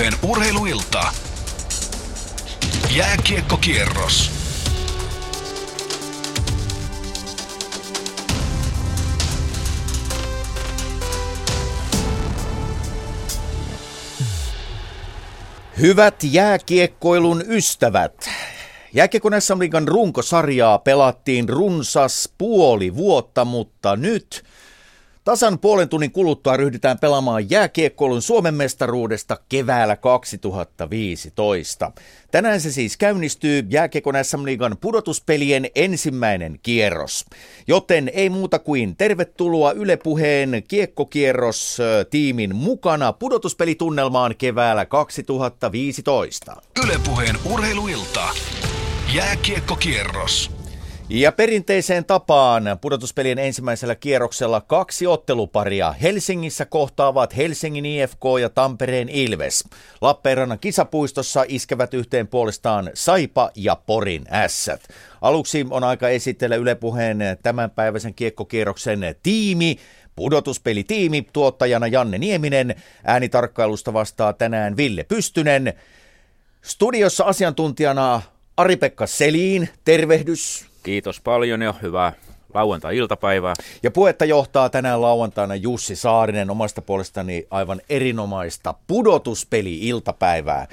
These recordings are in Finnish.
Ylepuheen urheiluilta. Jääkiekkokierros. Hyvät jääkiekkoilun ystävät. Jääkiekon SM runkosarjaa pelattiin runsas puoli vuotta, mutta nyt Tasan puolen tunnin kuluttua ryhdytään pelaamaan jääkiekkoilun Suomen mestaruudesta keväällä 2015. Tänään se siis käynnistyy jääkiekon SM Liigan pudotuspelien ensimmäinen kierros. Joten ei muuta kuin tervetuloa Yle Puheen kiekkokierros tiimin mukana pudotuspelitunnelmaan keväällä 2015. Yle Puheen urheiluilta. Jääkiekkokierros. Ja perinteiseen tapaan pudotuspelien ensimmäisellä kierroksella kaksi otteluparia. Helsingissä kohtaavat Helsingin IFK ja Tampereen Ilves. Lappeenrannan kisapuistossa iskevät yhteen puolestaan Saipa ja Porin ässät. Aluksi on aika esitellä Yle Puheen tämänpäiväisen kiekkokierroksen tiimi. Pudotuspelitiimi, tuottajana Janne Nieminen. Äänitarkkailusta vastaa tänään Ville Pystynen. Studiossa asiantuntijana Ari-Pekka Seliin, tervehdys. Kiitos paljon ja hyvää lauantai-iltapäivää. Ja puhetta johtaa tänään lauantaina Jussi Saarinen omasta puolestani aivan erinomaista pudotuspeli-iltapäivää.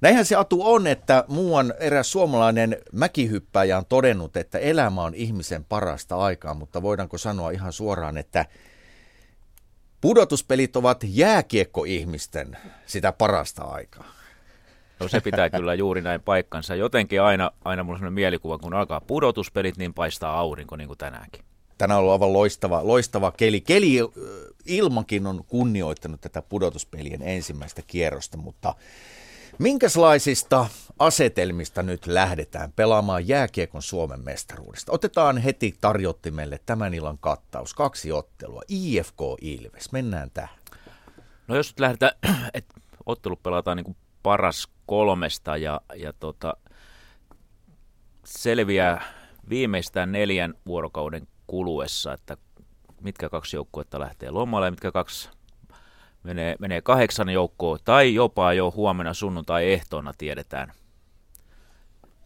Näinhän se Atu on, että muuan eräs suomalainen mäkihyppäjä on todennut, että elämä on ihmisen parasta aikaa, mutta voidaanko sanoa ihan suoraan, että pudotuspelit ovat jääkiekkoihmisten sitä parasta aikaa? No se pitää kyllä juuri näin paikkansa. Jotenkin aina, aina mulla on sellainen mielikuva, kun alkaa pudotuspelit, niin paistaa aurinko niin kuin tänäänkin. Tänään on ollut aivan loistava, loistava keli. Keli ilmankin on kunnioittanut tätä pudotuspelien ensimmäistä kierrosta, mutta minkälaisista asetelmista nyt lähdetään pelaamaan jääkiekon Suomen mestaruudesta? Otetaan heti tarjottimelle tämän illan kattaus. Kaksi ottelua. IFK Ilves. Mennään tähän. No jos nyt lähdetään, että ottelu pelataan niin kuin paras kolmesta ja, ja tota, selviää viimeistään neljän vuorokauden kuluessa, että mitkä kaksi joukkuetta lähtee lomalle ja mitkä kaksi menee, menee kahdeksan joukkoa tai jopa jo huomenna sunnuntai ehtoona tiedetään,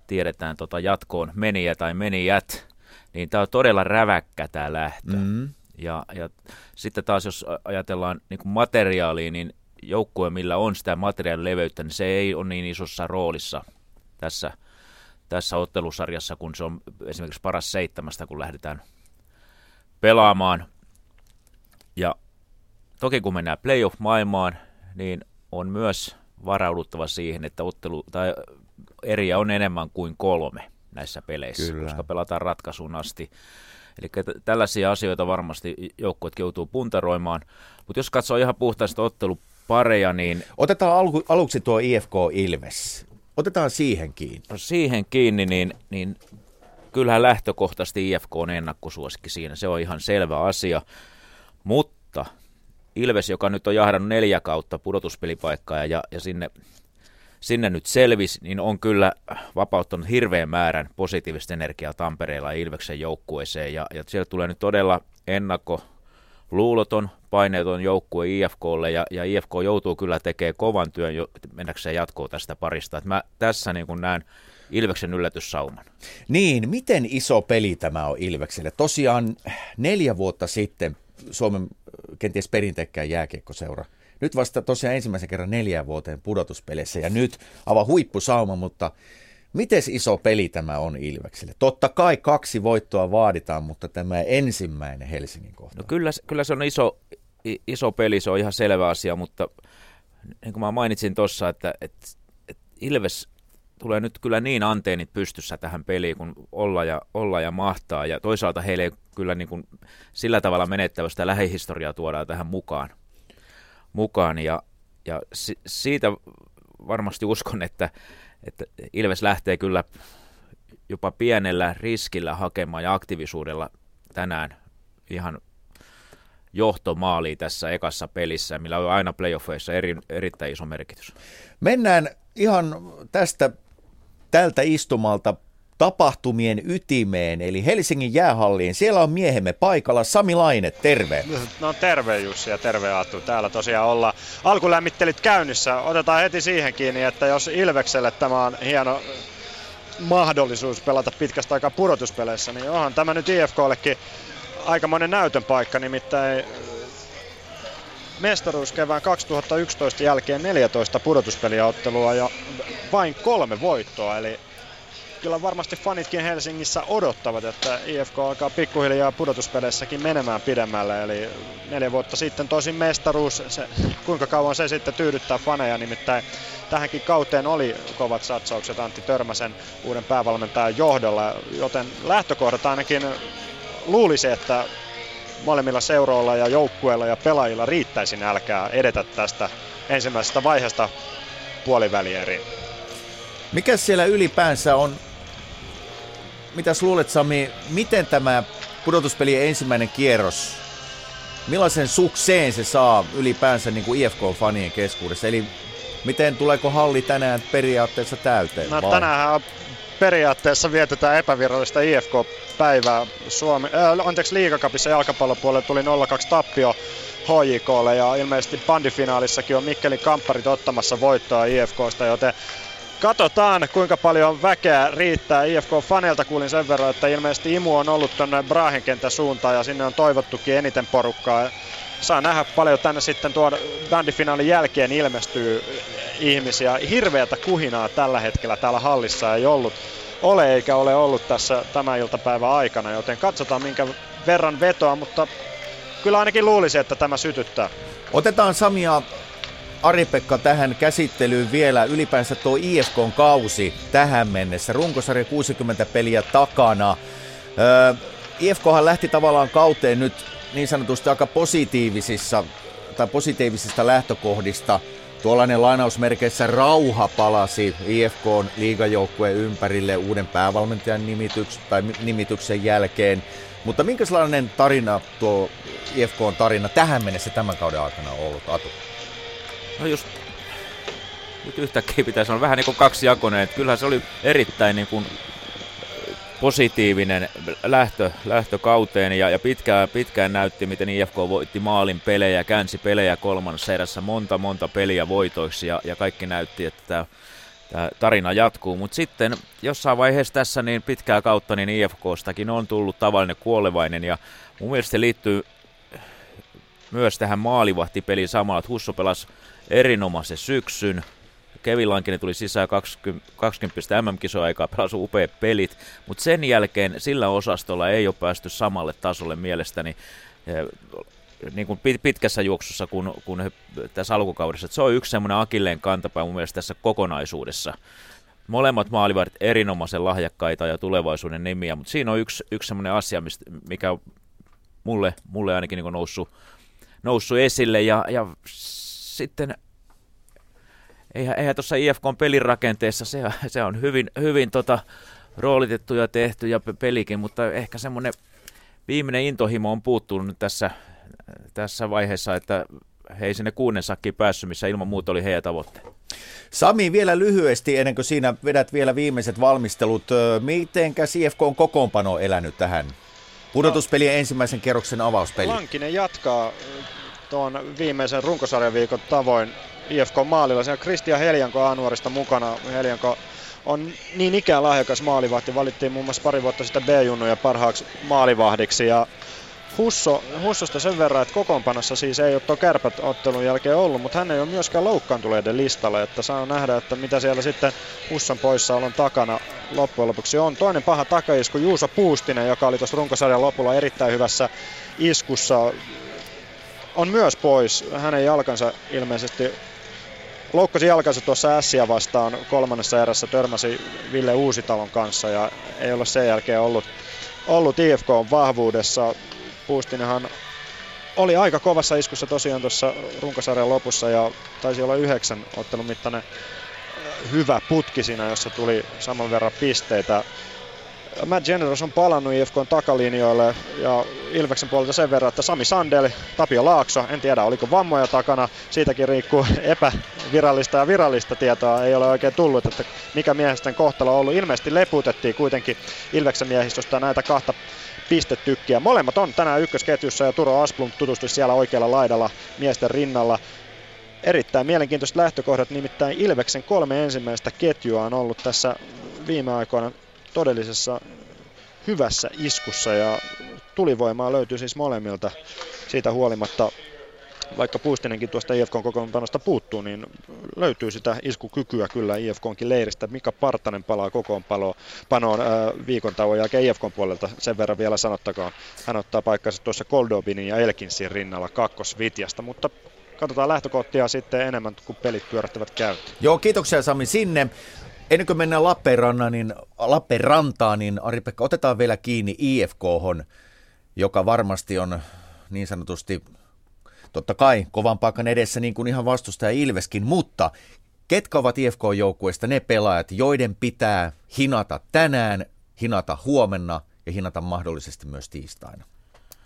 tiedetään tota jatkoon meniä tai menijät, niin tämä on todella räväkkä tämä lähtö. Mm-hmm. Ja, ja sitten taas jos ajatellaan niin materiaalia, niin joukkue, millä on sitä materiaalileveyttä, niin se ei ole niin isossa roolissa tässä, tässä ottelusarjassa, kun se on esimerkiksi paras seitsemästä, kun lähdetään pelaamaan. Ja toki kun mennään playoff-maailmaan, niin on myös varauduttava siihen, että ottelu, tai eriä on enemmän kuin kolme näissä peleissä, Kyllä. koska pelataan ratkaisuun asti. Eli t- tällaisia asioita varmasti joukkueet joutuu puntaroimaan. Mutta jos katsoo ihan puhtaasti ottelu pareja, niin... Otetaan alu, aluksi tuo IFK Ilves. Otetaan siihen kiinni. No siihen kiinni, niin, niin kyllähän lähtökohtaisesti IFK on ennakkosuosikki siinä. Se on ihan selvä asia. Mutta Ilves, joka nyt on jahdannut neljä kautta pudotuspelipaikkaa ja, ja sinne, sinne nyt selvisi, niin on kyllä vapauttanut hirveän määrän positiivista energiaa Tampereella ja Ilveksen joukkueeseen. Ja, ja siellä tulee nyt todella ennakko luuloton, paineeton joukkue IFKlle ja, ja IFK joutuu kyllä tekemään kovan työn jo, mennäkseen jatkoon tästä parista. Et mä tässä niin näen Ilveksen yllätyssauman. Niin, miten iso peli tämä on Ilvekselle? Tosiaan neljä vuotta sitten Suomen kenties perinteikkään jääkiekkoseura. Nyt vasta tosiaan ensimmäisen kerran neljän vuoteen pudotuspeleissä ja nyt aivan huippusauma, mutta Miten iso peli tämä on Ilvekselle? Totta kai kaksi voittoa vaaditaan, mutta tämä ensimmäinen Helsingin kohta. No kyllä, kyllä se on iso, iso peli, se on ihan selvä asia, mutta niin kuin mä mainitsin tuossa, että, että, että Ilves tulee nyt kyllä niin anteenit pystyssä tähän peliin, kun olla ja, olla ja mahtaa. Ja toisaalta heille ei kyllä niin kuin sillä tavalla menettävästä lähihistoriaa tuodaan tähän mukaan. mukaan ja, ja si, siitä varmasti uskon, että, että Ilves lähtee kyllä jopa pienellä riskillä hakemaan ja aktiivisuudella tänään ihan johtomaaliin tässä ekassa pelissä, millä on aina playoffeissa eri, erittäin iso merkitys. Mennään ihan tästä tältä istumalta tapahtumien ytimeen, eli Helsingin jäähalliin. Siellä on miehemme paikalla. Sami Laine, terve. No terve Jussi ja terve Aatu. Täällä tosiaan ollaan alkulämmittelit käynnissä. Otetaan heti siihen kiinni, että jos Ilvekselle tämä on hieno mahdollisuus pelata pitkästä aikaa pudotuspeleissä, niin onhan tämä nyt IFKllekin aikamoinen näytön paikka, nimittäin mestaruus kevään 2011 jälkeen 14 pudotuspeliottelua ja vain kolme voittoa, eli kyllä varmasti fanitkin Helsingissä odottavat, että IFK alkaa pikkuhiljaa pudotuspeleissäkin menemään pidemmälle. Eli neljä vuotta sitten tosin mestaruus, se, kuinka kauan se sitten tyydyttää faneja, nimittäin tähänkin kauteen oli kovat satsaukset Antti Törmäsen uuden päävalmentajan johdolla, joten lähtökohdat ainakin luulisi, että molemmilla seuroilla ja joukkueilla ja pelaajilla riittäisi nälkää edetä tästä ensimmäisestä vaiheesta puolivälieriin. Mikä siellä ylipäänsä on mitäs luulet Sami, miten tämä pudotuspelien ensimmäinen kierros, millaisen sukseen se saa ylipäänsä niin kuin IFK-fanien keskuudessa? Eli miten tuleeko halli tänään periaatteessa täyteen? No, tänään periaatteessa vietetään epävirallista IFK-päivää. Suomi, äh, anteeksi, liigakapissa jalkapallopuolella tuli 0-2 tappio HJKlle ja ilmeisesti bandifinaalissakin on Mikkelin kampparit ottamassa voittoa IFKsta, joten Katsotaan, kuinka paljon väkeä riittää. IFK-faneilta kuulin sen verran, että ilmeisesti Imu on ollut tuonne Brahen kentän suuntaan ja sinne on toivottukin eniten porukkaa. Saa nähdä paljon tänne sitten tuon bandifinaalin jälkeen ilmestyy ihmisiä. Hirveätä kuhinaa tällä hetkellä täällä hallissa ei ollut ole eikä ole ollut tässä tämän iltapäivän aikana, joten katsotaan minkä verran vetoa, mutta kyllä ainakin luulisi, että tämä sytyttää. Otetaan Samia Ari-Pekka tähän käsittelyyn vielä ylipäänsä tuo IFKn kausi tähän mennessä. Runkosarja 60 peliä takana. Öö, IFKhan lähti tavallaan kauteen nyt niin sanotusti aika positiivisissa tai positiivisista lähtökohdista. Tuollainen lainausmerkeissä rauha palasi IFKn liigajoukkueen ympärille uuden päävalmentajan nimityks, tai nimityksen jälkeen. Mutta minkälainen tarina tuo IFKn tarina tähän mennessä tämän kauden aikana ollut, Atu? No just nyt yhtäkkiä pitäisi olla vähän niin kuin kaksi jakonen. Että kyllähän se oli erittäin niin kuin positiivinen lähtö, lähtökauteen ja, ja pitkään, pitkään näytti, miten IFK voitti maalin pelejä, käänsi pelejä kolmannessa erässä monta monta peliä voitoiksi ja, ja kaikki näytti, että tämä tämä tarina jatkuu, mutta sitten jossain vaiheessa tässä niin pitkää kautta niin IFKstakin on tullut tavallinen kuolevainen ja mun mielestä se liittyy myös tähän maalivahtipeliin samalla, että Husso pelasi erinomaisen syksyn. Kevin Lankinen tuli sisään 20, 20 MM-kisoa aikaa, pelasi upeat pelit, mutta sen jälkeen sillä osastolla ei ole päästy samalle tasolle mielestäni niin kuin pitkässä juoksussa kuin, kuin tässä alkukaudessa. Se on yksi semmoinen akilleen kantapää mun mielestä tässä kokonaisuudessa. Molemmat maalivat erinomaisen lahjakkaita ja tulevaisuuden nimiä, mutta siinä on yksi, yksi semmoinen asia, mistä, mikä mulle, mulle ainakin niin noussut, noussut esille ja, ja sitten eihän, eihän tuossa IFKn pelirakenteessa, se, se on hyvin, hyvin tota, roolitettu ja tehty ja pelikin, mutta ehkä semmoinen viimeinen intohimo on puuttunut nyt tässä, tässä vaiheessa, että he ei sinne kuuden sakkiin päässyt, missä ilman muuta oli heidän tavoitteet. Sami, vielä lyhyesti, ennen kuin siinä vedät vielä viimeiset valmistelut. Mitenkä IFK on kokoonpano elänyt tähän pudotuspelien ensimmäisen kerroksen avauspeli? Lankinen jatkaa tuon viimeisen runkosarjan viikon tavoin IFK maalilla. Siinä Kristian Heljanko A-nuorista mukana. Heljanko on niin ikään lahjakas maalivahti. Valittiin muun muassa pari vuotta sitten B-junnuja parhaaksi maalivahdiksi. Ja Husso, Hussosta sen verran, että kokoonpanossa siis ei ole tuo kärpät ottelun jälkeen ollut, mutta hän ei ole myöskään loukkaantuneiden listalla, että saa nähdä, että mitä siellä sitten Husson poissaolon takana loppujen lopuksi on. Toinen paha takaisku Juuso Puustinen, joka oli tuossa runkosarjan lopulla erittäin hyvässä iskussa on myös pois. Hänen jalkansa ilmeisesti loukkasi jalkansa tuossa Ässiä vastaan kolmannessa erässä, törmäsi Ville Uusitalon kanssa ja ei ole sen jälkeen ollut, ollut IFK vahvuudessa. Puustinenhan oli aika kovassa iskussa tosiaan tuossa runkosarjan lopussa ja taisi olla yhdeksän ottelun mittainen hyvä putki siinä, jossa tuli saman verran pisteitä. Matt Generous on palannut IFKn takalinjoille ja Ilveksen puolelta sen verran, että Sami Sandel, Tapio Laakso, en tiedä oliko vammoja takana, siitäkin riikkuu epävirallista ja virallista tietoa, ei ole oikein tullut, että mikä miehesten kohtalo on ollut. Ilmeisesti leputettiin kuitenkin Ilveksen miehistöstä näitä kahta pistetykkiä. Molemmat on tänään ykkösketjussa ja Turo Asplund tutustui siellä oikealla laidalla miesten rinnalla. Erittäin mielenkiintoiset lähtökohdat, nimittäin Ilveksen kolme ensimmäistä ketjua on ollut tässä viime aikoina todellisessa hyvässä iskussa ja tulivoimaa löytyy siis molemmilta siitä huolimatta vaikka Puistinenkin tuosta IFKn kokoonpanosta puuttuu, niin löytyy sitä iskukykyä kyllä IFKnkin leiristä. Mika Partanen palaa kokoonpanoon viikon tauon jälkeen IFKn puolelta. Sen verran vielä sanottakoon. Hän ottaa paikkansa tuossa Koldobinin ja Elkinsin rinnalla kakkosvitjasta, mutta katsotaan lähtökohtia sitten enemmän, kun pelit pyörähtävät käyntiin. Joo, kiitoksia Sami sinne. Ennen kuin mennään Lappeenrantaan, niin, Lappeenrantaan, niin Ari-Pekka, otetaan vielä kiinni IFK, joka varmasti on niin sanotusti, totta kai kovan paikan edessä niin kuin ihan vastustaja Ilveskin, mutta ketkä ovat IFK-joukkueesta ne pelaajat, joiden pitää hinata tänään, hinata huomenna ja hinata mahdollisesti myös tiistaina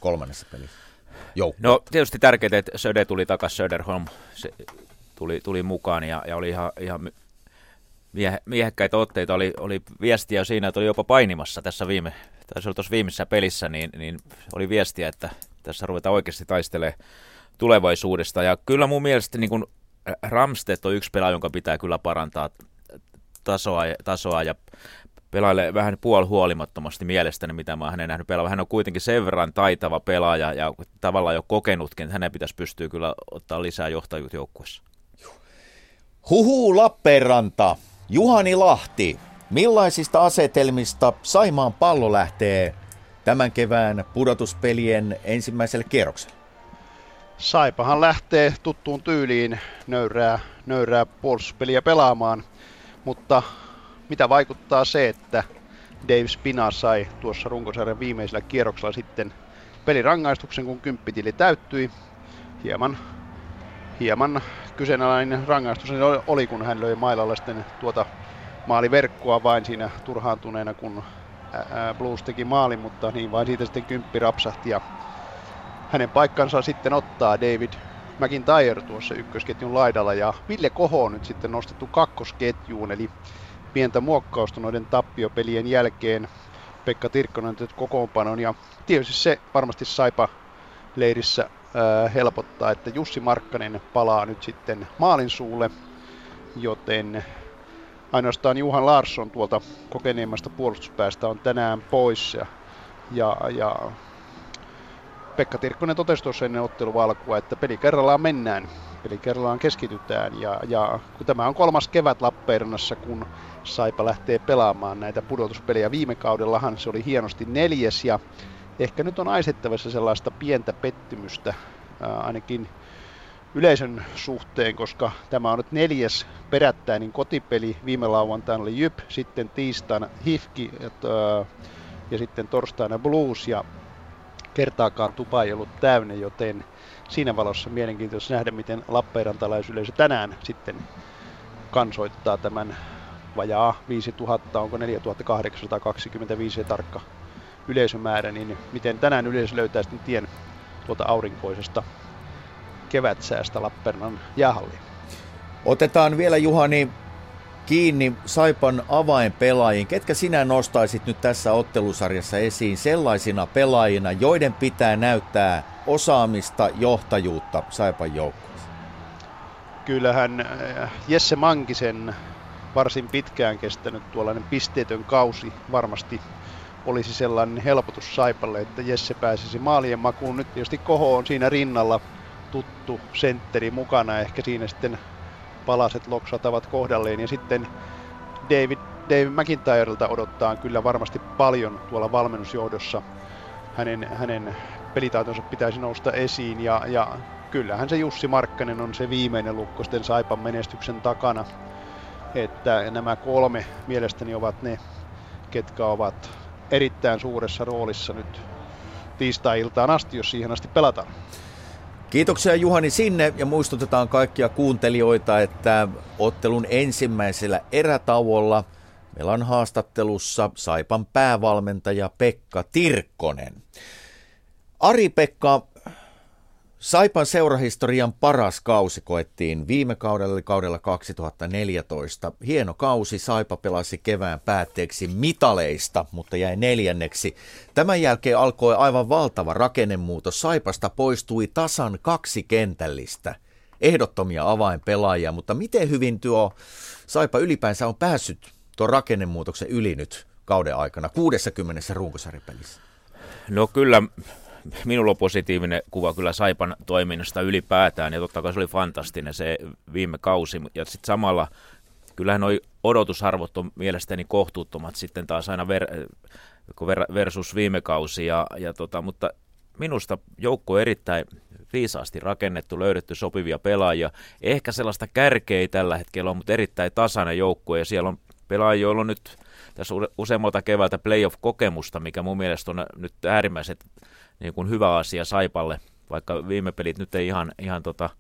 kolmannessa pelissä? Joukko. No tietysti tärkeää, että Söde tuli takaisin, Söderholm se tuli, tuli mukaan ja, ja oli ihan, ihan mie- miehekkäitä otteita. Oli, oli viestiä siinä, että oli jopa painimassa tässä viime, taisi olla tuossa viimeisessä pelissä, niin, niin oli viestiä, että tässä ruvetaan oikeasti taistelemaan tulevaisuudesta. Ja kyllä mun mielestä niin kun Ramstedt on yksi pelaaja, jonka pitää kyllä parantaa tasoa, tasoa ja pelailee vähän puolihuolimattomasti mielestäni, mitä mä hänen nähnyt pelaa. Hän on kuitenkin sen verran taitava pelaaja ja tavallaan jo kokenutkin, että hänen pitäisi pystyä kyllä ottaa lisää johtajuutta joukkueessa. Huhu Lappeenranta. Juhani Lahti, millaisista asetelmista Saimaan pallo lähtee tämän kevään pudotuspelien ensimmäiselle kierrokselle? Saipahan lähtee tuttuun tyyliin nöyrää, nöyrää puolustuspeliä pelaamaan, mutta mitä vaikuttaa se, että Dave Spina sai tuossa runkosarjan viimeisellä kierroksella sitten pelirangaistuksen, kun kymppitili täyttyi. Hieman, hieman kyseenalainen rangaistus oli, kun hän löi mailalla sitten tuota maaliverkkoa vain siinä turhaantuneena, kun Blues teki maalin, mutta niin vain siitä sitten kymppi rapsahti ja hänen paikkansa sitten ottaa David McIntyre tuossa ykkösketjun laidalla ja Ville Koho on nyt sitten nostettu kakkosketjuun, eli pientä muokkausta noiden tappiopelien jälkeen. Pekka Tirkkonen kokoonpanon ja tietysti se varmasti saipa leirissä helpottaa, että Jussi Markkanen palaa nyt sitten maalin suulle, joten ainoastaan Juhan Larsson tuolta kokeneemmasta puolustuspäästä on tänään pois ja, ja, ja Pekka Tirkkonen totesi tuossa ennen ottelun alkua, että peli kerrallaan mennään, peli kerrallaan keskitytään ja, ja kun tämä on kolmas kevät Lappeenrannassa, kun Saipa lähtee pelaamaan näitä pudotuspelejä. Viime kaudellahan se oli hienosti neljäs ja ehkä nyt on aisettavassa sellaista pientä pettymystä ainakin yleisön suhteen, koska tämä on nyt neljäs perättäinen kotipeli. Viime lauantaina oli Jyp, sitten tiistaina Hifki ja sitten torstaina Blues ja kertaakaan tupa ei ollut täynnä, joten siinä valossa mielenkiintoista nähdä, miten Lappeenrantalaisyleisö tänään sitten kansoittaa tämän vajaa 5000, onko 4825 tarkka yleisömäärä, niin miten tänään yleisö löytää sitten tien tuolta aurinkoisesta kevätsäästä Lappeenrannan jäähalliin. Otetaan vielä Juhani kiinni Saipan avainpelaajiin. Ketkä sinä nostaisit nyt tässä ottelusarjassa esiin sellaisina pelaajina, joiden pitää näyttää osaamista, johtajuutta Saipan joukkueessa? Kyllähän äh, Jesse Mankisen varsin pitkään kestänyt tuollainen pisteetön kausi varmasti olisi sellainen helpotus Saipalle, että Jesse pääsisi maalien makuun. Nyt tietysti Koho on siinä rinnalla tuttu sentteri mukana. Ehkä siinä sitten palaset loksatavat kohdalleen. Ja sitten David, David McIntyrelta odottaa kyllä varmasti paljon tuolla valmennusjohdossa. Hänen, hänen pelitaitonsa pitäisi nousta esiin ja, ja kyllähän se Jussi Markkanen on se viimeinen lukko sitten Saipan menestyksen takana. Että nämä kolme mielestäni ovat ne, ketkä ovat erittäin suuressa roolissa nyt tiistai-iltaan asti, jos siihen asti pelataan. Kiitoksia Juhani sinne ja muistutetaan kaikkia kuuntelijoita, että ottelun ensimmäisellä erätauolla Meillä on haastattelussa Saipan päävalmentaja Pekka Tirkkonen. Ari-Pekka, Saipan seurahistorian paras kausi koettiin viime kaudella, eli kaudella 2014. Hieno kausi, Saipa pelasi kevään päätteeksi mitaleista, mutta jäi neljänneksi. Tämän jälkeen alkoi aivan valtava rakennemuutos. Saipasta poistui tasan kaksi kentällistä, ehdottomia avainpelaajia, mutta miten hyvin tuo Saipa ylipäänsä on päässyt tuon rakennemuutoksen yli nyt kauden aikana, 60 runkosaripelissä? No kyllä minulla on positiivinen kuva kyllä Saipan toiminnasta ylipäätään, ja totta kai se oli fantastinen se viime kausi, ja sitten samalla kyllähän nuo odotusarvot on mielestäni kohtuuttomat sitten taas aina ver, versus viime kausi, ja, ja tota, mutta minusta joukko on erittäin viisaasti rakennettu, löydetty sopivia pelaajia. Ehkä sellaista kärkeä ei tällä hetkellä on, mutta erittäin tasainen joukkue, ja siellä on pelaajia, joilla on nyt tässä useammalta keväältä playoff-kokemusta, mikä mun mielestä on nyt äärimmäisen niin kuin hyvä asia Saipalle, vaikka viime pelit nyt ei ihan, ihan tota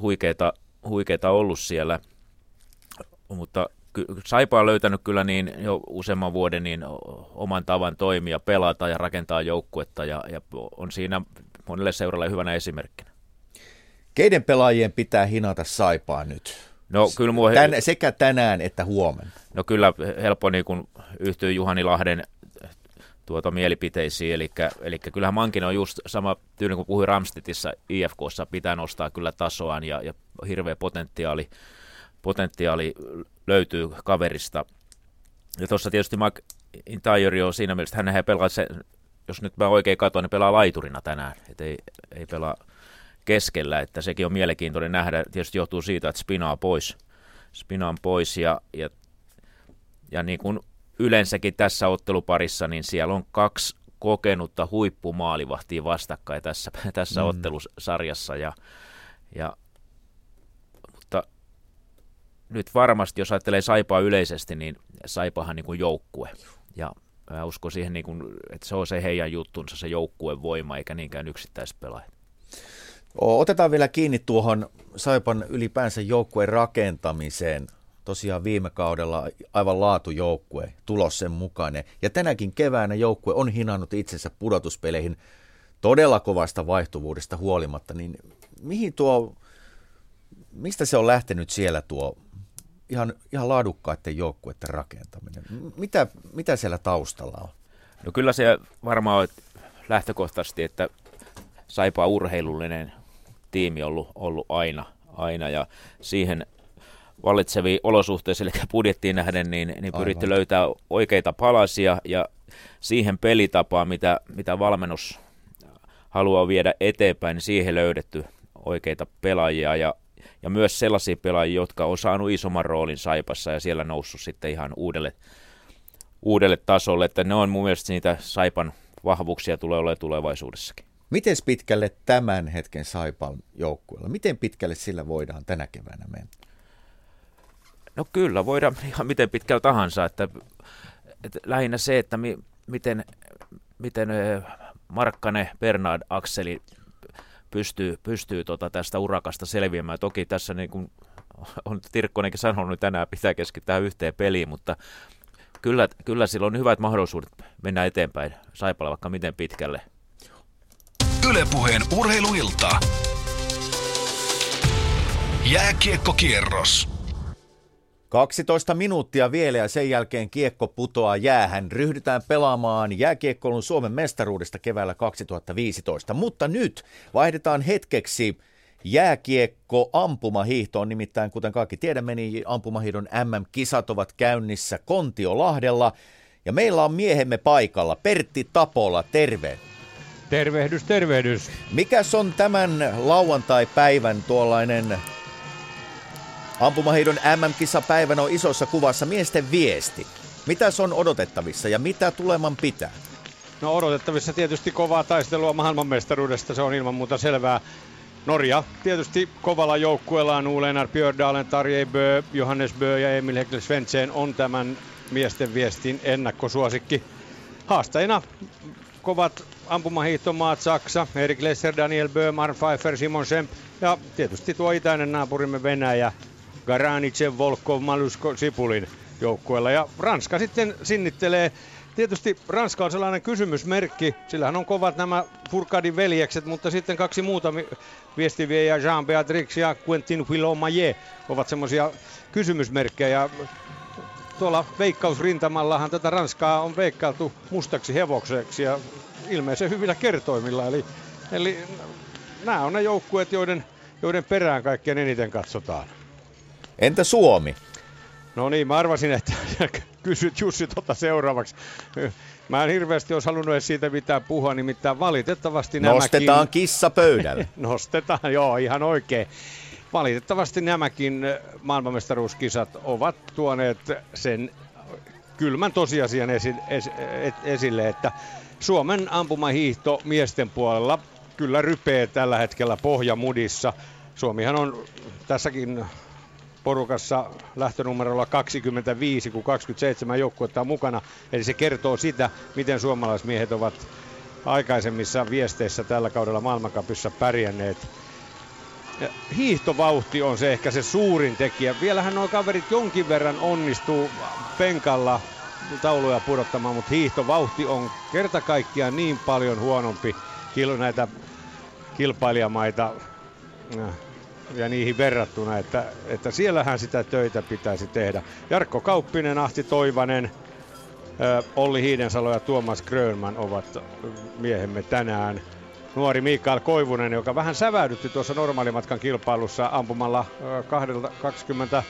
huikeita, huikeita ollut siellä, mutta Saipa on löytänyt kyllä niin jo useamman vuoden niin oman tavan toimia, pelata ja rakentaa joukkuetta ja, ja on siinä monelle seuralle hyvänä esimerkkinä. Keiden pelaajien pitää hinata Saipaa nyt? No, kyllä mua... Tän, sekä tänään että huomenna. No kyllä helppo niin kun yhtyy Juhani Lahden tuota mielipiteisiin, eli, eli kyllähän Mankin on just sama tyyli kuin puhui Ramstedissa IFKssa, pitää nostaa kyllä tasoaan ja, ja hirveä potentiaali, potentiaali löytyy kaverista. Ja tuossa tietysti Mike Intajori on siinä mielessä, hän pelaa se, jos nyt mä oikein katson, niin pelaa laiturina tänään, että ei, ei pelaa keskellä, että sekin on mielenkiintoinen nähdä, tietysti johtuu siitä, että spinaa pois, spinaan pois ja, ja, ja niin kuin yleensäkin tässä otteluparissa, niin siellä on kaksi kokenutta huippumaalivahtia vastakkain tässä, tässä mm. ottelusarjassa. Ja, ja, mutta nyt varmasti, jos ajattelee Saipaa yleisesti, niin Saipahan niin kuin joukkue. Ja mä uskon siihen, niin kuin, että se on se heidän juttunsa, se joukkueen voima, eikä niinkään yksittäispelaajat. Otetaan vielä kiinni tuohon Saipan ylipäänsä joukkueen rakentamiseen tosiaan viime kaudella aivan laatujoukkue, tulos sen mukainen. Ja tänäkin keväänä joukkue on hinannut itsensä pudotuspeleihin todella kovasta vaihtuvuudesta huolimatta, niin mihin tuo, mistä se on lähtenyt siellä tuo ihan, ihan laadukkaiden joukkueiden rakentaminen? Mitä, mitä siellä taustalla on? No kyllä se varmaan on lähtökohtaisesti, että Saipaa urheilullinen tiimi ollut, ollut aina, aina ja siihen vallitseviin olosuhteisiin, eli budjettiin nähden, niin, niin pyritte löytää oikeita palasia ja siihen pelitapaan, mitä, mitä valmennus haluaa viedä eteenpäin, niin siihen löydetty oikeita pelaajia ja, ja myös sellaisia pelaajia, jotka on saanut isomman roolin Saipassa ja siellä noussut sitten ihan uudelle, uudelle tasolle, että ne on mun mielestä niitä Saipan vahvuuksia tulee olemaan tulevaisuudessakin. Miten pitkälle tämän hetken Saipan joukkueella, miten pitkälle sillä voidaan tänä keväänä mennä? No kyllä, voidaan ihan miten pitkällä tahansa, että, että lähinnä se, että mi, miten, miten Markkane, Bernard, Akseli pystyy, pystyy tota tästä urakasta selviämään. Toki tässä niin kuin on Tirkkonenkin sanonut, että tänään pitää keskittää yhteen peliin, mutta kyllä, kyllä sillä on hyvät mahdollisuudet mennä eteenpäin Saipalla vaikka miten pitkälle. Ylepuheen urheiluilta. Jääkiekkokierros. 12 minuuttia vielä ja sen jälkeen kiekko putoaa jäähän. Ryhdytään pelaamaan jääkiekkoilun Suomen mestaruudesta keväällä 2015. Mutta nyt vaihdetaan hetkeksi jääkiekko ampumahiihtoon. Nimittäin kuten kaikki tiedämme, niin ampumahiidon MM-kisat ovat käynnissä Kontiolahdella. Ja meillä on miehemme paikalla. Pertti Tapola, terve. Tervehdys, tervehdys. Mikäs on tämän lauantai-päivän tuollainen Ampumaheidon MM-kisapäivänä on isossa kuvassa miesten viesti. Mitä on odotettavissa ja mitä tuleman pitää? No odotettavissa tietysti kovaa taistelua maailmanmestaruudesta, se on ilman muuta selvää. Norja tietysti kovalla joukkueellaan Ulenar Björdalen, Tarjei Bö, Johannes Bö ja Emil Hekle Svensson on tämän miesten viestin ennakkosuosikki. Haastajina kovat ampumahiihtomaat Saksa, Erik Lesser, Daniel Bö, Mark Pfeiffer, Simon Semp ja tietysti tuo itäinen naapurimme Venäjä, Garanitse, Volkov, Malusko, Sipulin. joukkueella. Ja Ranska sitten sinnittelee Tietysti Ranska on sellainen kysymysmerkki, sillähän on kovat nämä Furkadin veljekset, mutta sitten kaksi muuta viestiviejä, Jean Beatrix ja Quentin Willaumaye, ovat semmoisia kysymysmerkkejä. Tuolla veikkausrintamallahan tätä Ranskaa on veikkailtu mustaksi hevokseksi ja ilmeisen hyvillä kertoimilla. Eli, eli nämä on ne joukkueet, joiden, joiden perään kaikkein eniten katsotaan. Entä Suomi? No niin, mä arvasin, että kysyt Jussi tota seuraavaksi. Mä en hirveästi olisi halunnut edes siitä mitään puhua, nimittäin valitettavasti Nostetaan nämäkin... kissa pöydälle. Nostetaan, joo, ihan oikein. Valitettavasti nämäkin maailmanmestaruuskisat ovat tuoneet sen kylmän tosiasian esi- es- esille, että Suomen ampumahiihto miesten puolella kyllä rypee tällä hetkellä pohjamudissa. Suomihan on tässäkin porukassa lähtönumerolla 25, kun 27 joukkuetta on mukana. Eli se kertoo sitä, miten suomalaismiehet ovat aikaisemmissa viesteissä tällä kaudella maailmankapissa pärjänneet. Ja hiihtovauhti on se ehkä se suurin tekijä. Vielähän nuo kaverit jonkin verran onnistuu penkalla tauluja pudottamaan, mutta hiihtovauhti on kerta kaikkiaan niin paljon huonompi näitä kilpailijamaita ja niihin verrattuna, että, että siellähän sitä töitä pitäisi tehdä. Jarkko Kauppinen, Ahti Toivanen, Olli Hiidensalo ja Tuomas Grönman ovat miehemme tänään. Nuori Mikael Koivunen, joka vähän säväydytti tuossa normaalimatkan kilpailussa ampumalla 20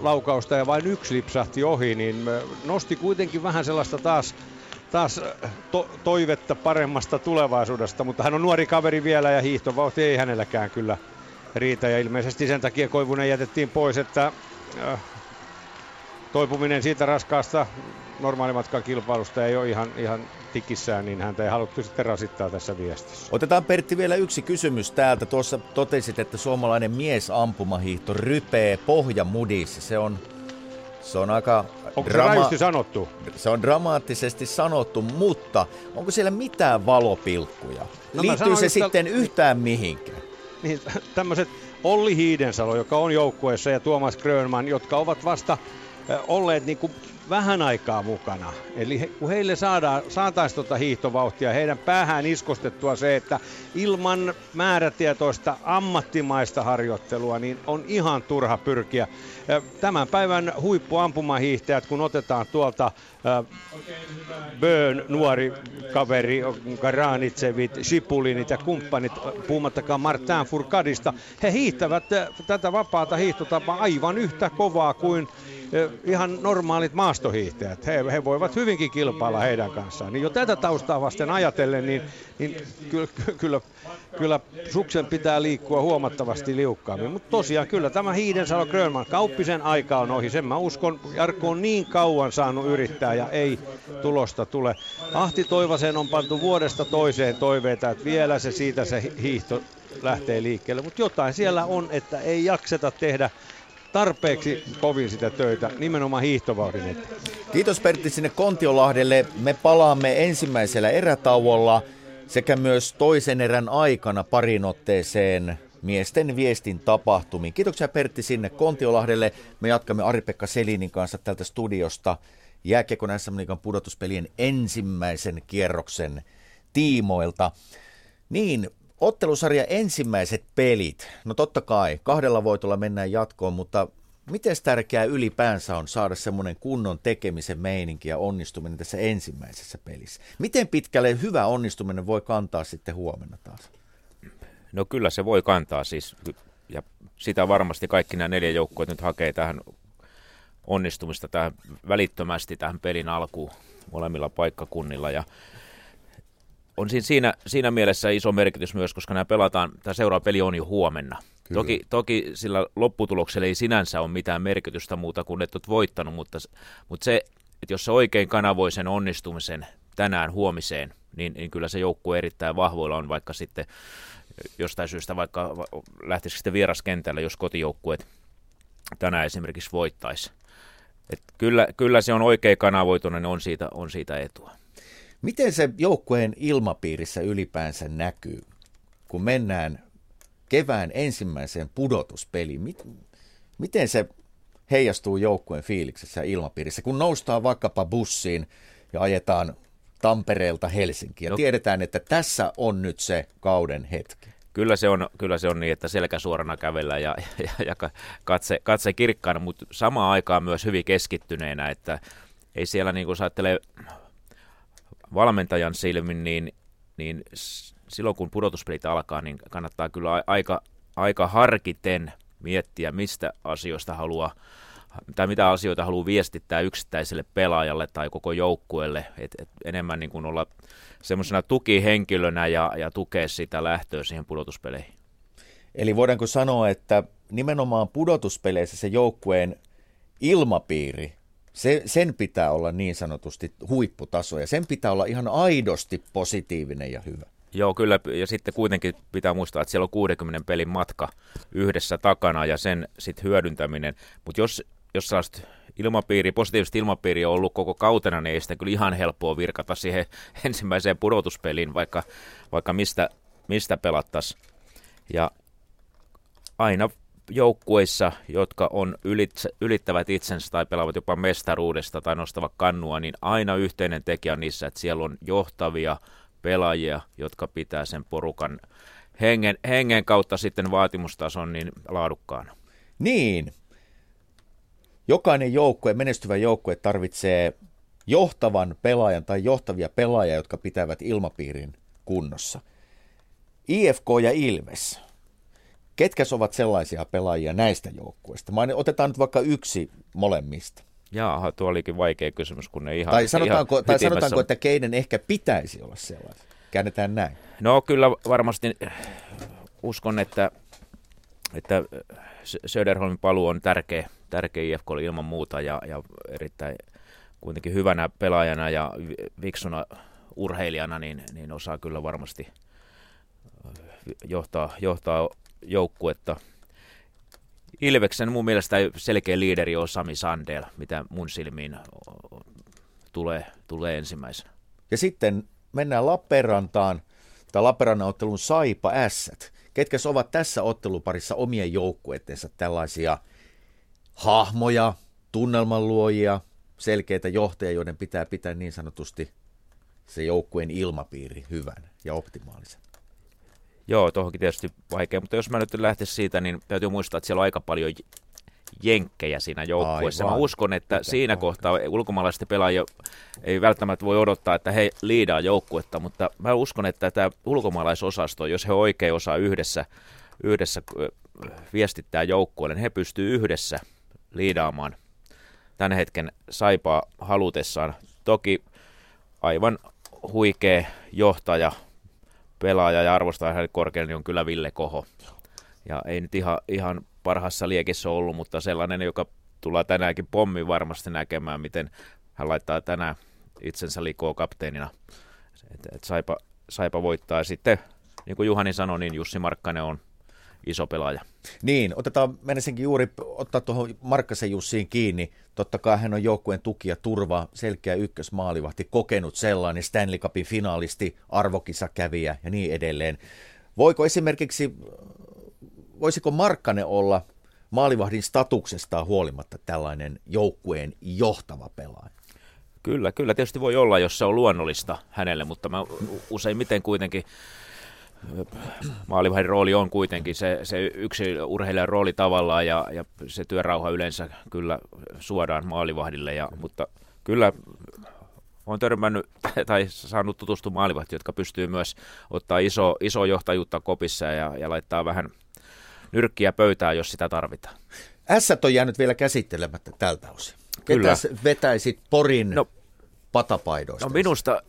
laukausta ja vain yksi lipsahti ohi, niin nosti kuitenkin vähän sellaista taas taas to- toivetta paremmasta tulevaisuudesta, mutta hän on nuori kaveri vielä ja hiihtovauhti ei hänelläkään kyllä riitä ja ilmeisesti sen takia Koivunen jätettiin pois, että äh, toipuminen siitä raskaasta normaalimatkan kilpailusta ei ole ihan, ihan tikissään, niin häntä ei haluttu sitten rasittaa tässä viestissä. Otetaan Pertti vielä yksi kysymys täältä. Tuossa totesit, että suomalainen mies ampumahiihto rypee pohjamudissa. Se on, se on aika... Onko drama- se sanottu? Se on dramaattisesti sanottu, mutta onko siellä mitään valopilkkuja? No Liittyy se yhtä... sitten yhtään mihinkään? niin tämmöiset Olli Hiidensalo, joka on joukkueessa, ja Tuomas Grönman, jotka ovat vasta olleet niin kuin vähän aikaa mukana. Eli he, kun heille saadaan, saataisiin tuota hiihtovauhtia, heidän päähän iskostettua se, että ilman määrätietoista ammattimaista harjoittelua, niin on ihan turha pyrkiä. Tämän päivän huippuampumahiihtäjät, kun otetaan tuolta Böön nuori kaveri, Karanitsevit, Sipulinit ja kumppanit, puhumattakaan Martin Furkadista, he hiihtävät tätä vapaata hiihtotapaa aivan yhtä kovaa kuin ihan normaalit maastohiihtäjät. He, he voivat hyvinkin kilpailla heidän kanssaan. Niin jo tätä taustaa vasten ajatellen, niin, niin kyllä, kyllä, kyllä suksen pitää liikkua huomattavasti liukkaammin. Mutta tosiaan kyllä tämä Hiidensalo Grönman, kauppisen aika on ohi. Sen mä uskon, Jarkko on niin kauan saanut yrittää ja ei tulosta tule. Ahti Toivasen on pantu vuodesta toiseen toiveita, että vielä se siitä se hiihto lähtee liikkeelle. Mutta jotain siellä on, että ei jakseta tehdä tarpeeksi kovin sitä töitä, nimenomaan hiihtovauhdin. Kiitos Pertti sinne Kontiolahdelle. Me palaamme ensimmäisellä erätauolla sekä myös toisen erän aikana parin otteeseen miesten viestin tapahtumiin. Kiitoksia Pertti sinne Kontiolahdelle. Me jatkamme Ari-Pekka Selinin kanssa tältä studiosta jääkiekon SM Liigan pudotuspelien ensimmäisen kierroksen tiimoilta. Niin, Ottelusarja ensimmäiset pelit. No totta kai, kahdella voitolla mennään jatkoon, mutta miten tärkeää ylipäänsä on saada semmoinen kunnon tekemisen meininki ja onnistuminen tässä ensimmäisessä pelissä? Miten pitkälle hyvä onnistuminen voi kantaa sitten huomenna taas? No kyllä se voi kantaa siis, ja sitä varmasti kaikki nämä neljä joukkoa nyt hakee tähän onnistumista tähän välittömästi tähän pelin alkuun molemmilla paikkakunnilla. Ja on siinä, siinä mielessä iso merkitys myös, koska nämä pelataan, tämä seuraava peli on jo huomenna. Toki, toki sillä lopputuloksella ei sinänsä ole mitään merkitystä muuta kuin että olet voittanut, mutta, mutta se, että jos se oikein kanavoi sen onnistumisen tänään huomiseen, niin, niin kyllä se joukkue erittäin vahvoilla on, vaikka sitten jostain syystä vaikka lähtisi sitten vieraskentällä, jos kotijoukkueet tänään esimerkiksi voittaisi. Et kyllä, kyllä se on oikein kanavoitunut, niin on siitä, on siitä etua. Miten se joukkueen ilmapiirissä ylipäänsä näkyy, kun mennään kevään ensimmäiseen pudotuspeliin? Miten se heijastuu joukkueen fiiliksessä ja ilmapiirissä. Kun noustaan vaikkapa bussiin ja ajetaan Tampereelta Helsinkiin ja no. tiedetään, että tässä on nyt se kauden hetki. Kyllä se on, kyllä se on niin, että selkä suorana kävellä ja, ja, ja katse, katse kirkkaana, mutta samaan aikaan myös hyvin keskittyneenä, että ei siellä niin kuin ajattelee valmentajan silmin, niin, niin silloin kun pudotuspelit alkaa, niin kannattaa kyllä aika, aika harkiten miettiä, mistä asioista haluaa tai mitä asioita haluaa viestittää yksittäiselle pelaajalle tai koko joukkueelle, että et enemmän niin kuin olla semmoisena tukihenkilönä ja, ja tukea sitä lähtöä siihen pudotuspeleihin. Eli voidaanko sanoa, että nimenomaan pudotuspeleissä se joukkueen ilmapiiri, se, sen pitää olla niin sanotusti huipputaso ja sen pitää olla ihan aidosti positiivinen ja hyvä. Joo, kyllä. Ja sitten kuitenkin pitää muistaa, että siellä on 60 pelin matka yhdessä takana ja sen sitten hyödyntäminen. Mutta jos, jos sellaista ilmapiiri, positiivista ilmapiiriä on ollut koko kautena, niin ei sitä kyllä ihan helppoa virkata siihen ensimmäiseen pudotuspeliin, vaikka, vaikka mistä, mistä pelattaisiin. Ja aina joukkueissa, jotka on ylitse, ylittävät itsensä tai pelaavat jopa mestaruudesta tai nostavat kannua, niin aina yhteinen tekijä on niissä, että siellä on johtavia pelaajia, jotka pitää sen porukan hengen, hengen kautta sitten vaatimustason niin laadukkaana. Niin. Jokainen joukkue, menestyvä joukkue tarvitsee johtavan pelaajan tai johtavia pelaajia, jotka pitävät ilmapiirin kunnossa. IFK ja Ilves. Ketkä ovat sellaisia pelaajia näistä joukkueista? Otetaan nyt vaikka yksi molemmista. Jaaha, tuo olikin vaikea kysymys, kun ne ihan Tai sanotaanko, ihan tai sanotaanko että keiden ehkä pitäisi olla sellainen? Käännetään näin. No kyllä varmasti uskon, että, että Söderholmin paluu on tärkeä, tärkeä IFK ilman muuta ja, ja erittäin kuitenkin hyvänä pelaajana ja viksuna urheilijana, niin, niin osaa kyllä varmasti johtaa, johtaa joukkuetta – Ilveksen mun mielestä selkeä liideri on Sami Sandel, mitä mun silmiin tulee, tulee ensimmäisenä. Ja sitten mennään Lappeenrantaan, tai Lappeenrannan ottelun Saipa Ässät. Ketkä ovat tässä otteluparissa omien joukkueittensa tällaisia hahmoja, tunnelmanluojia, selkeitä johtajia, joiden pitää pitää niin sanotusti se joukkueen ilmapiiri hyvän ja optimaalisen. Joo, tuohonkin tietysti vaikea, mutta jos mä nyt lähtisin siitä, niin täytyy muistaa, että siellä on aika paljon jenkkejä siinä joukkueessa. Mä uskon, että Mitä siinä kohtaa ulkomaalaisten pelaajia ei välttämättä voi odottaa, että he liidaa joukkuetta, mutta mä uskon, että tämä ulkomaalaisosasto, jos he oikein osaa yhdessä, yhdessä viestittää joukkueelle, niin he pystyy yhdessä liidaamaan tämän hetken saipaa halutessaan. Toki aivan huikea johtaja, pelaaja ja arvostaa hänet korkealle, niin on kyllä Ville Koho. Ja ei nyt ihan, ihan parhassa liekissä ollut, mutta sellainen, joka tullaan tänäänkin pommi varmasti näkemään, miten hän laittaa tänään itsensä likoon kapteenina. Et, et saipa, saipa voittaa. Sitten, niin kuin Juhani sanoi, niin Jussi Markkanen on iso pelaaja. Niin, otetaan, menisinkin juuri ottaa tuohon Markkasen Jussiin kiinni. Totta kai hän on joukkueen tuki ja turva, selkeä ykkösmaalivahti, kokenut sellainen, Stanley Cupin finaalisti, arvokisakävijä ja niin edelleen. Voiko esimerkiksi, voisiko Markkanen olla maalivahdin statuksesta huolimatta tällainen joukkueen johtava pelaaja? Kyllä, kyllä tietysti voi olla, jos se on luonnollista hänelle, mutta mä useimmiten kuitenkin maalivahdin rooli on kuitenkin se, se yksi urheilijan rooli tavallaan ja, ja se työrauha yleensä kyllä suodaan maalivahdille, ja, mutta kyllä olen törmännyt tai saanut tutustua maalivahtiin, jotka pystyy myös ottaa iso, iso johtajuutta kopissa ja, ja laittaa vähän nyrkkiä pöytään, jos sitä tarvitaan. Ässät on jäänyt vielä käsittelemättä tältä osin. Kyllä. Ketäs vetäisit Porin no, patapaidoista? No minusta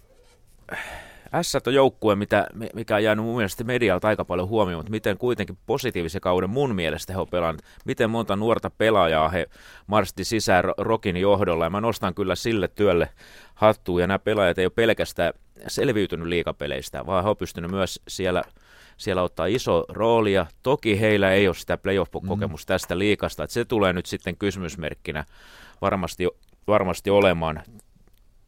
S on joukkue, mitä, mikä on jäänyt mun mielestä medialta aika paljon huomioon, mutta miten kuitenkin positiivisen kauden mun mielestä he on pelannut. Miten monta nuorta pelaajaa he marsti sisään Rokin johdolla, ja mä nostan kyllä sille työlle hattuun, ja nämä pelaajat ei ole pelkästään selviytynyt liikapeleistä, vaan he on pystynyt myös siellä siellä ottaa iso roolia. Toki heillä ei ole sitä playoff-kokemusta mm. tästä liikasta, että se tulee nyt sitten kysymysmerkkinä varmasti, varmasti olemaan.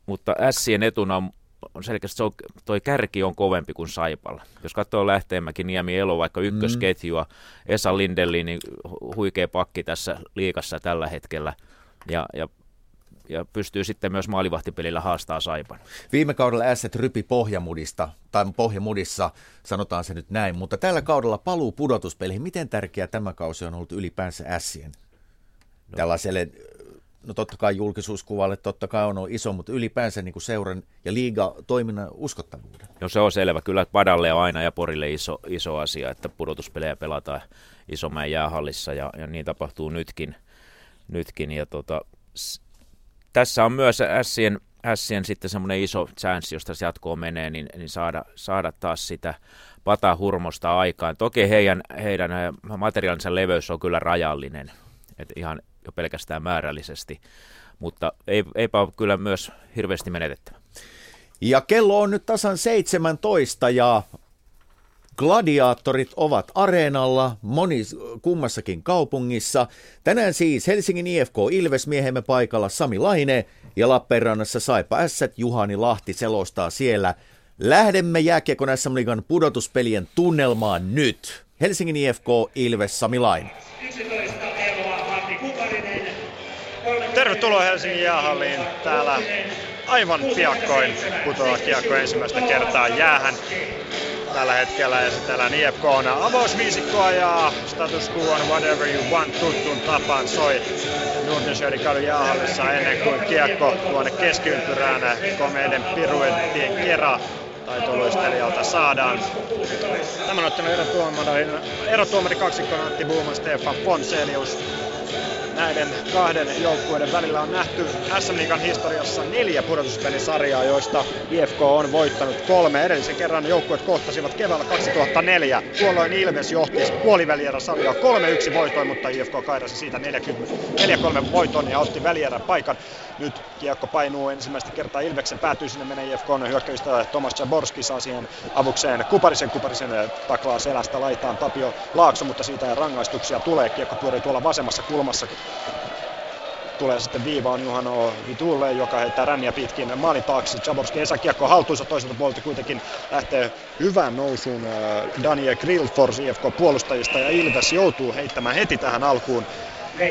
Mutta Sien etuna on on selkeästi se on, toi kärki on kovempi kuin Saipalla. Jos katsoo Lähteenmäki, Niemi, Elo, vaikka ykkösketjua, mm. Esa Lindelli, niin huikea pakki tässä liikassa tällä hetkellä. Ja, ja ja pystyy sitten myös maalivahtipelillä haastaa Saipan. Viime kaudella Ässet rypi pohjamudista, tai pohjamudissa, sanotaan se nyt näin, mutta tällä kaudella paluu pudotuspeleihin. Miten tärkeä tämä kausi on ollut ylipäänsä Ässien? No. Tällaiselle, no totta kai julkisuuskuvalle totta kai on iso, mutta ylipäänsä niin kuin seuran ja liiga toiminnan uskottavuuden. No se on selvä. Kyllä Padalle on aina ja Porille iso, iso asia, että pudotuspelejä pelataan Isomäen jäähallissa ja, ja niin tapahtuu nytkin. nytkin ja tota, tässä on myös Sien, Sien sitten semmoinen iso chanssi, josta se jatkoon menee, niin, niin saada, saada taas sitä patahurmosta aikaan. Toki heidän, heidän materiaalinsa leveys on kyllä rajallinen, että ihan jo pelkästään määrällisesti, mutta ei, eipä ole kyllä myös hirveästi menetettävä. Ja kello on nyt tasan 17 ja Gladiaattorit ovat areenalla moni kummassakin kaupungissa. Tänään siis Helsingin IFK Ilves miehemme paikalla Sami Laine ja Lappeenrannassa Saipa S. Juhani Lahti selostaa siellä. Lähdemme jääkiekon SM Liigan pudotuspelien tunnelmaan nyt. Helsingin IFK Ilves Sami Laine. Tervetuloa Helsingin jäähalliin. Täällä aivan piakkoin putoaa kiekko ensimmäistä kertaa jäähän tällä hetkellä esitellään IFK on avausviisikkoa ja status quo on whatever you want tuttuun tapaan soi Nordensjödin kadun jäähallissa ennen kuin kiekko tuonne keskiympyrään komeiden piruettien kera taitoluistelijalta saadaan. Tämän ottelun erotuomari, erotuomari kaksikkona Antti Buuman, Stefan Ponselius näiden kahden joukkueiden välillä on nähty SM Liigan historiassa neljä pudotuspelisarjaa, joista IFK on voittanut kolme. Edellisen kerran joukkueet kohtasivat keväällä 2004. Tuolloin Ilves johti puolivälierä sarjaa 3-1 voitoin, mutta IFK kairasi siitä 4-3 voiton ja otti välierän paikan. Nyt kiekko painuu ensimmäistä kertaa Ilveksen päätyy sinne menee IFK hyökkäystä Tomas Jaborski saa siihen avukseen Kuparisen. Kuparisen taklaa selästä laitaan Tapio Laakso, mutta siitä rangaistuksia tulee. Kiekko pyörii tuolla vasemmassa kulmassa tulee sitten viivaan Juhano Vitulle, joka heittää ränniä pitkin maalin taakse. Jaborski ei saa kiekkoa haltuunsa toiselta puolelta kuitenkin lähtee hyvään nousuun äh, Daniel Grillfors IFK puolustajista ja Ilves joutuu heittämään heti tähän alkuun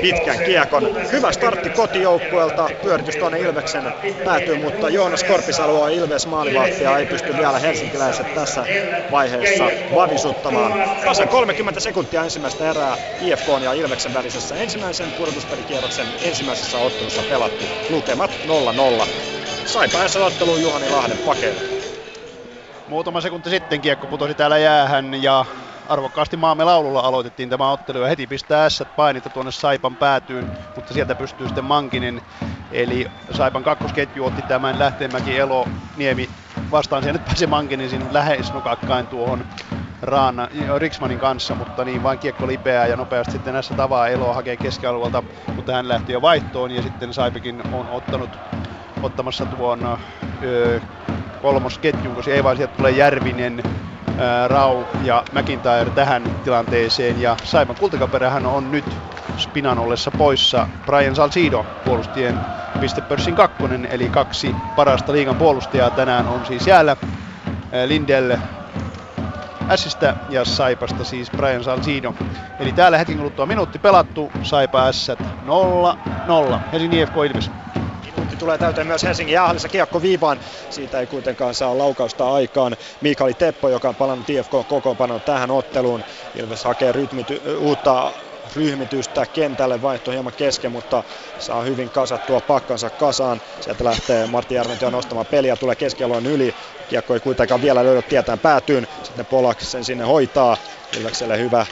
pitkän kiekon. Hyvä startti kotijoukkueelta, pyöritys tuonne Ilveksen päätyy, mutta Joonas Korpisalo Ilves maalivahtia ei pysty vielä helsinkiläiset tässä vaiheessa vavisuttamaan. Tasan 30 sekuntia ensimmäistä erää IFK ja Ilveksen välisessä ensimmäisen pudotuspelikierroksen ensimmäisessä ottelussa pelattu. Lukemat 0-0. Sai päässä otteluun Juhani Lahden pakeille. Muutama sekunti sitten kiekko putosi täällä jäähän ja arvokkaasti maamme laululla aloitettiin tämä ottelu ja heti pistää ässät painita tuonne Saipan päätyyn, mutta sieltä pystyy sitten Mankinen. Eli Saipan kakkosketju otti tämän Lähteenmäki, Elo, Niemi vastaan. Siellä nyt pääsi Mankinen siinä lähes nukakkain tuohon Raana, Riksmanin kanssa, mutta niin vain kiekko lipeää ja nopeasti sitten näissä tavaa Elo hakee keskialueelta, mutta hän lähti jo vaihtoon ja sitten Saipikin on ottanut ottamassa tuon öö, kolmosketjun, koska ei vaan sieltä tulee Järvinen, Rau ja McIntyre tähän tilanteeseen. Ja Saipan kultakaperähän on nyt Spinan ollessa poissa Brian Salcido puolustien pistepörssin kakkonen, eli kaksi parasta liigan puolustajaa tänään on siis jäällä. Lindell Sistä ja Saipasta siis Brian Salcido. Eli täällä hetken kuluttua minuutti pelattu, Saipa S 0-0. Helsingin IFK Ilves minuutti tulee täyteen myös Helsingin jäähallissa kiekko viivaan. Siitä ei kuitenkaan saa laukausta aikaan. Mikaeli Teppo, joka on palannut IFK kokoonpanon tähän otteluun. Ilves hakee rytmity, uutta ryhmitystä kentälle vaihto hieman kesken, mutta saa hyvin kasattua pakkansa kasaan. Sieltä lähtee Martti Järventyö nostamaan peliä, tulee keskialueen yli. Kiekko ei kuitenkaan vielä löydä tietään päätyyn. Sitten Polak sen sinne hoitaa. Ilvekselle hyvä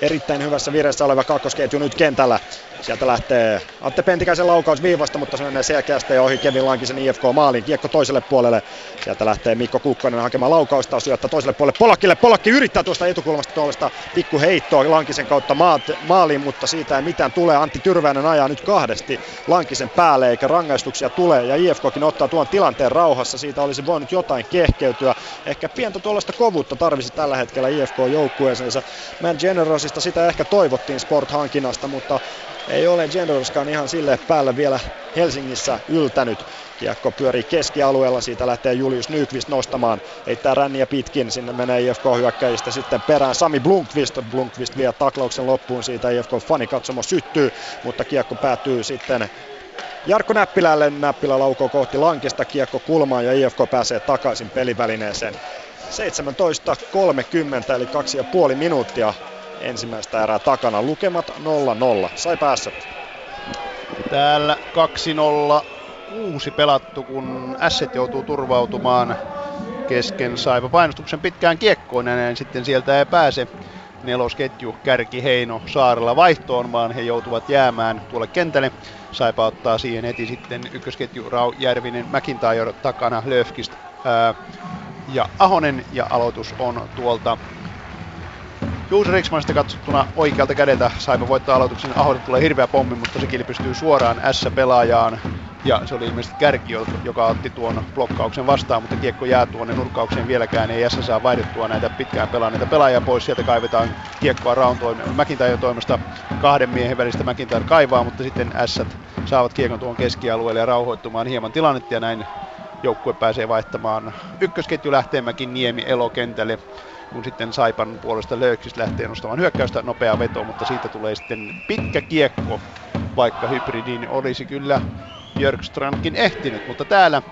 erittäin hyvässä vireessä oleva kakkosketju nyt kentällä. Sieltä lähtee Atte Pentikäisen laukaus viivasta, mutta se menee selkeästi ja ohi Kevin Lankisen IFK maaliin. Kiekko toiselle puolelle. Sieltä lähtee Mikko Kukkonen hakemaan laukausta, syöttää toiselle puolelle Polakille. Polakki yrittää tuosta etukulmasta tuollaista pikku heittoa Lankisen kautta maaliin, mutta siitä ei mitään tule. Antti Tyrväinen ajaa nyt kahdesti Lankisen päälle, eikä rangaistuksia tule. Ja IFKkin ottaa tuon tilanteen rauhassa. Siitä olisi voinut jotain kehkeytyä. Ehkä pientä tuollaista kovuutta tarvisi tällä hetkellä IFK-joukkueeseensa. Man Generosista sitä ehkä toivottiin Sport-hankinnasta, mutta ei ole. Gendorskaan ihan sille päällä vielä Helsingissä yltänyt. Kiekko pyörii keskialueella, siitä lähtee Julius Nykvist nostamaan, heittää ränniä pitkin, sinne menee IFK hyökkäjistä sitten perään. Sami Blunkvist, Blunkvist vie taklauksen loppuun, siitä IFK fanikatsomo syttyy, mutta kiekko päätyy sitten Jarkko Näppilälle, Näppilä laukoo kohti lankista, kiekko kulmaan ja IFK pääsee takaisin pelivälineeseen. 17.30 eli kaksi ja puoli minuuttia ensimmäistä erää takana. Lukemat 0-0. Sai päässä. Täällä 2-0 kuusi pelattu, kun Asset joutuu turvautumaan kesken saiva painostuksen pitkään kiekkoon ja näin sitten sieltä ei pääse nelosketju Kärki Heino Saarella vaihtoon, vaan he joutuvat jäämään tuolle kentälle. Saipa ottaa siihen heti sitten ykkösketju Rau Järvinen McIntyre takana Löfkist ää, ja Ahonen ja aloitus on tuolta Juuso Riksmanista katsottuna oikealta kädeltä Saipa voittaa aloituksen. Ahonen tulee hirveä pommi, mutta sekin pystyy suoraan S-pelaajaan. Ja se oli ilmeisesti Kärki, joka otti tuon blokkauksen vastaan, mutta kiekko jää tuonne nurkkaukseen vieläkään. Ei S saa vaihdettua näitä pitkään pelaaneita pelaajia pois. Sieltä kaivetaan kiekkoa Raun toime- toimesta kahden miehen välistä McIntyre kaivaa, mutta sitten S saavat kiekon tuon keskialueelle ja rauhoittumaan hieman tilannetta ja näin joukkue pääsee vaihtamaan. Ykkösketju lähtee Mäkin Niemi Elo kentälle kun sitten Saipan puolesta Lööksis lähtee nostamaan hyökkäystä nopea veto, mutta siitä tulee sitten pitkä kiekko, vaikka hybridiin olisi kyllä Björkstrandkin ehtinyt, mutta täällä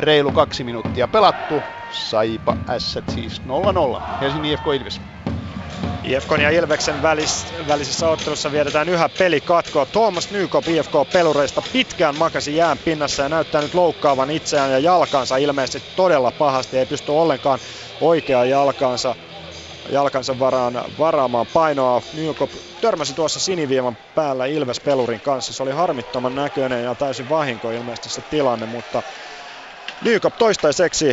reilu kaksi minuuttia pelattu. Saipa Asset siis 0-0. Helsingin IFK Ilves. IFK ja Ilveksen välis, välisessä ottelussa viedetään yhä pelikatkoa. Thomas Nykop IFK-pelureista pitkään makasi jään pinnassa ja näyttää nyt loukkaavan itseään ja jalkansa ilmeisesti todella pahasti. Ei pysty ollenkaan oikeaa jalkansa, jalkansa varaan, varaamaan painoa. Nykop törmäsi tuossa siniviivan päällä Ilves-pelurin kanssa. Se oli harmittoman näköinen ja täysin vahinko ilmeisesti se tilanne, mutta Nykop toistaiseksi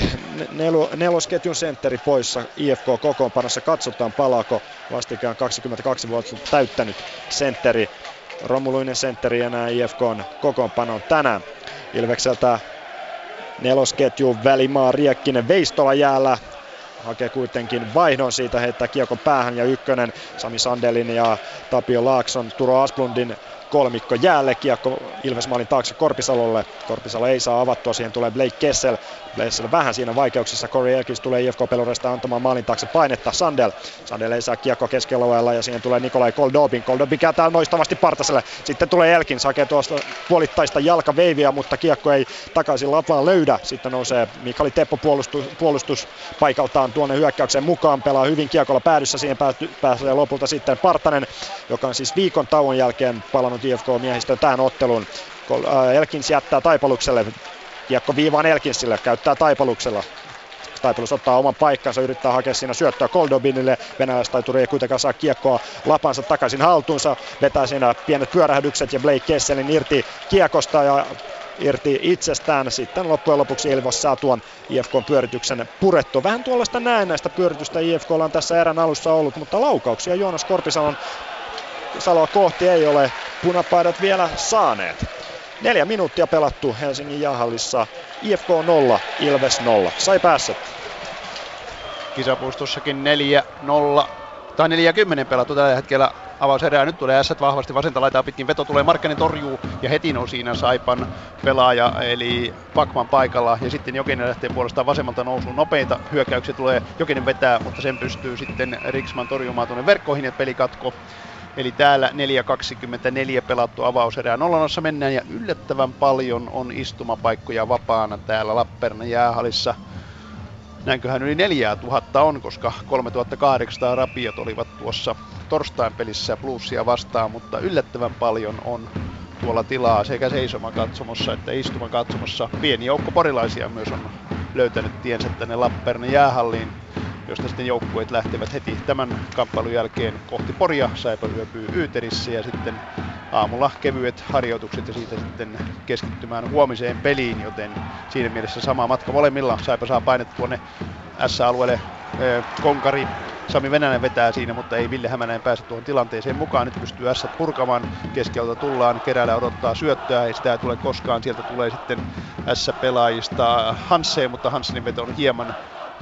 nel- nelosketjun sentteri poissa IFK kokoonpanossa. Katsotaan palaako vastikään 22 vuotta täyttänyt sentteri. Romuluinen sentteri enää IFKn kokoonpanon tänään. Ilvekseltä nelosketju Välimaa Riekkinen Veistola jäällä hakee kuitenkin vaihdon siitä, heittää kiekon päähän ja ykkönen Sami Sandelin ja Tapio Laakson, Turo Asplundin kolmikko jäälle, kiekko Ilves maalin taakse Korpisalolle. Korpisalo ei saa avattua, siihen tulee Blake Kessel. Kessel vähän siinä vaikeuksissa. Corey Elkins tulee IFK Peluresta antamaan maalin taakse painetta. Sandel. Sandel ei saa kiekko keskialueella ja siihen tulee Nikolai Koldobin. Koldobin kääntää noistavasti Partaselle. Sitten tulee Elkins, hakee tuosta puolittaista jalkaveiviä, mutta kiekko ei takaisin lapaan löydä. Sitten nousee Mikali Teppo puolustus, puolustus paikaltaan tuonne hyökkäykseen mukaan. Pelaa hyvin kiekolla päädyssä. Siihen pääsee lopulta sitten Partanen, joka on siis viikon tauon jälkeen palannut saanut IFK-miehistö tähän otteluun. Äh, Elkins jättää Taipalukselle. Kiekko viivaan Elkinsille, käyttää Taipaluksella. Taipalus ottaa oman paikkansa, yrittää hakea siinä syöttöä Koldobinille. Venäläistaituri ei kuitenkaan saa kiekkoa lapansa takaisin haltuunsa. Vetää siinä pienet pyörähdykset ja Blake Kesselin irti kiekosta ja irti itsestään. Sitten loppujen lopuksi Ilvos saa tuon IFK-pyörityksen purettu. Vähän tuollaista näennäistä pyöritystä IFK on tässä erän alussa ollut, mutta laukauksia Joonas Korpisalon Saloa kohti ei ole punapaidat vielä saaneet. Neljä minuuttia pelattu Helsingin jahallissa. IFK 0, Ilves 0. Sai päässä. Kisapuistossakin 4-0 tai 40 pelattu tällä hetkellä avauserää. Nyt tulee S vahvasti vasenta laitaa pitkin. Veto tulee, Markkanen torjuu ja heti on siinä Saipan pelaaja eli Pakman paikalla. Ja sitten Jokinen lähtee puolestaan vasemmalta nousuun. Nopeita hyökkäyksiä tulee. Jokinen vetää, mutta sen pystyy sitten Riksman torjumaan tuonne verkkoihin ja pelikatko. Eli täällä 4.24 pelattu avauserää. Nollanossa mennään ja yllättävän paljon on istumapaikkoja vapaana täällä Lappeenrannan jäähallissa. Näinköhän yli 4000 on, koska 3800 rapiat olivat tuossa torstain pelissä plussia vastaan, mutta yllättävän paljon on tuolla tilaa sekä seisomakatsomossa että istumakatsomossa. Pieni joukko porilaisia myös on löytänyt tiensä tänne Lappeenrannan jäähalliin josta sitten joukkueet lähtevät heti tämän kamppailun jälkeen kohti Poria. Saipa yöpyy Yyterissä ja sitten aamulla kevyet harjoitukset ja siitä sitten keskittymään huomiseen peliin, joten siinä mielessä sama matka molemmilla. Saipa saa painetta tuonne S-alueelle konkari Sami Venänen vetää siinä, mutta ei Ville Hämänen pääse tuohon tilanteeseen mukaan. Nyt pystyy S purkamaan. Keskeltä tullaan, keräällä odottaa syöttöä, ei sitä tule koskaan. Sieltä tulee sitten S-pelaajista Hansseen, mutta Hanssenin veto on hieman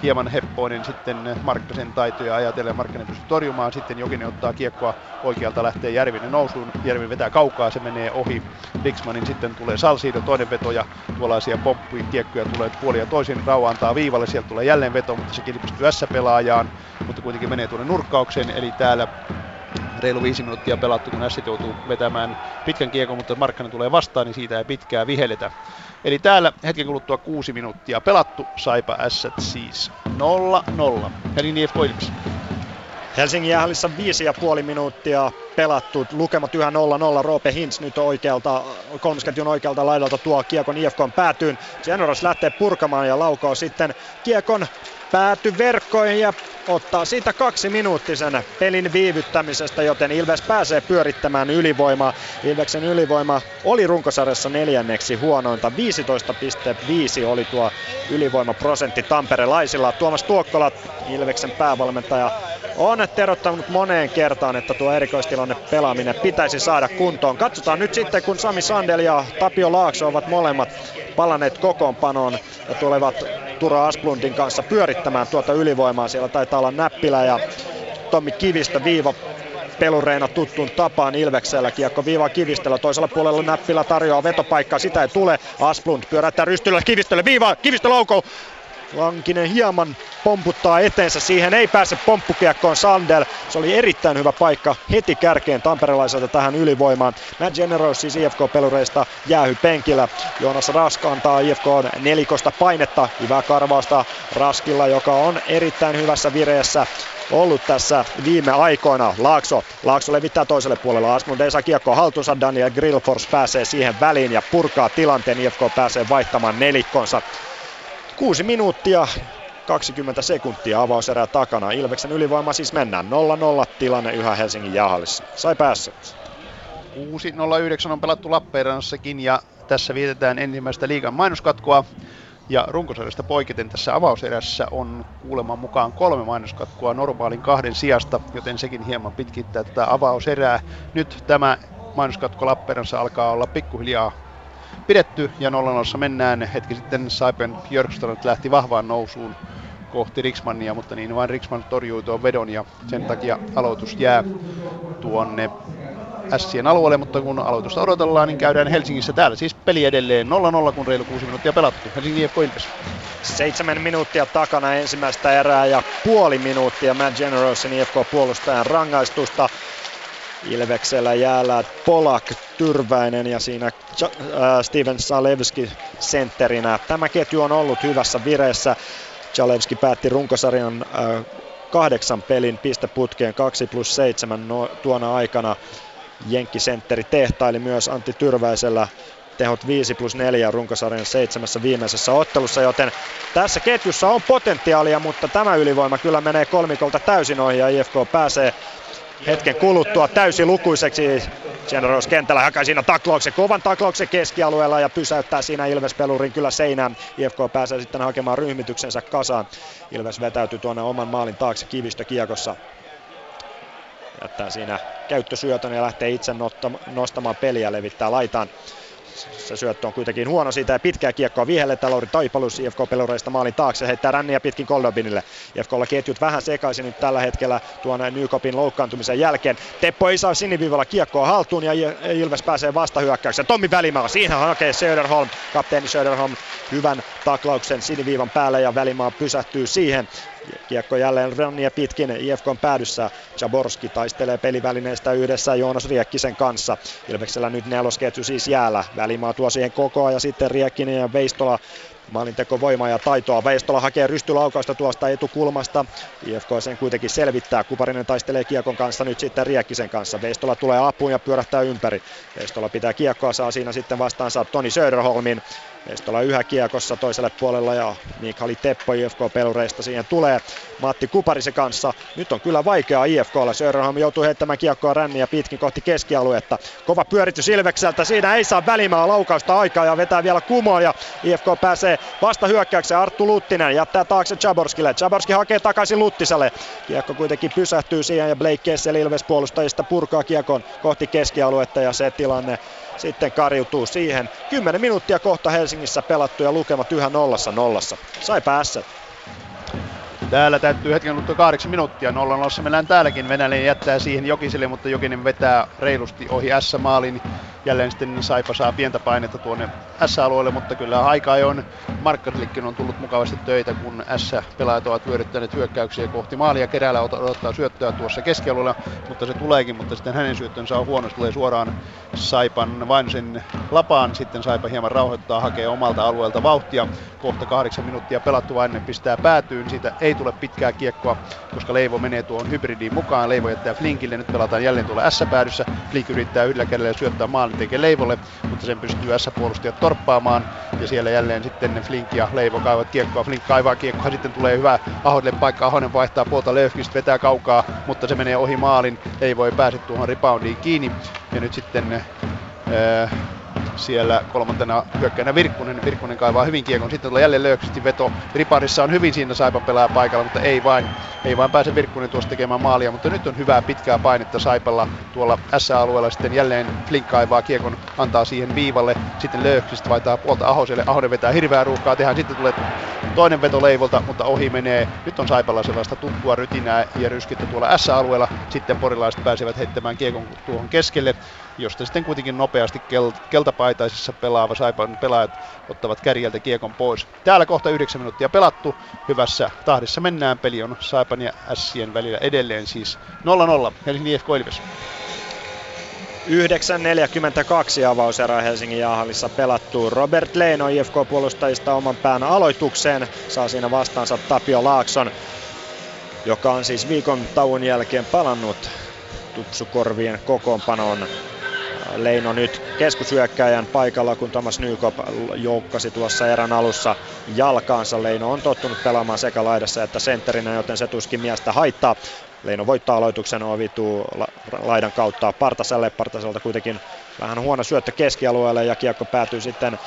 hieman heppoinen sitten Markkasen taitoja ajatellen. Markkanen pystyy torjumaan, sitten Jokinen ottaa kiekkoa oikealta, lähtee Järvinen nousuun. Järvinen vetää kaukaa, se menee ohi Riksmanin, sitten tulee Salsiido, toinen veto ja tuollaisia pomppuja kiekkoja tulee puoli ja toisin. Rauha antaa viivalle, sieltä tulee jälleen veto, mutta sekin pystyy S-pelaajaan, mutta kuitenkin menee tuonne nurkkaukseen, eli täällä reilu viisi minuuttia pelattu, kun Ässit joutuu vetämään pitkän kiekon, mutta Markkanen tulee vastaan, niin siitä ei pitkää vihelletä. Eli täällä hetken kuluttua kuusi minuuttia pelattu, Saipa Ässät siis 0-0. Helsingin IFK Ilves. Helsingin jäähallissa viisi ja puoli minuuttia pelattu. Lukemat yhä 0-0. Roope Hintz nyt oikealta, kolmosketjun oikealta laidalta tuo kiekon IFKn päätyyn. Generos lähtee purkamaan ja laukoo sitten kiekon pääty verkkoihin ja ottaa siitä kaksi minuuttisen pelin viivyttämisestä, joten Ilves pääsee pyörittämään ylivoimaa. Ilveksen ylivoima oli runkosarjassa neljänneksi huonointa. 15,5 oli tuo ylivoimaprosentti tamperelaisilla. Tuomas Tuokkola, Ilveksen päävalmentaja, on terottanut moneen kertaan, että tuo erikoistilanne pelaaminen pitäisi saada kuntoon. Katsotaan nyt sitten, kun Sami Sandel ja Tapio Laakso ovat molemmat palanneet kokoonpanoon ja tulevat Tura Asplundin kanssa pyörittämään tuota ylivoimaa. Siellä taitaa olla Näppilä ja Tommi Kivistö viiva pelureina tuttuun tapaan Ilveksellä. Kiekko viiva Kivistöllä. Toisella puolella Näppilä tarjoaa vetopaikkaa. Sitä ei tule. Asplund pyöräyttää rystyllä Kivistölle. Viiva. Kivistö laukoo. Lankinen hieman pomputtaa eteensä, siihen ei pääse pomppukiekkoon Sandel. Se oli erittäin hyvä paikka heti kärkeen tamperelaiselta tähän ylivoimaan. Matt Generous siis IFK-pelureista jäähy penkillä. Joonas Rask antaa IFK nelikosta painetta. Hyvää karvausta Raskilla, joka on erittäin hyvässä vireessä ollut tässä viime aikoina. Laakso, Laakso levittää toiselle puolelle. Asmund ei saa kiekkoa haltuunsa. Daniel Grillfors pääsee siihen väliin ja purkaa tilanteen. IFK pääsee vaihtamaan nelikkonsa. Kuusi minuuttia 20 sekuntia avauserää takana. Ilveksen ylivoima siis mennään 0-0 tilanne yhä Helsingin jahallissa. Sai päässä. 6.09 on pelattu Lappeenrannassakin ja tässä vietetään ensimmäistä liigan mainoskatkoa. Ja runkosarjasta poiketen tässä avauserässä on kuuleman mukaan kolme mainoskatkoa normaalin kahden sijasta, joten sekin hieman pitkittää tätä avauserää. Nyt tämä mainoskatko Lappeenrannassa alkaa olla pikkuhiljaa pidetty ja 0 mennään. Hetki sitten Saipen Björkström lähti vahvaan nousuun kohti Riksmannia, mutta niin vain Riksman torjui tuon vedon ja sen takia aloitus jää tuonne Sien alueelle, mutta kun aloitusta odotellaan, niin käydään Helsingissä täällä. Siis peli edelleen 0-0, kun reilu 6 minuuttia pelattu. Helsingin IFK Ilves. Seitsemän minuuttia takana ensimmäistä erää ja puoli minuuttia Matt Generosin IFK puolustajan rangaistusta. Ilveksellä jäällä Polak, Tyrväinen ja siinä äh, Steven Salevski sentterinä. Tämä ketju on ollut hyvässä vireessä. Jalevski päätti runkosarjan äh, kahdeksan pelin pisteputkeen 2 plus 7 no, tuona aikana. Jenkkisentteri tehtaili myös Antti Tyrväisellä tehot 5 plus 4 runkosarjan seitsemässä viimeisessä ottelussa, joten tässä ketjussa on potentiaalia, mutta tämä ylivoima kyllä menee kolmikolta täysin ohi ja IFK pääsee hetken kuluttua täysi lukuiseksi. Generos kentällä hakee siinä taklauksen, kovan taklauksen keskialueella ja pysäyttää siinä Ilves-pelurin kyllä seinään. IFK pääsee sitten hakemaan ryhmityksensä kasaan. Ilves vetäytyy tuonne oman maalin taakse kivistö kiekossa. Jättää siinä käyttösyötön ja lähtee itse nostamaan peliä, levittää laitaan se syöttö on kuitenkin huono siitä ja pitkää kiekkoa vihelletään Lauri Taipalus IFK pelureista maalin taakse. Heittää ränniä pitkin Koldobinille. IFKlla ketjut vähän sekaisin nyt tällä hetkellä tuon Nykopin loukkaantumisen jälkeen. Teppo ei saa sinivivalla kiekkoa haltuun ja Ilves pääsee vastahyökkäykseen. Tommi Välimaa, siinä hakee Söderholm, kapteeni Söderholm hyvän taklauksen siniviivan päälle ja Välimaa pysähtyy siihen. Kiekko jälleen rannia pitkin IFK on päädyssä. Jaborski taistelee pelivälineistä yhdessä Joonas Riekkisen kanssa. Ilveksellä nyt nelosketju siis jäällä. Välimaa tuo siihen kokoa ja sitten Riekkinen ja Veistola Maalinteko voimaa ja taitoa. Veistola hakee rystylaukausta tuosta etukulmasta. IFK sen kuitenkin selvittää. Kuparinen taistelee kiekon kanssa nyt sitten Riekkisen kanssa. Veistola tulee apuun ja pyörähtää ympäri. Veistola pitää kiekkoa, saa siinä sitten vastaansa Toni Söderholmin. Veistola yhä kiekossa toiselle puolella ja Mikali Teppo IFK-pelureista siihen tulee Matti Kuparisen kanssa. Nyt on kyllä vaikeaa IFKlla. Söderholm joutuu heittämään kiekkoa ränniä pitkin kohti keskialuetta. Kova pyöritys Ilvekseltä. Siinä ei saa välimaa laukausta aikaa ja vetää vielä kumoa ja IFK pääsee vasta hyökkäykseen. Arttu Luttinen jättää taakse Chaborskille. Chaborski hakee takaisin Luttiselle. Kiekko kuitenkin pysähtyy siihen ja Blake Kessel Ilves puolustajista purkaa kiekon kohti keskialuetta ja se tilanne sitten kariutuu siihen. 10 minuuttia kohta Helsingissä pelattu ja lukemat yhä nollassa nollassa. Sai päässä. Täällä täyttyy hetken kuluttua kahdeksan minuuttia. 0 mennään täälläkin. Venäläinen jättää siihen Jokiselle, mutta Jokinen vetää reilusti ohi S-maalin. Jälleen sitten Saipa saa pientä painetta tuonne S-alueelle, mutta kyllä aika on Markkasellekin on tullut mukavasti töitä, kun S-pelaajat ovat vyöryttäneet hyökkäyksiä kohti maalia. Keräällä odottaa syöttöä tuossa keskialueella, mutta se tuleekin, mutta sitten hänen syöttönsä on huono. Se tulee suoraan Saipan Vainosen lapaan. Sitten Saipa hieman rauhoittaa, hakee omalta alueelta vauhtia. Kohta kahdeksan minuuttia pelattu Vainen pistää päätyyn. Siitä ei tule pitkää kiekkoa, koska Leivo menee tuohon hybridiin mukaan. Leivo jättää Flinkille. Nyt pelataan jälleen tuolla S-päädyssä. Flink yrittää yhdellä kädellä syöttää tekee Leivolle, mutta sen pystyy S-puolustajat torppaamaan. Ja siellä jälleen sitten Flink ja Leivo kaivat kiekkoa. Flink kaivaa kiekkoa, sitten tulee hyvä Ahodelle paikka. Ahonen vaihtaa puolta Löfqvist, vetää kaukaa, mutta se menee ohi maalin. Ei voi pääse tuohon reboundiin kiinni. Ja nyt sitten äh, siellä kolmantena hyökkäänä Virkkunen. Virkkunen kaivaa hyvin kiekon. Sitten tulee jälleen Lööksesti veto. Riparissa on hyvin siinä Saipan pelaa paikalla, mutta ei vain, ei vain pääse Virkkunen tuosta tekemään maalia. Mutta nyt on hyvää pitkää painetta Saipalla tuolla S-alueella. Sitten jälleen Flink kaivaa kiekon, antaa siihen viivalle. Sitten Lööksesti vaihtaa puolta Ahoselle. Ahonen vetää hirveää ruuhkaa tehdään. Sitten tulee toinen veto Leivolta, mutta ohi menee. Nyt on Saipalla sellaista tuttua rytinää ja ryskittä tuolla S-alueella. Sitten porilaiset pääsevät heittämään kiekon tuohon keskelle josta sitten kuitenkin nopeasti kel- keltapaitaisessa pelaava Saipan pelaajat ottavat kärjeltä kiekon pois. Täällä kohta 9 minuuttia pelattu. Hyvässä tahdissa mennään. Peli on Saipan ja Sien välillä edelleen siis 0-0. Helsingin IFK Ilves. 9.42 avauserä Helsingin jahallissa pelattu. Robert Leino IFK-puolustajista oman pään aloitukseen. Saa siinä vastaansa Tapio Laakson, joka on siis viikon tauon jälkeen palannut tupsukorvien kokoonpanoon. Leino nyt keskusyökkäjän paikalla, kun Thomas Nykop joukkasi tuossa erän alussa jalkaansa. Leino on tottunut pelaamaan sekä laidassa että sentterinä, joten se tuskin miestä haittaa. Leino voittaa aloituksen, ovituu laidan kautta Partaselle. Partaselta kuitenkin vähän huono syöttö keskialueelle ja kiekko päätyy sitten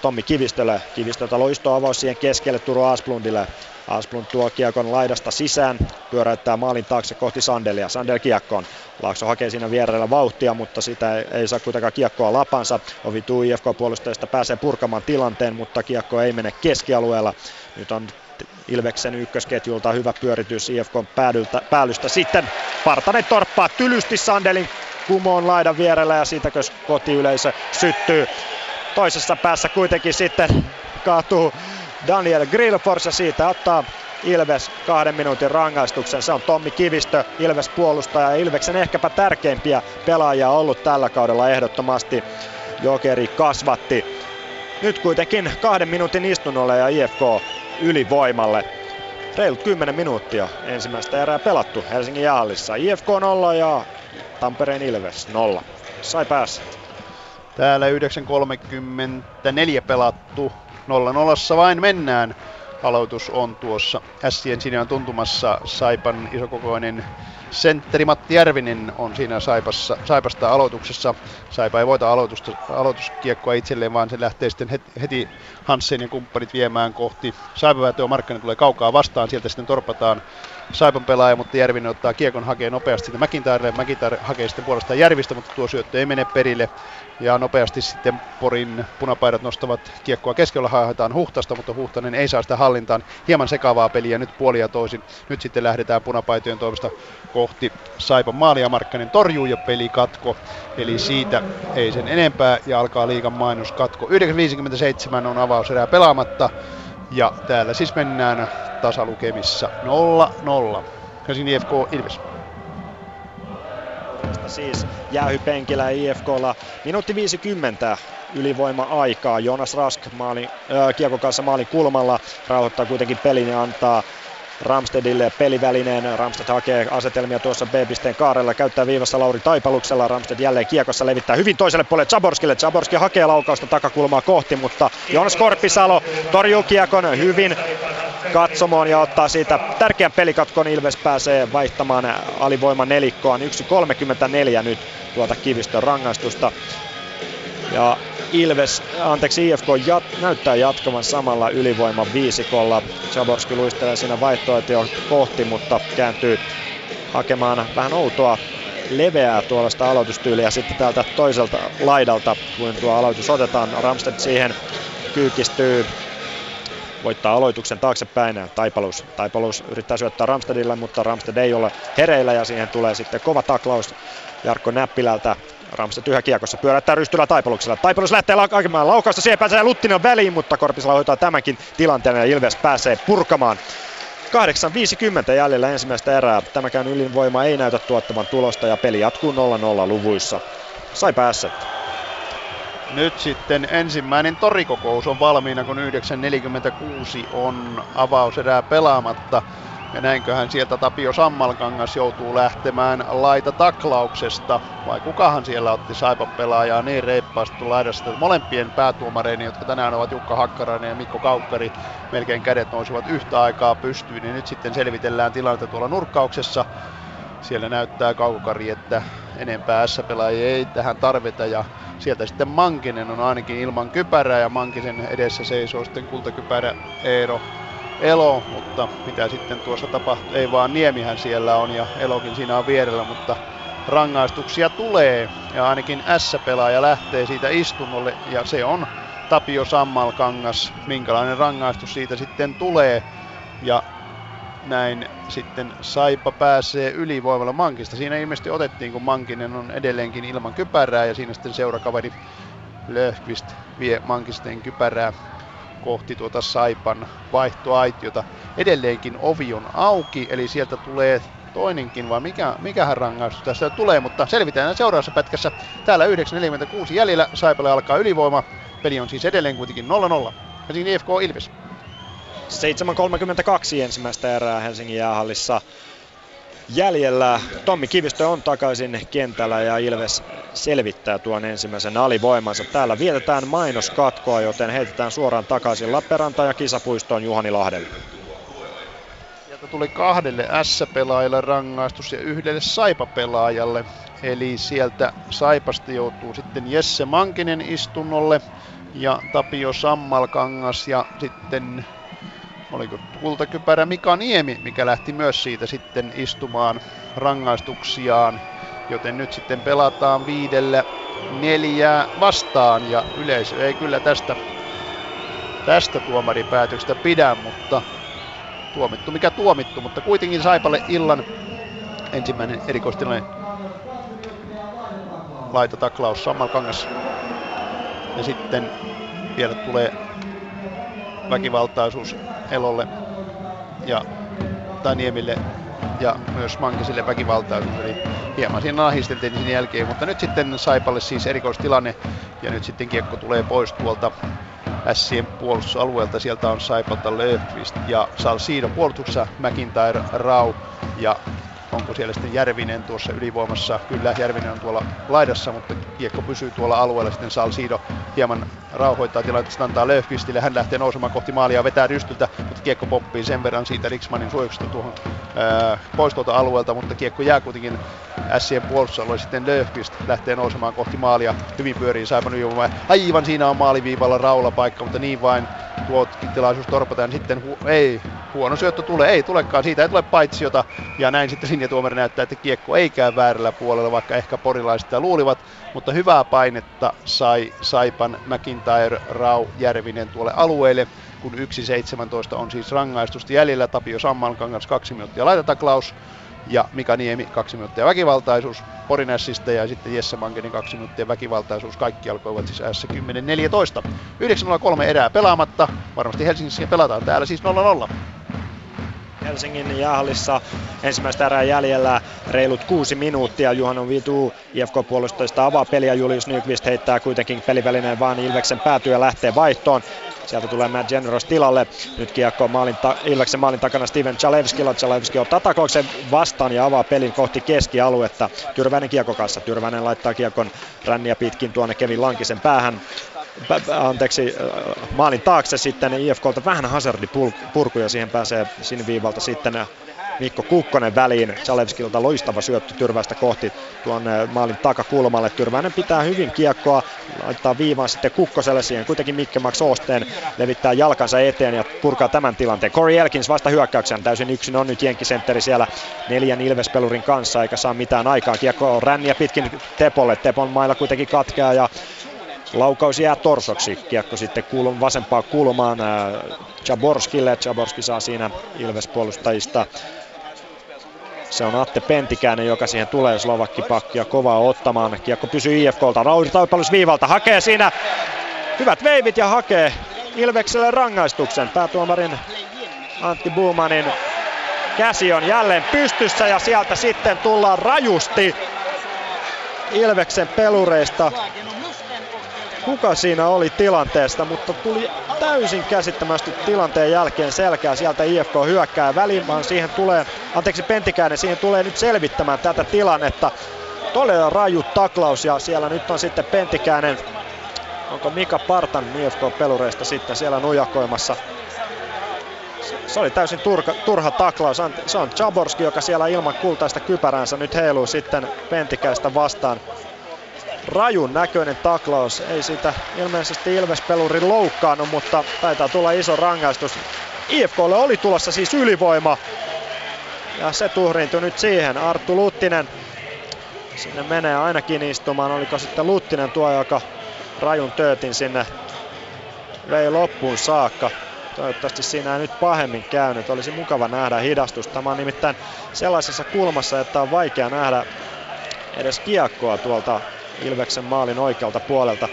Tommi Kivistölle. Kivistöltä loistoavaus siihen keskelle Turo Asplundille. Asplund tuo kiekon laidasta sisään, pyöräyttää maalin taakse kohti Sandelia. Sandel kiekkoon. Laakso hakee siinä vierellä vauhtia, mutta sitä ei, saa kuitenkaan kiekkoa lapansa. Ovitu IFK-puolustajista pääsee purkamaan tilanteen, mutta kiekko ei mene keskialueella. Nyt on Ilveksen ykkösketjulta hyvä pyöritys IFK päädyltä, päällystä. Sitten Partanen torppaa tylysti Sandelin kumoon laidan vierellä ja siitäkö kotiyleisö syttyy. Toisessa päässä kuitenkin sitten kaatuu Daniel Grillfors ja siitä ottaa Ilves kahden minuutin rangaistuksen. Se on Tommi Kivistö, Ilves puolustaja ja Ilveksen ehkäpä tärkeimpiä pelaajia ollut tällä kaudella ehdottomasti. Jokeri kasvatti. Nyt kuitenkin kahden minuutin istunnolle ja IFK ylivoimalle. Reilut 10 minuuttia ensimmäistä erää pelattu Helsingin jahallissa. IFK 0 ja Tampereen Ilves 0. Sai päässä. Täällä 9.34 pelattu. 0-0 vain mennään. Aloitus on tuossa Ässien sinne on tuntumassa Saipan isokokoinen sentteri Matti Järvinen on siinä Saipassa, Saipasta aloituksessa. Saipa ei voita aloitusta, aloituskiekkoa itselleen, vaan se lähtee sitten heti, heti Hansen ja kumppanit viemään kohti Saipa Markkanen tulee kaukaa vastaan, sieltä sitten torpataan Saipan pelaaja, mutta Järvinen ottaa kiekon, hakee nopeasti sitten McIntyrelle. McIntyre hakee sitten puolestaan Järvistä, mutta tuo syöttö ei mene perille. Ja nopeasti sitten Porin punapaidat nostavat kiekkoa keskellä haetaan Huhtasta, mutta Huhtanen ei saa sitä hallintaan. Hieman sekavaa peliä nyt puolia toisin. Nyt sitten lähdetään punapaitojen toimesta kohti Saipan maalia. Markkanen torjuu ja peli katko. Eli siitä ei sen enempää ja alkaa liikan mainos katko. 9.57 on avauserää pelaamatta. Ja täällä siis mennään tasalukemissa 0-0. Helsingin IFK Ilves. Siis jäähypenkillä IFKlla minuutti 50 ylivoima-aikaa. Jonas Rask maali, äh, kiekon kanssa maalin kulmalla rauhoittaa kuitenkin pelin ja antaa Ramstedille pelivälineen. Ramsted hakee asetelmia tuossa B-pisteen kaarella, käyttää viivassa Lauri Taipaluksella. Ramsted jälleen kiekossa levittää hyvin toiselle puolelle Zaborskille. Zaborski hakee laukausta takakulmaa kohti, mutta Jonas Korpisalo torjuu kiekon hyvin katsomoon ja ottaa siitä tärkeän pelikatkon. Ilves pääsee vaihtamaan alivoima nelikkoon. 1.34 nyt tuota kivistön rangaistusta. Ja Ilves, anteeksi IFK jat, näyttää jatkavan samalla ylivoiman viisikolla. Chaborski luistelee siinä vaihtoehtoja kohti, mutta kääntyy hakemaan vähän outoa leveää tuollaista aloitustyyliä sitten täältä toiselta laidalta, kun tuo aloitus otetaan. Ramsted siihen kyykistyy voittaa aloituksen taaksepäin. Taipalus, Taipalus yrittää syöttää Ramstedille, mutta Ramsted ei ole hereillä ja siihen tulee sitten kova taklaus Jarkko Näppilältä. Ramsted yhä kiekossa pyörättää rystyllä Taipaluksella. Taipalus lähtee hakemaan laukausta, siihen pääsee Luttinen väliin, mutta Korpisala hoitaa tämänkin tilanteen ja Ilves pääsee purkamaan 8.50 jäljellä ensimmäistä erää. Tämäkään ylinvoima ei näytä tuottavan tulosta ja peli jatkuu 0-0 luvuissa. Sai päässä. Nyt sitten ensimmäinen torikokous on valmiina, kun 9.46 on avauserää pelaamatta. Ja näinköhän sieltä Tapio Sammalkangas joutuu lähtemään laita taklauksesta. Vai kukahan siellä otti Saipa pelaajaa niin reippaasti laidasta. Molempien päätuomareini, jotka tänään ovat Jukka Hakkarainen ja Mikko Kaukkari, melkein kädet nousivat yhtä aikaa pystyyn. Niin nyt sitten selvitellään tilannetta tuolla nurkkauksessa. Siellä näyttää Kaukari, että enempää S-pelaajia ei tähän tarvita ja sieltä sitten Mankinen on ainakin ilman kypärää ja Mankisen edessä seisoo sitten kultakypärä Eero Elo, mutta mitä sitten tuossa tapahtuu, ei vaan Niemihän siellä on ja Elokin siinä on vierellä, mutta rangaistuksia tulee ja ainakin S-pelaaja lähtee siitä istunnolle ja se on Tapio Sammalkangas. Minkälainen rangaistus siitä sitten tulee ja näin sitten Saipa pääsee ylivoimalla Mankista. Siinä ilmeisesti otettiin, kun Mankinen on edelleenkin ilman kypärää ja siinä sitten seurakaveri Löfqvist vie Mankisten kypärää kohti tuota Saipan vaihtoaitiota. Edelleenkin ovi on auki, eli sieltä tulee toinenkin, vai mikä, mikähän rangaistus tässä tulee, mutta selvitään seuraavassa pätkässä. Täällä 9.46 jäljellä, Saipalle alkaa ylivoima. Peli on siis edelleen kuitenkin 0-0. Helsingin IFK Ilves. 7.32 ensimmäistä erää Helsingin jäähallissa jäljellä. Tommi Kivistö on takaisin kentällä ja Ilves selvittää tuon ensimmäisen alivoimansa. Täällä vietetään mainoskatkoa, joten heitetään suoraan takaisin Lappeenranta ja kisapuistoon Juhani Lahdelle. Sieltä tuli kahdelle S-pelaajalle rangaistus ja yhdelle Saipa-pelaajalle. Eli sieltä Saipasta joutuu sitten Jesse Mankinen istunnolle ja Tapio Sammalkangas ja sitten oliko kultakypärä Mika Niemi, mikä lähti myös siitä sitten istumaan rangaistuksiaan. Joten nyt sitten pelataan viidellä neljää vastaan ja yleisö ei kyllä tästä, tästä tuomaripäätöksestä pidä, mutta tuomittu mikä tuomittu, mutta kuitenkin Saipalle illan ensimmäinen erikoistilanne laitotaklaus Sammalkangas. Ja sitten vielä tulee väkivaltaisuus Elolle ja Taniemille ja myös Mankiselle väkivaltaisuus. Eli hieman siinä ahisteltiin sen jälkeen, mutta nyt sitten Saipalle siis erikoistilanne ja nyt sitten kiekko tulee pois tuolta Sien puolustusalueelta. Sieltä on Saipalta Löfqvist ja Salsiino puolustuksessa, McIntyre, Rau ja onko siellä sitten Järvinen tuossa ylivoimassa. Kyllä Järvinen on tuolla laidassa, mutta kiekko pysyy tuolla alueella. Sitten Salsido hieman rauhoittaa tilannetta, antaa Löfqvistille. Hän lähtee nousemaan kohti maalia ja vetää rystyltä, mutta kiekko poppii sen verran siitä Riksmanin suojuksesta tuohon pois tuolta alueelta, mutta kiekko jää kuitenkin Sien puolustusalue. Sitten Löfqvist lähtee nousemaan kohti maalia. Hyvin pyörii Saipan ylivoima. Aivan siinä on maaliviivalla Raula paikka, mutta niin vain tuo tilaisuus torpataan. Sitten hu- ei, huono syöttö tulee, ei tulekaan, siitä ei tule paitsiota. Ja näin sitten linjatuomari näyttää, että kiekko ei käy väärällä puolella, vaikka ehkä porilaiset sitä luulivat. Mutta hyvää painetta sai Saipan McIntyre, Rau, Järvinen tuolle alueelle kun 1.17 on siis rangaistusta jäljellä. Tapio Sammalkangas kaksi minuuttia laitataklaus ja Mika Niemi kaksi minuuttia väkivaltaisuus Porinässistä ja sitten Jesse Mankenin kaksi minuuttia väkivaltaisuus. Kaikki alkoivat siis S10-14. 9.03 erää pelaamatta. Varmasti Helsingissä pelataan täällä siis 0-0. Helsingin jäähallissa ensimmäistä erää jäljellä reilut kuusi minuuttia. Juhano Vitu IFK-puolustajista avaa peliä. Julius Nyqvist heittää kuitenkin pelivälineen vaan Ilveksen päätyä lähtee vaihtoon. Sieltä tulee Matt Generos tilalle. Nyt kiekko maalin ta- Ilveksen maalin takana Steven Chalevskilla. Chalevski ottaa taklauksen vastaan ja avaa pelin kohti keskialuetta. Tyrväinen kiekko kanssa. Tyrväinen laittaa kiekon ränniä pitkin tuonne Kevin Lankisen päähän anteeksi, maalin taakse sitten IFKlta vähän hazardi purku ja siihen pääsee siniviivalta sitten Mikko Kukkonen väliin. Salevskilta loistava syöttö Tyrväistä kohti tuon maalin takakulmalle. Tyrväinen pitää hyvin kiekkoa, laittaa viivaan sitten Kukkoselle siihen. Kuitenkin Mikke Max Osteen levittää jalkansa eteen ja purkaa tämän tilanteen. Corey Elkins vasta hyökkäyksen. Täysin yksin on nyt Jenkkisentteri siellä neljän Ilvespelurin kanssa eikä saa mitään aikaa. Kiekko on ränniä pitkin Tepolle. Tepon mailla kuitenkin katkeaa ja Laukaus jää torsoksi. Kiekko sitten kuulum, vasempaan kulmaan Jaborskille. Jaborski saa siinä Ilves-puolustajista se on Atte Pentikäinen, joka siihen tulee Slovakki-pakkia kovaa ottamaan. Kiekko pysyy IFKlta. Rauli Taipalus viivalta hakee siinä hyvät veivit ja hakee Ilvekselle rangaistuksen. Päätuomarin Antti Buumanin käsi on jälleen pystyssä ja sieltä sitten tullaan rajusti Ilveksen pelureista kuka siinä oli tilanteesta, mutta tuli täysin käsittämästi tilanteen jälkeen selkää sieltä IFK hyökkää väliin, vaan siihen tulee, anteeksi Pentikäinen, siihen tulee nyt selvittämään tätä tilannetta. Todella raju taklaus ja siellä nyt on sitten Pentikäinen, onko Mika Partan IFK-pelureista sitten siellä nujakoimassa. Se oli täysin turka, turha taklaus. Se on Chaborski, joka siellä ilman kultaista kypäräänsä nyt heiluu sitten Pentikäistä vastaan rajun näköinen taklaus. Ei sitä ilmeisesti Ilves-peluri loukkaannut, mutta taitaa tulla iso rangaistus. IFKlle oli tulossa siis ylivoima. Ja se tuhriintui nyt siihen. Arttu Luttinen sinne menee ainakin istumaan. Oliko sitten Luttinen tuo, joka rajun töötin sinne vei loppuun saakka. Toivottavasti siinä ei nyt pahemmin käynyt. Olisi mukava nähdä hidastus. Tämä on nimittäin sellaisessa kulmassa, että on vaikea nähdä edes kiekkoa tuolta Ilveksen maalin oikealta puolelta.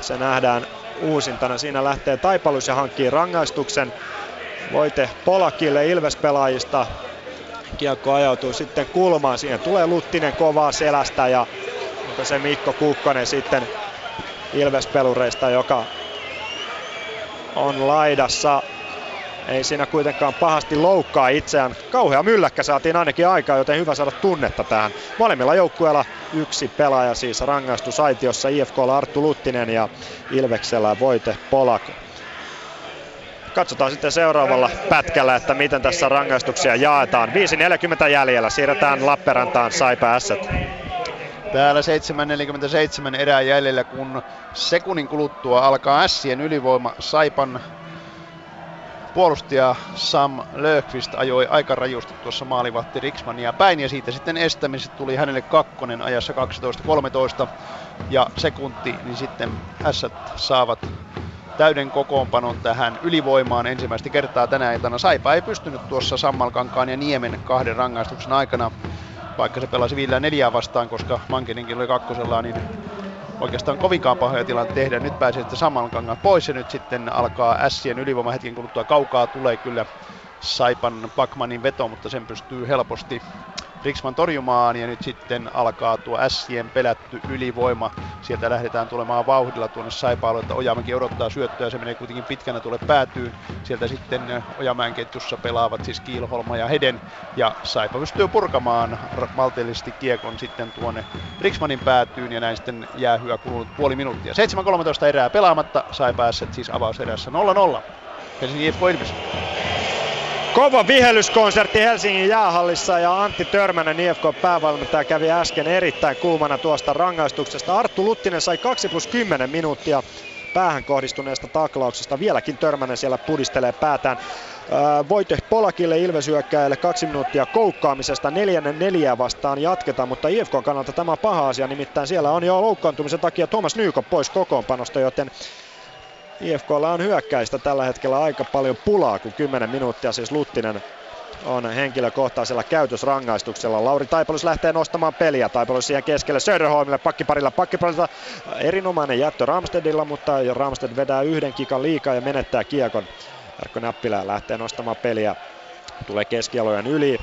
Se nähdään uusintana. Siinä lähtee Taipalus ja hankkii rangaistuksen. Voite Polakille Ilves-pelaajista. Kiekko ajautuu sitten kulmaan. Siihen tulee Luttinen kovaa selästä ja onko se Mikko Kukkonen sitten Ilves-pelureista, joka on laidassa ei siinä kuitenkaan pahasti loukkaa itseään. Kauhea mylläkkä saatiin ainakin aikaa, joten hyvä saada tunnetta tähän. Molemmilla joukkueilla yksi pelaaja siis rangaistusaitiossa. IFKlla Arttu Luttinen ja Ilveksellä Voite Polak. Katsotaan sitten seuraavalla pätkällä, että miten tässä rangaistuksia jaetaan. 5.40 jäljellä, siirretään Lappeenrantaan Saipa Asset. Täällä 7.47 erää jäljellä, kun sekunnin kuluttua alkaa Sien ylivoima Saipan puolustaja Sam Löfqvist ajoi aika rajusti tuossa maalivahti Riksmania päin ja siitä sitten estämisestä tuli hänelle kakkonen ajassa 12.13 ja sekunti, niin sitten S saavat täyden kokoonpanon tähän ylivoimaan ensimmäistä kertaa tänä iltana. Saipa ei pystynyt tuossa Sammalkankaan ja Niemen kahden rangaistuksen aikana, vaikka se pelasi vielä neljää vastaan, koska Mankininkin oli kakkosellaan, niin oikeastaan kovinkaan pahoja tilanteita tehdä. Nyt pääsee sitten saman kangan pois ja nyt sitten alkaa Ässien ylivoima hetken kuluttua. Kaukaa tulee kyllä Saipan Pakmanin veto, mutta sen pystyy helposti Riksman torjumaan ja nyt sitten alkaa tuo Sien pelätty ylivoima. Sieltä lähdetään tulemaan vauhdilla tuonne että Ojamäki odottaa syöttöä, se menee kuitenkin pitkänä tuolle päätyyn. Sieltä sitten Ojamäen ketjussa pelaavat siis Kiilholma ja Heden ja Saipa pystyy purkamaan maltillisesti kiekon sitten tuonne Riksmanin päätyyn ja näin sitten jäähyä kulunut puoli minuuttia. 7.13 erää pelaamatta, Saipa siis avauserässä 0-0. Helsingin IFK Ilves. Kova vihellyskonsertti Helsingin jäähallissa ja Antti Törmänen IFK-päävalmentaja kävi äsken erittäin kuumana tuosta rangaistuksesta. Arttu Luttinen sai 2 plus 10 minuuttia päähän kohdistuneesta taklauksesta. Vieläkin Törmänen siellä pudistelee päätään. Voite Polakille Ilvesyökkäjälle kaksi minuuttia koukkaamisesta. Neljännen neljää vastaan jatketaan, mutta IFK kannalta tämä on paha asia. Nimittäin siellä on jo loukkaantumisen takia Thomas Nykop pois kokoonpanosta, joten IFKlla on hyökkäistä tällä hetkellä aika paljon pulaa, kun 10 minuuttia siis Luttinen on henkilökohtaisella käytösrangaistuksella. Lauri Taipalus lähtee nostamaan peliä. Taipalus siihen keskelle Söderholmille pakkiparilla. Pakkiparilla erinomainen jättö Ramstedilla, mutta Ramsted vedää yhden kikan liikaa ja menettää kiekon. Jarkko Näppilä lähtee nostamaan peliä. Tulee keskialojen yli.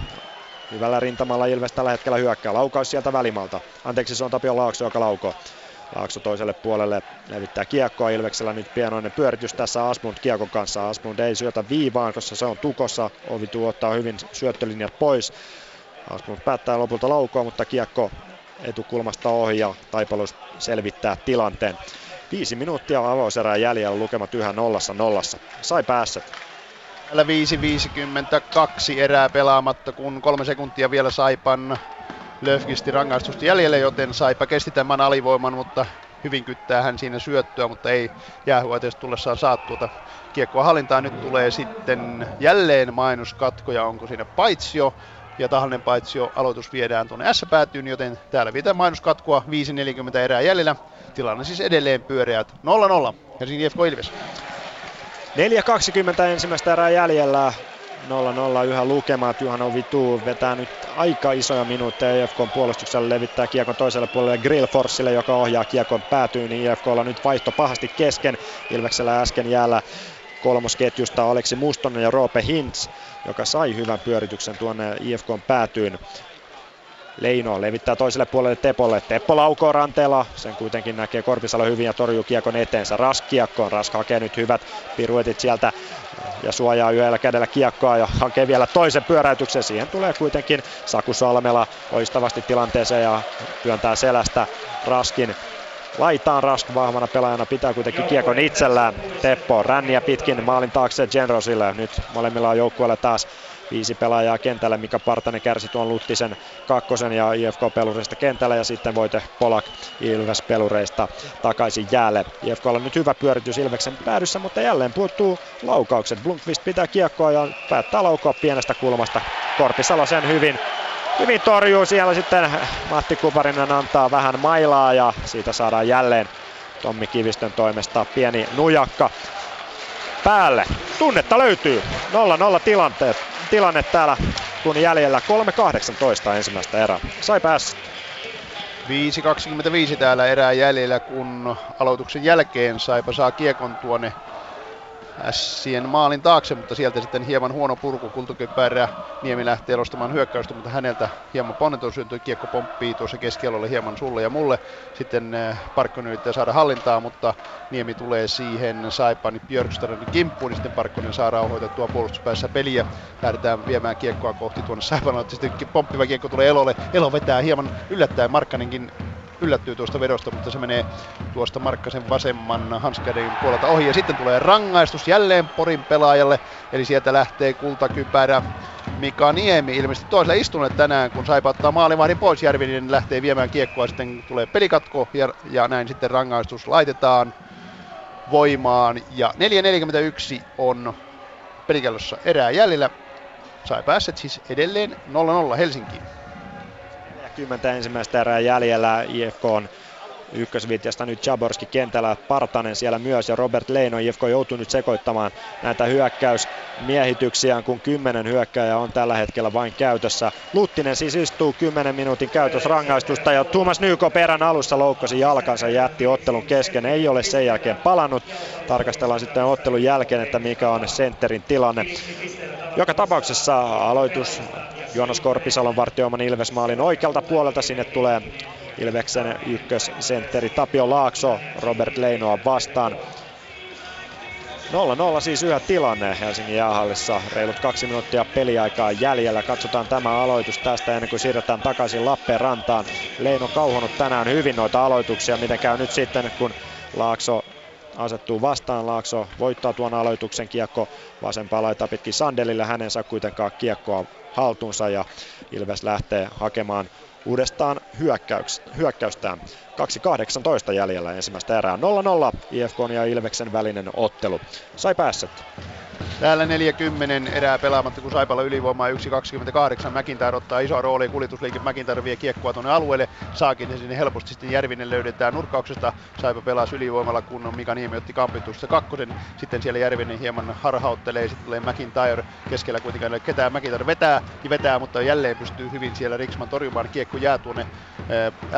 Hyvällä rintamalla Ilves tällä hetkellä hyökkää. Laukaus sieltä välimalta. Anteeksi, se on Tapio Laakso, joka laukoo. Laakso toiselle puolelle levittää kiekkoa Ilveksellä nyt pienoinen pyöritys tässä Asmund kiekon kanssa. Asmund ei syötä viivaan, koska se on tukossa. Ovitu ottaa hyvin syöttölinjat pois. Asmund päättää lopulta laukoa, mutta kiekko etukulmasta ohi ja Taipalus selvittää tilanteen. Viisi minuuttia avauserää jäljellä, lukemat yhä nollassa nollassa. Sai päässä. Täällä 5.52 erää pelaamatta, kun kolme sekuntia vielä Saipan Löfgisti rangaistusta jäljelle, joten Saipa kesti tämän alivoiman, mutta hyvin kyttää hän siinä syöttöä, mutta ei jäähyöteessä tullessaan saa tuota kiekkoa hallintaan. Nyt tulee sitten jälleen mainoskatko ja onko siinä paitsio ja tahallinen paitsio aloitus viedään tuonne S-päätyyn, joten täällä vietään mainoskatkoa 5.40 erää jäljellä. Tilanne siis edelleen pyöreät 0-0. Helsingin IFK Ilves. 4.20 ensimmäistä erää jäljellä. 0-0 yhä lukemat. Juhano Vitu vetää nyt aika isoja minuutteja IFK puolustuksella levittää kiekon toiselle puolelle Grillforsille, joka ohjaa kiekon päätyyn, niin IFKlla nyt vaihto pahasti kesken. Ilveksellä äsken jäällä kolmosketjusta Aleksi Mustonen ja Roope Hintz, joka sai hyvän pyörityksen tuonne IFKn päätyyn. Leino levittää toiselle puolelle Tepolle. Teppo laukoo ranteella. Sen kuitenkin näkee Korpisalo hyvin ja torjuu kiekon eteensä. Rask kiekkoon. Rask hakee nyt hyvät piruetit sieltä ja suojaa yhdellä kädellä kiekkoa ja hakee vielä toisen pyöräytyksen. Siihen tulee kuitenkin Saku Salmela loistavasti tilanteeseen ja työntää selästä Raskin laitaan Rask vahvana pelaajana pitää kuitenkin kiekon itsellään. Teppo ränniä pitkin maalin taakse Genrosille. Nyt molemmilla on joukkueella taas viisi pelaajaa kentällä. Mika Partanen kärsi tuon Luttisen kakkosen ja IFK-pelureista kentällä ja sitten Voite Polak Ilves-pelureista takaisin jäälle. IFK on nyt hyvä pyöritys Ilveksen päädyssä, mutta jälleen puuttuu laukaukset. Blunkvist pitää kiekkoa ja päättää laukoa pienestä kulmasta. Korpisalo sen hyvin hyvin torjuu siellä sitten Matti Kuparinen antaa vähän mailaa ja siitä saadaan jälleen Tommi Kivistön toimesta pieni nujakka päälle. Tunnetta löytyy. 0-0 tilanteet, tilanne täällä kun jäljellä 3-18 ensimmäistä erää. Sai päässä. 5.25 täällä erää jäljellä, kun aloituksen jälkeen Saipa saa kiekon tuonne Ässien maalin taakse, mutta sieltä sitten hieman huono purku. Kultakypärä Niemi lähtee elostamaan hyökkäystä, mutta häneltä hieman ponneton syntyi. Kiekko pomppii tuossa keskialolle hieman sulle ja mulle. Sitten äh, Parkkonen yrittää saada hallintaa, mutta Niemi tulee siihen Saipan Björkströmin kimppuun, niin sitten Parkkonen saa rauhoitettua puolustuspäässä peliä. Lähdetään viemään kiekkoa kohti tuonne Saipan. Sitten pomppiva kiekko tulee Elolle. Elo vetää hieman yllättäen. Markkanenkin yllättyy tuosta vedosta, mutta se menee tuosta Markkasen vasemman Hanskärin puolelta ohi. Ja sitten tulee rangaistus jälleen Porin pelaajalle, eli sieltä lähtee kultakypärä Mika Niemi ilmeisesti toisella istuneet tänään, kun sai ottaa maalivahdin pois Järvinen, niin lähtee viemään kiekkoa, sitten tulee pelikatko ja, ja näin sitten rangaistus laitetaan voimaan. Ja 4.41 on pelikellossa erää jäljellä. Sai pääset siis edelleen 0-0 Helsinkiin. 10 ensimmäistä erää jäljellä IFK on ykkösvitjasta nyt Jaborski kentällä, Partanen siellä myös ja Robert Leino. IFK joutuu nyt sekoittamaan näitä hyökkäysmiehityksiään, kun kymmenen hyökkäjä on tällä hetkellä vain käytössä. Luttinen siis istuu 10 minuutin käytösrangaistusta ja Tuomas Nyko perän alussa loukkasi jalkansa jätti ottelun kesken. Ei ole sen jälkeen palannut. Tarkastellaan sitten ottelun jälkeen, että mikä on sentterin tilanne. Joka tapauksessa aloitus Joonas Korpisalon vartioiman Ilves-maalin oikealta puolelta. Sinne tulee Ilveksen ykkössentteri Tapio Laakso Robert Leinoa vastaan. 0-0 siis yhä tilanne Helsingin jäähallissa. Reilut kaksi minuuttia peliaikaa jäljellä. Katsotaan tämä aloitus tästä ennen kuin siirretään takaisin Lappeenrantaan. Leino kauhonut tänään hyvin noita aloituksia. Miten käy nyt sitten, kun Laakso asettuu vastaan. Laakso voittaa tuon aloituksen kiekko vasempaa laita pitkin Sandelille. Hänen saa kuitenkaan kiekkoa haltuunsa ja Ilves lähtee hakemaan uudestaan hyökkäyks, hyökkäystään. 2.18 jäljellä ensimmäistä erää. 0-0 IFK ja Ilveksen välinen ottelu. Sai päässet. Täällä 40 erää pelaamatta, kun Saipalla ylivoimaa 1.28. McIntyre ottaa iso rooli, kuljetusliike McIntyre vie kiekkoa tuonne alueelle. Saakin se sinne helposti sitten Järvinen löydetään nurkkauksesta. Saipa pelaa ylivoimalla, kun Mika Niemi otti kampitusta kakkosen. Sitten siellä Järvinen hieman harhauttelee, sitten tulee McIntyre keskellä kuitenkaan ei ketään. McIntyre vetää ja vetää, mutta jälleen pystyy hyvin siellä Riksman torjumaan. Kiekko jää tuonne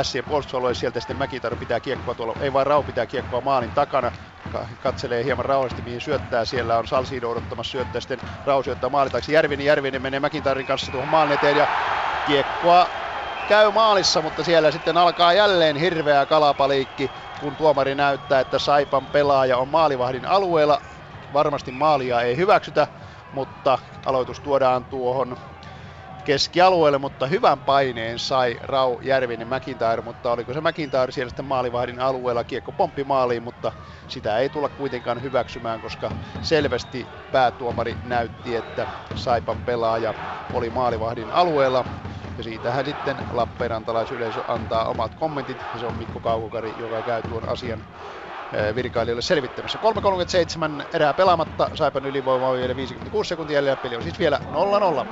Sien puolustusalueelle, sieltä sitten McIntyre pitää kiekkoa tuolla, ei vaan Rau pitää kiekkoa maalin takana katselee hieman rauhallisesti mihin syöttää. Siellä on Salsido odottamassa syöttää, sitten Rau syöttää maalitaksi. Järvinen, Järvinen menee Mäkintarin kanssa tuohon maalin eteen ja kiekkoa käy maalissa, mutta siellä sitten alkaa jälleen hirveä kalapaliikki, kun tuomari näyttää, että Saipan pelaaja on maalivahdin alueella. Varmasti maalia ei hyväksytä, mutta aloitus tuodaan tuohon keskialueelle, mutta hyvän paineen sai Rau Järvinen McIntyre, mutta oliko se McIntyre siellä sitten maalivahdin alueella, kiekko pomppi maaliin, mutta sitä ei tulla kuitenkaan hyväksymään, koska selvästi päätuomari näytti, että Saipan pelaaja oli maalivahdin alueella. Ja siitähän sitten Lappeenrantalaisyleisö antaa omat kommentit, ja se on Mikko Kaukokari, joka käy tuon asian virkailijoille selvittämässä. 3.37 erää pelaamatta, Saipan ylivoima on vielä 56 sekuntia jäljellä, peli on siis vielä 0-0.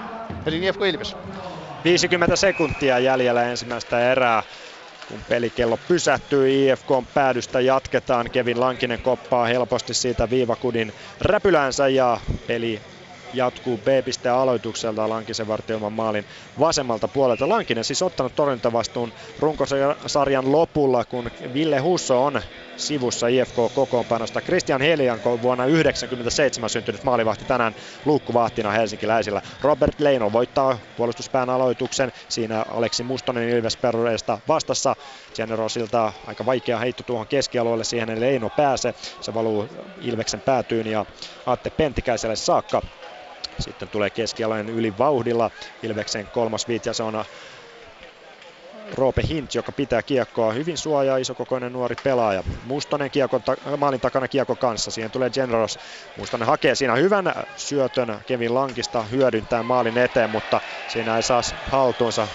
Helsingin IFK Ilves. 50 sekuntia jäljellä ensimmäistä erää. Kun pelikello pysähtyy, IFK päädystä jatketaan. Kevin Lankinen koppaa helposti siitä viivakudin räpylänsä ja peli jatkuu B-pisteen aloitukselta Lankisen vartioiman maalin vasemmalta puolelta. Lankinen siis ottanut torjuntavastuun runkosarjan lopulla, kun Ville Husso on sivussa IFK-kokoonpanosta. Christian Helianko vuonna 1997 syntynyt maalivahti tänään luukkuvahtina helsinkiläisillä. Robert Leino voittaa puolustuspään aloituksen. Siinä Aleksi Mustonen Ilves Perureista vastassa. Generosilta aika vaikea heitto tuohon keskialueelle, siihen ei Leino pääse. Se valuu Ilveksen päätyyn ja Atte Pentikäiselle saakka. Sitten tulee keskialojen yli vauhdilla Ilveksen kolmas viit ja se on Roope Hint, joka pitää kiekkoa. Hyvin suojaa isokokoinen nuori pelaaja. Mustonen kiekko ta- maalin takana kiekko kanssa. Siihen tulee Generos. Mustonen hakee siinä hyvän syötön Kevin Lankista hyödyntää maalin eteen, mutta siinä ei saa haltuunsa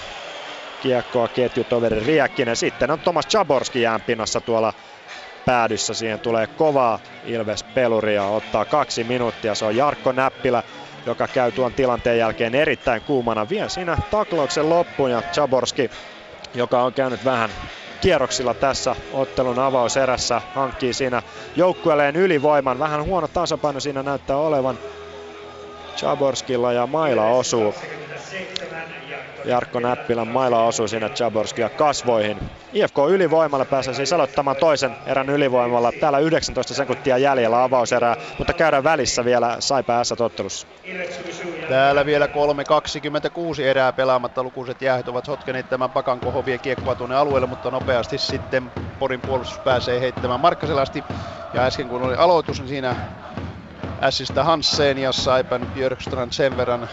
kiekkoa ketjutoveri Riekkinen. Sitten on Tomas Chaborski jäänpinnassa tuolla päädyssä. Siihen tulee kovaa Ilves peluria, ottaa kaksi minuuttia. Se on Jarkko Näppilä, joka käy tuon tilanteen jälkeen erittäin kuumana. Vie siinä taklauksen loppuun ja Chaborski, joka on käynyt vähän kierroksilla tässä ottelun avauserässä, hankkii siinä joukkueelleen ylivoiman. Vähän huono tasapaino siinä näyttää olevan Chaborskilla ja Maila osuu Jarkko Näppilän maila osui siinä Chaborskia kasvoihin. IFK ylivoimalla pääsee siis aloittamaan toisen erän ylivoimalla. Täällä 19 sekuntia jäljellä avauserää, mutta käydään välissä vielä Saipa S-tottelussa. Täällä vielä 3.26 erää pelaamatta. Lukuiset jäähyt ovat sotkeneet tämän pakan kohovia kiekkoa tuonne alueelle, mutta nopeasti sitten Porin puolustus pääsee heittämään Markkaselasti. Ja äsken kun oli aloitus, niin siinä Ässistä Hansen ja Saipan Björkstrand sen verran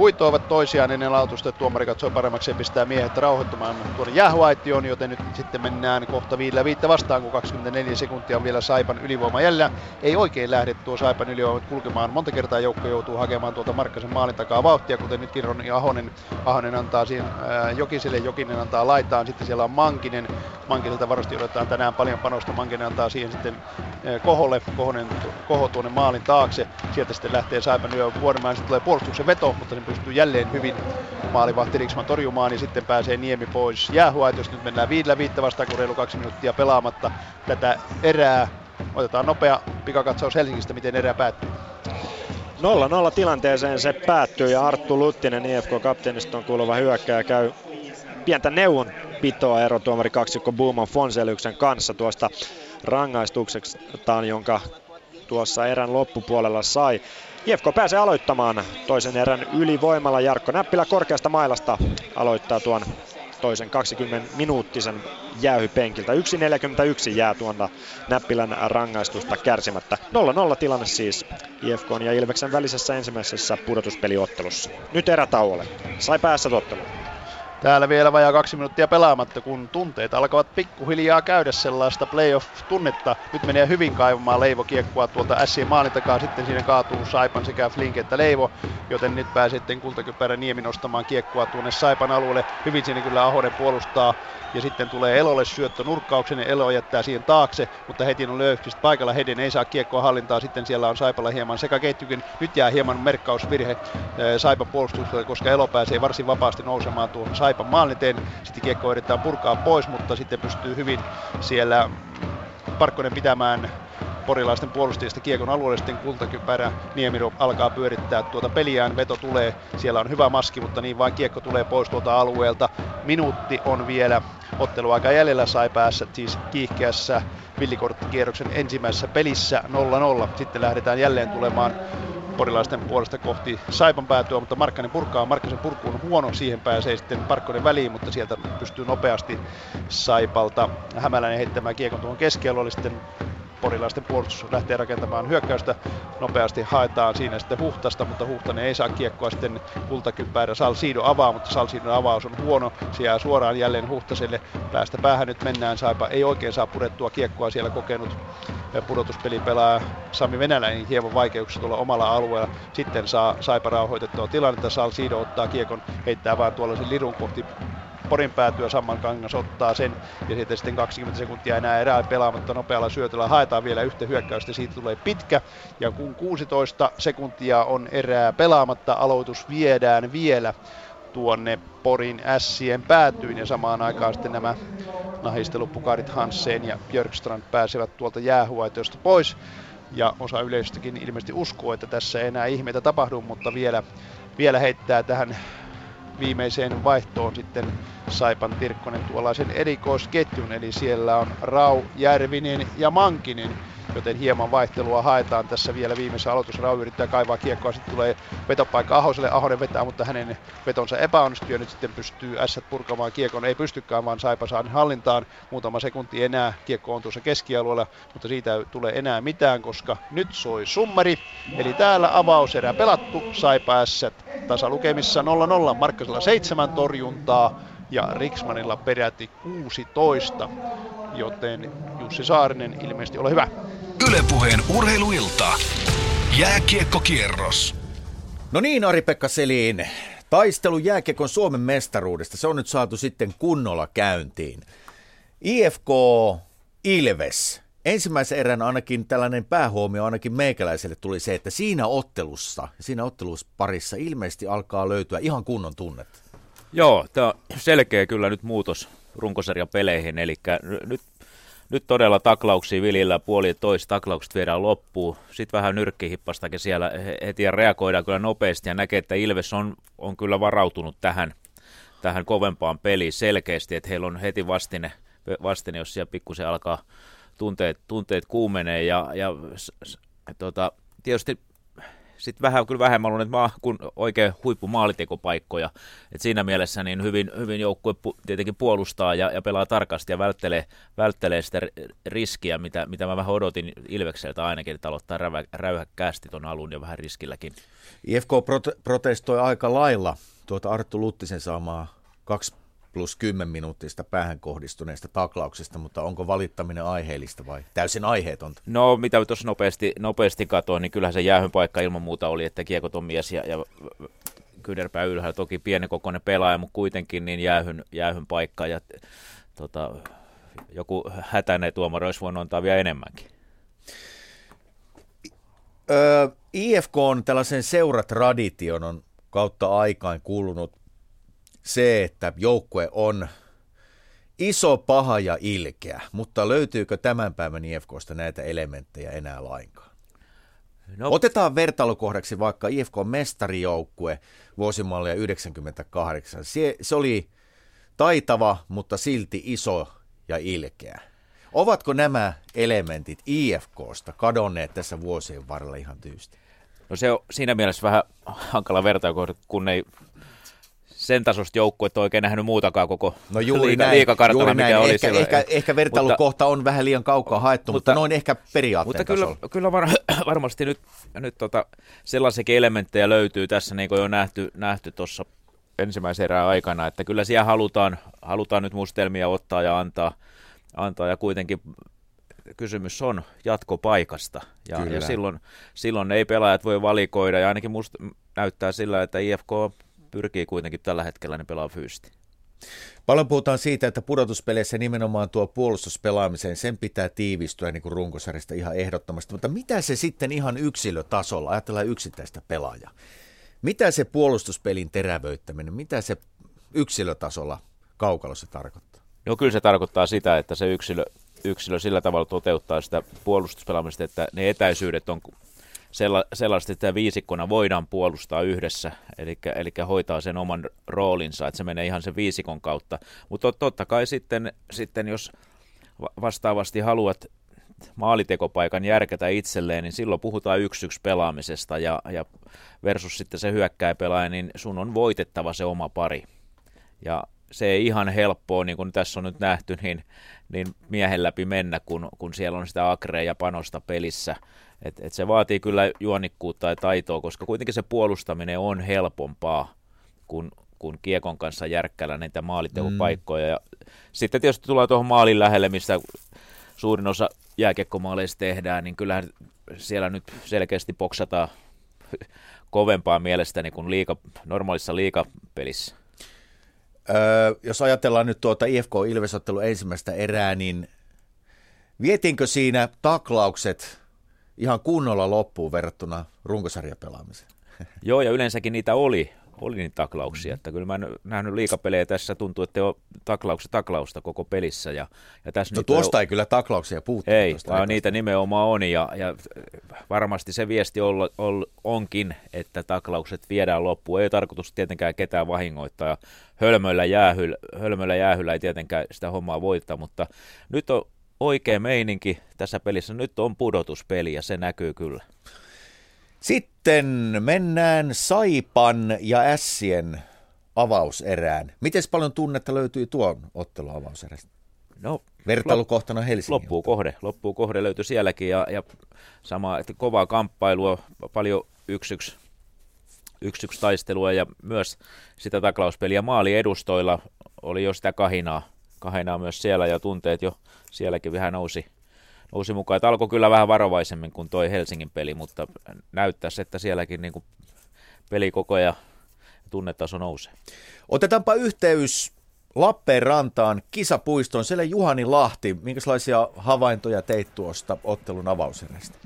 huitoivat toisiaan ennen lautusta, tuomari katsoi paremmaksi ja pistää miehet rauhoittumaan tuonne jäähuaitioon, joten nyt sitten mennään kohta viillä viittä vastaan, kun 24 sekuntia on vielä Saipan ylivoima jäljellä. Ei oikein lähde tuo Saipan ylivoima kulkemaan. Monta kertaa joukko joutuu hakemaan tuolta Markkasen maalin takaa vauhtia, kuten nyt Ronni Ahonen. Ahonen antaa siihen ää, Jokiselle, Jokinen antaa laitaan, sitten siellä on Mankinen. Mankiselta varmasti odotetaan tänään paljon panosta. Mankinen antaa siihen sitten ää, Koholle, Kohonen, Koho tuonne maalin taakse. Sieltä sitten lähtee Saipan ylivoima, sitten tulee puolustuksen veto, mutta sen pystyy jälleen hyvin maalivahti Riksman torjumaan, niin sitten pääsee Niemi pois jäähuaitosta. Nyt mennään viidellä viittä vastaan, kun reilu kaksi minuuttia pelaamatta tätä erää. Otetaan nopea pikakatsaus Helsingistä, miten erä päättyy. 0-0 tilanteeseen se päättyy ja Arttu Luttinen, IFK-kapteeniston kuuluva hyökkäjä, käy pientä neuvonpitoa erotuomari kaksikko Boomon Fonselyksen kanssa tuosta rangaistuksestaan, jonka tuossa erän loppupuolella sai. IFK pääsee aloittamaan toisen erän ylivoimalla. Jarkko Näppilä korkeasta mailasta aloittaa tuon toisen 20 minuuttisen jäähypenkiltä. 1.41 jää tuonna Näppilän rangaistusta kärsimättä. 0-0 tilanne siis IFK ja Ilveksen välisessä ensimmäisessä pudotuspeliottelussa. Nyt erätauolle. Sai päässä tottelu. Täällä vielä vajaa kaksi minuuttia pelaamatta, kun tunteet alkavat pikkuhiljaa käydä sellaista playoff-tunnetta. Nyt menee hyvin kaivamaan Leivo kiekkoa tuolta Sien maalin takaa, sitten siinä kaatuu Saipan sekä Flink että Leivo, joten nyt pääsee sitten kultakypärä Niemi nostamaan kiekkoa tuonne Saipan alueelle. Hyvin siinä kyllä Ahonen puolustaa ja sitten tulee Elolle syöttö nurkkauksen. Ja Elo jättää siihen taakse, mutta heti on Löfqvist paikalla, Heden ei saa kiekkoa hallintaa, sitten siellä on Saipalla hieman sekaketjukin, nyt jää hieman merkkausvirhe Saipan puolustukselle, koska Elo pääsee varsin vapaasti nousemaan tuohon Saipan maalin eteen, sitten kiekko yritetään purkaa pois, mutta sitten pystyy hyvin siellä Parkkonen pitämään porilaisten puolustajista kiekon alueelle. Sitten kultakypärä Niemiro alkaa pyörittää tuota peliään, veto tulee, siellä on hyvä maski, mutta niin vain kiekko tulee pois tuolta alueelta. Minuutti on vielä otteluaika jäljellä. Sai päässä siis kiihkeässä villikorttikierroksen ensimmäisessä pelissä 0-0. Sitten lähdetään jälleen tulemaan porilaisten puolesta kohti Saipan päätyä, mutta Markkanen purkaa. Markkasen purku on huono, siihen pääsee sitten Parkkonen väliin, mutta sieltä pystyy nopeasti Saipalta Hämäläinen heittämään kiekon tuohon keskialueelle. Sitten porilaisten puolustus lähtee rakentamaan hyökkäystä. Nopeasti haetaan siinä sitten Huhtasta, mutta Huhtanen ei saa kiekkoa sitten kultakyppärä. Salsiido avaa, mutta Salsiidon avaus on huono. Se jää suoraan jälleen Huhtaselle. Päästä päähän nyt mennään. Saipa ei oikein saa purettua kiekkoa siellä kokenut pudotuspeli pelaa Sami Venäläinen hieman vaikeuksia tuolla omalla alueella. Sitten saa Saipa rauhoitettua tilannetta. Salsiido ottaa kiekon, heittää vaan tuollaisen lirun kohti. Porin päätyä Samman Kangas ottaa sen. Ja sitten, sitten 20 sekuntia enää erää pelaamatta nopealla syötöllä. Haetaan vielä yhtä hyökkäystä, siitä tulee pitkä. Ja kun 16 sekuntia on erää pelaamatta, aloitus viedään vielä tuonne Porin ässien päätyyn. Ja samaan aikaan sitten nämä nahistelupukarit Hansen ja Björkstrand pääsevät tuolta jäähuaitoista pois. Ja osa yleisöstäkin ilmeisesti uskoo, että tässä ei enää ihmeitä tapahdu, mutta vielä, vielä heittää tähän viimeiseen vaihtoon sitten Saipan Tirkkonen tuollaisen erikoisketjun, eli siellä on Rau, Järvinen ja Mankinen joten hieman vaihtelua haetaan tässä vielä viimeisessä aloitus. Rau yrittää kaivaa kiekkoa, sitten tulee vetopaikka Ahoselle. Ahonen vetää, mutta hänen vetonsa epäonnistuu ja nyt sitten pystyy S purkamaan kiekon. Ei pystykään, vaan Saipa saa hallintaan. Muutama sekunti enää. Kiekko on tuossa keskialueella, mutta siitä ei tule enää mitään, koska nyt soi summari. Eli täällä avauserä pelattu. Saipa S tasalukemissa 0-0. Markkasella seitsemän torjuntaa ja Riksmanilla peräti 16, joten Jussi Saarinen ilmeisesti ole hyvä. Ylepuheen urheiluilta. Jääkiekkokierros. No niin, Ari-Pekka Selin. Taistelu jääkiekon Suomen mestaruudesta, se on nyt saatu sitten kunnolla käyntiin. IFK Ilves. Ensimmäisen erän ainakin tällainen päähuomio ainakin meikäläiselle tuli se, että siinä ottelussa, siinä ottelusparissa ilmeisesti alkaa löytyä ihan kunnon tunnet. Joo, tämä on selkeä kyllä nyt muutos runkosarjan peleihin, eli nyt nyt todella taklauksia viljellä puoli toista taklaukset viedään loppuun. Sitten vähän nyrkkihippastakin siellä heti ja reagoidaan kyllä nopeasti ja näkee, että Ilves on, on kyllä varautunut tähän, tähän kovempaan peliin selkeästi, että heillä on heti vastine, vastine jos siellä pikkusen alkaa tunteet, tunteet kuumenee ja, ja tota, tietysti sitten vähän kyllä vähemmän on, että mä kun oikein huippu maalitekopaikkoja. Et siinä mielessä niin hyvin, hyvin joukkue pu, tietenkin puolustaa ja, ja, pelaa tarkasti ja välttelee, välttelee sitä riskiä, mitä, mitä mä vähän odotin Ilvekseltä ainakin, että aloittaa rävä, räyhäkkäästi tuon alun ja vähän riskilläkin. IFK prote- protestoi aika lailla tuota Arttu Luttisen saamaa kaksi plus 10 minuuttista päähän kohdistuneesta taklauksesta, mutta onko valittaminen aiheellista vai täysin aiheetonta? No mitä tuossa nopeasti, nopeasti katsoin, niin kyllähän se jäähyn paikka ilman muuta oli, että kiekoton mies ja, ja Kyderpää ylhäällä toki pienikokoinen pelaaja, mutta kuitenkin niin jäähyn, jäähyn paikka ja tota, joku hätäinen tuomari olisi voinut antaa vielä enemmänkin. Öö, IFK on tällaisen seuratradition on kautta aikaan kuulunut se, että joukkue on iso, paha ja ilkeä, mutta löytyykö tämän päivän IFKsta näitä elementtejä enää lainkaan? No. Otetaan vertailukohdaksi vaikka IFK mestarijoukkue vuosimallia 98. Se, se oli taitava, mutta silti iso ja ilkeä. Ovatko nämä elementit IFKsta kadonneet tässä vuosien varrella ihan tyysti? No se on siinä mielessä vähän hankala vertailukohda, kun ei sen tasosta joukkuetta oikein nähnyt muutakaan koko no juuri liika, näin, liikakartalla, juuri mikä näin. oli ehkä, silloin. Ehkä, ehkä vertailukohta mutta, on vähän liian kaukaa haettu, mutta, mutta noin ehkä periaatteen Mutta kyllä, kyllä var, varmasti nyt, nyt tota, sellaisiakin elementtejä löytyy tässä, niin kuin jo nähty, nähty tuossa ensimmäisen erään aikana, että kyllä siellä halutaan, halutaan nyt mustelmia ottaa ja antaa, antaa ja kuitenkin kysymys on jatkopaikasta. Ja, ja silloin, silloin ei pelaajat voi valikoida, ja ainakin musta näyttää sillä, että IFK pyrkii kuitenkin tällä hetkellä niin pelaa fyysisesti. Paljon puhutaan siitä, että pudotuspeleissä nimenomaan tuo puolustuspelaamiseen, sen pitää tiivistyä niin kuin runkosarjasta ihan ehdottomasti. Mutta mitä se sitten ihan yksilötasolla, ajatellaan yksittäistä pelaajaa, mitä se puolustuspelin terävöittäminen, mitä se yksilötasolla kaukalossa tarkoittaa? No kyllä se tarkoittaa sitä, että se yksilö, yksilö sillä tavalla toteuttaa sitä puolustuspelaamista, että ne etäisyydet on sella, sellaista, että viisikkona voidaan puolustaa yhdessä, eli, eli hoitaa sen oman roolinsa, että se menee ihan sen viisikon kautta. Mutta totta kai sitten, sitten, jos vastaavasti haluat maalitekopaikan järkätä itselleen, niin silloin puhutaan yksi yksi pelaamisesta ja, ja versus sitten se hyökkää pelaaja, niin sun on voitettava se oma pari. Ja se ei ihan helppoa, niin kuin tässä on nyt nähty, niin, niin miehen läpi mennä, kun, kun siellä on sitä akrea ja panosta pelissä. Et, et se vaatii kyllä juonikkuutta ja taitoa, koska kuitenkin se puolustaminen on helpompaa kuin, kuin kiekon kanssa järkkäillä näitä maalitekopaikkoja. Mm. Ja sitten tietysti tulee tuohon maalin lähelle, missä suurin osa jääkiekkomaaleista tehdään, niin kyllähän siellä nyt selkeästi boksataan kovempaa mielestäni kuin liika, normaalissa liikapelissä. Jos ajatellaan nyt tuota IFK Ilvesottelu ensimmäistä erää, niin vietinkö siinä taklaukset ihan kunnolla loppuun verrattuna runkosarjapelaamiseen. Joo, ja yleensäkin niitä oli, oli niin taklauksia, että kyllä mä en nähnyt liikapelejä tässä, tuntuu, että on taklauksia taklausta koko pelissä. Ja, ja tässä no tuosta on, ei kyllä taklauksia puuttu. Ei, vaan niitä nimenomaan on ja, ja varmasti se viesti on, on, onkin, että taklaukset viedään loppuun. Ei tarkoitus tietenkään ketään vahingoittaa ja hölmöillä jäähyllä, hölmöillä jäähyllä ei tietenkään sitä hommaa voittaa, mutta nyt on oikea meininki tässä pelissä. Nyt on pudotuspeli ja se näkyy kyllä. Sitten mennään Saipan ja Ässien avauserään. Miten paljon tunnetta löytyy tuon ottelun avauserästä? No, Vertailukohtana Helsinki. Loppuu kohde, loppuu kohde löytyi sielläkin ja, ja sama, että kovaa kamppailua, paljon yksi yksi, yksi, yksi taistelua ja myös sitä taklauspeliä maali edustoilla oli jo sitä kahinaa, kahinaa myös siellä ja tunteet jo sielläkin vähän nousi, nousi mukaan. Että alkoi kyllä vähän varovaisemmin kuin toi Helsingin peli, mutta näyttäisi, että sielläkin niin kuin pelikoko ja tunnetaso nousee. Otetaanpa yhteys Lappeenrantaan kisapuistoon. Siellä Juhani Lahti, minkälaisia havaintoja teit tuosta ottelun avauserästä?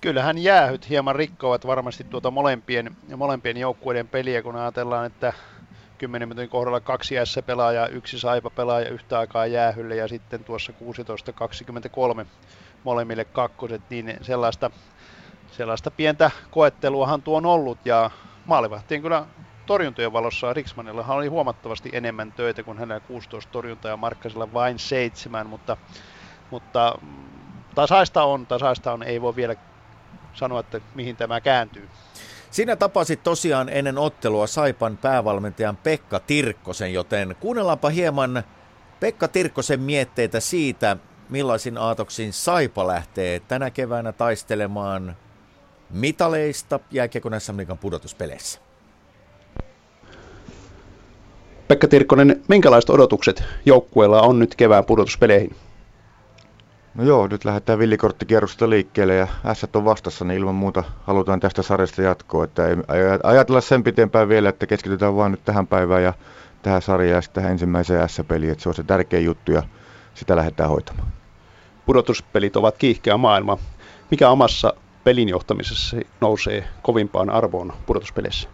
Kyllähän jäähyt hieman rikkovat varmasti tuota molempien, molempien joukkueiden peliä, kun ajatellaan, että 10 minuutin kohdalla kaksi S-pelaajaa, yksi Saipa-pelaaja yhtä aikaa jäähylle ja sitten tuossa 16-23 molemmille kakkoset, niin sellaista, sellaista pientä koetteluahan tuo on ollut ja maalivahtien kyllä torjuntojen valossa Riksmanilla oli huomattavasti enemmän töitä kuin hänellä 16 torjuntaa ja Markkasella vain seitsemän, mutta, mutta tasaista on, tasaista on, ei voi vielä sanoa, että mihin tämä kääntyy. Sinä tapasit tosiaan ennen ottelua Saipan päävalmentajan Pekka Tirkkosen, joten kuunnellaanpa hieman Pekka Tirkkosen mietteitä siitä, millaisin aatoksin Saipa lähtee tänä keväänä taistelemaan mitaleista jääkiekon SM pudotuspeleissä. Pekka Tirkkonen, minkälaiset odotukset joukkueella on nyt kevään pudotuspeleihin? No joo, nyt lähdetään villikorttikierrosta liikkeelle ja S on vastassa, niin ilman muuta halutaan tästä sarjasta jatkoa. Että ei ajatella sen pitempään vielä, että keskitytään vain nyt tähän päivään ja tähän sarjaan ja sitten tähän ensimmäiseen S-peliin. Että se on se tärkeä juttu ja sitä lähdetään hoitamaan. Pudotuspelit ovat kiihkeä maailma. Mikä omassa pelin johtamisessa nousee kovimpaan arvoon pudotuspeleissä?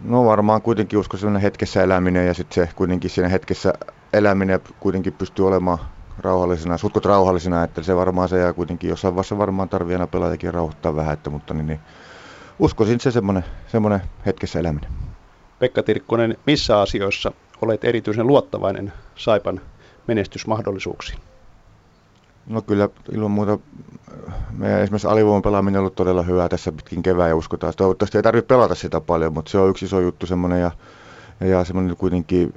No varmaan kuitenkin usko sellainen hetkessä eläminen ja sitten se kuitenkin siinä hetkessä eläminen kuitenkin pystyy olemaan rauhallisena, sutkot rauhallisena, että se varmaan se jää kuitenkin jossain vaiheessa varmaan tarvii aina pelaajakin rauhoittaa vähän, että, mutta niin, niin uskoisin se semmoinen, semmoinen hetkessä eläminen. Pekka Tirkkonen, missä asioissa olet erityisen luottavainen Saipan menestysmahdollisuuksiin? No kyllä ilman muuta meidän esimerkiksi alivoiman pelaaminen on ollut todella hyvää tässä pitkin kevää ja uskotaan. Toivottavasti ei tarvitse pelata sitä paljon, mutta se on yksi iso juttu semmoinen ja, ja semmoinen kuitenkin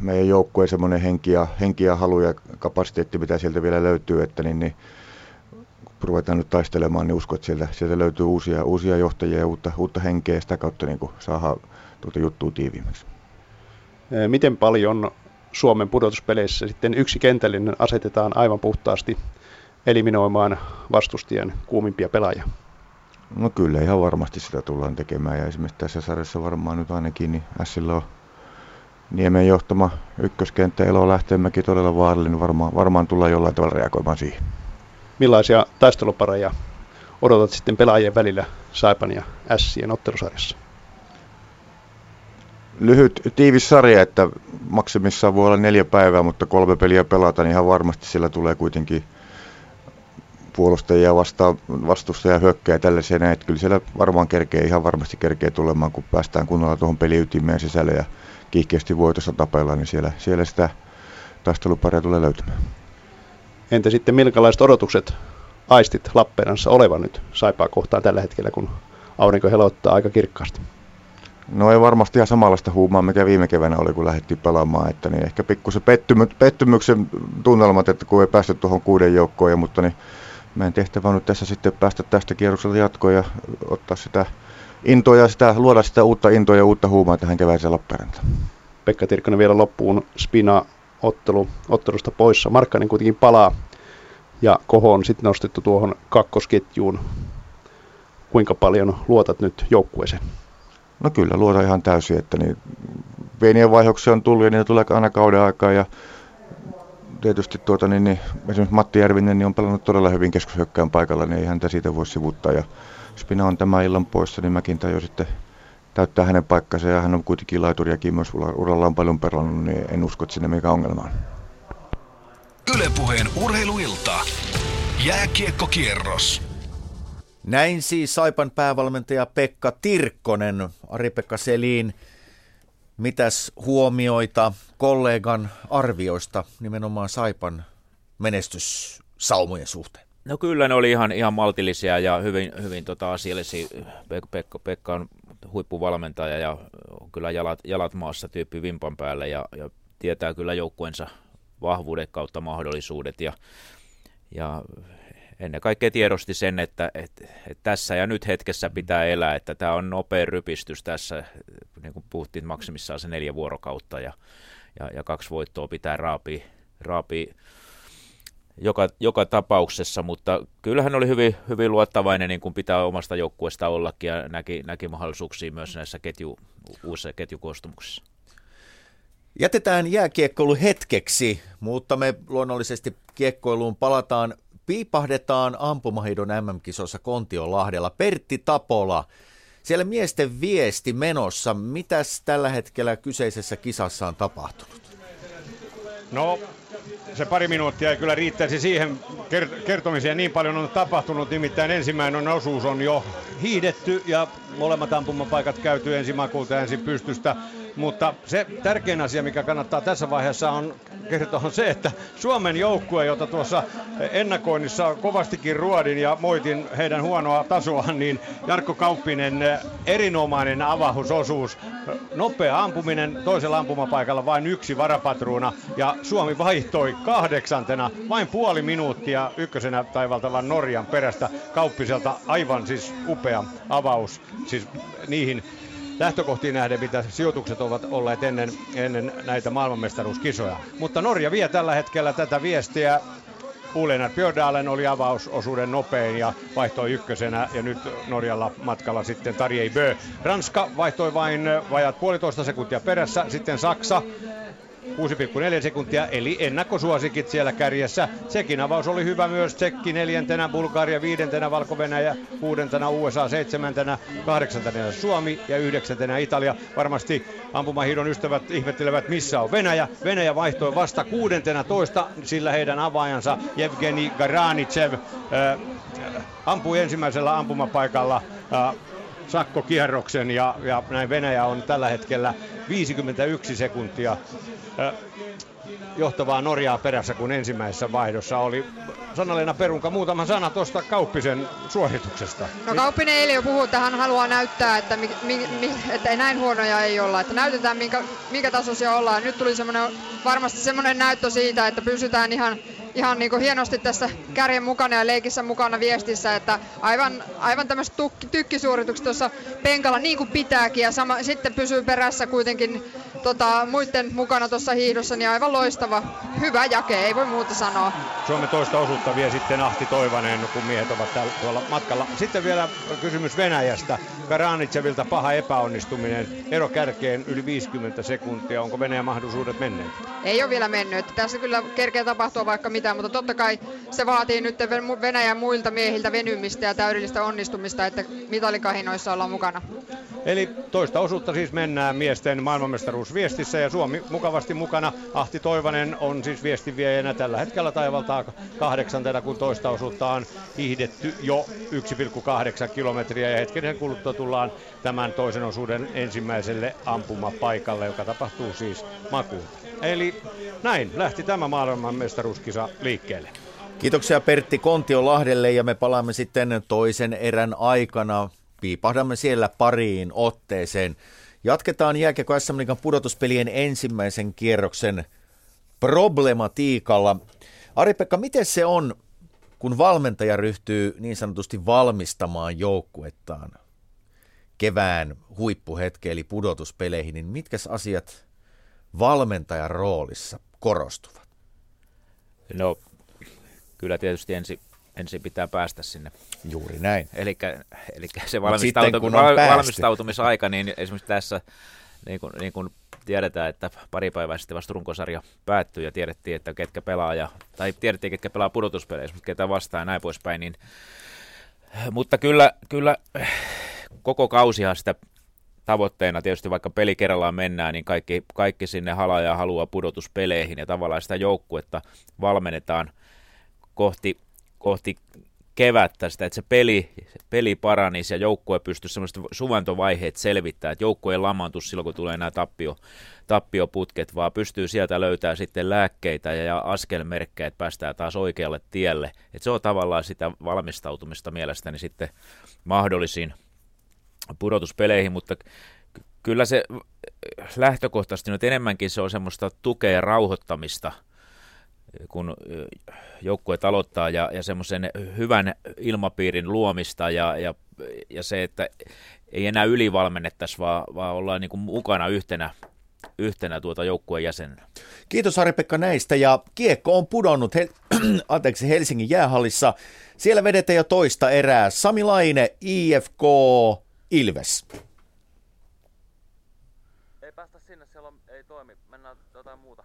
meidän joukkueen semmoinen henki ja, henki ja halu ja kapasiteetti, mitä sieltä vielä löytyy, että niin, niin kun ruvetaan nyt taistelemaan, niin uskon, että sieltä, sieltä löytyy uusia, uusia johtajia ja uutta, uutta henkeä ja sitä kautta niin saadaan tuota juttua tiiviimmäksi. Miten paljon Suomen pudotuspeleissä sitten yksi kentällinen asetetaan aivan puhtaasti eliminoimaan vastustajan kuumimpia pelaajia? No kyllä, ihan varmasti sitä tullaan tekemään ja esimerkiksi tässä sarjassa varmaan nyt ainakin niin Sillä on Niemen johtama ykköskenttä Elo Lähteenmäki todella vaarallinen, varmaan, varmaan tullaan jollain tavalla reagoimaan siihen. Millaisia taistelupareja odotat sitten pelaajien välillä Saipan ja Sien ottelusarjassa? Lyhyt, tiivis sarja, että maksimissaan voi olla neljä päivää, mutta kolme peliä pelata, niin ihan varmasti sillä tulee kuitenkin puolustajia vastaan, vastustajia hyökkää tällaisia näin, että kyllä siellä varmaan kerkee, ihan varmasti kerkee tulemaan, kun päästään kunnolla tuohon peliytimeen sisälle ja kiihkeästi voitossa tapella, niin siellä, siellä sitä taisteluparia tulee löytämään. Entä sitten minkälaiset odotukset aistit Lappeenrannassa olevan nyt Saipaa kohtaan tällä hetkellä, kun aurinko helottaa aika kirkkaasti? No ei varmasti ihan samanlaista huumaa, mikä viime keväänä oli, kun lähdettiin pelaamaan. Että niin ehkä pikkusen pettymy- pettymyksen tunnelmat, että kun ei päästy tuohon kuuden joukkoon, ja, mutta niin meidän tehtävä on nyt tässä sitten päästä tästä kierroksella jatkoon ja ottaa sitä intoa ja sitä, luoda sitä uutta intoa ja uutta huumaa tähän keväiseen Lappeenrantaan. Pekka Tirkkonen vielä loppuun Spina ottelu, ottelusta poissa. Markkanen kuitenkin palaa ja Koho on sitten nostettu tuohon kakkosketjuun. Kuinka paljon luotat nyt joukkueeseen? No kyllä, luotan ihan täysin, että niin pieniä vaiheuksia on tullut ja niitä tulee aina kauden aikaa ja tietysti tuota, niin, niin, esimerkiksi Matti Järvinen niin on pelannut todella hyvin keskushyökkään paikalla, niin ei häntä siitä voi sivuttaa ja Spina on tämä illan poissa, niin mäkin jo sitten täyttää hänen paikkansa ja hän on kuitenkin laituriakin myös urallaan paljon pelannut, niin en usko, että sinne mikä ongelma on. Ylepuheen urheiluilta. Jääkiekkokierros. Näin siis Saipan päävalmentaja Pekka Tirkkonen, Ari-Pekka Selin. Mitäs huomioita kollegan arvioista nimenomaan Saipan menestyssaumojen suhteen? No kyllä ne oli ihan, ihan maltillisia ja hyvin, hyvin tota asiallisia. Pekka, Pekka, Pekka on huippuvalmentaja ja on kyllä jalat, jalat maassa tyyppi vimpan päälle ja, ja tietää kyllä joukkueensa vahvuudet kautta mahdollisuudet ja, ja ennen kaikkea tiedosti sen, että, että, että tässä ja nyt hetkessä pitää elää, että tämä on nopea rypistys tässä, niin kuin puhuttiin maksimissaan se neljä vuorokautta ja, ja, ja kaksi voittoa pitää raapia, raapia joka, joka tapauksessa, mutta kyllähän oli hyvin, hyvin luottavainen, niin kuin pitää omasta joukkueesta ollakin, ja näki, näki mahdollisuuksia myös näissä ketju, uusissa ketjukoostumuksissa. Jätetään jääkiekkoilu hetkeksi, mutta me luonnollisesti kiekkoiluun palataan. Piipahdetaan ampumahidon MM-kisossa Kontiolahdella. Pertti Tapola, siellä miesten viesti menossa. Mitäs tällä hetkellä kyseisessä kisassa on tapahtunut? No, se pari minuuttia ei kyllä riittäisi siihen kertomiseen. Niin paljon on tapahtunut, nimittäin ensimmäinen osuus on jo hiidetty ja molemmat ampumapaikat käyty ensin makulta ja ensin pystystä. Mutta se tärkein asia, mikä kannattaa tässä vaiheessa on kertoa on se, että Suomen joukkue, jota tuossa ennakoinnissa kovastikin ruodin ja moitin heidän huonoa tasoaan, niin Jarkko Kauppinen erinomainen avahusosuus, nopea ampuminen toisella ampumapaikalla vain yksi varapatruuna. Ja Suomi vaihtoi kahdeksantena vain puoli minuuttia ykkösenä taivaltavan Norjan perästä. Kauppiselta aivan siis upea avaus siis niihin lähtökohtiin nähden, mitä sijoitukset ovat olleet ennen, ennen näitä maailmanmestaruuskisoja. Mutta Norja vie tällä hetkellä tätä viestiä Ulenar Björndalen oli avausosuuden nopein ja vaihtoi ykkösenä ja nyt Norjalla matkalla sitten Tarjei Bö. Ranska vaihtoi vain vajat puolitoista sekuntia perässä, sitten Saksa 6,4 sekuntia, eli ennakkosuosikit siellä kärjessä. Tsekin avaus oli hyvä myös. Tsekki neljäntenä, Bulgaria viidentenä, valko kuudentena, USA seitsemäntenä, kahdeksantena Suomi ja yhdeksäntenä Italia. Varmasti ampumahidon ystävät ihmettelevät, missä on Venäjä. Venäjä vaihtoi vasta kuudentena toista, sillä heidän avaajansa Evgeni Garanichev äh, ampui ensimmäisellä ampumapaikalla äh, sakkokierroksen ja, ja näin Venäjä on tällä hetkellä 51 sekuntia johtavaa Norjaa perässä, kun ensimmäisessä vaihdossa oli. Sanalena Perunka, muutama sana tuosta Kauppisen suorituksesta. No Kauppinen eilen jo puhui, että hän haluaa näyttää, että, mi, mi, mi, että näin huonoja ei olla, että näytetään minkä, minkä tasoisia ollaan. Nyt tuli semmoinen, varmasti semmoinen näyttö siitä, että pysytään ihan ihan niin hienosti tässä kärjen mukana ja leikissä mukana viestissä, että aivan, aivan tämmöiset tykkisuoritukset tuossa penkalla niin kuin pitääkin ja sama, sitten pysyy perässä kuitenkin tota, muiden mukana tuossa hiihdossa, niin aivan loistava. Hyvä jake, ei voi muuta sanoa. Suomen toista osuutta vie sitten Ahti Toivanen, kun miehet ovat täällä, tuolla matkalla. Sitten vielä kysymys Venäjästä. Karanitsevilta paha epäonnistuminen. Ero kärkeen yli 50 sekuntia. Onko Venäjän mahdollisuudet menneet? Ei ole vielä mennyt. Tässä kyllä kerkeä tapahtua vaikka mitä, mutta totta kai se vaatii nyt Venäjän muilta miehiltä venymistä ja täydellistä onnistumista, että mitalikahinoissa ollaan mukana. Eli toista osuutta siis mennään miesten maailmanmestaruusviestissä ja Suomi mukavasti mukana. Ahti Toivanen on siis viestiviejänä tällä hetkellä taivaltaa kahdeksantena, kun toista osuutta on hiihdetty jo 1,8 kilometriä ja hetken kuluttua tullaan tämän toisen osuuden ensimmäiselle ampumapaikalle, joka tapahtuu siis makuun. Eli näin lähti tämä maailmanmestaruuskisa liikkeelle. Kiitoksia Pertti Kontiolahdelle ja me palaamme sitten toisen erän aikana piipahdamme siellä pariin otteeseen. Jatketaan jääkiekko SM Liigan pudotuspelien ensimmäisen kierroksen problematiikalla. Ari-Pekka, miten se on, kun valmentaja ryhtyy niin sanotusti valmistamaan joukkuettaan kevään huippuhetke eli pudotuspeleihin, niin mitkä asiat valmentajan roolissa korostuvat? No, kyllä tietysti ensin ensin pitää päästä sinne. Juuri näin. Eli se valmistautu, sitten, valmistautumisaika, niin esimerkiksi tässä niin kuin, niin kuin tiedetään, että pari päivää sitten vasta runkosarja päättyi ja tiedettiin, että ketkä pelaa, ja, tai tiedettiin, ketkä pelaa pudotuspeleissä, mutta ketä vastaan ja näin poispäin. Niin, mutta kyllä, kyllä koko kausihan sitä tavoitteena tietysti vaikka peli kerrallaan mennään, niin kaikki, kaikki sinne halaa ja haluaa pudotuspeleihin ja tavallaan sitä joukkuetta valmennetaan kohti, kohti kevättä sitä, että se peli, peli paranisi ja joukkue pystyisi semmoista suvantovaiheet selvittää, että joukkue ei lamaantu silloin, kun tulee nämä tappio, tappioputket, vaan pystyy sieltä löytämään sitten lääkkeitä ja, ja askelmerkkejä, että päästään taas oikealle tielle. Että se on tavallaan sitä valmistautumista mielestäni sitten mahdollisiin pudotuspeleihin, mutta kyllä se lähtökohtaisesti nyt enemmänkin se on semmoista tukea ja rauhoittamista – kun joukkueet aloittaa ja, ja semmoisen hyvän ilmapiirin luomista ja, ja, ja se, että ei enää ylivalmennettaisi, vaan, vaan ollaan niin kuin mukana yhtenä, yhtenä tuota joukkueen jäsenenä. Kiitos Ari-Pekka näistä ja kiekko on pudonnut Hel- anteeksi, Helsingin jäähallissa. Siellä vedetään jo toista erää. Sami Laine, IFK, Ilves. Ei päästä sinne, siellä on, ei toimi. Mennään jotain muuta.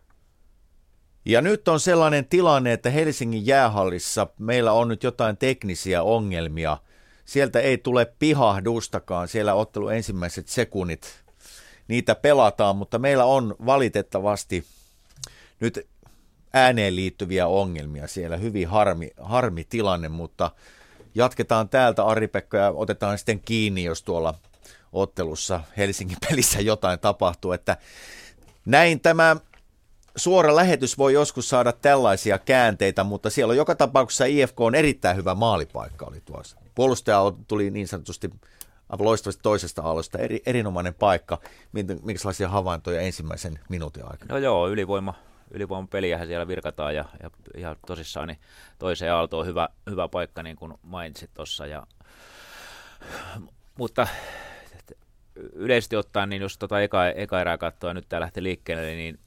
Ja nyt on sellainen tilanne, että Helsingin jäähallissa meillä on nyt jotain teknisiä ongelmia. Sieltä ei tule pihahdustakaan, siellä ottelu ensimmäiset sekunnit, niitä pelataan, mutta meillä on valitettavasti nyt ääneen liittyviä ongelmia siellä. Hyvin harmi, harmi tilanne, mutta jatketaan täältä Ari-Pekka ja otetaan sitten kiinni, jos tuolla ottelussa Helsingin pelissä jotain tapahtuu. Että näin tämä suora lähetys voi joskus saada tällaisia käänteitä, mutta siellä on joka tapauksessa IFK on erittäin hyvä maalipaikka oli tuossa. Puolustaja tuli niin sanotusti aivan loistavasti toisesta alosta, eri, erinomainen paikka. Minkälaisia havaintoja ensimmäisen minuutin aikana? No joo, ylivoima, peliähän siellä virkataan ja, ja ihan tosissaan niin toiseen aaltoon hyvä, hyvä paikka, niin kuin mainitsit tuossa. Ja, mutta yleisesti ottaen, niin jos tota eka, eka erää katsoa ja nyt tämä lähtee liikkeelle, niin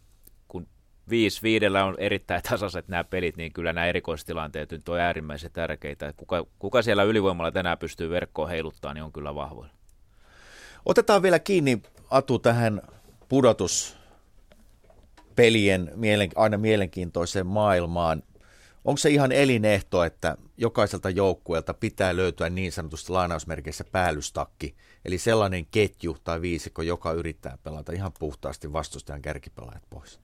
viisi viidellä on erittäin tasaiset nämä pelit, niin kyllä nämä erikoistilanteet nyt on äärimmäisen tärkeitä. Kuka, kuka siellä ylivoimalla tänään pystyy verkkoon heiluttaa, niin on kyllä vahvoilla. Otetaan vielä kiinni, Atu, tähän pudotuspelien mielen, aina mielenkiintoiseen maailmaan. Onko se ihan elinehto, että jokaiselta joukkueelta pitää löytyä niin sanotusti lainausmerkeissä päällystakki, eli sellainen ketju tai viisikko, joka yrittää pelata ihan puhtaasti vastustajan kärkipelaajat pois?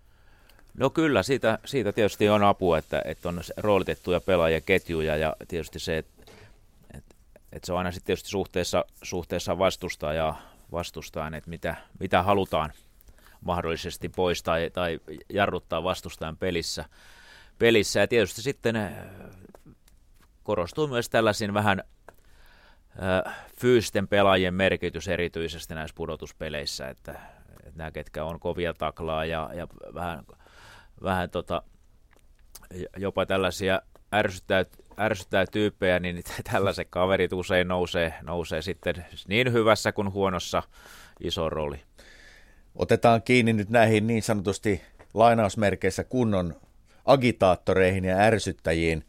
No kyllä, siitä, siitä tietysti on apua, että, että on roolitettuja pelaajia, ketjuja ja tietysti se, että, että, että se on aina sitten tietysti suhteessa, suhteessa vastustajaa, vastustaan, että mitä, mitä halutaan mahdollisesti pois tai, tai jarruttaa vastustajan pelissä. pelissä. Ja tietysti sitten äh, korostuu myös tällaisin vähän äh, fyysisten pelaajien merkitys erityisesti näissä pudotuspeleissä, että, että nämä, ketkä on kovia taklaa ja, ja vähän vähän tota, jopa tällaisia ärsyttää, ärsyttää tyyppejä, niin tällaiset kaverit usein nousee, nousee sitten niin hyvässä kuin huonossa iso rooli. Otetaan kiinni nyt näihin niin sanotusti lainausmerkeissä kunnon agitaattoreihin ja ärsyttäjiin.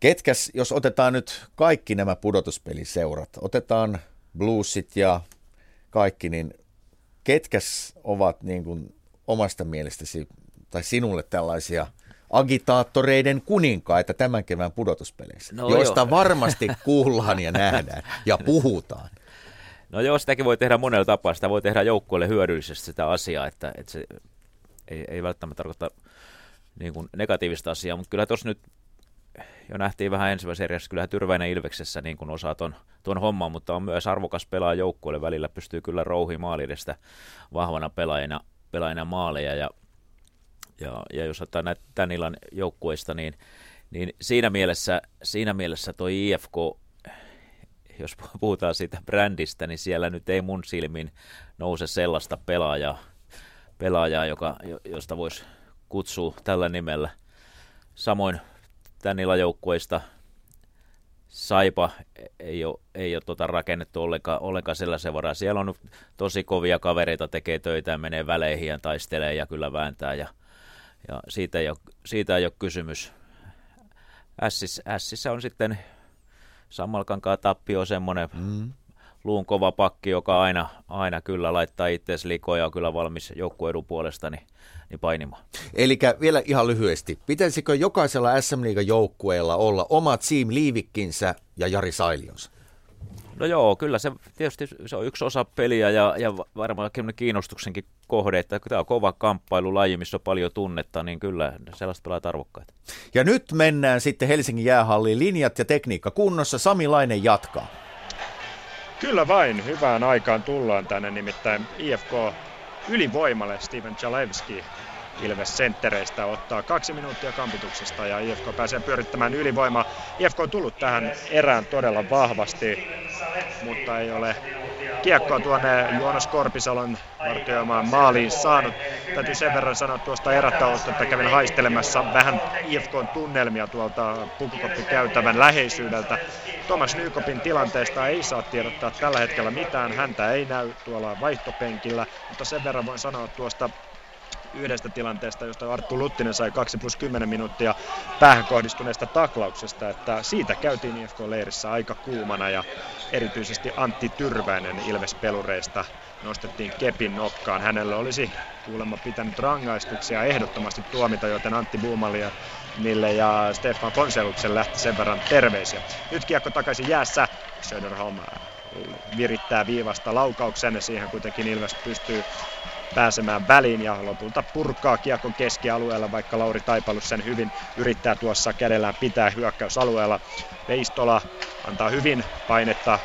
Ketkäs, jos otetaan nyt kaikki nämä pudotuspeliseurat, otetaan bluesit ja kaikki, niin ketkäs ovat niin kuin omasta mielestäsi tai sinulle tällaisia agitaattoreiden kuninkaita tämän kevään pudotuspeleissä, no joista joo. varmasti kuullaan ja nähdään ja puhutaan. No joo, sitäkin voi tehdä monella tapaa. Sitä voi tehdä joukkueelle hyödyllisesti sitä asiaa, että, että se ei, ei välttämättä tarkoita niin kuin negatiivista asiaa, mutta kyllä tuossa nyt jo nähtiin vähän ensimmäisessä eriässä, kyllä Tyrväinen Ilveksessä niin kuin osaa ton, ton homman, mutta on myös arvokas pelaaja joukkueelle välillä, pystyy kyllä rouhi maalidestä vahvana pelaajana, pelaajana maaleja ja ja, ja jos ottaa näitä tämän illan joukkueista, niin, niin siinä, mielessä, siinä mielessä toi IFK, jos puhutaan siitä brändistä, niin siellä nyt ei mun silmin nouse sellaista pelaajaa, pelaajaa joka, josta voisi kutsua tällä nimellä. Samoin tämän illan joukkueista Saipa ei ole, ei ole tota rakennettu ollenkaan, ollenkaan sellaisen varaa. Siellä on tosi kovia kavereita, tekee töitä ja menee väleihin ja taistelee ja kyllä vääntää ja ja siitä ei ole, siitä ei ole kysymys. Ässissä, Ässissä on sitten Sammalkankaan tappio semmoinen mm. luun kova pakki, joka aina, aina kyllä laittaa itseäsi likoja ja on kyllä valmis joukkueedun puolesta niin, niin painimaan. Eli vielä ihan lyhyesti, pitäisikö jokaisella SM Liigan joukkueella olla oma Team Liivikkinsä ja Jari Sailionsa? No joo, kyllä se tietysti se on yksi osa peliä ja, ja varmaan kiinnostuksenkin kohde, että tämä on kova kamppailulaji, missä on paljon tunnetta, niin kyllä sellaista pelaa arvokkaita. Ja nyt mennään sitten Helsingin jäähalliin linjat ja tekniikka kunnossa. Sami Lainen jatkaa. Kyllä vain, hyvään aikaan tullaan tänne, nimittäin IFK ylivoimalle Steven Jalewski Ilves senttereistä ottaa kaksi minuuttia kampituksesta ja IFK pääsee pyörittämään ylivoimaa. IFK on tullut tähän erään todella vahvasti, mutta ei ole kiekkoa tuonne Joonas Korpisalon vartioimaan maaliin saanut. Täytyy sen verran sanoa tuosta erätauosta, että kävin haistelemassa vähän IFKn tunnelmia tuolta pukukoppikäytävän läheisyydeltä. Thomas Nykopin tilanteesta ei saa tiedottaa tällä hetkellä mitään. Häntä ei näy tuolla vaihtopenkillä, mutta sen verran voin sanoa tuosta yhdestä tilanteesta, josta Arttu Luttinen sai 2 plus 10 minuuttia päähän kohdistuneesta taklauksesta, että siitä käytiin IFK-leirissä aika kuumana ja erityisesti Antti Tyrväinen Ilves-pelureista nostettiin kepin nokkaan. Hänelle olisi kuulemma pitänyt rangaistuksia ehdottomasti tuomita, joten Antti Buumalia Nille ja Stefan Ponseluksen lähti sen verran terveisiä. Nyt kiekko takaisin jäässä. Söderholm virittää viivasta laukauksen. Siihen kuitenkin Ilves pystyy pääsemään väliin ja lopulta purkaa kiekon keskialueella, vaikka Lauri Taipalus sen hyvin yrittää tuossa kädellään pitää hyökkäysalueella. Veistola antaa hyvin painetta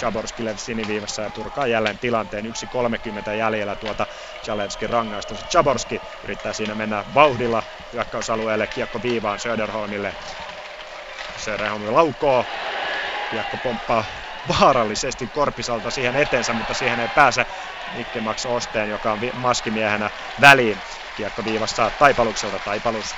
Chaborskille siniviivassa ja purkaa jälleen tilanteen 1.30 jäljellä tuota Jalevskin rangaistus. Chaborski yrittää siinä mennä vauhdilla hyökkäysalueelle, kiekko viivaan Söderholmille. Söderholm laukoo, kiekko pomppaa vaarallisesti Korpisalta siihen eteensä, mutta siihen ei pääse Mikke Max Osteen, joka on maskimiehenä väliin. Kiekko viivassa Taipalukselta. Taipalus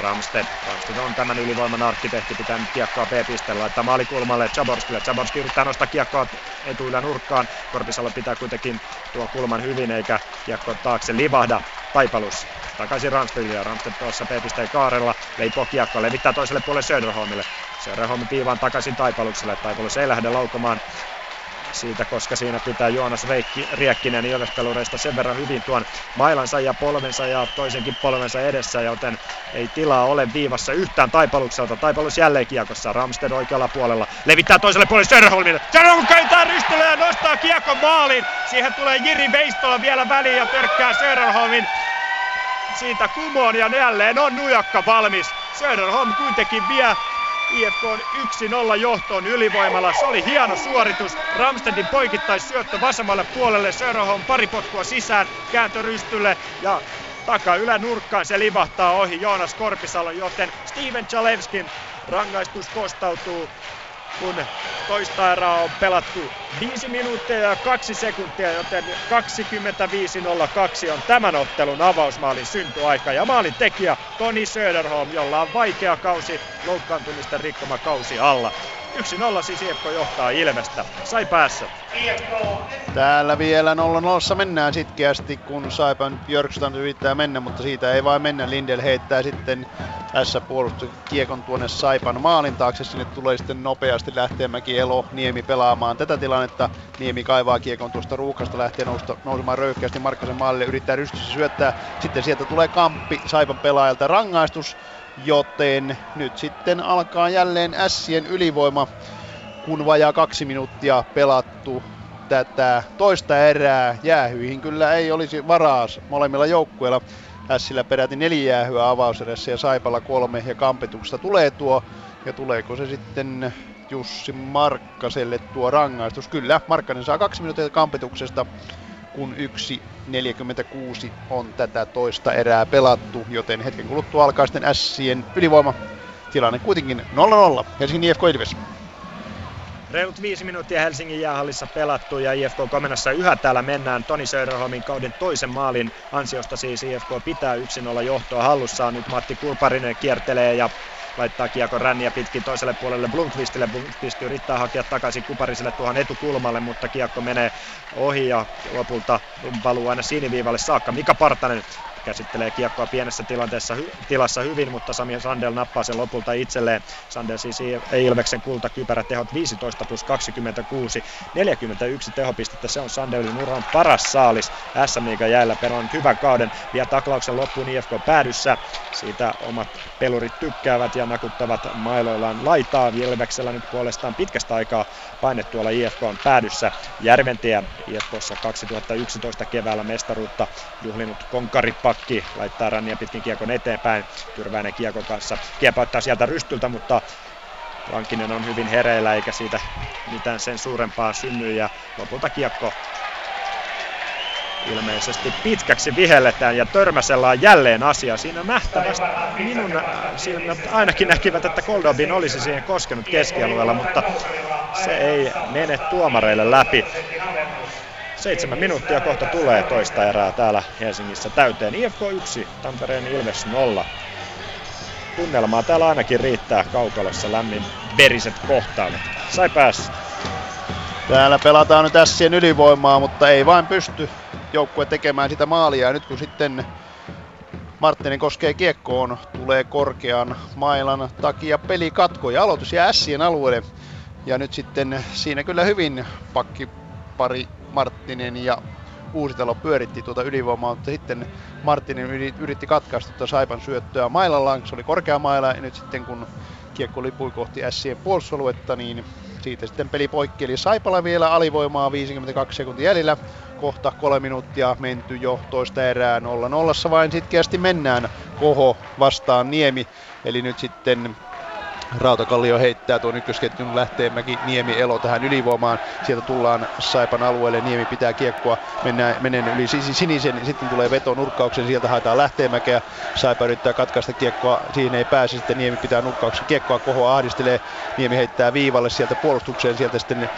Ramsted. Ramsted on tämän ylivoiman arkkitehti, pitää nyt kiekkoa B-pisteellä laittaa maalikulmalle Chaborskille. Chaborski yrittää nostaa kiekkoa etuilla nurkkaan. Korpisalo pitää kuitenkin tuo kulman hyvin, eikä kiekko taakse livahda. Taipalus takaisin Ramstedille ja Ramsted tuossa B-pisteen kaarella. Leipoo kiekkoa, levittää toiselle puolelle Söderholmille. Söderholm piivaan takaisin Taipalukselle. Taipalus ei lähde laukomaan siitä, koska siinä pitää Joonas Reikki, Riekkinen Ilves-pelureista sen verran hyvin tuon mailansa ja polvensa ja toisenkin polvensa edessä, joten ei tilaa ole viivassa yhtään Taipalukselta. Taipalus jälleen kiekossa, Ramsted oikealla puolella, levittää toiselle puolelle Söderholmille. Söderholm kääntää rystylle ja nostaa kiekon maaliin. Siihen tulee Jiri Veistola vielä väliin ja törkkää Söderholmin siitä kumoon ja jälleen on nujakka valmis. Söderholm kuitenkin vie IFK on 1-0 johtoon ylivoimalla. Se oli hieno suoritus. Ramstedin poikittais syöttö vasemmalle puolelle. Söderholm pari potkua sisään kääntörystylle ja taka ylänurkkaan se livahtaa ohi Joonas Korpisalo, joten Steven Chalevskin rangaistus kostautuu kun toista erää on pelattu 5 minuuttia ja 2 sekuntia, joten 25.02 on tämän ottelun avausmaalin syntyaika. Ja maalin tekijä Toni Söderholm, jolla on vaikea kausi, loukkaantumisten rikkoma kausi alla. 1-0 siis IFK johtaa Ilvestä. Sai päässä. Täällä vielä 0-0 mennään sitkeästi, kun Saipan Björkstrand yrittää mennä, mutta siitä ei vain mennä. Lindel heittää sitten tässä puolustus kiekon tuonne Saipan maalin taakse. Sinne tulee sitten nopeasti lähtemäki Elo Niemi pelaamaan tätä tilannetta. Niemi kaivaa kiekon tuosta ruuhkasta, lähtee nousta, nousemaan röyhkeästi Markkasen maalille, yrittää rystyssä syöttää. Sitten sieltä tulee kamppi Saipan pelaajalta rangaistus joten nyt sitten alkaa jälleen Ässien ylivoima, kun vajaa kaksi minuuttia pelattu tätä toista erää. Jäähyihin kyllä ei olisi varaa molemmilla joukkueilla. Ässillä peräti neljä jäähyä avauserässä ja Saipalla kolme ja kampetuksesta tulee tuo. Ja tuleeko se sitten Jussi Markkaselle tuo rangaistus? Kyllä, Markkanen saa kaksi minuuttia kampetuksesta kun 1.46 on tätä toista erää pelattu, joten hetken kuluttua alkaa sitten Sien ylivoima. Tilanne kuitenkin 0-0. Helsingin IFK Ilves. Reilut viisi minuuttia Helsingin jäähallissa pelattu ja IFK komennossa yhä täällä mennään. Toni Söderholmin kauden toisen maalin ansiosta siis IFK pitää 1-0 johtoa hallussaan. Nyt Matti Kurparinen kiertelee ja laittaa kiekon ränniä pitkin toiselle puolelle Blomqvistille. Blomqvist yrittää hakea takaisin Kupariselle tuohon etukulmalle, mutta kiekko menee ohi ja lopulta valuu aina siniviivalle saakka. Mika Partanen käsittelee kiekkoa pienessä tilanteessa hy- tilassa hyvin, mutta Sami Sandel nappaa sen lopulta itselleen. Sandel siis Ilveksen kultakypärä tehot 15 plus 26, 41 tehopistettä, se on Sandelin uran paras saalis. SM Liiga jäällä pelannut hyvän kauden, vie taklauksen loppuun IFK päädyssä. Siitä omat pelurit tykkäävät ja nakuttavat mailoillaan laitaa. Ilveksellä nyt puolestaan pitkästä aikaa paine tuolla IFK on päädyssä. Järventie IFKssa 2011 keväällä mestaruutta juhlinut konkaripakki laittaa rannia pitkin kiekon eteenpäin. Tyrväinen kiekon kanssa kiepauttaa sieltä rystyltä, mutta Lankinen on hyvin hereillä eikä siitä mitään sen suurempaa synny ja lopulta kiekko ilmeisesti pitkäksi vihelletään ja törmäsellaan jälleen asia. Siinä nähtävästi minun silmät ainakin näkivät, että Koldobin olisi siihen koskenut keskialueella, mutta se ei mene tuomareille läpi. Seitsemän minuuttia kohta tulee toista erää täällä Helsingissä täyteen. IFK 1, Tampereen Ilves 0. Tunnelmaa täällä ainakin riittää kaukalossa lämmin veriset kohtaavat. Sai päässä. Täällä pelataan nyt Sien ylivoimaa, mutta ei vain pysty joukkue tekemään sitä maalia. Ja nyt kun sitten Marttinen koskee kiekkoon, tulee korkean mailan takia peli katko ja aloitus ja Sien alueelle. Ja nyt sitten siinä kyllä hyvin pakki pari Marttinen ja Uusitalo pyöritti tuota ylivoimaa, mutta sitten Marttinen yritti katkaista tuota Saipan syöttöä mailallaan, se oli korkea maila ja nyt sitten kun kiekko lipui kohti Sien puolustusaluetta, niin siitä sitten peli poikki. Eli Saipala vielä alivoimaa 52 sekuntia jäljellä. Kohta kolme minuuttia menty jo toista erää 0-0 vain sitkeästi mennään. Koho vastaan Niemi. Eli nyt sitten Rautakallio heittää tuon ykkösketjun Lähteenmäki, Niemi, Elo tähän ylivoimaan. Sieltä tullaan Saipan alueelle, Niemi pitää kiekkoa, mennään, menen yli sinisen, sitten tulee veto nurkkauksen, sieltä haetaan Lähteenmäkeä. Saipa yrittää katkaista kiekkoa, siihen ei pääse, sitten Niemi pitää nurkkauksen. Kiekkoa, Koho ahdistelee, Niemi heittää viivalle sieltä puolustukseen, sieltä sitten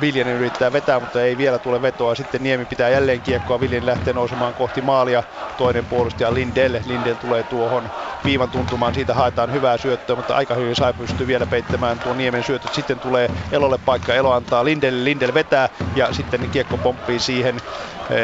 Viljanen yrittää vetää, mutta ei vielä tule vetoa. Sitten Niemi pitää jälleen kiekkoa, Viljanen lähtee nousemaan kohti maalia, toinen puolustaja Lindell, Lindell tulee tuohon viivan tuntumaan, siitä haetaan hyvää syöttöä, mutta aika hyvin Sai pystyy vielä peittämään tuon Niemen syötöt. Sitten tulee Elolle paikka, Elo antaa Lindelle, Lindel vetää ja sitten kiekko pomppii siihen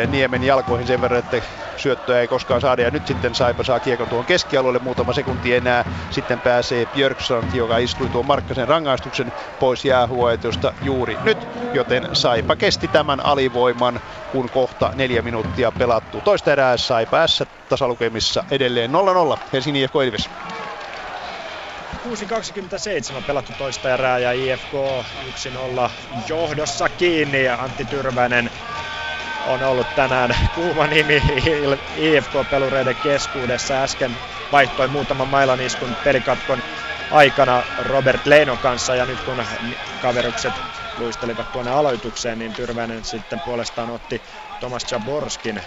Niemen jalkoihin sen verran, että syöttöä ei koskaan saada. Ja nyt sitten Saipa saa kiekon tuon keskialueelle muutama sekunti enää. Sitten pääsee Björkstrand, joka istui tuon Markkasen rangaistuksen pois jäähuoitusta juuri nyt. Joten Saipa kesti tämän alivoiman, kun kohta neljä minuuttia pelattu. Toista erää Saipa S tasalukemissa edelleen 0-0 Helsingin IFK Ilves. 6.27 pelattu toista erää ja IFK 1-0 johdossa kiinni ja Antti Tyrväinen on ollut tänään kuuma nimi IFK-pelureiden keskuudessa. Äsken vaihtoi muutaman mailan iskun pelikatkon aikana Robert Leinon kanssa ja nyt kun kaverukset luistelivat tuonne aloitukseen, niin Tyrväinen sitten puolestaan otti Tomas Jaborskin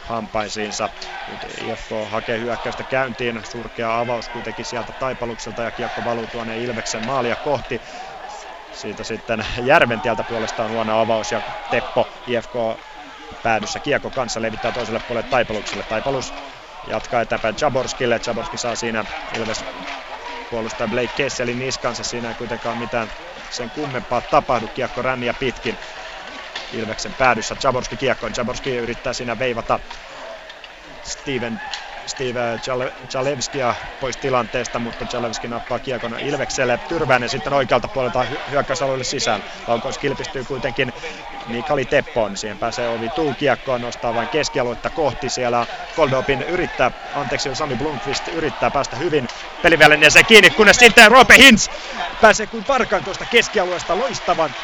hampaisiinsa. Nyt IFK hakee hyökkäystä käyntiin, surkea avaus kuitenkin sieltä Taipalukselta ja kiekko valuu tuonne Ilveksen maalia kohti. Siitä sitten Järventieltä puolestaan huono avaus ja Teppo IFK päädyssä kiekko kanssa levittää toiselle puolelle Taipalukselle. Taipalus jatkaa eteenpäin Jaborskille. Jaborski saa siinä Ilves puolustaa Blake Kesselin niskansa. Siinä ei kuitenkaan mitään sen kummempaa tapahdu. Kiekko ränniä pitkin. Ilveksen päädyssä. Jaborski kiekkoon. Jaborski yrittää siinä veivata Steven Steve Jalevskia pois tilanteesta, mutta Jalevski nappaa kiekon Ilvekselle. Tyrväinen sitten oikealta puolelta hyökkäysalueelle sisään. Laukaus kilpistyy kuitenkin Mikali Teppoon. Siihen pääsee Ovi Tuu kiekkoon, nostaa vain keskialuetta kohti. Siellä Koldopin yrittää, anteeksi Sami Blomqvist yrittää päästä hyvin pelivälineeseen kiinni, kunnes sitten Roope Hintz pääsee kuin parkaan tuosta keskialueesta loistavan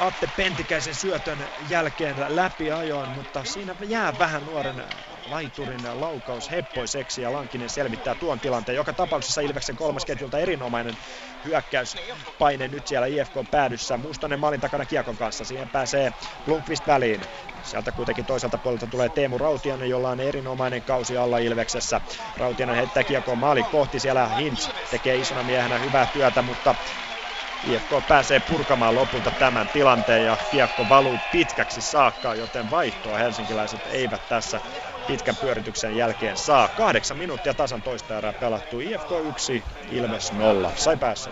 Atte Pentikäisen syötön jälkeen läpi ajoon, mutta siinä jää vähän nuoren laiturin laukaus heppoiseksi ja Lankinen selvittää tuon tilanteen. Joka tapauksessa Ilveksen kolmasketjulta erinomainen hyökkäyspaine nyt siellä IFK päädyssä. Mustonen maalin takana Kiekon kanssa, siihen pääsee Blomqvist väliin. Sieltä kuitenkin toiselta puolelta tulee Teemu Rautianen, jolla on erinomainen kausi alla Ilveksessä. Rautianen heittää Kiekon maali kohti, siellä Hintz tekee isona miehenä hyvää työtä, mutta IFK pääsee purkamaan lopulta tämän tilanteen ja kiekko valuu pitkäksi saakka, joten vaihtoa helsinkiläiset eivät tässä pitkän pyörityksen jälkeen saa. Kahdeksan minuuttia tasan toista erää pelattu. IFK 1, Ilves 0. Sai päässä.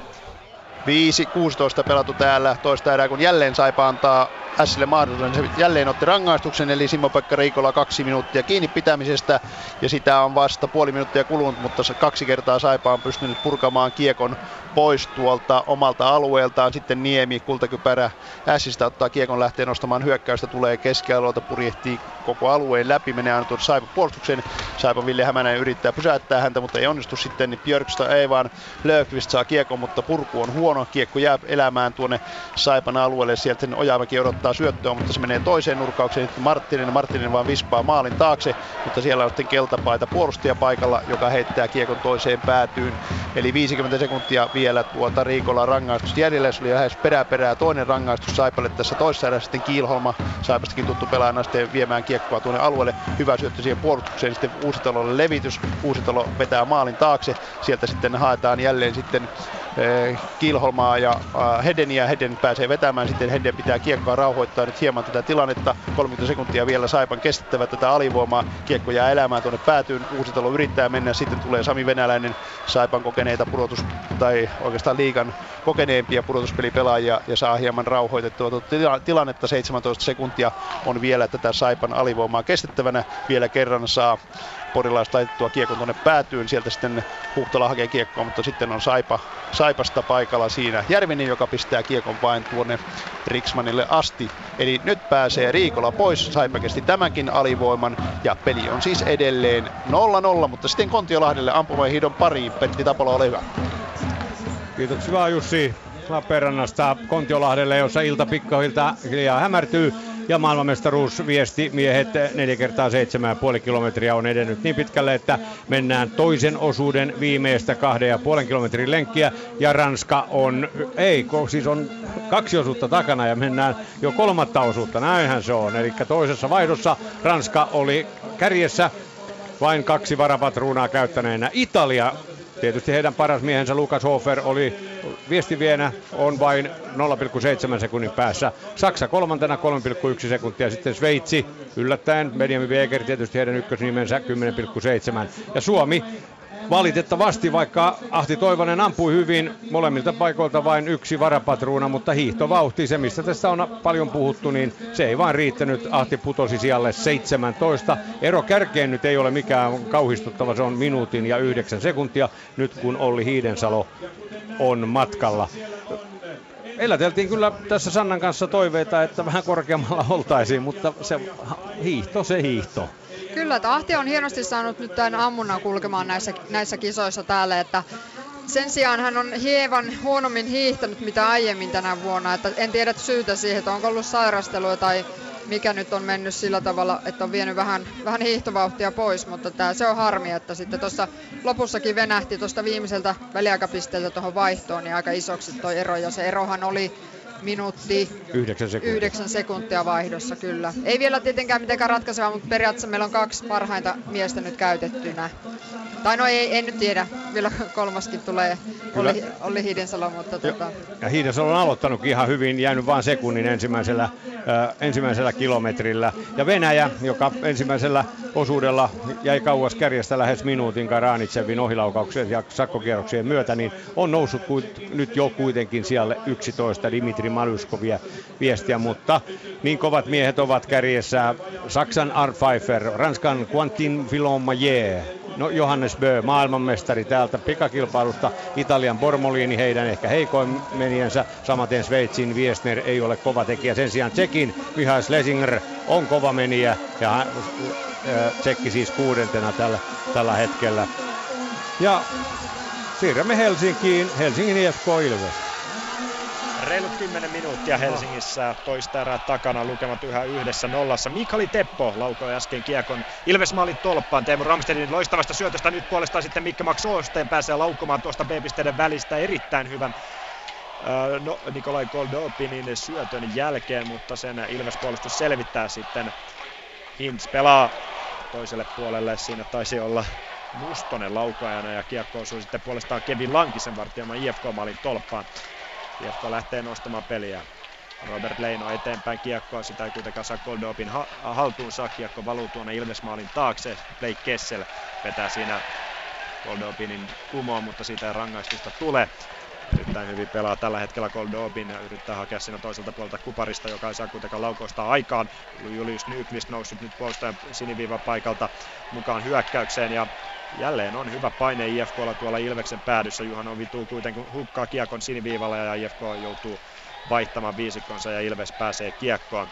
5-16 pelattu täällä toista erää, kun jälleen Saipa antaa Sille mahdollisuuden. Se jälleen otti rangaistuksen, eli Simo-Pekka Riikola kaksi minuuttia kiinni pitämisestä, ja sitä on vasta puoli minuuttia kulunut, mutta se kaksi kertaa Saipa on pystynyt purkamaan kiekon pois tuolta omalta alueeltaan. Sitten Niemi, kultakypärä Ässistä ottaa kiekon lähtee nostamaan hyökkäystä, tulee keskialueelta, purjehtii koko alueen läpi, menee aina tuon Saipa puolustukseen. Saipa Ville Hämänen yrittää pysäyttää häntä, mutta ei onnistu sitten. Björksta ei vaan Löfqvist saa kiekon, mutta purku on huono. Kiekko jää elämään tuonne Saipan alueelle. Sieltä sen Ojamäki odottaa syöttöä, mutta se menee toiseen nurkaukseen. Sitten Marttinen, Marttinen vaan vispaa maalin taakse, mutta siellä on sitten keltapaita puolustaja paikalla, joka heittää kiekon toiseen päätyyn. Eli 50 sekuntia vielä tuota Riikola rangaistus jäljellä. Se oli lähes peräperää toinen rangaistus Saipalle tässä toisessa erässä sitten Kiilholma. Saipastakin tuttu pelaajana sitten viemään kiekkoa tuonne alueelle. Hyvä syöttö siihen puolustukseen. Sitten Uusitalolle levitys. Uusitalo vetää maalin taakse. Sieltä sitten haetaan jälleen sitten eh, Kiilholmaa ja äh, Hedeniä. Heden pääsee vetämään, sitten Heden pitää kiekkoa rauhoittaa nyt hieman tätä tilannetta. 30 sekuntia vielä Saipan kestettävä tätä alivoimaa. Kiekko jää elämään tuonne päätyyn. Uusitalo yrittää mennä, sitten tulee Sami Venäläinen, Saipan kokeneita pudotus, tai oikeastaan liigan kokeneempia pudotuspelipelaajia ja saa hieman rauhoitettua tuota tilannetta. 17 sekuntia on vielä tätä Saipan alivoimaa kestettävänä. Vielä kerran saa porilaiset laitettua kiekon tuonne päätyyn. Sieltä sitten Huhtala hakee kiekkoa, mutta sitten on Saipa, Saipasta paikalla siinä Järvinen, joka pistää kiekon vain tuonne Riksmanille asti. Eli nyt pääsee Riikola pois. Saipa kesti tämänkin alivoiman ja peli on siis edelleen 0-0, mutta sitten Kontiolahdelle ampumeen hidon pariin. Petti Tapola, ole hyvä. Kiitoksia Jussi Lappeenrannasta Kontiolahdelle, jossa ilta pikkuhiljaa hämärtyy. Ja maailmanmestaruusviesti miehet 4 kertaa 7,5 kilometriä on edennyt niin pitkälle, että mennään toisen osuuden viimeistä kahden ja puolen kilometrin lenkkiä. Ja Ranska on, ei, siis on kaksi osuutta takana ja mennään jo kolmatta osuutta. Näinhän se on. Eli toisessa vaihdossa Ranska oli kärjessä vain kaksi varapatruunaa käyttäneenä. Italia Tietysti heidän paras miehensä Lukas Hofer oli viestivienä, on vain 0,7 sekunnin päässä. Saksa kolmantena 3,1 sekuntia, sitten Sveitsi yllättäen, Benjamin Weger tietysti heidän ykkösnimensä 10,7. Ja Suomi Valitettavasti, vaikka Ahti Toivonen ampui hyvin, molemmilta paikoilta vain yksi varapatruuna, mutta hiihtovauhti, se mistä tästä on paljon puhuttu, niin se ei vaan riittänyt. Ahti putosi sijalle 17. Ero kärkeen nyt ei ole mikään kauhistuttava, se on minuutin ja yhdeksän sekuntia, nyt kun Olli Hiidensalo on matkalla eläteltiin kyllä tässä Sannan kanssa toiveita, että vähän korkeammalla oltaisiin, mutta se hiihto, se hiihto. Kyllä, Tahti on hienosti saanut nyt tämän ammunnan kulkemaan näissä, näissä kisoissa täällä, että sen sijaan hän on hieman huonommin hiihtänyt mitä aiemmin tänä vuonna, että en tiedä syytä siihen, että onko ollut sairastelua tai mikä nyt on mennyt sillä tavalla, että on vienyt vähän, vähän hiihtovauhtia pois, mutta tää, se on harmi, että sitten tuossa lopussakin venähti tuosta viimeiseltä väliaikapisteeltä tuohon vaihtoon niin aika isoksi tuo ero, ja se erohan oli minuutti, yhdeksän sekuntia. yhdeksän sekuntia vaihdossa kyllä. Ei vielä tietenkään mitenkään ratkaiseva, mutta periaatteessa meillä on kaksi parhainta miestä nyt käytettynä. Tai no ei, en nyt tiedä, vielä kolmaskin tulee Olli, Olli Hiidensalo, mutta tota... Ja Hiidensalo on aloittanut ihan hyvin, jäänyt vain sekunnin ensimmäisellä, äh, ensimmäisellä kilometrillä. Ja Venäjä, joka ensimmäisellä osuudella jäi kauas kärjestä lähes minuutin Karanitsevin ohilaukauksen ja sakkokierroksien myötä, niin on noussut kuit, nyt jo kuitenkin siellä 11 Dimitri Maluskovia viestiä, mutta niin kovat miehet ovat kärjessä Saksan Art Pfeiffer, Ranskan Quentin Filon-Maillet, No Johannes Bö, maailmanmestari täältä pikakilpailusta. Italian Bormolini, heidän ehkä heikoin meniensä. Samaten Sveitsin Wiesner ei ole kova tekijä. Sen sijaan Tsekin Mihail Schlesinger on kova meniä. Ja hän, äh, Tsekki siis kuudentena tällä, tällä hetkellä. Ja siirrämme Helsinkiin. Helsingin IFK Ilves. Reilut 10 minuuttia Helsingissä toista erää takana, lukemat yhä yhdessä nollassa. Mikali Teppo laukoi äsken kiekon Ilves maalin tolppaan. Teemu Ramstedin loistavasta syötöstä nyt puolestaan sitten Mikke Max Oosteen pääsee laukkomaan tuosta B-pisteiden välistä erittäin hyvän äh, no, Nikolai Goldopinin syötön jälkeen, mutta sen Ilves puolustus selvittää sitten. Hintz pelaa toiselle puolelle, siinä taisi olla Mustonen laukaajana ja kiekko osui sitten puolestaan Kevin Lankisen vartioimaan IFK-maalin tolppaan. Kiekko lähtee nostamaan peliä. Robert Leino eteenpäin kiekkoa, sitä ei kuitenkaan saa Goldopin ha- haltuunsa. Kiekko valuu tuonne Ilvesmaalin taakse. Blake Kessel vetää siinä Goldopinin kumoon, mutta siitä ei rangaistusta tule. Erittäin hyvin pelaa tällä hetkellä Goldobin ja yrittää hakea siinä toiselta puolelta Kuparista, joka ei saa kuitenkaan laukausta aikaan. Julius Nyqvist noussut nyt puolustajan siniviivan paikalta mukaan hyökkäykseen ja Jälleen on hyvä paine IFKlla tuolla Ilveksen päädyssä. Juhan Ovituu kuitenkin hukkaa kiekon siniviivalla ja IFK joutuu vaihtamaan viisikkonsa ja Ilves pääsee kiekkoon.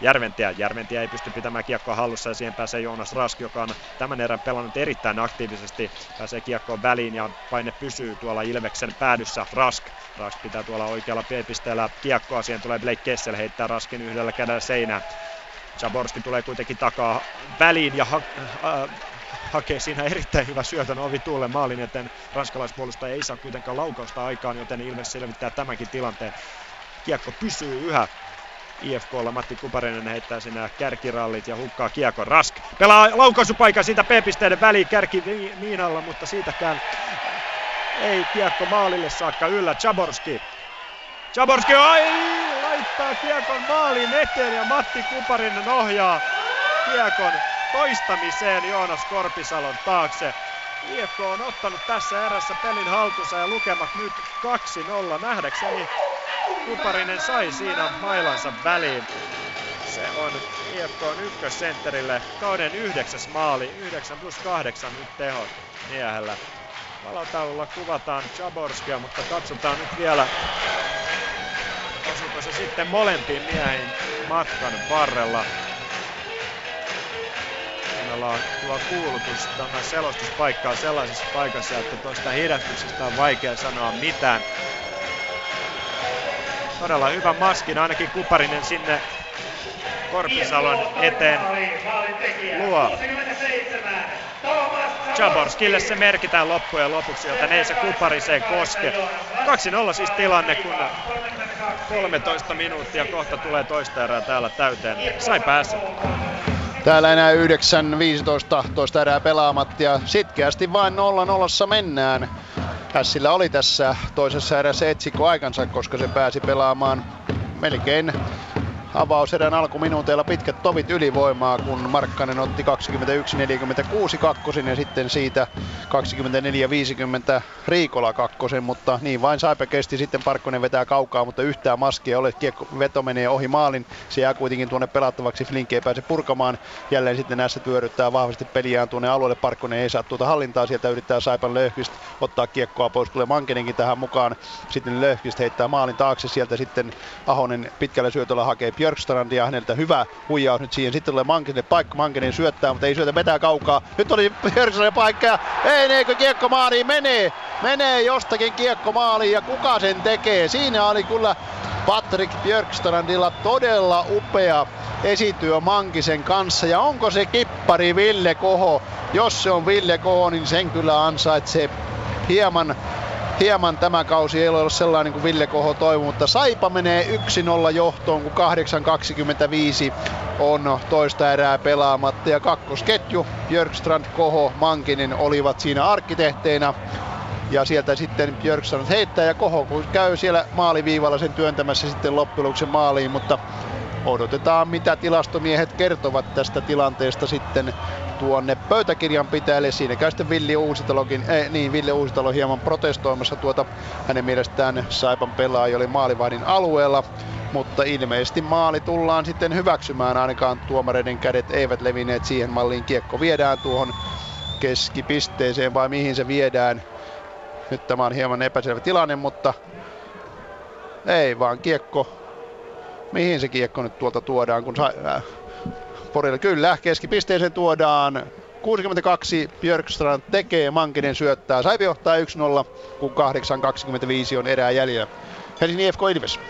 Järventiä. Järventiä ei pysty pitämään kiekkoa hallussa ja siihen pääsee Joonas Rask, joka on tämän erän pelannut erittäin aktiivisesti. Pääsee kiekkoon väliin ja paine pysyy tuolla Ilveksen päädyssä. Rask. Rask pitää tuolla oikealla P-pisteellä kiekkoa. Siihen tulee Blake Kessel heittää Raskin yhdellä kädellä seinään. Jaborski tulee kuitenkin takaa väliin ja ha- äh, hakee siinä erittäin hyvä syötön ovi tuulle maalin eteen. Ranskalaispuolustaja ei saa kuitenkaan laukausta aikaan, joten Ilves selvittää tämänkin tilanteen. Kiekko pysyy yhä IFKlla. Matti Kuparinen heittää sinä kärkirallit ja hukkaa kiekon. Rask pelaa laukaisupaikan siitä P-pisteiden väliin kärki Miinalla, mutta siitäkään ei kiekko maalille saakka yllä. Chaborski. Chaborski ai, laittaa kiekon maalin eteen ja Matti Kuparinen ohjaa kiekon toistamiseen Joonas Korpisalon taakse. IFK on ottanut tässä erässä pelin haltuunsa ja lukemat nyt 2-0 nähdäkseni. Kuparinen sai siinä mailansa väliin. Se on IFK on ykkössentterille kauden yhdeksäs maali, 9 plus 8 nyt tehot miehellä. Valotaululla kuvataan Chaborskia, mutta katsotaan nyt vielä, osuuko se sitten molempiin miehiin matkan varrella. On tuo kuulutus, tämä selostuspaikka on sellaisessa paikassa, että tuosta hidätyksestä on vaikea sanoa mitään. Todella hyvä maskin, ainakin Kuparinen sinne Korpisalon eteen luo. Jaborskille se merkitään loppujen lopuksi, joten ei se Kupariseen koske. 2-0 siis tilanne, kun 13 minuuttia kohta tulee toista erää täällä täyteen. Sai päässä. Täällä enää 9-15 toista erää pelaamatta ja sitkeästi vain 0-0 mennään. Hässillä oli tässä toisessa erässä etsikko aikansa, koska se pääsi pelaamaan melkein avauserän alkuminuuteilla. Pitkät tovit ylivoimaa, kun Markkanen otti 21-46 kakkosen ja sitten siitä 24-50 Riikola kakkosen, mutta niin vain Saipa kesti sitten Parkkonen vetää kaukaa, mutta yhtään maskia ole, kiekko veto menee ohi maalin, se jää kuitenkin tuonne pelattavaksi, Flink ei pääse purkamaan, jälleen sitten näissä pyöryttää vahvasti peliään tuonne alueelle, Parkkonen ei saa tuota hallintaa, sieltä yrittää Saipan Löhkvist ottaa kiekkoa pois, tulee Mankenenkin tähän mukaan, sitten Löhkvist heittää maalin taakse, sieltä sitten Ahonen pitkällä syötöllä hakee Björkstrand ja häneltä hyvä huijaus nyt siihen. Sitten tulee Mankenille paikka, Mankenen syöttää, mutta ei syötä vetää kaukaa. Nyt oli Björkstrandin paikka ja eikö kiekko maaliin menee. Menee jostakin kiekko maaliin ja kuka sen tekee. Siinä oli kyllä Patrick Björkstrandilla todella upea esityö Mankisen kanssa. Ja onko se kippari Ville Koho? Jos se on Ville Koho, niin sen kyllä ansaitsee hieman hieman tämä kausi ei ole ollut sellainen kuin Ville Koho toivoi, mutta Saipa menee 1-0 johtoon, kun 8.25 on toista erää pelaamatta. Ja kakkosketju, Björkstrand, Koho, Mankinen olivat siinä arkkitehteina. Ja sieltä sitten Björkstrand heittää ja Koho kun käy siellä maaliviivalla sen työntämässä sitten loppujen maaliin, mutta odotetaan mitä tilastomiehet kertovat tästä tilanteesta sitten tuonne pöytäkirjan pitäjälle. Siinä käy sitten Villi Uusitalokin, eh, niin Ville Uusitalo hieman protestoimassa tuota hänen mielestään Saipan pelaaja oli maalivahdin alueella. Mutta ilmeisesti maali tullaan sitten hyväksymään, ainakaan tuomareiden kädet eivät levinneet siihen malliin. Kiekko viedään tuohon keskipisteeseen vai mihin se viedään. Nyt tämä on hieman epäselvä tilanne, mutta ei vaan kiekko. Mihin se kiekko nyt tuolta tuodaan, kun sa- äh, Porille. Kyllä, keskipisteeseen tuodaan 62 Björkstrand tekee, Mankinen syöttää. Saipi johtaa 1-0, kun 8.25 on erää jäljellä. Helsingin IFK Ilves.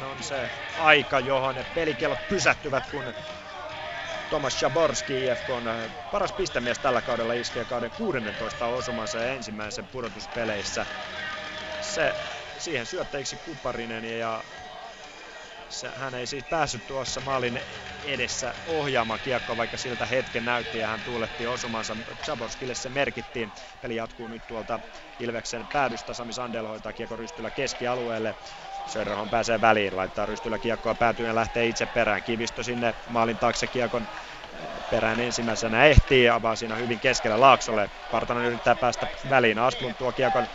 22.37 on se aika, johon pelikellot pysähtyvät, kun Tomas Jaborski, IFK on paras pistemies tällä kaudella, iskee kauden 16 osumansa ja ensimmäisen pudotuspeleissä. Se siihen syöttäjiksi Kuparinen ja hän ei siis päässyt tuossa maalin edessä ohjaamaan kiekkoa, vaikka siltä hetken näytti ja hän tuuletti osumansa. Zaborskille se merkittiin. Peli jatkuu nyt tuolta Ilveksen päädystä. Sami Sandel hoitaa kiekko rystyllä keskialueelle. Sörrahon pääsee väliin, laittaa rystyllä kiekkoa päätyyn ja lähtee itse perään. Kivistö sinne maalin taakse kiekon perään ensimmäisenä ehtii ja avaa siinä hyvin keskellä Laaksolle. Partanen yrittää päästä väliin. Asplund tuo kiekon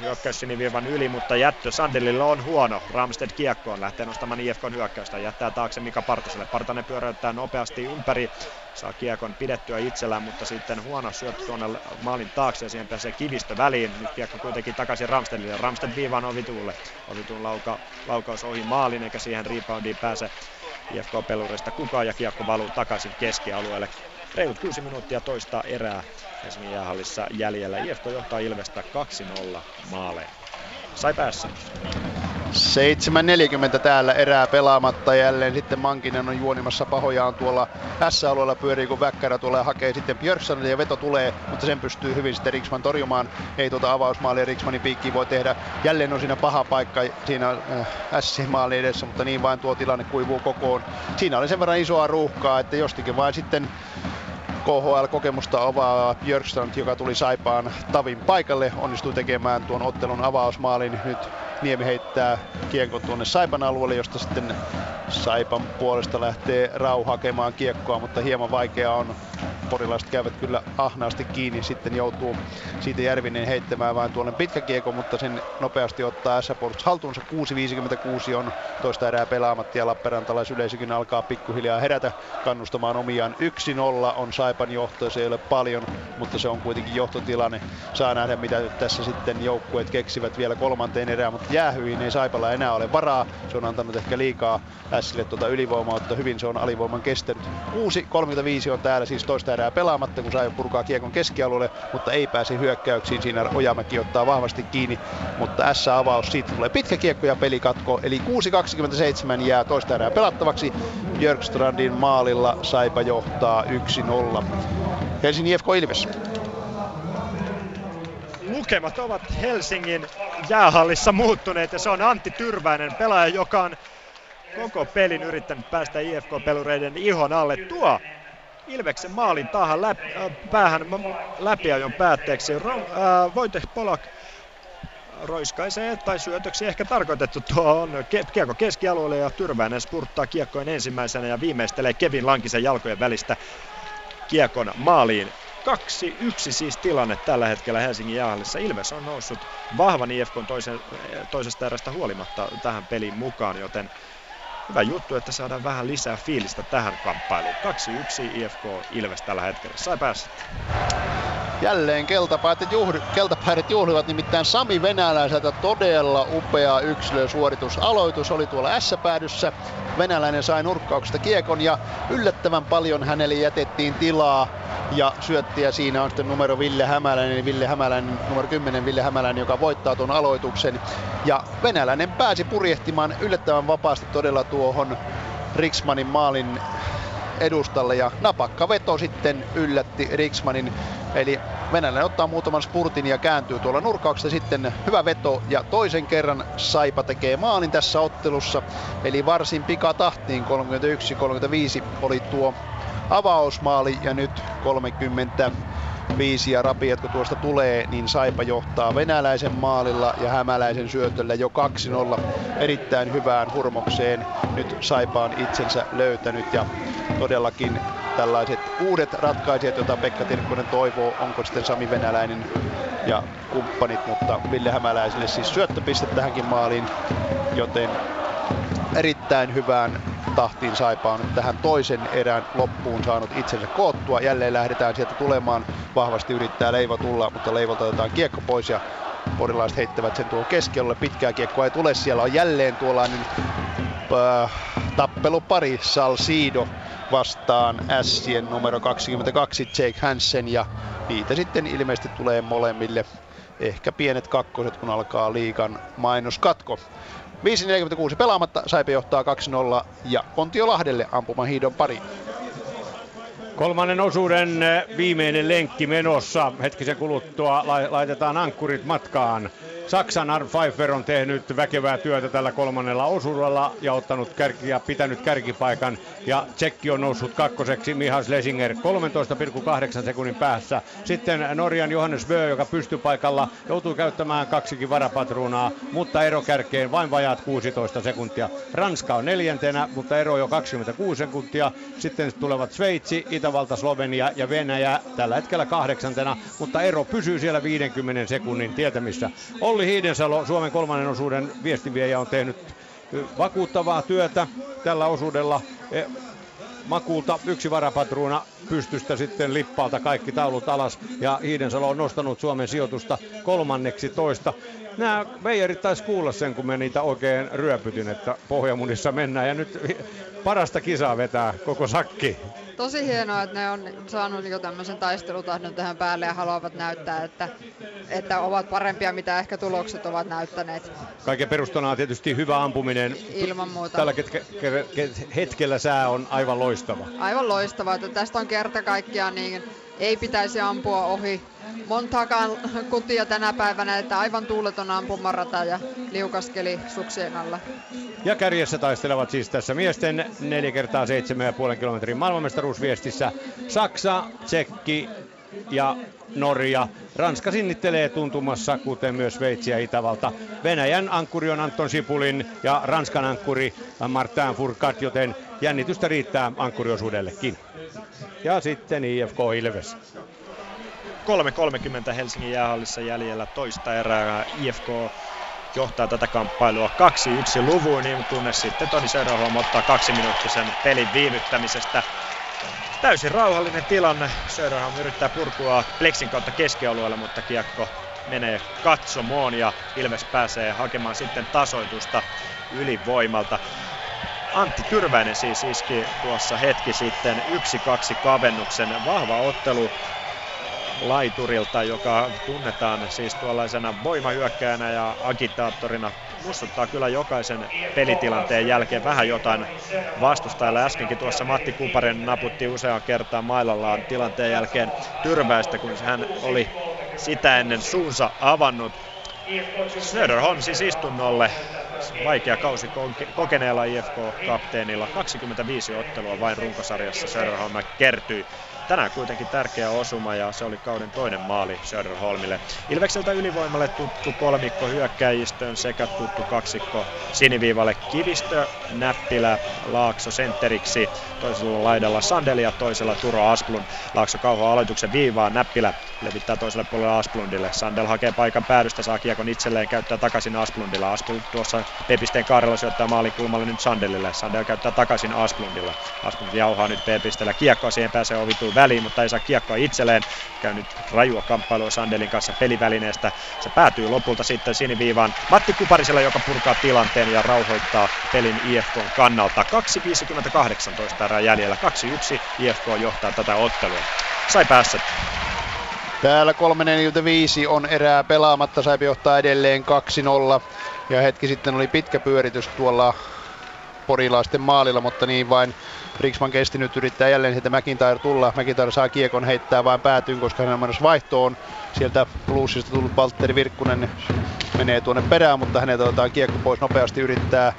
hyökkäyssiniviivan yli, mutta jättö Sandelilla on huono. Ramsted kiekkoon lähtee nostamaan IFKn hyökkäystä, jättää taakse Mika Partaselle. Partanen pyöräyttää nopeasti ympäri, saa kiekon pidettyä itsellään, mutta sitten huono syöttö tuonne maalin taakse ja siihen pääsee kivistö väliin. Nyt kiekko kuitenkin takaisin Ramstedille. Ramsted viivaan Ovituulle. Ovituun lauka, laukaus ohi maalin eikä siihen reboundiin pääse IFK-pelurista kukaan ja kiekko valuu takaisin keskialueelle. Reilut 6 minuuttia toista erää Helsingin jäähallissa jäljellä. IFK johtaa Ilvestä 2-0 maaleen. Sai päässä. 7.40 täällä erää pelaamatta jälleen. Sitten Mankinen on juonimassa pahojaan tuolla S-alueella pyörii, kun Väkkärä tulee hakee sitten Björksanille ja veto tulee, mutta sen pystyy hyvin sitten Riksman torjumaan. Ei tuota avausmaalia Riksmanin piikkiin voi tehdä. Jälleen on siinä paha paikka siinä äh, S-maalin edessä, mutta niin vain tuo tilanne kuivuu kokoon. Siinä oli sen verran isoa ruuhkaa, että jostikin vain sitten KHL-kokemusta ovaava Björkstrand, joka tuli Saipaan Tavin paikalle, onnistui tekemään tuon ottelun avausmaalin. Nyt Niemi heittää kiekon tuonne Saipan alueelle, josta sitten Saipan puolesta lähtee Rau hakemaan kiekkoa, mutta hieman vaikea on. Porilaiset käyvät kyllä ahnaasti kiinni, sitten joutuu siitä Järvinen heittämään vain tuonne pitkä kiekko, mutta sen nopeasti ottaa s haltuunsa. 6.56 on toista erää pelaamatta ja Lappeenrantalaisyleisökin alkaa pikkuhiljaa herätä kannustamaan omiaan. 1-0 on Saipan johto, se ei ole paljon, mutta se on kuitenkin johtotilanne. Saa nähdä mitä tässä sitten joukkueet keksivät vielä kolmanteen erään, mutta jäähyihin ei Saipalla enää ole varaa. Se on antanut ehkä liikaa Ässille tuota ylivoimaa, mutta hyvin se on alivoiman kestänyt. 6.35 on täällä siis toista erää pelaamatta, kun Saipa purkaa kiekon keskialueelle, mutta ei pääse hyökkäyksiin. Siinä Ojamäki ottaa vahvasti kiinni, mutta S-avaus, siitä tulee pitkä kiekko ja pelikatko, eli 6.27 jää toista erää pelattavaksi. Björkstrandin maalilla Saipa johtaa 1-0. Helsingin IFK Ilves lukemat ovat Helsingin jäähallissa muuttuneet ja se on Antti Tyrväinen, pelaaja, joka on koko pelin yrittänyt päästä IFK-pelureiden ihon alle. Tuo Ilveksen maalin tahan läpi, äh, päähän läpiajon päätteeksi. Äh, Polak roiskaisee tai syötöksi ehkä tarkoitettu tuo on kiekko keskialueelle ja Tyrväinen spurttaa kiekkoin ensimmäisenä ja viimeistelee Kevin Lankisen jalkojen välistä kiekon maaliin. 2-1 siis tilanne tällä hetkellä Helsingin jäähallissa. Ilves on noussut vahvan IFK toisen, toisesta erästä huolimatta tähän peliin mukaan, joten hyvä juttu, että saadaan vähän lisää fiilistä tähän kamppailuun. 2-1 IFK Ilves tällä hetkellä. Sai päästä. Jälleen keltapaidat, juhli, juhlivat nimittäin Sami Venäläiseltä todella upea yksilösuoritus. Aloitus oli tuolla S-päädyssä. Venäläinen sai nurkkauksesta kiekon ja yllättävän paljon hänelle jätettiin tilaa ja syöttiä siinä on sitten numero Ville Hämäläinen, Ville Hämäläinen, numero 10 Ville Hämäläinen, joka voittaa tuon aloituksen. Ja venäläinen pääsi purjehtimaan yllättävän vapaasti todella tuohon Riksmanin maalin edustalle ja napakka veto sitten yllätti Riksmanin. Eli venäläinen ottaa muutaman spurtin ja kääntyy tuolla nurkauksesta sitten hyvä veto ja toisen kerran Saipa tekee maalin tässä ottelussa. Eli varsin pikatahtiin 31-35 oli tuo avausmaali ja nyt 30 viisi ja rapiat kun tuosta tulee, niin Saipa johtaa venäläisen maalilla ja hämäläisen syötöllä jo 2-0 erittäin hyvään hurmokseen. Nyt Saipa on itsensä löytänyt ja todellakin tällaiset uudet ratkaisijat, joita Pekka Tirkkonen toivoo, onko sitten Sami Venäläinen ja kumppanit, mutta Ville Hämäläiselle siis syöttöpiste tähänkin maaliin, joten erittäin hyvään tahtiin Saipa on tähän toisen erän loppuun saanut itsensä koottua. Jälleen lähdetään sieltä tulemaan. Vahvasti yrittää Leivo tulla, mutta Leivolta otetaan kiekko pois ja porilaiset heittävät sen tuohon keskelle. Pitkää kiekkoa ei tule. Siellä on jälleen tuollainen äh, tappelupari Salsido vastaan Sien numero 22 Jake Hansen ja niitä sitten ilmeisesti tulee molemmille ehkä pienet kakkoset, kun alkaa liikan mainoskatko. 5.46 pelaamatta, Saipe johtaa 2-0 ja Pontio Lahdelle ampuman hiidon pari. Kolmannen osuuden eh, viimeinen lenkki menossa. Hetkisen kuluttua laitetaan ankkurit matkaan. Saksan Arn Pfeiffer on tehnyt väkevää työtä tällä kolmannella osuudella ja ottanut kärki ja pitänyt kärkipaikan. Ja Tsekki on noussut kakkoseksi Mihas Lesinger 13,8 sekunnin päässä. Sitten Norjan Johannes Bö, joka pystyy paikalla, joutuu käyttämään kaksikin varapatruunaa, mutta ero kärkeen vain vajaat 16 sekuntia. Ranska on neljäntenä, mutta ero jo 26 sekuntia. Sitten tulevat Sveitsi, Itä Itävalta, Slovenia ja Venäjä tällä hetkellä kahdeksantena, mutta ero pysyy siellä 50 sekunnin tietämissä. Olli Hiidensalo, Suomen kolmannen osuuden viestinviejä, on tehnyt vakuuttavaa työtä tällä osuudella. E, Makulta yksi varapatruuna pystystä sitten lippaalta kaikki taulut alas ja Hiidensalo on nostanut Suomen sijoitusta kolmanneksi toista. Nämä veijarit taisi kuulla sen, kun me niitä oikein ryöpytin, että pohjamunissa mennään ja nyt parasta kisaa vetää koko sakki. Tosi hienoa, että ne on saanut jo tämmöisen taistelutahdon tähän päälle ja haluavat näyttää, että, että ovat parempia, mitä ehkä tulokset ovat näyttäneet. Kaiken perustana on tietysti hyvä ampuminen. Ilman muuta. Tällä hetkellä sää on aivan loistava. Aivan loistava, että tästä on kerta kaikkiaan niin ei pitäisi ampua ohi montaakaan kutia tänä päivänä, että aivan tuuleton ampumarata ja liukaskeli suksien alla. Ja kärjessä taistelevat siis tässä miesten 4 kertaa 7,5 kilometrin maailmanmestaruusviestissä Saksa, Tsekki ja Norja. Ranska sinnittelee tuntumassa, kuten myös Sveitsi ja Itävalta. Venäjän ankkuri on Anton Sipulin ja Ranskan ankkuri Martin Furkat, joten jännitystä riittää ankkuriosuudellekin. Ja sitten IFK Ilves. 3.30 Helsingin jäähallissa jäljellä toista erää. IFK johtaa tätä kamppailua 2-1 luvuun, niin kunnes sitten Toni Söderholm ottaa kaksi minuuttisen pelin viivyttämisestä. Täysin rauhallinen tilanne. Söderholm yrittää purkua Plexin kautta keskialueelle, mutta kiekko menee katsomoon ja Ilves pääsee hakemaan sitten tasoitusta ylivoimalta. Antti Tyrväinen siis iski tuossa hetki sitten 1-2 kavennuksen. Vahva ottelu laiturilta, joka tunnetaan siis tuollaisena voimahyökkäjänä ja agitaattorina. Muistuttaa kyllä jokaisen pelitilanteen jälkeen vähän jotain vastustajalle. Äskenkin tuossa Matti Kuparen naputti useaan kertaan mailallaan tilanteen jälkeen tyrväistä, kun hän oli sitä ennen suunsa avannut. Söderholm siis istunnolle. Vaikea kausi kokeneella IFK-kapteenilla. 25 ottelua vain runkosarjassa Söderholm kertyi. Tänään kuitenkin tärkeä osuma ja se oli kauden toinen maali Söderholmille. Ilvekseltä ylivoimalle tuttu kolmikko hyökkäjistöön sekä tuttu kaksikko siniviivalle Kivistö, Näppilä, Laakso sentteriksi, toisella laidalla Sandeli ja toisella Turo Asplund. Laakso kauhoa aloituksen viivaan, Näppilä levittää toiselle puolelle Asplundille. Sandel hakee paikan päädystä, saa kiekon itselleen, käyttää takaisin Asplundilla. Asplund tuossa P-pisteen kaarella syöttää maalin kulmalle nyt Sandelille. Sandel käyttää takaisin Asplundilla. Asplund jauhaa nyt P-pisteellä kiekkoa, siihen pääsee väliin, mutta ei saa kiekkoa itselleen. Käy nyt rajua kamppailua Sandelin kanssa pelivälineestä. Se päätyy lopulta sitten siniviivaan Matti Kuparisella, joka purkaa tilanteen ja rauhoittaa pelin IFK kannalta. 2.58 erää jäljellä. 2-1 IFK johtaa tätä ottelua. Sai päässä. Täällä 3.45 on erää pelaamatta, sai johtaa edelleen 2-0. Ja hetki sitten oli pitkä pyöritys tuolla porilaisten maalilla, mutta niin vain Riksman kesti nyt yrittää jälleen sieltä McIntyre tulla. McIntyre saa kiekon heittää vain päätyyn, koska hän on menossa vaihtoon. Sieltä plussista tullut Valtteri Virkkunen menee tuonne perään, mutta häneltä otetaan kiekko pois nopeasti, yrittää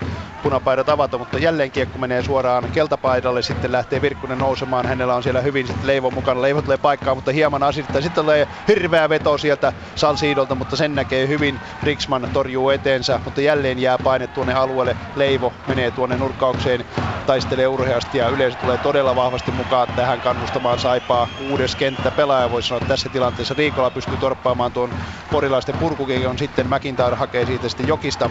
punapaidat avata, mutta jälleen kiekko menee suoraan keltapaidalle, sitten lähtee Virkkunen nousemaan, hänellä on siellä hyvin sitten Leivo mukana, Leivo tulee paikkaa, mutta hieman asittaa, sitten tulee hirveä veto sieltä Salsiidolta, mutta sen näkee hyvin, Riksman torjuu eteensä, mutta jälleen jää paine tuonne alueelle, Leivo menee tuonne nurkkaukseen, taistelee urheasti ja yleisö tulee todella vahvasti mukaan tähän kannustamaan Saipaa. Uudes kenttä pelaaja voisi sanoa että tässä tilanteessa. Riikola pystyy torppaamaan tuon porilaisten purkukiekon, sitten McIntyre hakee siitä sitten Jokista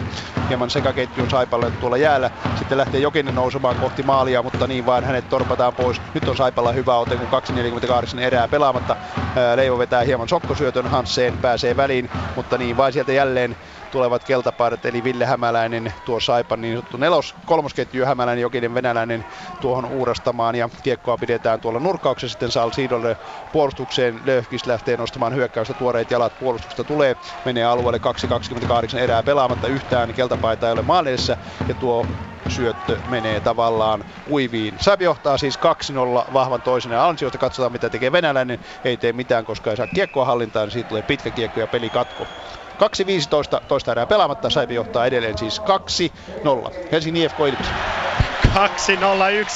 hieman sekaketjun Saipalle tuolla jäällä. Sitten lähtee Jokinen nousemaan kohti maalia, mutta niin vaan hänet torpataan pois. Nyt on Saipalla hyvä ote, kun 2.48 erää pelaamatta. Leivo vetää hieman sokkosyötön, Hansseen pääsee väliin, mutta niin vain sieltä jälleen tulevat keltapaidat, eli Ville Hämäläinen, tuo Saipan niin sanottu nelos, kolmosketju Hämäläinen, Jokinen venäläinen tuohon uurastamaan ja kiekkoa pidetään tuolla nurkauksessa sitten Sal Siidolle puolustukseen. Löfkis lähtee nostamaan hyökkäystä, tuoreet jalat puolustuksesta tulee, menee alueelle 2.28 erää pelaamatta yhtään, keltapaita ei ole maalissa ja tuo syöttö menee tavallaan uiviin. Säp johtaa siis 2-0 vahvan toisen ansiosta. Katsotaan mitä tekee venäläinen. Ei tee mitään, koska ei saa kiekkoa hallintaan. Siitä tulee pitkä kiekko ja peli katko. 2.15 toista erää pelaamatta. Saipi johtaa edelleen siis 2-0. Helsingin IFK Ilves.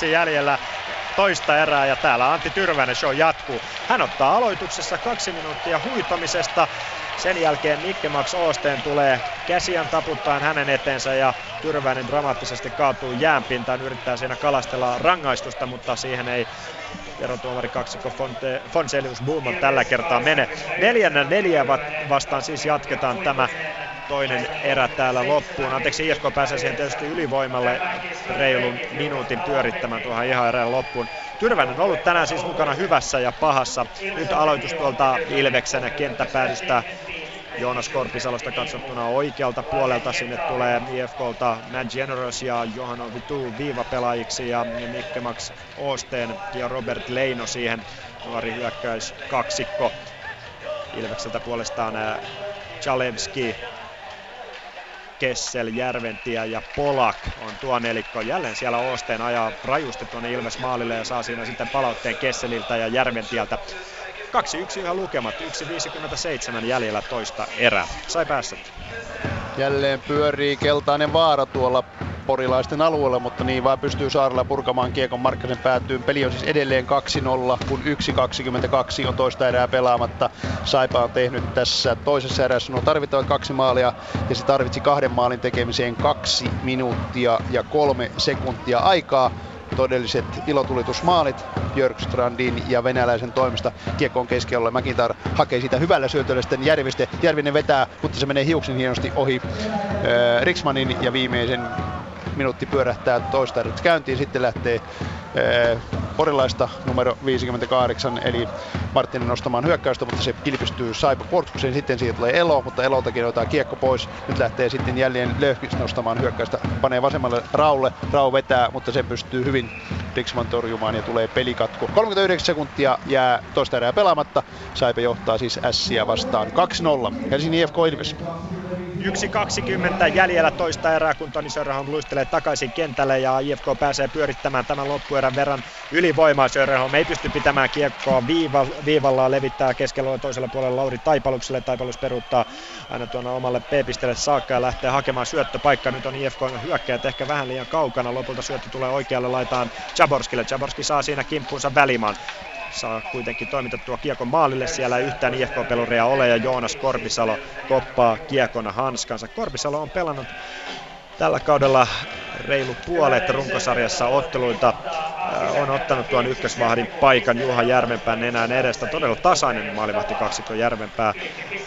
2-0-1 jäljellä toista erää ja täällä Antti Tyrväinen show jatkuu. Hän ottaa aloituksessa kaksi minuuttia huitamisesta. Sen jälkeen Mikke Max Oosten tulee käsiän taputtaen hänen eteensä ja Tyrväinen dramaattisesti kaatuu jäänpintaan, yrittää siinä kalastella rangaistusta, mutta siihen ei Erotuomari kaksikko Fonselius Boom tällä kertaa mene. Neljännä neljä vastaan siis jatketaan tämä toinen erä täällä loppuun. Anteeksi, IFK pääsee siihen tietysti ylivoimalle reilun minuutin pyörittämään tuohon ihan erään loppuun. Tyrvänen on ollut tänään siis mukana hyvässä ja pahassa. Nyt aloitus tuolta Ilveksen kenttäpäädystä Joonas Korpisalosta katsottuna oikealta puolelta. Sinne tulee IFKlta Matt Generous ja Johan Vitu viivapelaajiksi ja Mikke Max Osteen ja Robert Leino siihen nuori hyökkäys kaksikko. Ilvekseltä puolestaan Chalevski, Kessel, Järventia ja Polak on tuo nelikko. Jälleen siellä Osteen ajaa rajusti tuonne Ilves maalille ja saa siinä sitten palautteen Kesseliltä ja Järventiältä. 2-1 ihan lukemat, 1.57 jäljellä toista erää. Sai päässä. Jälleen pyörii keltainen vaara tuolla porilaisten alueella, mutta niin vaan pystyy saarella purkamaan kiekon Markkasen päätyyn. Peli on siis edelleen 2-0, kun 1-22 on toista erää pelaamatta. Saipa on tehnyt tässä toisessa erässä nuo tarvittavat kaksi maalia ja se tarvitsi kahden maalin tekemiseen kaksi minuuttia ja kolme sekuntia aikaa todelliset ilotulitusmaalit Björkstrandin ja venäläisen toimesta kiekkoon keskellä. Mäkintar hakee siitä hyvällä syötöllä sitten Järviste. Järvinen vetää, mutta se menee hiuksin hienosti ohi äh, Riksmanin ja viimeisen minuutti pyörähtää toista käyntiin. Sitten lähtee Eh, porilaista numero 58, eli Marttinen nostamaan hyökkäystä, mutta se kilpistyy Saipa puolustukseen, sitten siitä tulee Elo, mutta Eloltakin otetaan kiekko pois. Nyt lähtee sitten jälleen Löhkis nostamaan hyökkäystä, panee vasemmalle Raulle, Rau vetää, mutta sen pystyy hyvin Riksman torjumaan ja tulee pelikatku. 39 sekuntia jää toista erää pelaamatta, Saipa johtaa siis Ässiä vastaan 2-0. Helsingin IFK Ilves. 1.20 jäljellä toista erää, kun Toni Sörrahon luistelee takaisin kentälle ja IFK pääsee pyörittämään tämän loppuerän verran ylivoimaa. Sörrahon ei pysty pitämään kiekkoa viiva, viivalla, levittää keskellä toisella puolella Lauri Taipalukselle. Taipalus peruuttaa aina tuonne omalle P-pisteelle saakka ja lähtee hakemaan syöttöpaikkaa. Nyt on IFK hyökkäjät ehkä vähän liian kaukana. Lopulta syöttö tulee oikealle laitaan Jaborskille. Jaborski saa siinä kimppuunsa välimaan saa kuitenkin toimitettua kiekon maalille. Siellä ei yhtään IFK-peluria ole ja Joonas Korpisalo koppaa kiekona hanskansa. Korpisalo on pelannut tällä kaudella reilu puolet runkosarjassa otteluita äh, on ottanut tuon ykkösvahdin paikan Juha Järvenpään enää edestä. Todella tasainen maalivahti kaksikko Järvenpää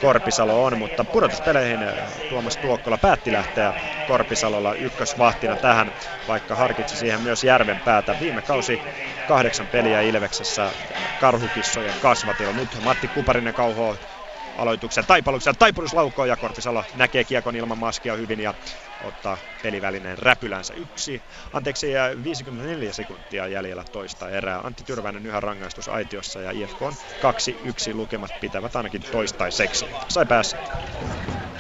Korpisalo on, mutta pudotuspeleihin äh, Tuomas Tuokkola päätti lähteä Korpisalolla ykkösvahtina tähän, vaikka harkitsi siihen myös Järvenpäätä. Viime kausi kahdeksan peliä Ilveksessä karhukissojen kasvatilla. Nyt Matti Kuparinen kauhoo aloituksen taipaluksen. Taipalus laukoo ja Korpisalo näkee kiekon ilman maskia hyvin ja ottaa pelivälineen räpylänsä yksi. Anteeksi, 54 sekuntia jäljellä toista erää. Antti Tyrväinen yhä rangaistus aitiossa ja IFK on 2-1 lukemat pitävät ainakin toistaiseksi. Sai päässä.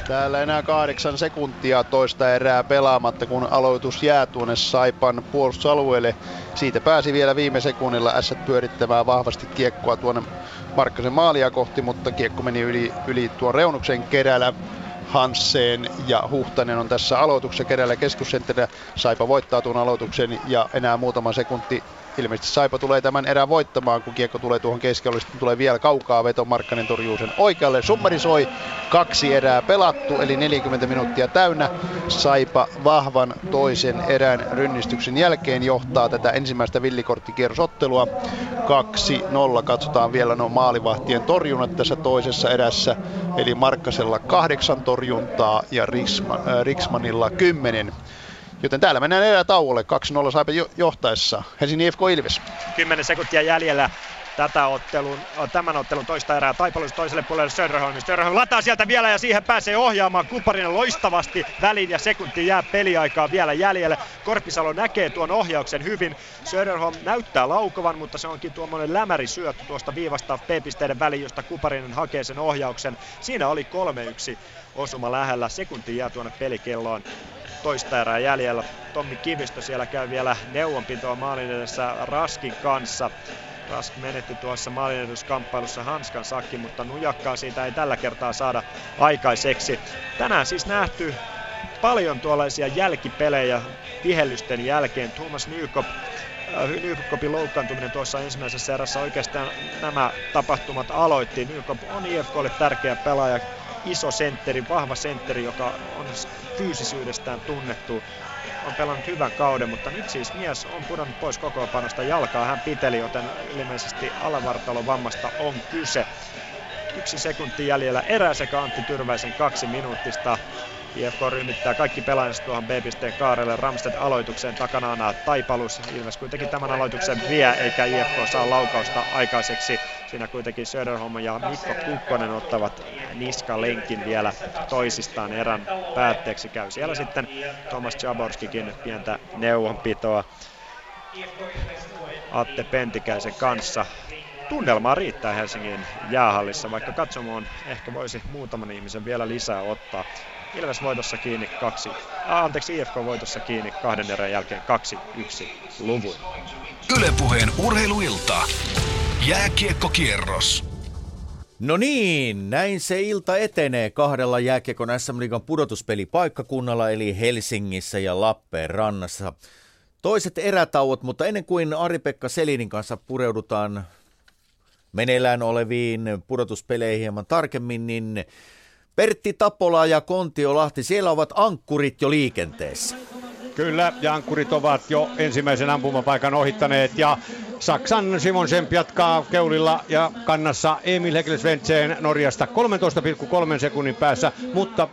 Täällä enää kahdeksan sekuntia toista erää pelaamatta, kun aloitus jää tuonne Saipan puolustusalueelle. Siitä pääsi vielä viime sekunnilla ässät pyörittämään vahvasti kiekkoa tuonne Markkasen maalia kohti, mutta kiekko meni yli, yli tuon reunuksen kerällä. Hansseen ja Huhtanen on tässä aloituksessa kerällä keskussentterillä. Saipa voittaa tuon aloituksen ja enää muutama sekunti ilmeisesti Saipa tulee tämän erään voittamaan, kun kiekko tulee tuohon keskelle, sitten tulee vielä kaukaa veto, Markkanen torjuu sen oikealle. Summeri soi, kaksi erää pelattu, eli 40 minuuttia täynnä. Saipa vahvan toisen erän rynnistyksen jälkeen johtaa tätä ensimmäistä villikorttikierrosottelua. 2-0, katsotaan vielä nuo maalivahtien torjunnat tässä toisessa erässä, eli Markkasella kahdeksan torjuntaa ja äh, Riksmanilla kymmenen. Joten täällä mennään erää tauolle 2-0 Saipa johtaessa. Helsingin IFK Ilves. 10 sekuntia jäljellä tätä ottelun, tämän ottelun toista erää. Taipalus toiselle puolelle Söderholm. Söderholm lataa sieltä vielä ja siihen pääsee ohjaamaan Kuparinen loistavasti väliin ja sekunti jää peliaikaa vielä jäljelle. Korpisalo näkee tuon ohjauksen hyvin. Söderholm näyttää laukovan, mutta se onkin tuommoinen lämäri syöttö tuosta viivasta P-pisteiden väliin, josta Kuparinen hakee sen ohjauksen. Siinä oli 3-1 osuma lähellä. Sekunti jää tuonne pelikelloon toista erää jäljellä. Tommi Kivistö siellä käy vielä neuvonpitoa maalin edessä Raskin kanssa. Rask menetti tuossa maalineduskamppailussa hanskan sakki, mutta nujakkaa siitä ei tällä kertaa saada aikaiseksi. Tänään siis nähty paljon tuollaisia jälkipelejä vihellysten jälkeen. Thomas Nykop äh, Nykopin loukkaantuminen tuossa ensimmäisessä erässä oikeastaan nämä tapahtumat aloitti. Nykop on IFKlle tärkeä pelaaja, iso sentteri, vahva sentteri, joka on fyysisyydestään tunnettu on pelannut hyvän kauden, mutta nyt siis mies on pudonnut pois kokoonpanosta jalkaa. Hän piteli, joten ilmeisesti alavartalon vammasta on kyse. Yksi sekunti jäljellä erää sekä Antti Tyrväisen kaksi minuuttista. IFK ryhmittää kaikki pelaajansa tuohon B-pisteen kaarelle Ramsted aloitukseen takana on Taipalus. Ilves kuitenkin tämän aloituksen vie eikä IFK saa laukausta aikaiseksi. Siinä kuitenkin Söderholm ja Mikko Kukkonen ottavat niskalenkin vielä toisistaan erän päätteeksi. Käy siellä sitten Thomas Jaborskikin pientä neuvonpitoa Atte Pentikäisen kanssa tunnelmaa riittää Helsingin jäähallissa, vaikka katsomoon ehkä voisi muutaman ihmisen vielä lisää ottaa. Ilves voitossa kiinni kaksi, äh, anteeksi IFK voitossa kiinni kahden erän jälkeen kaksi yksi luvun. Ylepuheen urheiluilta. Jääkiekkokierros. No niin, näin se ilta etenee kahdella jääkiekon SM Liigan pudotuspelipaikkakunnalla eli Helsingissä ja Lappeenrannassa. Toiset erätauot, mutta ennen kuin Ari-Pekka Selinin kanssa pureudutaan meneillään oleviin pudotuspeleihin hieman tarkemmin, niin Pertti Tapola ja Kontio Lahti, siellä ovat ankkurit jo liikenteessä. Kyllä, ja ovat jo ensimmäisen ampumapaikan ohittaneet ja Saksan Simon Semp jatkaa keulilla ja kannassa Emil Hekelsventseen Norjasta 13,3 sekunnin päässä, mutta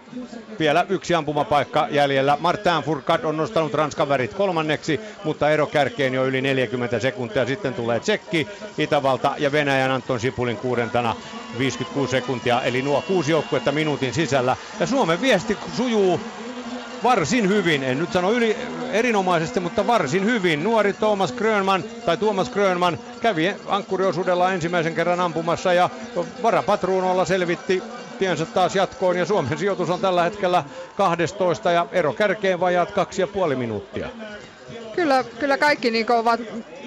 vielä yksi ampumapaikka jäljellä. Martin Furkat on nostanut Ranskan värit kolmanneksi, mutta ero kärkeen jo yli 40 sekuntia. Sitten tulee Tsekki, Itävalta ja Venäjän Anton Sipulin kuudentana 56 sekuntia, eli nuo kuusi joukkuetta minuutin sisällä. Ja Suomen viesti sujuu varsin hyvin, en nyt sano yli, erinomaisesti, mutta varsin hyvin. Nuori Thomas Grönman tai Tuomas Grönman kävi ankkuriosuudella ensimmäisen kerran ampumassa ja varapatruunolla selvitti tiensä taas jatkoon ja Suomen sijoitus on tällä hetkellä 12 ja ero kärkeen vajaat kaksi ja puoli minuuttia. Kyllä, kyllä kaikki niin ovat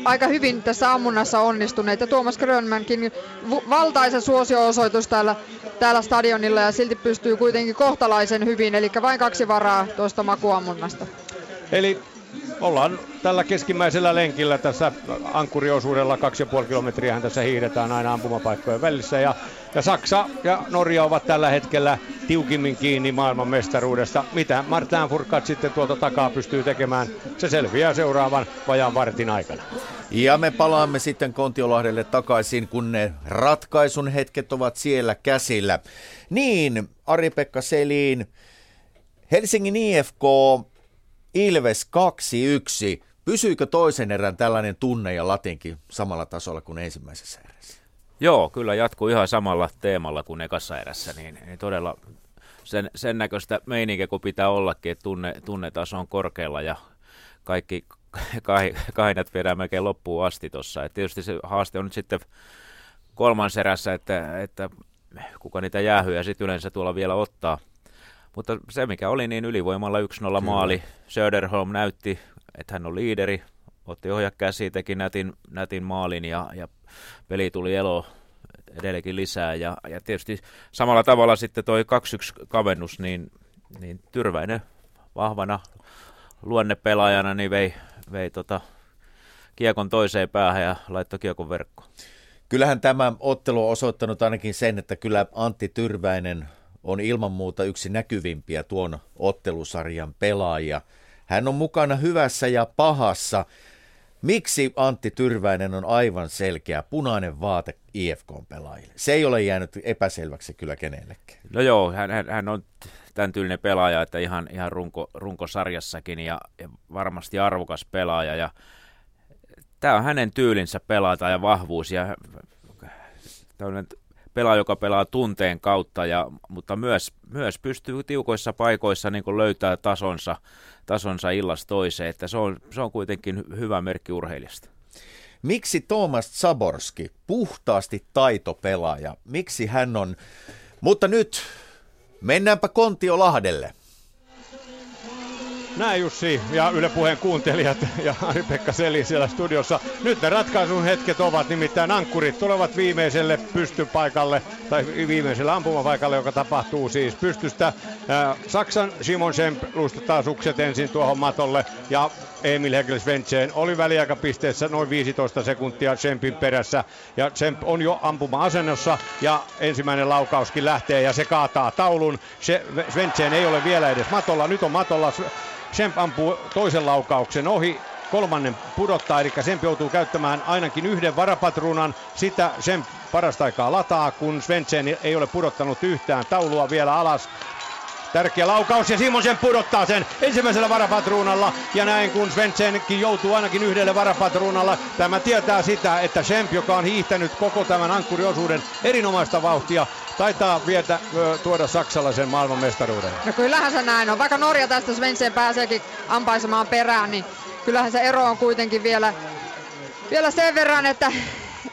aika hyvin tässä ammunnassa onnistuneet. Ja Tuomas Grönmänkin valtaisa suosio-osoitus täällä, täällä stadionilla ja silti pystyy kuitenkin kohtalaisen hyvin. Eli vain kaksi varaa tuosta makuammunnasta. Eli ollaan tällä keskimmäisellä lenkillä tässä ankkuriosuudella 2,5 kilometriä tässä hiidetään aina ampumapaikkojen välissä ja, ja Saksa ja Norja ovat tällä hetkellä tiukimmin kiinni maailman mestaruudesta. Mitä Martin Furkat sitten tuolta takaa pystyy tekemään, se selviää seuraavan vajan vartin aikana. Ja me palaamme sitten Kontiolahdelle takaisin, kun ne ratkaisun hetket ovat siellä käsillä. Niin, Ari-Pekka Selin, Helsingin IFK Ilves 2-1. Pysyykö toisen erän tällainen tunne ja latinkin samalla tasolla kuin ensimmäisessä erässä? Joo, kyllä jatkuu ihan samalla teemalla kuin ekassa erässä, niin, niin todella sen, sen näköistä meininkiä kuin pitää ollakin, että tunne, tunnetaso on korkealla ja kaikki kainat viedään melkein loppuun asti tuossa. Tietysti se haaste on nyt sitten kolmans erässä, että, että kuka niitä jäähyjä sitten yleensä tuolla vielä ottaa – mutta se mikä oli niin ylivoimalla 1-0 maali. Söderholm näytti, että hän on liideri, otti ohja käsi, teki nätin, nätin maalin ja, ja peli tuli elo edelleenkin lisää. Ja, ja tietysti samalla tavalla sitten toi 2-1 kavennus, niin, niin Tyrväinen vahvana luonnepelaajana niin vei, vei tota kiekon toiseen päähän ja laittoi kiekon verkkoon. Kyllähän tämä ottelu on osoittanut ainakin sen, että kyllä Antti Tyrväinen on ilman muuta yksi näkyvimpiä tuon ottelusarjan pelaajia. Hän on mukana hyvässä ja pahassa. Miksi Antti Tyrväinen on aivan selkeä punainen vaate IFK-pelaajille? Se ei ole jäänyt epäselväksi kyllä kenellekään. No joo, hän, hän, on tämän tyylinen pelaaja, että ihan, ihan runko, runkosarjassakin ja, ja varmasti arvokas pelaaja. Ja tämä on hänen tyylinsä pelata ja vahvuus ja pelaaja, joka pelaa tunteen kautta, ja, mutta myös, myös pystyy tiukoissa paikoissa niin kuin löytää tasonsa, tasonsa illasta toiseen, että se on, se on kuitenkin hyvä merkki urheilijasta. Miksi Thomas Zaborski, puhtaasti taitopelaaja, miksi hän on... Mutta nyt mennäänpä Kontio Lahdelle. Näin Jussi ja Yle Puheen kuuntelijat ja Ari-Pekka Seli siellä studiossa. Nyt ne ratkaisun hetket ovat, nimittäin ankkurit tulevat viimeiselle pystypaikalle, tai viimeiselle ampumapaikalle, joka tapahtuu siis pystystä. Saksan Simon Schemp luistuttaa sukset ensin tuohon matolle ja Emil Hegel-Svensson oli väliaikapisteessä noin 15 sekuntia Schempin perässä ja Schemp on jo ampuma-asennossa ja ensimmäinen laukauskin lähtee ja se kaataa taulun. Svensson ei ole vielä edes matolla, nyt on matolla Semp ampuu toisen laukauksen ohi, kolmannen pudottaa, eli Semp joutuu käyttämään ainakin yhden varapatruunan. Sitä Semp parasta aikaa lataa, kun Svensson ei ole pudottanut yhtään taulua vielä alas. Tärkeä laukaus ja Simonsen pudottaa sen ensimmäisellä varapatruunalla. Ja näin kun Svensenkin joutuu ainakin yhdelle varapatruunalla. Tämä tietää sitä, että Semp, joka on hiihtänyt koko tämän ankkuriosuuden erinomaista vauhtia, taitaa vietä tuoda saksalaisen maailmanmestaruuden. No kyllähän se näin on. Vaikka Norja tästä Svensen pääseekin ampaisemaan perään, niin kyllähän se ero on kuitenkin vielä, vielä sen verran, että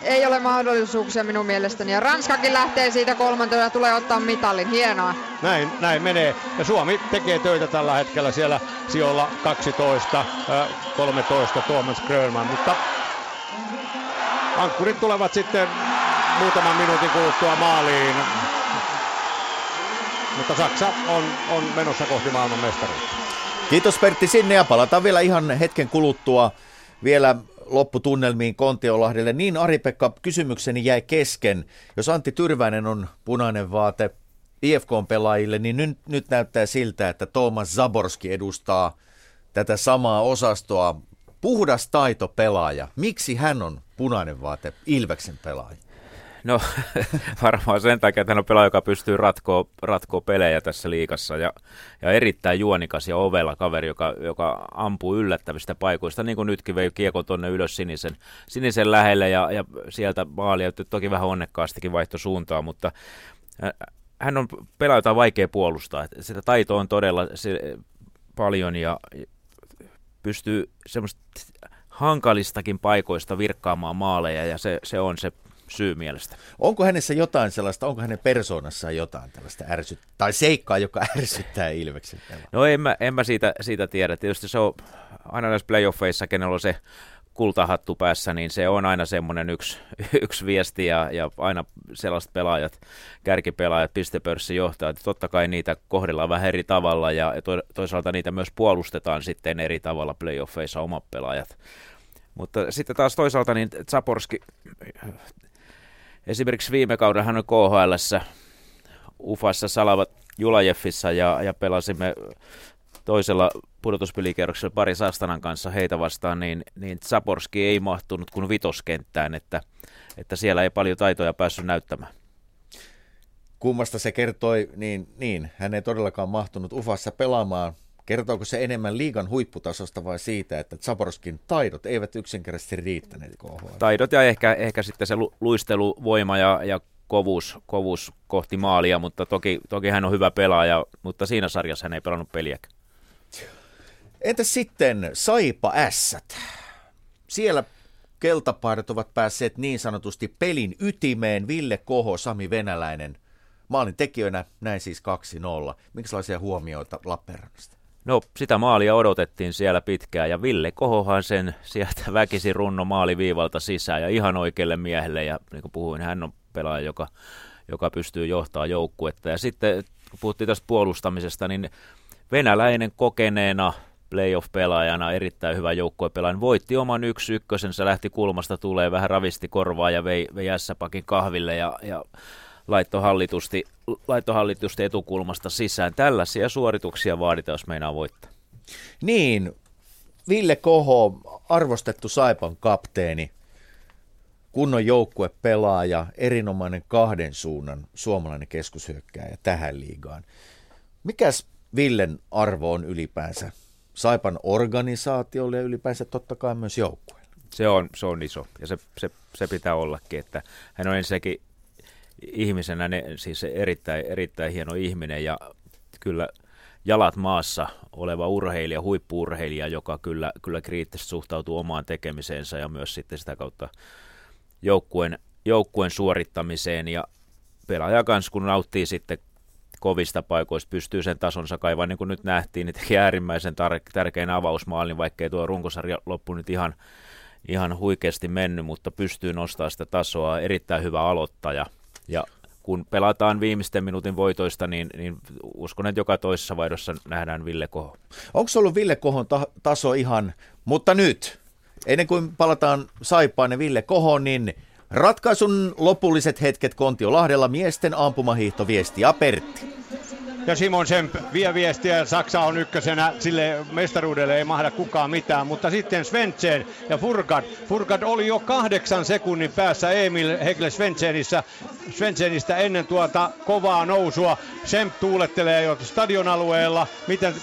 ei ole mahdollisuuksia minun mielestäni. Ja Ranskakin lähtee siitä kolmantena ja tulee ottaa mitalin. Hienoa. Näin, näin menee. Ja Suomi tekee töitä tällä hetkellä siellä sijoilla 12, 13 Tuomas Grönman. Mutta ankkurit tulevat sitten muutaman minuutin kuluttua maaliin. Mutta Saksa on, on menossa kohti maailmanmestaruutta. Kiitos Pertti sinne ja palataan vielä ihan hetken kuluttua vielä lopputunnelmiin Kontiolahdelle. Niin Ari-Pekka, kysymykseni jäi kesken. Jos Antti Tyrväinen on punainen vaate IFK-pelaajille, niin nyt, nyt näyttää siltä, että Thomas Zaborski edustaa tätä samaa osastoa. Puhdas taitopelaaja. Miksi hän on punainen vaate Ilveksen pelaaja? No varmaan sen takia, että hän on pelaaja, joka pystyy ratkoa, ratkoa pelejä tässä liikassa ja, ja erittäin juonikas ja ovella kaveri, joka, joka ampuu yllättävistä paikoista, niin kuin nytkin vei kiekon tuonne ylös sinisen, sinisen lähelle ja, ja sieltä maalia, toki vähän onnekkaastikin vaihto suuntaa, mutta hän on pelaaja, jota on vaikea puolustaa. Sitä taitoa on todella se, paljon ja pystyy semmoista hankalistakin paikoista virkkaamaan maaleja ja se, se on se syy mielestä. Onko hänessä jotain sellaista, onko hänen persoonassaan jotain tällaista ärsyt, tai seikkaa, joka ärsyttää Ilveksen? No en mä, en mä siitä, siitä tiedä. Tietysti se on aina näissä playoffeissa, kenellä on se kultahattu päässä, niin se on aina semmoinen yksi, yksi viesti ja, ja aina sellaiset pelaajat, kärkipelaajat, pistepörssin johtajat, totta kai niitä kohdellaan vähän eri tavalla ja to, toisaalta niitä myös puolustetaan sitten eri tavalla playoffeissa omat pelaajat. Mutta sitten taas toisaalta niin Zaporski Esimerkiksi viime kauden hän on KHL, Ufassa Salavat Julajeffissa ja, ja pelasimme toisella pudotuspelikierroksella pari Sastanan kanssa heitä vastaan, niin, niin Zaporski ei mahtunut kuin vitoskenttään, että, että siellä ei paljon taitoja päässyt näyttämään. Kummasta se kertoi, niin, niin hän ei todellakaan mahtunut Ufassa pelaamaan Kertooko se enemmän liigan huipputasosta vai siitä, että Zaborskin taidot eivät yksinkertaisesti riittäneet KHL? Taidot ja ehkä, ehkä sitten se luisteluvoima ja, ja kovuus, kovuus kohti maalia, mutta toki, toki hän on hyvä pelaaja, mutta siinä sarjassa hän ei pelannut peliäkään. Entä sitten Saipa Ässät? Siellä keltapaidat ovat päässeet niin sanotusti pelin ytimeen. Ville Koho, Sami Venäläinen. Maalin tekijöinä näin siis 2-0. Minkälaisia huomioita Lappeenrannasta? No sitä maalia odotettiin siellä pitkään ja Ville Kohohan sen sieltä väkisin runno maaliviivalta sisään ja ihan oikealle miehelle ja niin kuin puhuin, hän on pelaaja, joka, joka pystyy johtaa joukkuetta. Ja sitten kun puhuttiin tästä puolustamisesta, niin venäläinen kokeneena playoff-pelaajana, erittäin hyvä joukkuepelaaja, voitti oman yksi ykkösensä, lähti kulmasta tulee, vähän ravisti korvaa ja vei, vei S-pakin kahville ja, ja laittohallitusti, laittohallitusti etukulmasta sisään. Tällaisia suorituksia vaaditaan, jos meinaa voittaa. Niin, Ville Koho, arvostettu Saipan kapteeni, kunnon joukkuepelaaja, erinomainen kahden suunnan suomalainen keskushyökkääjä tähän liigaan. Mikäs Villen arvo on ylipäänsä Saipan organisaatiolle ja ylipäänsä totta kai myös joukkueelle? Se on, se on iso ja se, se, se pitää ollakin, että hän on ensinnäkin ihmisenä ne, siis erittäin, erittäin hieno ihminen ja kyllä jalat maassa oleva urheilija, huippuurheilija, joka kyllä, kyllä kriittisesti suhtautuu omaan tekemiseensä ja myös sitten sitä kautta joukkueen, joukkueen suorittamiseen ja pelaaja kanssa, kun nauttii sitten kovista paikoista pystyy sen tasonsa kaivamaan, niin kuin nyt nähtiin, niin teki äärimmäisen tar- tärkein avausmaalin, vaikkei tuo runkosarja loppu nyt ihan, ihan huikeasti mennyt, mutta pystyy nostamaan sitä tasoa, erittäin hyvä aloittaja. Ja kun pelataan viimeisten minuutin voitoista, niin, niin uskon, että joka toisessa vaihdossa nähdään Ville Koho. Onko ollut Ville Kohon ta- taso ihan, mutta nyt, ennen kuin palataan Saipaan ja Ville Kohoon, niin ratkaisun lopulliset hetket Kontiolahdella miesten ampumahiihtoviesti ja Pertti. Ja Simon Semp vie viestiä, Saksa on ykkösenä, sille mestaruudelle ei mahda kukaan mitään, mutta sitten Svensson ja Furgad. Furgad oli jo kahdeksan sekunnin päässä Emil Hegle Svenssenissä, Svenssonista ennen tuota kovaa nousua. Semp tuulettelee jo stadion alueella, miten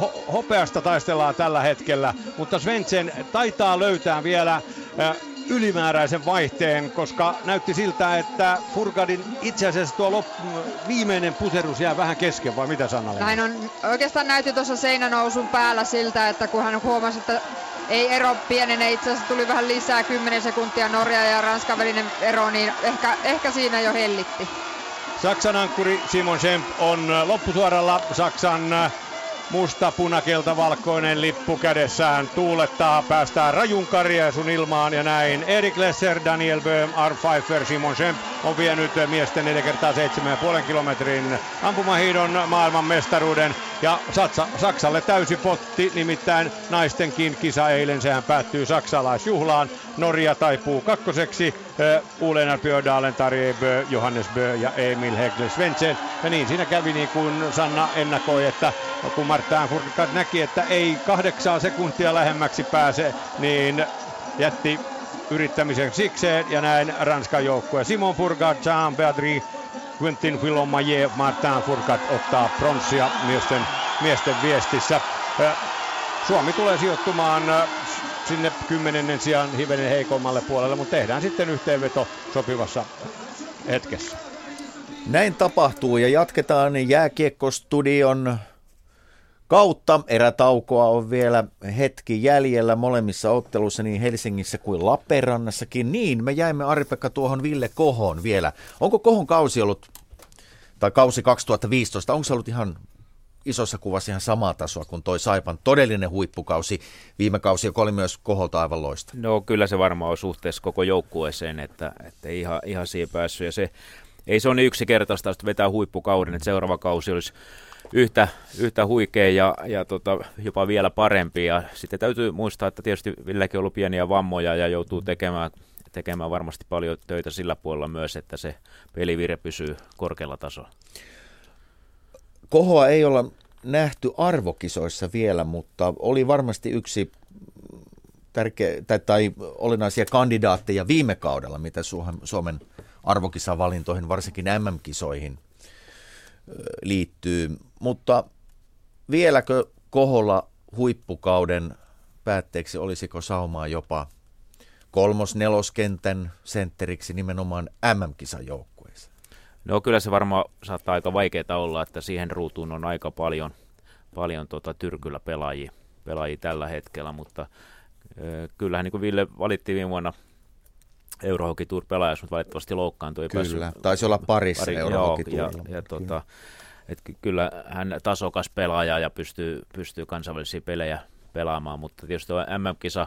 ho- hopeasta taistellaan tällä hetkellä, mutta Svensson taitaa löytää vielä äh, ylimääräisen vaihteen, koska näytti siltä, että Furgadin itse asiassa tuo lop- viimeinen puserus jää vähän kesken, vai mitä sanoo? Näin on. Oikeastaan näytti tuossa seinänousun päällä siltä, että kun hän huomasi, että ei ero pienene, itse asiassa tuli vähän lisää, 10 sekuntia Norja ja Ranskan välinen ero, niin ehkä, ehkä siinä jo hellitti. Saksan ankkuri Simon Schemp on loppusuoralla Saksan musta, punakelta, valkoinen lippu kädessään tuulettaa, päästään rajun karjaisun ilmaan ja näin. Erik Lesser, Daniel Böhm, Art Pfeiffer, Simon Schemp on vienyt miesten 4 kertaa 7,5 kilometrin ampumahiidon maailmanmestaruuden ja Saksa, Saksalle täysi potti, nimittäin naistenkin kisa eilen, sehän päättyy saksalaisjuhlaan. Norja taipuu kakkoseksi, Ulena Björdalen, Tarjei Bö, Johannes Bö ja Emil Hegle Svensson. Ja niin siinä kävi niin kuin Sanna ennakoi, että kun Martin Furkad näki, että ei kahdeksaa sekuntia lähemmäksi pääse, niin jätti yrittämisen sikseen ja näin Ranskan joukkue. Simon Furgad, Jean Beadri, Quentin Fillomaje, Martin Furgad ottaa pronssia miesten, miesten viestissä. Suomi tulee sijoittumaan sinne kymmenennen sijaan hivenen heikommalle puolelle, mutta tehdään sitten yhteenveto sopivassa hetkessä. Näin tapahtuu ja jatketaan jääkiekkostudion kautta. Erätaukoa on vielä hetki jäljellä molemmissa otteluissa niin Helsingissä kuin Lappeenrannassakin. Niin, me jäimme Aripekka tuohon Ville Kohon vielä. Onko Kohon kausi ollut, tai kausi 2015, onko se ollut ihan isossa kuvassa ihan samaa tasoa kuin toi Saipan todellinen huippukausi viime kausi, joka oli myös Koholta aivan loista. No kyllä se varmaan on suhteessa koko joukkueeseen, että, että ihan, ihan siihen päässyt. Ja se, ei se ole niin yksinkertaista, että vetää huippukauden, että seuraava kausi olisi yhtä, yhtä huikea ja, ja tota, jopa vielä parempi. Ja sitten täytyy muistaa, että tietysti Villekin on ollut pieniä vammoja ja joutuu tekemään, tekemään varmasti paljon töitä sillä puolella myös, että se pelivire pysyy korkealla tasolla. Kohoa ei olla nähty arvokisoissa vielä, mutta oli varmasti yksi tärkeä, tai, tai olennaisia kandidaatteja viime kaudella, mitä Suomen arvokisavalintoihin, varsinkin MM-kisoihin liittyy. Mutta vieläkö Koholla huippukauden päätteeksi olisiko saumaa jopa kolmos-neloskentän sentteriksi nimenomaan MM-kisan joukkueessa? No kyllä se varmaan saattaa aika vaikeaa olla, että siihen ruutuun on aika paljon, paljon tota tyrkyllä pelaajia, pelaajia tällä hetkellä, mutta ö, kyllähän niin kuin Ville valittiin viime vuonna Eurohockey Tour pelaajaksi, mutta valitettavasti loukkaantui. Kyllä, päässyt, taisi olla parissa pari, Eurohockey Ja, ja tota, et kyllä hän tasokas pelaaja ja pystyy, pystyy kansainvälisiä pelejä pelaamaan, mutta tietysti tuo MM-kisa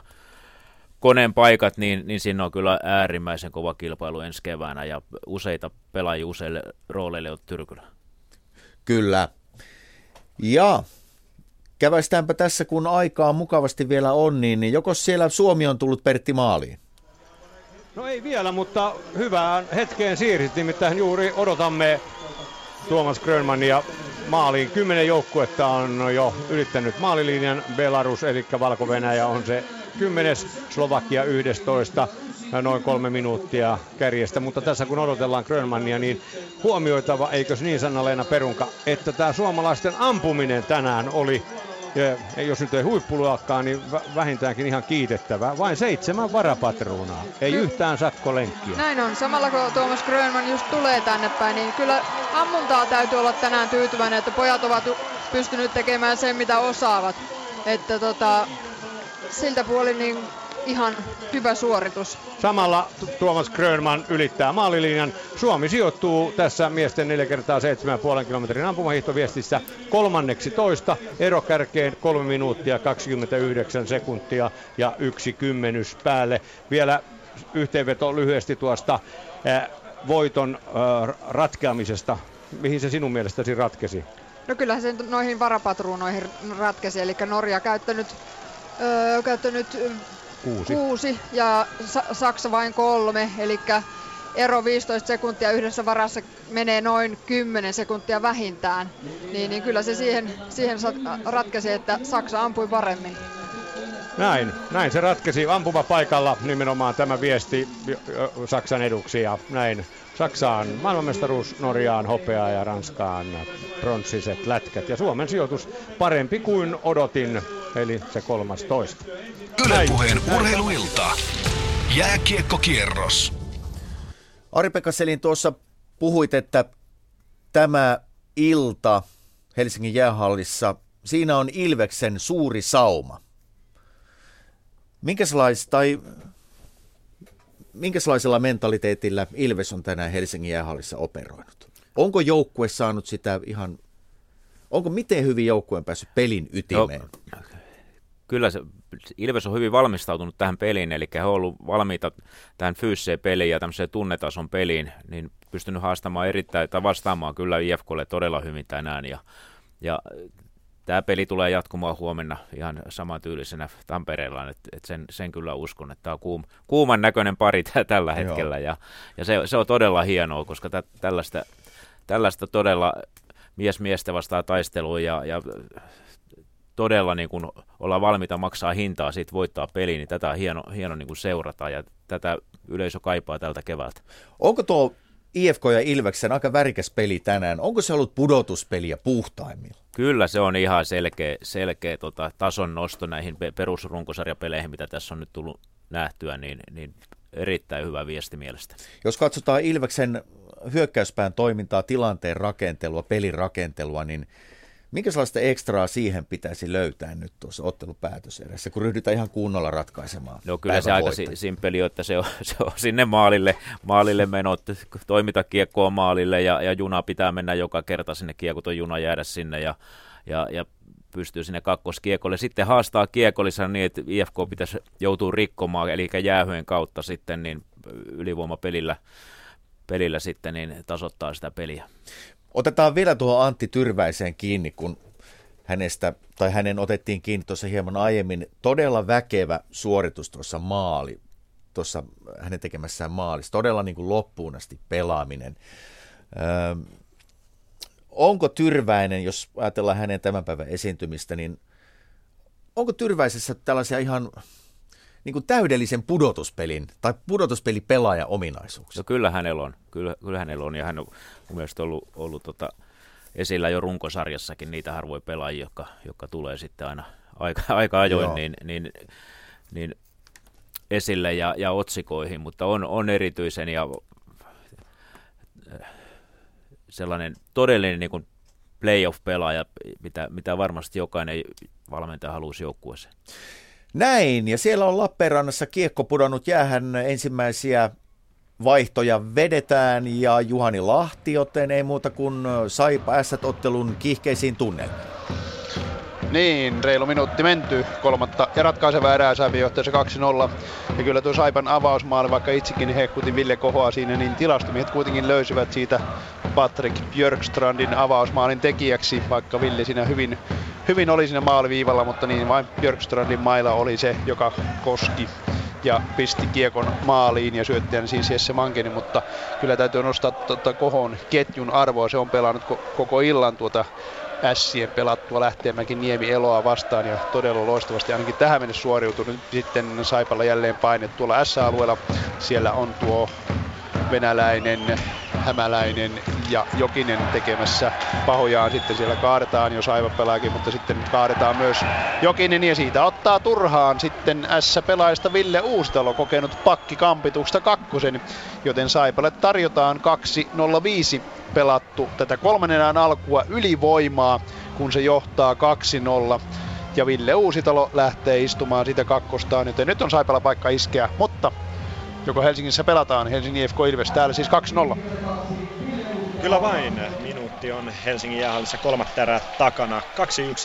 koneen paikat, niin, niin siinä on kyllä äärimmäisen kova kilpailu ensi keväänä ja useita pelaajia useille rooleille on Tyrkylä. Kyllä. Ja käväistäänpä tässä, kun aikaa mukavasti vielä on, niin joko siellä Suomi on tullut Pertti maaliin? No ei vielä, mutta hyvään hetkeen siirsit, nimittäin juuri odotamme Tuomas Grönmania maaliin. Kymmenen joukkuetta on jo ylittänyt maalilinjan. Belarus eli Valko-Venäjä on se kymmenes, Slovakia 11 noin kolme minuuttia kärjestä, mutta tässä kun odotellaan Grönmania, niin huomioitava, eikös niin Sanna-Leena Perunka, että tämä suomalaisten ampuminen tänään oli ja jos nyt ei huippuluokkaa, niin vähintäänkin ihan kiitettävää. Vain seitsemän varapatruunaa, ei yhtään sakkolenkkiä. Näin on, samalla kun Tuomas Grönman just tulee tänne päin, niin kyllä ammuntaa täytyy olla tänään tyytyväinen, että pojat ovat pystyneet tekemään sen, mitä osaavat. Että tota, siltä puolin niin ihan hyvä suoritus. Samalla Tuomas Grönman ylittää maalilinjan. Suomi sijoittuu tässä miesten 4 kertaa 7,5 kilometrin ampumahiihtoviestissä kolmanneksi toista. Ero kärkeen 3 minuuttia 29 sekuntia ja yksi kymmenys päälle. Vielä yhteenveto lyhyesti tuosta äh, voiton äh, ratkeamisesta. Mihin se sinun mielestäsi ratkesi? No kyllähän se noihin varapatruunoihin ratkesi, eli Norja käyttänyt, öö, käyttänyt Kuusi. kuusi ja Sa- Saksa vain kolme, eli ero 15 sekuntia yhdessä varassa menee noin 10 sekuntia vähintään. Niin, niin kyllä se siihen, siihen ratkesi, että Saksa ampui paremmin. Näin, näin se ratkesi ampumapaikalla nimenomaan tämä viesti Saksan eduksi ja näin Saksaan maailmanmestaruus, Norjaan hopeaa ja Ranskaan pronssiset lätkät. Ja Suomen sijoitus parempi kuin odotin, eli se kolmas toista. Ylepuheen urheiluilta. Jääkiekkokierros. Ari-Pekka Selin tuossa puhuit, että tämä ilta Helsingin jäähallissa, siinä on Ilveksen suuri sauma. Minkälaista, tai minkälaisella mentaliteetillä Ilves on tänään Helsingin jäähallissa operoinut? Onko joukkue saanut sitä ihan, onko miten hyvin joukkueen päässyt pelin ytimeen? No, kyllä se, Ilves on hyvin valmistautunut tähän peliin, eli he ovat olleet valmiita tähän fyysiseen peliin ja tämmöiseen tunnetason peliin, niin pystynyt haastamaan erittäin, tai vastaamaan kyllä IFKlle todella hyvin tänään, ja, ja tämä peli tulee jatkumaan huomenna ihan samantyylisenä Tampereella, että et sen, sen kyllä uskon, että tämä on kuum, kuuman näköinen pari tällä hetkellä. Ja, ja se, se on todella hienoa, koska tä, tällaista, tällaista todella mies miestä vastaa taistelua ja, ja todella niin kuin olla valmiita maksaa hintaa siitä voittaa peli, niin tätä on hieno, hieno niin kuin seurata. Ja tätä yleisö kaipaa tältä keväältä. Onko tuo IFK ja Ilveksen aika värikäs peli tänään. Onko se ollut pudotuspeliä puhtaimmilla? Kyllä se on ihan selkeä, selkeä tota, tason nosto näihin perusrunkosarjapeleihin, mitä tässä on nyt tullut nähtyä, niin, niin erittäin hyvä viesti mielestä. Jos katsotaan Ilveksen hyökkäyspään toimintaa, tilanteen rakentelua, pelin rakentelua, niin Minkä sellaista ekstraa siihen pitäisi löytää nyt tuossa ottelupäätöserässä, kun ryhdytään ihan kunnolla ratkaisemaan? No kyllä se aika simpeli, että se on, se on sinne maalille, maalille menot, toimita kiekkoa maalille ja, ja juna pitää mennä joka kerta sinne kiekko, juna jäädä sinne ja, ja, ja pystyy sinne kakkoskiekolle. Sitten haastaa kiekollissa niin, että IFK pitäisi joutua rikkomaan, eli jäähyen kautta sitten niin ylivoimapelillä pelillä sitten niin tasoittaa sitä peliä. Otetaan vielä tuohon Antti Tyrväiseen kiinni, kun hänestä, tai hänen otettiin kiinni tuossa hieman aiemmin. Todella väkevä suoritus tuossa maali, tuossa hänen tekemässään maalissa. Todella niin kuin loppuun asti pelaaminen. Öö, onko Tyrväinen, jos ajatellaan hänen tämän päivän esiintymistä, niin onko Tyrväisessä tällaisia ihan niin kuin täydellisen pudotuspelin tai pudotuspelipelaajan ominaisuuksia? No kyllä hänellä on, kyllä, kyllä hänellä on ja hän on mun mielestä ollut, ollut tota, esillä jo runkosarjassakin niitä harvoja pelaajia, jotka, jotka tulee sitten aina aika, aika ajoin niin, niin, niin esille ja, ja otsikoihin, mutta on, on erityisen ja äh, sellainen todellinen niin kuin playoff-pelaaja, mitä, mitä varmasti jokainen valmentaja haluaisi joukkueeseen. Näin, ja siellä on Lappeenrannassa kiekko pudonnut jäähän ensimmäisiä vaihtoja vedetään ja Juhani Lahti, joten ei muuta kuin Saipa ottelun kiihkeisiin tunnelmiin. Niin, reilu minuutti menty. Kolmatta ja ratkaiseva erää johtaisi 2-0. Ja kyllä tuo Saipan avausmaali, vaikka itsekin hehkutin Ville Kohoa siinä, niin tilastomiehet kuitenkin löysivät siitä Patrick Björkstrandin avausmaalin tekijäksi, vaikka Ville siinä hyvin, hyvin oli siinä maaliviivalla, mutta niin vain Björkstrandin maila oli se, joka koski ja pisti kiekon maaliin ja syöttäjän siis Jesse Mankeni, mutta kyllä täytyy nostaa tuota Kohon ketjun arvoa. Se on pelannut koko illan tuota ässien pelattua lähteemäkin Niemi Eloa vastaan ja todella loistavasti ainakin tähän mennessä suoriutunut. Sitten Saipalla jälleen paine tuolla S-alueella. Siellä on tuo venäläinen, hämäläinen ja Jokinen tekemässä pahojaan. Sitten siellä kaadetaan, jos aivan pelaakin, mutta sitten kaadetaan myös Jokinen ja siitä ottaa turhaan sitten S-pelaajista Ville Uustalo kokenut pakki kampituksesta kakkosen, joten Saipalle tarjotaan 2-0-5 pelattu tätä kolmannen alkua ylivoimaa, kun se johtaa 2-0 ja Ville Uusitalo lähtee istumaan sitä kakkostaan, joten nyt on Saipalla paikka iskeä, mutta joko Helsingissä pelataan, Helsingin IFK Ilves täällä siis 2-0. Kyllä vain. Minuutti on Helsingin jäähallissa kolmatta erää takana.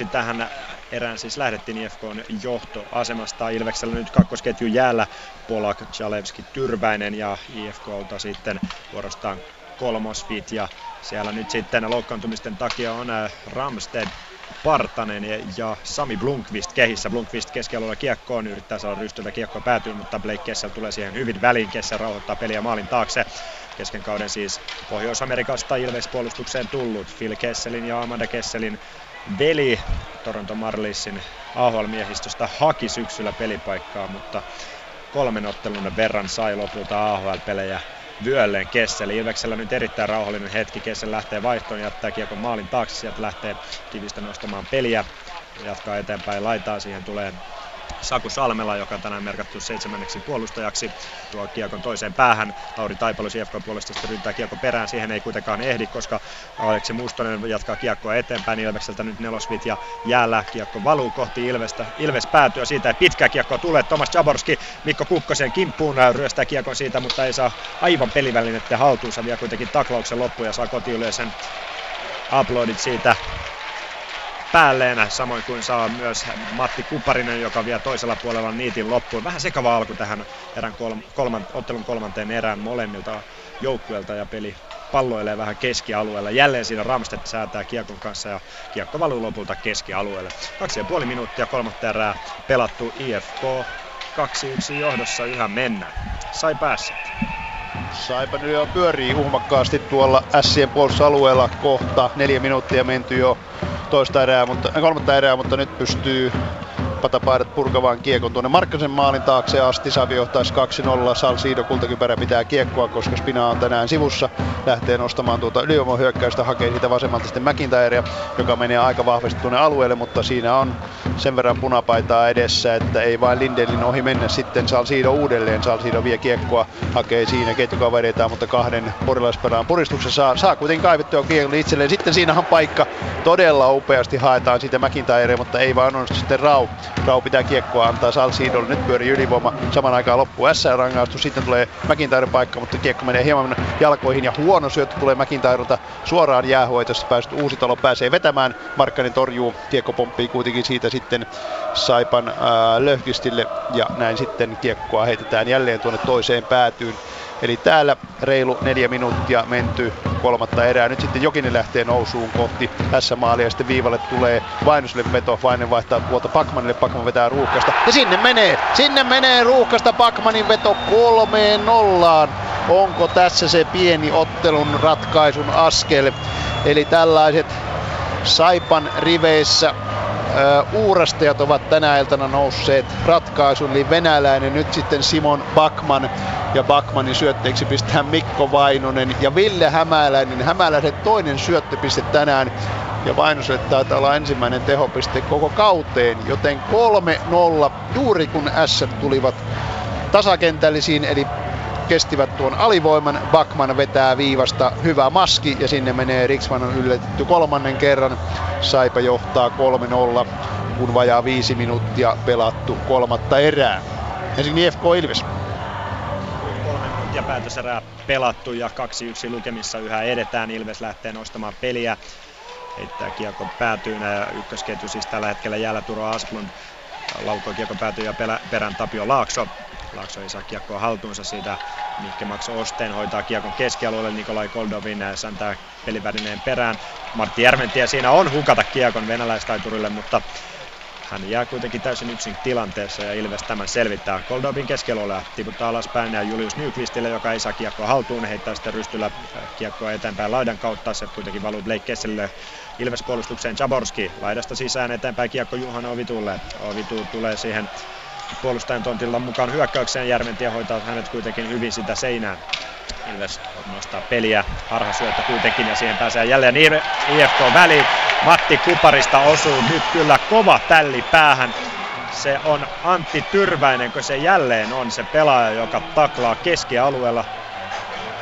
2-1 tähän erään siis lähdettiin IFKn johtoasemasta. Ilveksellä nyt kakkosketju jäällä Polak, Jalevski, Tyrväinen ja IFKlta sitten vuorostaan kolmosvit ja siellä nyt sitten loukkaantumisten takia on äh, Ramsted Partanen ja, ja Sami Blunkvist kehissä. Blunkvist keskialueella kiekkoon, yrittää saada rystyltä kiekkoa päätyy, mutta Blake Kessel tulee siihen hyvin väliin. Kessel rauhoittaa peliä maalin taakse. Kesken kauden siis Pohjois-Amerikasta Ilves-puolustukseen tullut Phil Kesselin ja Amanda Kesselin veli Toronto Marliessin AHL-miehistöstä haki syksyllä pelipaikkaa, mutta kolmen ottelun verran sai lopulta AHL-pelejä vyölleen Kessel. Ilveksellä nyt erittäin rauhallinen hetki. Kessel lähtee vaihtoon, jättää kiekon maalin taakse, sieltä lähtee kivistä nostamaan peliä. Jatkaa eteenpäin, laitaa siihen tulee Saku Salmela, joka on tänään merkattu seitsemänneksi puolustajaksi, tuo kiekon toiseen päähän. Lauri Taipalo CFK puolesta sitten ryntää kiekko perään, siihen ei kuitenkaan ehdi, koska Aleksi Mustonen jatkaa kiekkoa eteenpäin Ilvekseltä nyt nelosvit ja jäällä kiekko valuu kohti Ilvestä. Ilves päätyy siitä ei pitkä kiekko tulee. Tomas Jaborski Mikko Kukkosen kimppuun ryöstää kiekon siitä, mutta ei saa aivan pelivälinettä haltuunsa. Vie kuitenkin taklauksen loppuun ja saa kotiyleisen uploadit siitä päälleen, samoin kuin saa myös Matti Kuparinen, joka vie toisella puolella niitin loppuun. Vähän sekava alku tähän erän kolm, kolman, ottelun kolmanteen erään molemmilta joukkueelta ja peli palloilee vähän keskialueella. Jälleen siinä Ramstedt säätää kiekon kanssa ja kiekko valuu lopulta keskialueelle. Kaksi ja puoli minuuttia kolmatta erää pelattu IFK 2-1 johdossa yhä mennä. Sai päässä. Saipa jo pyörii uhmakkaasti tuolla Sien puolustusalueella kohta. Neljä minuuttia menty jo toista erää, mutta, kolmatta erää, mutta nyt pystyy patapaidat purkavaan kiekon tuonne Markkasen maalin taakse asti. Savi johtaisi 2-0. Salsiido kultakypärä pitää kiekkoa, koska Spina on tänään sivussa. Lähtee nostamaan tuota hyökkäystä, hakee siitä vasemmalta sitten McIntyrea, joka menee aika vahvasti tuonne alueelle, mutta siinä on sen verran punapaitaa edessä, että ei vain Lindelin ohi mennä sitten Salsiido uudelleen. Salsiido vie kiekkoa, hakee siinä ketjukavereita, mutta kahden porilaispelaan puristuksessa saa, saa kuitenkin kaivettua kiekon itselleen. Sitten siinä on paikka, todella upeasti haetaan siitä McIntyrea, mutta ei vaan onnistu sitten Rau. Rau pitää kiekkoa antaa Salsiidolle. Nyt pyörii ylivoima. Saman aikaan loppuu S-rangaistus. Sitten tulee McIntyren paikka, mutta kiekko menee hieman jalkoihin. Ja huono syöttö tulee McIntyrelta suoraan jäähoitossa. Pääst Uusitalo pääsee vetämään. Markkanen torjuu. Kiekko pomppii kuitenkin siitä sitten Saipan ää, Löhkistille. Ja näin sitten kiekkoa heitetään jälleen tuonne toiseen päätyyn. Eli täällä reilu neljä minuuttia menty kolmatta erää. Nyt sitten Jokinen lähtee nousuun kohti tässä maalia ja sitten viivalle tulee Vainoselle veto. Vainen vaihtaa puolta Pakmanille, Pakman vetää ruuhkasta. Ja sinne menee, sinne menee ruuhkasta Pakmanin veto kolmeen nollaan. Onko tässä se pieni ottelun ratkaisun askel? Eli tällaiset Saipan riveissä uurastajat ovat tänä iltana nousseet ratkaisuun, eli venäläinen nyt sitten Simon Bakman ja Bakmanin syötteeksi pistää Mikko Vainonen ja Ville Hämäläinen. Hämäläisen toinen syöttöpiste tänään ja Vainoselle taitaa olla ensimmäinen tehopiste koko kauteen, joten 3-0 juuri kun S tulivat tasakentällisiin, eli kestivät tuon alivoiman. Bakman vetää viivasta hyvä maski ja sinne menee Riksman on yllätetty kolmannen kerran. Saipa johtaa 3-0, kun vajaa viisi minuuttia pelattu kolmatta erää. Helsingin FK Ilves. Minuuttia päätöserää pelattu ja 2-1 lukemissa yhä edetään. Ilves lähtee nostamaan peliä. Heittää kiekko päätyyn ja ykkösketju siis tällä hetkellä jäällä Turo Asplund laukoo kiekko päätyy ja perään Tapio Laakso. Laakso ei saa kiekkoa haltuunsa siitä. Mikke Max Osten hoitaa kiekon keskialueelle. Nikolai Koldovin säntää pelivälineen perään. Martti Järventie siinä on hukata kiekon venäläistaiturille, mutta hän jää kuitenkin täysin yksin tilanteessa ja Ilves tämän selvittää. Koldovin keskialueella tiputtaa alaspäin ja Julius Nyqvistille, joka ei saa kiekkoa haltuun, heittää sitten rystyllä kiekkoa eteenpäin laidan kautta. Se kuitenkin valuu Blake Kesselille Ilves puolustukseen Jaborski laidasta sisään eteenpäin kiekko Juhan Ovitulle. Ovitu tulee siihen puolustajan tontilla mukaan hyökkäykseen. Järventie hoitaa hänet kuitenkin hyvin sitä seinään. Ilves nostaa peliä, harhasyöttö kuitenkin ja siihen pääsee jälleen IFK väliin. Matti Kuparista osuu nyt kyllä kova tälli päähän. Se on Antti Tyrväinen, kun se jälleen on se pelaaja, joka taklaa keskialueella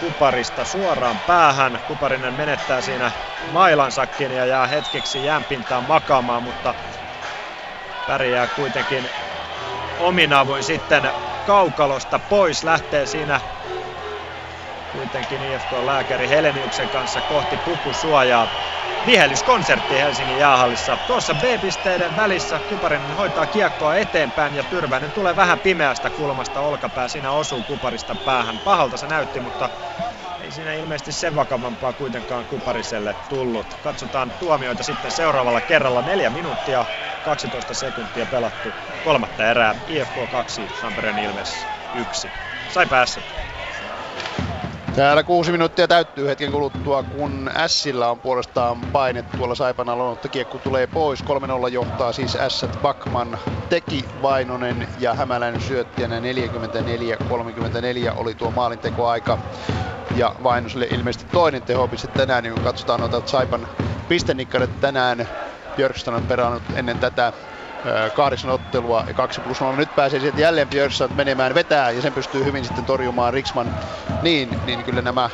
Kuparista suoraan päähän. Kuparinen menettää siinä mailansakin ja jää hetkeksi jäänpintaan makaamaan, mutta pärjää kuitenkin omin avuin sitten kaukalosta pois. Lähtee siinä kuitenkin IFK-lääkäri Heleniuksen kanssa kohti pukusuojaa. Vihellyskonsertti Helsingin jäähallissa. Tuossa B-pisteiden välissä Kuparinen hoitaa kiekkoa eteenpäin ja Tyrväinen tulee vähän pimeästä kulmasta olkapää. Siinä osuu Kuparista päähän. Pahalta se näytti, mutta ei siinä ilmeisesti sen vakavampaa kuitenkaan Kupariselle tullut. Katsotaan tuomioita sitten seuraavalla kerralla. Neljä minuuttia, 12 sekuntia pelattu. Kolmatta erää. IFK 2, Tampereen Ilves 1. Sai päässä. Täällä kuusi minuuttia täyttyy hetken kuluttua, kun Sillä on puolestaan paine tuolla Saipan alonutta. Kiekku tulee pois. 3-0 johtaa siis S. Backman teki Vainonen ja Hämäläinen syöttijänä 44-34 oli tuo maalintekoaika. Ja Vainoselle ilmeisesti toinen tehopiste tänään, niin kun katsotaan noita Saipan pistenikkaret tänään. Björkstrand on perannut ennen tätä kahdeksan ottelua ja kaksi plus 0. Nyt pääsee sieltä jälleen Björkstrand menemään vetää ja sen pystyy hyvin sitten torjumaan Riksman. Niin, niin kyllä nämä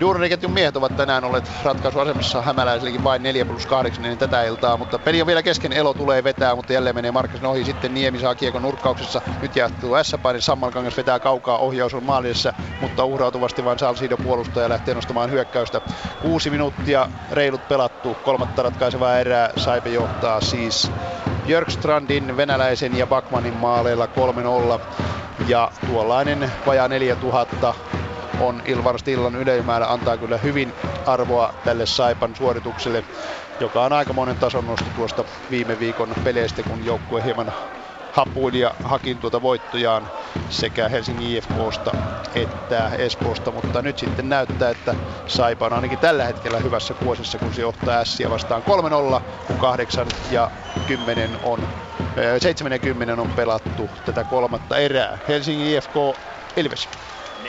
Juuriketjun miehet ovat tänään olleet ratkaisuasemassa hämäläisellekin vain 4 plus 8 niin tätä iltaa, mutta peli on vielä kesken, Elo tulee vetää, mutta jälleen menee Markkasen ohi, sitten Niemi saa kiekon nurkkauksessa, nyt jäähtyy S-painin, Sammalkangas vetää kaukaa, ohjaus on maalissa, mutta uhrautuvasti vain Salsido puolustaja lähtee nostamaan hyökkäystä. Kuusi minuuttia, reilut pelattu, kolmatta ratkaisevaa erää, Saipe johtaa siis Björkstrandin, venäläisen ja Bakmanin maaleilla 3-0. Ja tuollainen vajaa 4000 on Ilvarsti illan yleimäärä antaa kyllä hyvin arvoa tälle Saipan suoritukselle, joka on aika monen tason nosto tuosta viime viikon peleistä, kun joukkue hieman hapuili ja hakin tuota voittojaan sekä Helsingin IFKsta että Espoosta, mutta nyt sitten näyttää, että Saipa on ainakin tällä hetkellä hyvässä kuosissa, kun se johtaa Ässiä vastaan 3-0, kun 8 ja 10 on 7 ja 10 on pelattu tätä kolmatta erää. Helsingin IFK Ilves.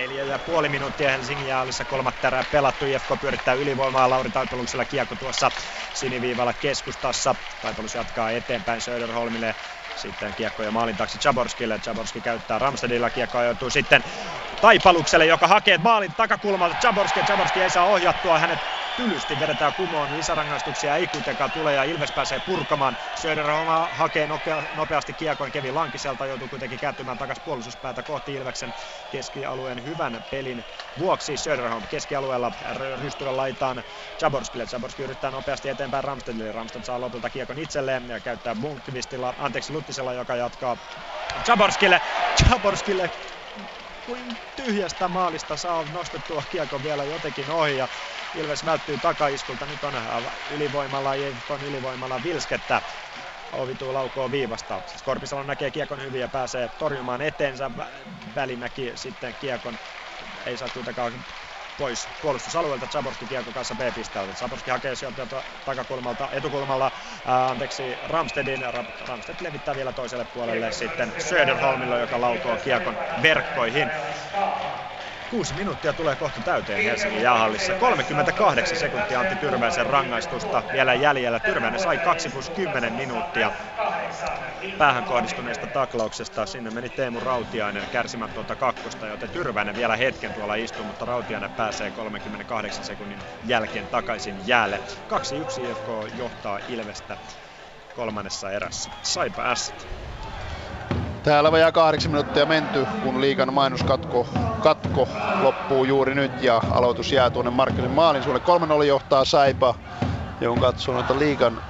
Neljä ja puoli minuuttia Helsingin jaalissa kolmatta erää pelattu. IFK pyörittää ylivoimaa Lauri Taipaluksella kiekko tuossa siniviivalla keskustassa. Taipalus jatkaa eteenpäin Söderholmille. Sitten kiekko ja maalin taksi Chaborskille. Chaborski käyttää Ramstedilla. Kiekko ajoituu sitten Taipalukselle, joka hakee maalin takakulmalta Chaborski. Chaborski ei saa ohjattua. Hänet tylysti vedetään kumoon. Lisärangaistuksia ei kuitenkaan tule ja Ilves pääsee purkamaan. Söderholm hakee nopeasti kiekon Kevin Lankiselta. Joutuu kuitenkin kääntymään takaisin puolustuspäätä kohti Ilveksen keskialueen hyvän pelin vuoksi. Söderholm keskialueella rystyrän laitaan Chaborskille. Chaborski yrittää nopeasti eteenpäin Ramstedille. Ramsted saa lopulta kiekon itselleen ja käyttää Bunkvistilla, anteeksi Luttisella, joka jatkaa Chaborskille. Chaborskille kuin tyhjästä maalista saa nostettua kiekon vielä jotenkin ohi ja Ilves välttyy takaiskulta. Nyt on ylivoimalla, on ylivoimalla Vilskettä. Ovituu laukoo viivasta. Skorpisalo näkee kiekon hyvin ja pääsee torjumaan eteensä. Välimäki sitten kiekon ei saa kuitenkaan pois puolustusalueelta. Zaborski kiekko kanssa B-pisteeltä. Zaborski hakee sieltä takakulmalta, etukulmalla, ää, anteeksi, Ramstedin. Ramsted levittää vielä toiselle puolelle sitten Söderholmilla, joka laukoo kiekon verkkoihin. Kuusi minuuttia tulee kohta täyteen Helsingin jäähallissa. 38 sekuntia Antti Tyrväisen rangaistusta vielä jäljellä. Tyrväinen sai 2 plus 10 minuuttia päähän kohdistuneesta taklauksesta. Sinne meni Teemu Rautiainen kärsimään tuota kakkosta, joten Tyrväinen vielä hetken tuolla istuu, mutta Rautiainen pääsee 38 sekunnin jälkeen takaisin jäälle. 2-1 IFK johtaa Ilvestä kolmannessa erässä. Saipa S. Täällä vajaa kahdeksan minuuttia menty, kun liikan mainoskatko katko loppuu juuri nyt ja aloitus jää tuonne Markkinen maalin sulle 3-0 johtaa Saipa, johon katsoo noita liikan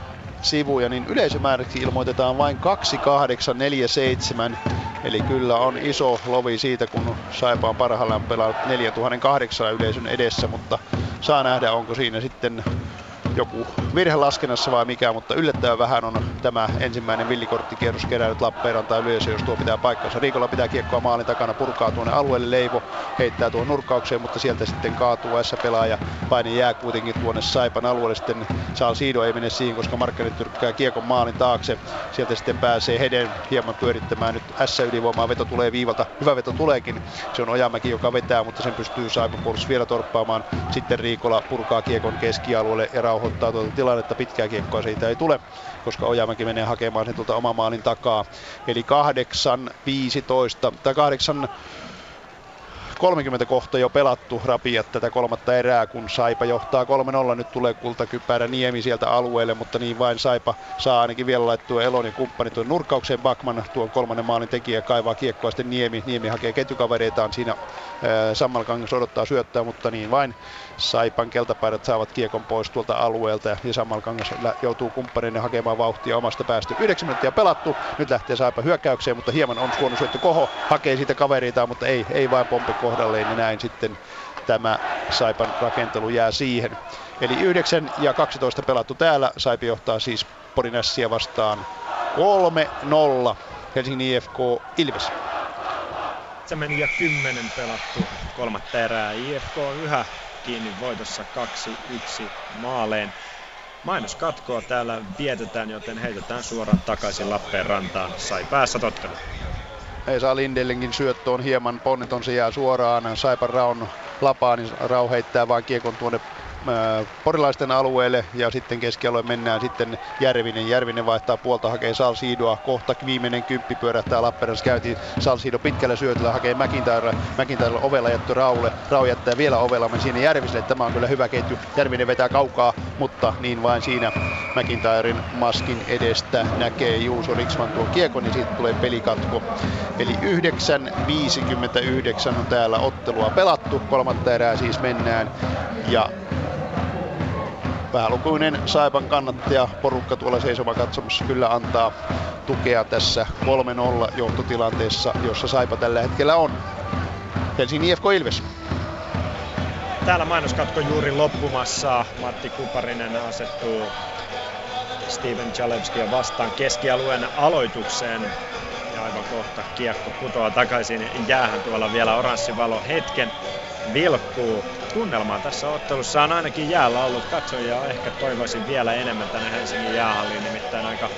sivuja, niin yleisömääräksi ilmoitetaan vain 2847. Eli kyllä on iso lovi siitä, kun Saipa on parhaillaan pelannut 4008 yleisön edessä, mutta saa nähdä, onko siinä sitten joku virhe laskennassa vai mikä, mutta yllättävän vähän on tämä ensimmäinen villikorttikierros kerännyt Lappeenrantaa yleisö, jos tuo pitää paikkansa. Riikolla pitää kiekkoa maalin takana, purkaa tuonne alueelle Leivo, heittää tuon nurkkaukseen, mutta sieltä sitten kaatuu S-pelaaja. Paine jää kuitenkin tuonne Saipan alueelle, sitten Saal Siido ei mene siihen, koska Markkanen tyrkkää kiekon maalin taakse. Sieltä sitten pääsee Heden hieman pyörittämään nyt S-ylivoimaa, veto tulee viivalta, hyvä veto tuleekin. Se on Ojamäki, joka vetää, mutta sen pystyy Saipan vielä torppaamaan. Sitten Riikola purkaa kiekon keskialueelle ja tuota tilannetta. Pitkää kiekkoa siitä ei tule, koska Ojamäki menee hakemaan sen tuolta oman maalin takaa. Eli 8-15 tai 8 30 kohta jo pelattu rapiat tätä kolmatta erää, kun Saipa johtaa 3-0. Nyt tulee kultakypärä Niemi sieltä alueelle, mutta niin vain Saipa saa ainakin vielä laittua Elon ja kumppani tuon nurkkaukseen. Bakman tuon kolmannen maalin tekijä kaivaa kiekkoa sitten Niemi. Niemi hakee ketjukavereitaan siinä. Sammalkangas odottaa syöttää, mutta niin vain Saipan keltapaidat saavat kiekon pois tuolta alueelta ja Sammalkangas joutuu kumppaneiden hakemaan vauhtia omasta päästä. 9 minuuttia pelattu, nyt lähtee Saipa hyökkäykseen, mutta hieman on syöttö Koho, hakee siitä kaveritaan, mutta ei, ei vain pompi kohdalleen, niin näin sitten tämä Saipan rakentelu jää siihen. Eli 9 ja 12 pelattu täällä, Saipi johtaa siis Porinässiä vastaan 3-0. Helsingin IFK Ilves. 7 ja 10 pelattu kolmatta erää. IFK yhä kiinni voitossa 2-1 maaleen. Mainoskatkoa täällä vietetään, joten heitetään suoraan takaisin Lappeenrantaan. Sai päässä tottelu. Esa Lindellinkin syöttö on hieman ponneton, se jää suoraan Saipan Raun lapaan, niin Rau heittää vain kiekon tuonne porilaisten alueelle ja sitten keskialue mennään sitten Järvinen. Järvinen vaihtaa puolta, hakee Salsiidoa. Kohta viimeinen kymppi pyörähtää Lappeenrannassa. Käytiin Salsiido pitkällä syötöllä, hakee McIntyre. McIntyre ovella jättö Raulle. Rau jättää vielä ovella siinä Järviselle. Tämä on kyllä hyvä ketju. Järvinen vetää kaukaa, mutta niin vain siinä McIntyren maskin edestä näkee Juuso Riksman tuon kiekon ja siitä tulee pelikatko. Eli 9.59 on täällä ottelua pelattu. Kolmatta erää siis mennään. Ja päälukuinen Saipan kannattaja porukka tuolla seisoma katsomassa kyllä antaa tukea tässä 3-0 johtotilanteessa, jossa Saipa tällä hetkellä on. Helsingin IFK Ilves. Täällä mainoskatko juuri loppumassa. Matti Kuparinen asettuu Steven Chalevskia vastaan keskialueen aloitukseen. Ja aivan kohta kiekko putoaa takaisin jäähän tuolla vielä oranssi valo hetken vilkkuu. Tunnelmaa tässä ottelussa on ainakin jäällä ollut katsojia. Ehkä toivoisin vielä enemmän tänne Helsingin jäähalliin, nimittäin aika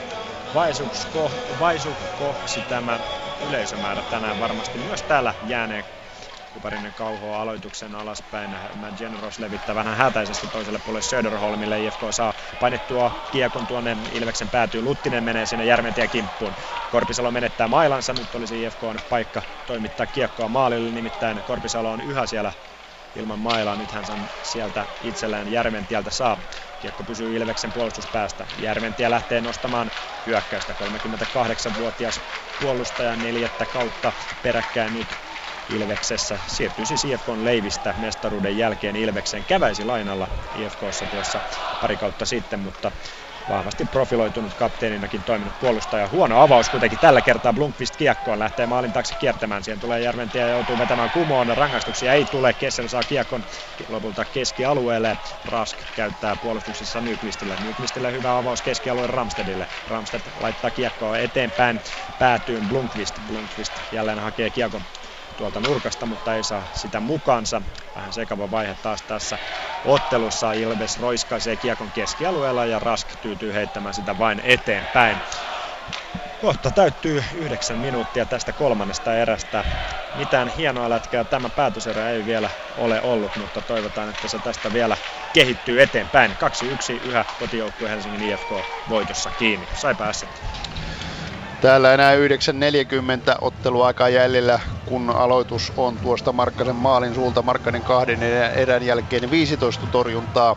vaisukkoksi tämä yleisömäärä tänään varmasti myös täällä jääneen Kuparinen kauhoa aloituksen alaspäin. Matt Generos levittää vähän hätäisesti toiselle puolelle Söderholmille. IFK saa painettua kiekon tuonne Ilveksen päätyy. Luttinen menee sinne Järventie kimppuun. Korpisalo menettää mailansa. Nyt olisi IFK on paikka toimittaa kiekkoa maalille. Nimittäin Korpisalo on yhä siellä ilman mailaa. Nyt hän sieltä itselleen Järventieltä saa. Kiekko pysyy Ilveksen puolustuspäästä. Järventie lähtee nostamaan hyökkäystä. 38-vuotias puolustaja neljättä kautta peräkkäin nyt Ilveksessä. Siirtyisi siis IFKn leivistä mestaruuden jälkeen Ilveksen käväisi lainalla IFKssa tuossa pari kautta sitten, mutta vahvasti profiloitunut kapteeninakin toiminut puolustaja. Huono avaus kuitenkin tällä kertaa Blunkvist kiekkoon lähtee maalin taakse kiertämään. Siihen tulee Järventie ja joutuu vetämään kumoon. Rangaistuksia ei tule. Kessel saa kiekon lopulta keskialueelle. Rask käyttää puolustuksessa Nyqvistille. Nyqvistille hyvä avaus keskialueen Ramstedille. Ramsted laittaa kiekkoa eteenpäin päätyyn Blunkvist. Blunkvist jälleen hakee kiekon tuolta nurkasta, mutta ei saa sitä mukaansa. Vähän sekava vaihe taas tässä ottelussa. Ilves roiskaisee kiekon keskialueella ja Rask tyytyy heittämään sitä vain eteenpäin. Kohta täyttyy yhdeksän minuuttia tästä kolmannesta erästä. Mitään hienoa lätkää tämä päätöserä ei vielä ole ollut, mutta toivotaan, että se tästä vielä kehittyy eteenpäin. 2-1 yhä kotijoukkue Helsingin IFK voitossa kiinni. Sai päässä. Täällä enää 9.40 otteluaikaa jäljellä, kun aloitus on tuosta Markkasen maalin suulta. Markkanen kahden erän jälkeen 15 torjuntaa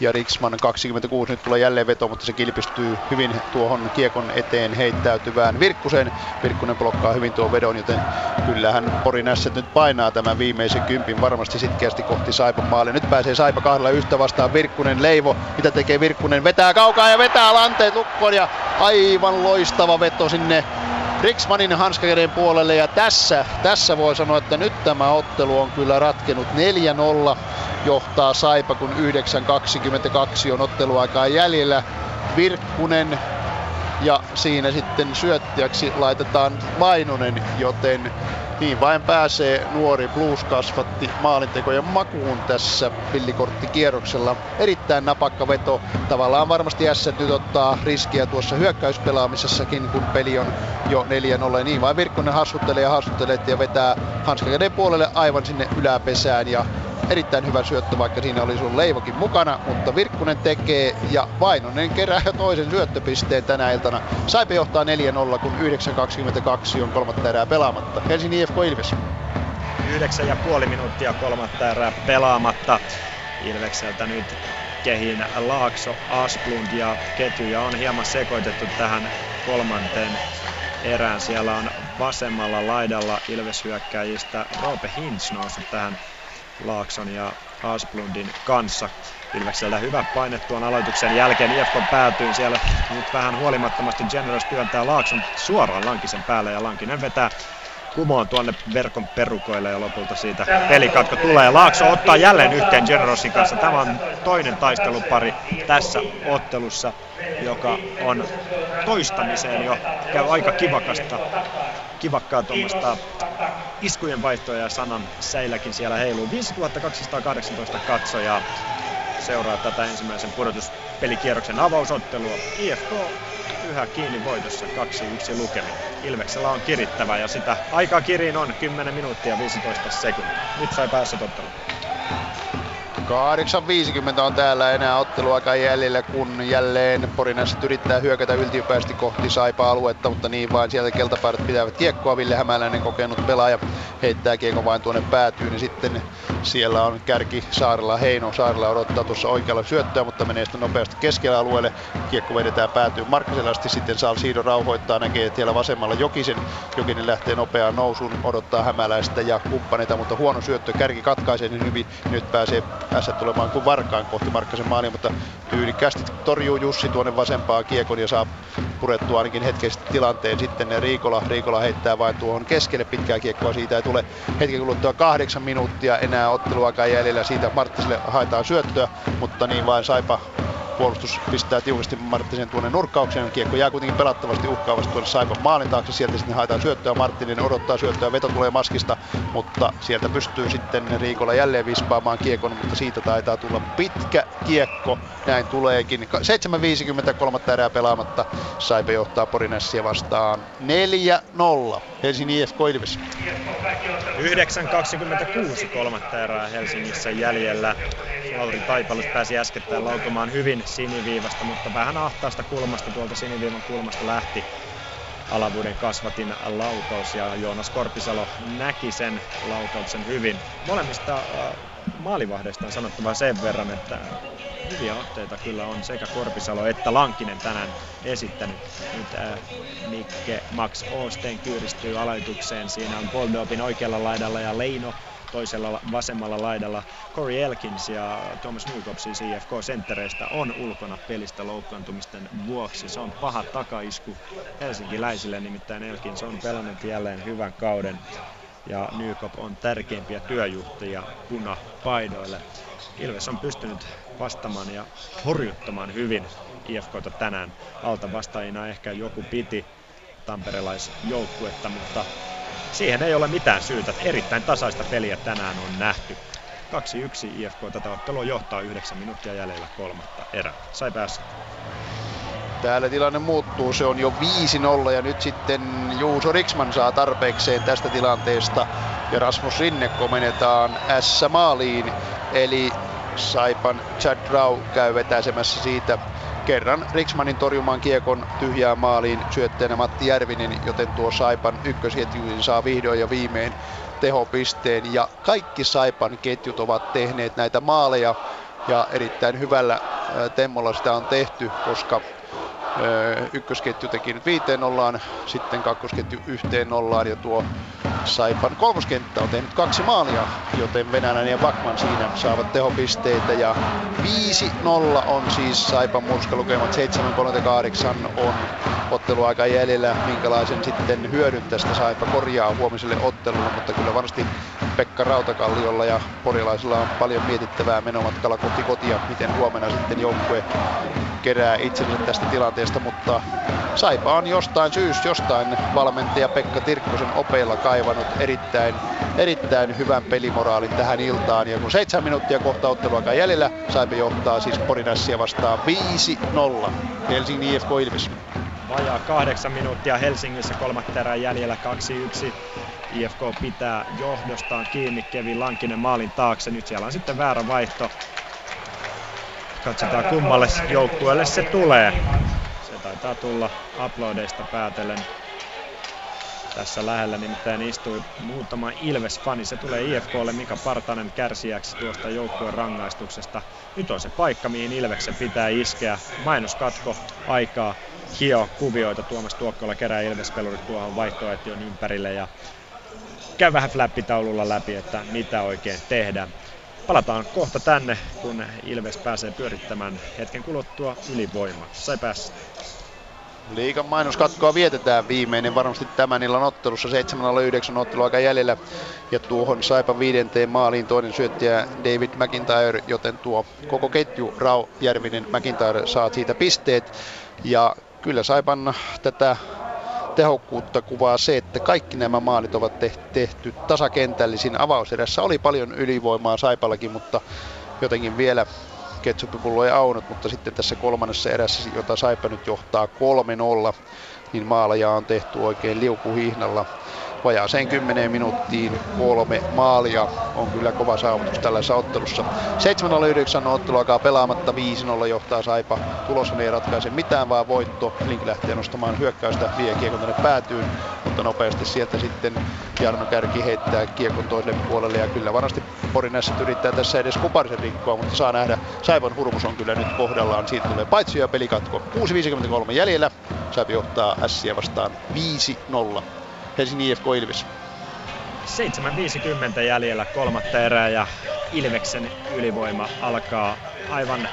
ja Riksman 26 nyt tulee jälleen veto, mutta se kilpistyy hyvin tuohon kiekon eteen heittäytyvään Virkkusen. Virkkunen blokkaa hyvin tuon vedon, joten kyllähän Pori Nässet nyt painaa tämän viimeisen kympin varmasti sitkeästi kohti Saipan maalle. Nyt pääsee Saipa kahdella yhtä vastaan Virkkunen Leivo. Mitä tekee Virkkunen? Vetää kaukaa ja vetää lanteet lukkoon ja aivan loistava veto sinne Riksmanin hanskakäden puolelle ja tässä, tässä voi sanoa, että nyt tämä ottelu on kyllä ratkenut 4-0 johtaa Saipa, kun 9.22 on otteluaikaa jäljellä. Virkkunen ja siinä sitten syöttäjäksi laitetaan Vainonen, joten niin vain pääsee nuori Blues kasvatti maalintekojen makuun tässä pillikorttikierroksella. Erittäin napakka veto. Tavallaan varmasti S nyt ottaa riskiä tuossa hyökkäyspelaamisessakin, kun peli on jo 4-0. Niin vain Virkkunen hassuttelee ja hassuttelee ja vetää hanskakäden puolelle aivan sinne yläpesään. Ja erittäin hyvä syöttö, vaikka siinä oli sun leivokin mukana, mutta Virkkunen tekee ja Vainonen kerää toisen syöttöpisteen tänä iltana. Saipe johtaa 4-0, kun 9.22 on kolmatta erää pelaamatta. Helsingin IFK Ilves. Yhdeksän ja puoli minuuttia kolmatta erää pelaamatta. Ilvekseltä nyt kehin Laakso, Asplund ja ketjuja on hieman sekoitettu tähän kolmanteen erään. Siellä on vasemmalla laidalla Ilves-hyökkäjistä Roope Hintz noussut tähän Laakson ja Asplundin kanssa. Ilvekseltä hyvä paine tuon aloituksen jälkeen. IFK päätyy siellä nyt vähän huolimattomasti Generals työntää Laakson suoraan Lankisen päälle ja Lankinen vetää kumoon tuonne verkon perukoille ja lopulta siitä pelikatko tulee. Laakso ottaa jälleen yhteen Generosin kanssa. Tämä on toinen taistelupari tässä ottelussa, joka on toistamiseen jo käy aika kivakasta kivakkaa tuommoista iskujen vaihtoja ja sanan säilläkin siellä heiluu. 5218 katsojaa seuraa tätä ensimmäisen pudotuspelikierroksen avausottelua. IFK yhä kiinni voitossa 2-1 lukemin. Ilveksellä on kirittävä ja sitä aikaa kiriin on 10 minuuttia 15 sekuntia. Nyt sai päässä tottelu. 8.50 on täällä enää otteluaika jäljellä, kun jälleen Porinaiset yrittää hyökätä yltiöpäisesti kohti Saipa-aluetta, mutta niin vain sieltä keltapaidat pitävät kiekkoa. Ville Hämäläinen kokenut pelaaja heittää kiekon vain tuonne päätyyn, niin sitten siellä on kärki Saarella Heino. Saarella odottaa tuossa oikealla syöttöä, mutta menee sitten nopeasti keskellä alueelle. Kiekko vedetään päätyyn Markkaselle asti, sitten saa Siido rauhoittaa, näkee että siellä vasemmalla Jokisen. Jokinen lähtee nopeaan nousuun, odottaa Hämäläistä ja kumppaneita, mutta huono syöttö. Kärki katkaisee niin hyvin, nyt pääsee S tulemaan kuin varkaan kohti Markkasen maalia, mutta tyylikkäästi torjuu Jussi tuonne vasempaan kiekon ja saa purettua ainakin hetkessä tilanteen sitten Riikola. Riikola heittää vain tuohon keskelle pitkää kiekkoa, siitä ei tule hetken kuluttua kahdeksan minuuttia enää otteluaikaa jäljellä, siitä Marttiselle haetaan syöttöä, mutta niin vain Saipa puolustus pistää tiukasti Marttisen tuonne nurkkaukseen. Kiekko jää kuitenkin pelattavasti uhkaavasti tuonne Saipan maalin taakse. Sieltä sitten haetaan syöttöä. Marttinen odottaa syöttöä. Veto tulee maskista, mutta sieltä pystyy sitten Riikola jälleen vispaamaan kiekon, mutta siitä taitaa tulla pitkä kiekko. Näin tuleekin. 7.50 kolmatta erää pelaamatta. Saipa johtaa Porinessia vastaan 4-0. Helsingin IFK Ilves. 9.26 kolmatta erää Helsingissä jäljellä. Lauri Taipalus pääsi äskettäin laukomaan hyvin siniviivasta, mutta vähän ahtaasta kulmasta tuolta siniviivan kulmasta lähti alavuuden kasvatin laukaus ja Joonas Korpisalo näki sen laukauksen hyvin. Molemmista äh, maalivahdeista on sanottava sen verran, että hyviä otteita kyllä on sekä Korpisalo että Lankinen tänään esittänyt. Nyt äh, Mikke Max Oosten kyyristyy aloitukseen. Siinä on Boldopin oikealla laidalla ja Leino toisella vasemmalla laidalla Corey Elkins ja Thomas Newcop siis IFK-senttereistä on ulkona pelistä loukkaantumisten vuoksi. Se on paha takaisku helsinkiläisille, nimittäin Elkins on pelannut jälleen hyvän kauden ja Nykop on tärkeimpiä työjuhtia punapaidoille. Ilves on pystynyt vastaamaan ja horjuttamaan hyvin IFKta tänään. Alta vastaajina ehkä joku piti tamperelaisjoukkuetta, mutta siihen ei ole mitään syytä. Erittäin tasaista peliä tänään on nähty. 2-1 IFK tätä ottelua johtaa 9 minuuttia jäljellä kolmatta erää. Sai päässä. Täällä tilanne muuttuu, se on jo 5-0 ja nyt sitten Juuso Riksman saa tarpeekseen tästä tilanteesta ja Rasmus Rinne komennetaan S-maaliin. Eli Saipan Chad Rau käy vetäsemässä siitä kerran Riksmanin torjumaan kiekon tyhjään maaliin syötteenä Matti Järvinen, joten tuo Saipan ykkösketju saa vihdoin ja viimein tehopisteen. Ja kaikki Saipan ketjut ovat tehneet näitä maaleja ja erittäin hyvällä temmolla sitä on tehty, koska ykkösketju teki nyt viiteen nollaan, sitten kakkosketju yhteen nollaan ja tuo Saipan kolmoskenttä on tehnyt kaksi maalia, joten Venäläinen ja Bakman siinä saavat tehopisteitä ja 5-0 on siis Saipan murskalukemat, 7-38 on otteluaika jäljellä, minkälaisen sitten hyödyn tästä Saipa korjaa huomiselle ottelulle, mutta kyllä varmasti Pekka Rautakalliolla ja porilaisilla on paljon mietittävää menomatkalla kohti kotia, miten huomenna sitten joukkue kerää itsensä tästä tilanteesta, mutta Saipa on jostain syystä, jostain valmentaja Pekka Tirkkosen opeilla kaivannut erittäin, erittäin hyvän pelimoraalin tähän iltaan. Ja kun seitsemän minuuttia kohta otteluakaan jäljellä, Saipa johtaa siis Porinassia vastaan 5-0. Helsingin IFK Ilves. Vajaa kahdeksan minuuttia Helsingissä kolmatta erää jäljellä 2-1. IFK pitää johdostaan kiinni Kevin Lankinen maalin taakse. Nyt siellä on sitten väärä vaihto. Katsotaan kummalle joukkueelle se tulee. Taitaa tulla uploadeista päätellen Tässä lähellä nimittäin istui muutama Ilves-fani. Se tulee IFKlle Mika Partanen kärsijäksi tuosta joukkueen rangaistuksesta. Nyt on se paikka, mihin Ilveksen pitää iskeä. Mainoskatko aikaa hio kuvioita. Tuomas Tuokkola kerää Ilves-pelurit tuohon vaihtoehtojen ympärille ja käy vähän flappitaululla läpi, että mitä oikein tehdään. Palataan kohta tänne, kun Ilves pääsee pyörittämään hetken kuluttua ylivoima. Sai päässä. Liikan mainoskatkoa vietetään viimeinen varmasti tämän illan ottelussa. 7-9 ottelu aika jäljellä. Ja tuohon Saipa viidenteen maaliin toinen syöttäjä David McIntyre, joten tuo koko ketju Rau Järvinen McIntyre saa siitä pisteet. Ja kyllä Saipan tätä tehokkuutta kuvaa se, että kaikki nämä maalit ovat tehty tasakentällisin. Avauserässä oli paljon ylivoimaa Saipallakin, mutta jotenkin vielä ketsuppipullo ei aunut, mutta sitten tässä kolmannessa erässä, jota Saipa nyt johtaa 3-0, niin maalaja on tehty oikein liukuhihnalla vajaaseen 10 minuuttiin kolme maalia on kyllä kova saavutus tällaisessa ottelussa. 7-9 ottelu alkaa pelaamatta, 5-0 johtaa Saipa. Tulos ei ratkaise mitään, vaan voitto. Link lähtee nostamaan hyökkäystä, vie kiekon tänne päätyyn, mutta nopeasti sieltä sitten Jarno Kärki heittää kiekon toiselle puolelle ja kyllä varmasti Porinässä yrittää tässä edes kuparisen rikkoa, mutta saa nähdä, Saipan hurmus on kyllä nyt kohdallaan. Siitä tulee paitsi ja pelikatko. 6.53 jäljellä. Saipa johtaa Ässiä vastaan 5-0. Helsingin IFK Ilves. 7.50 jäljellä kolmatta erää ja Ilveksen ylivoima alkaa aivan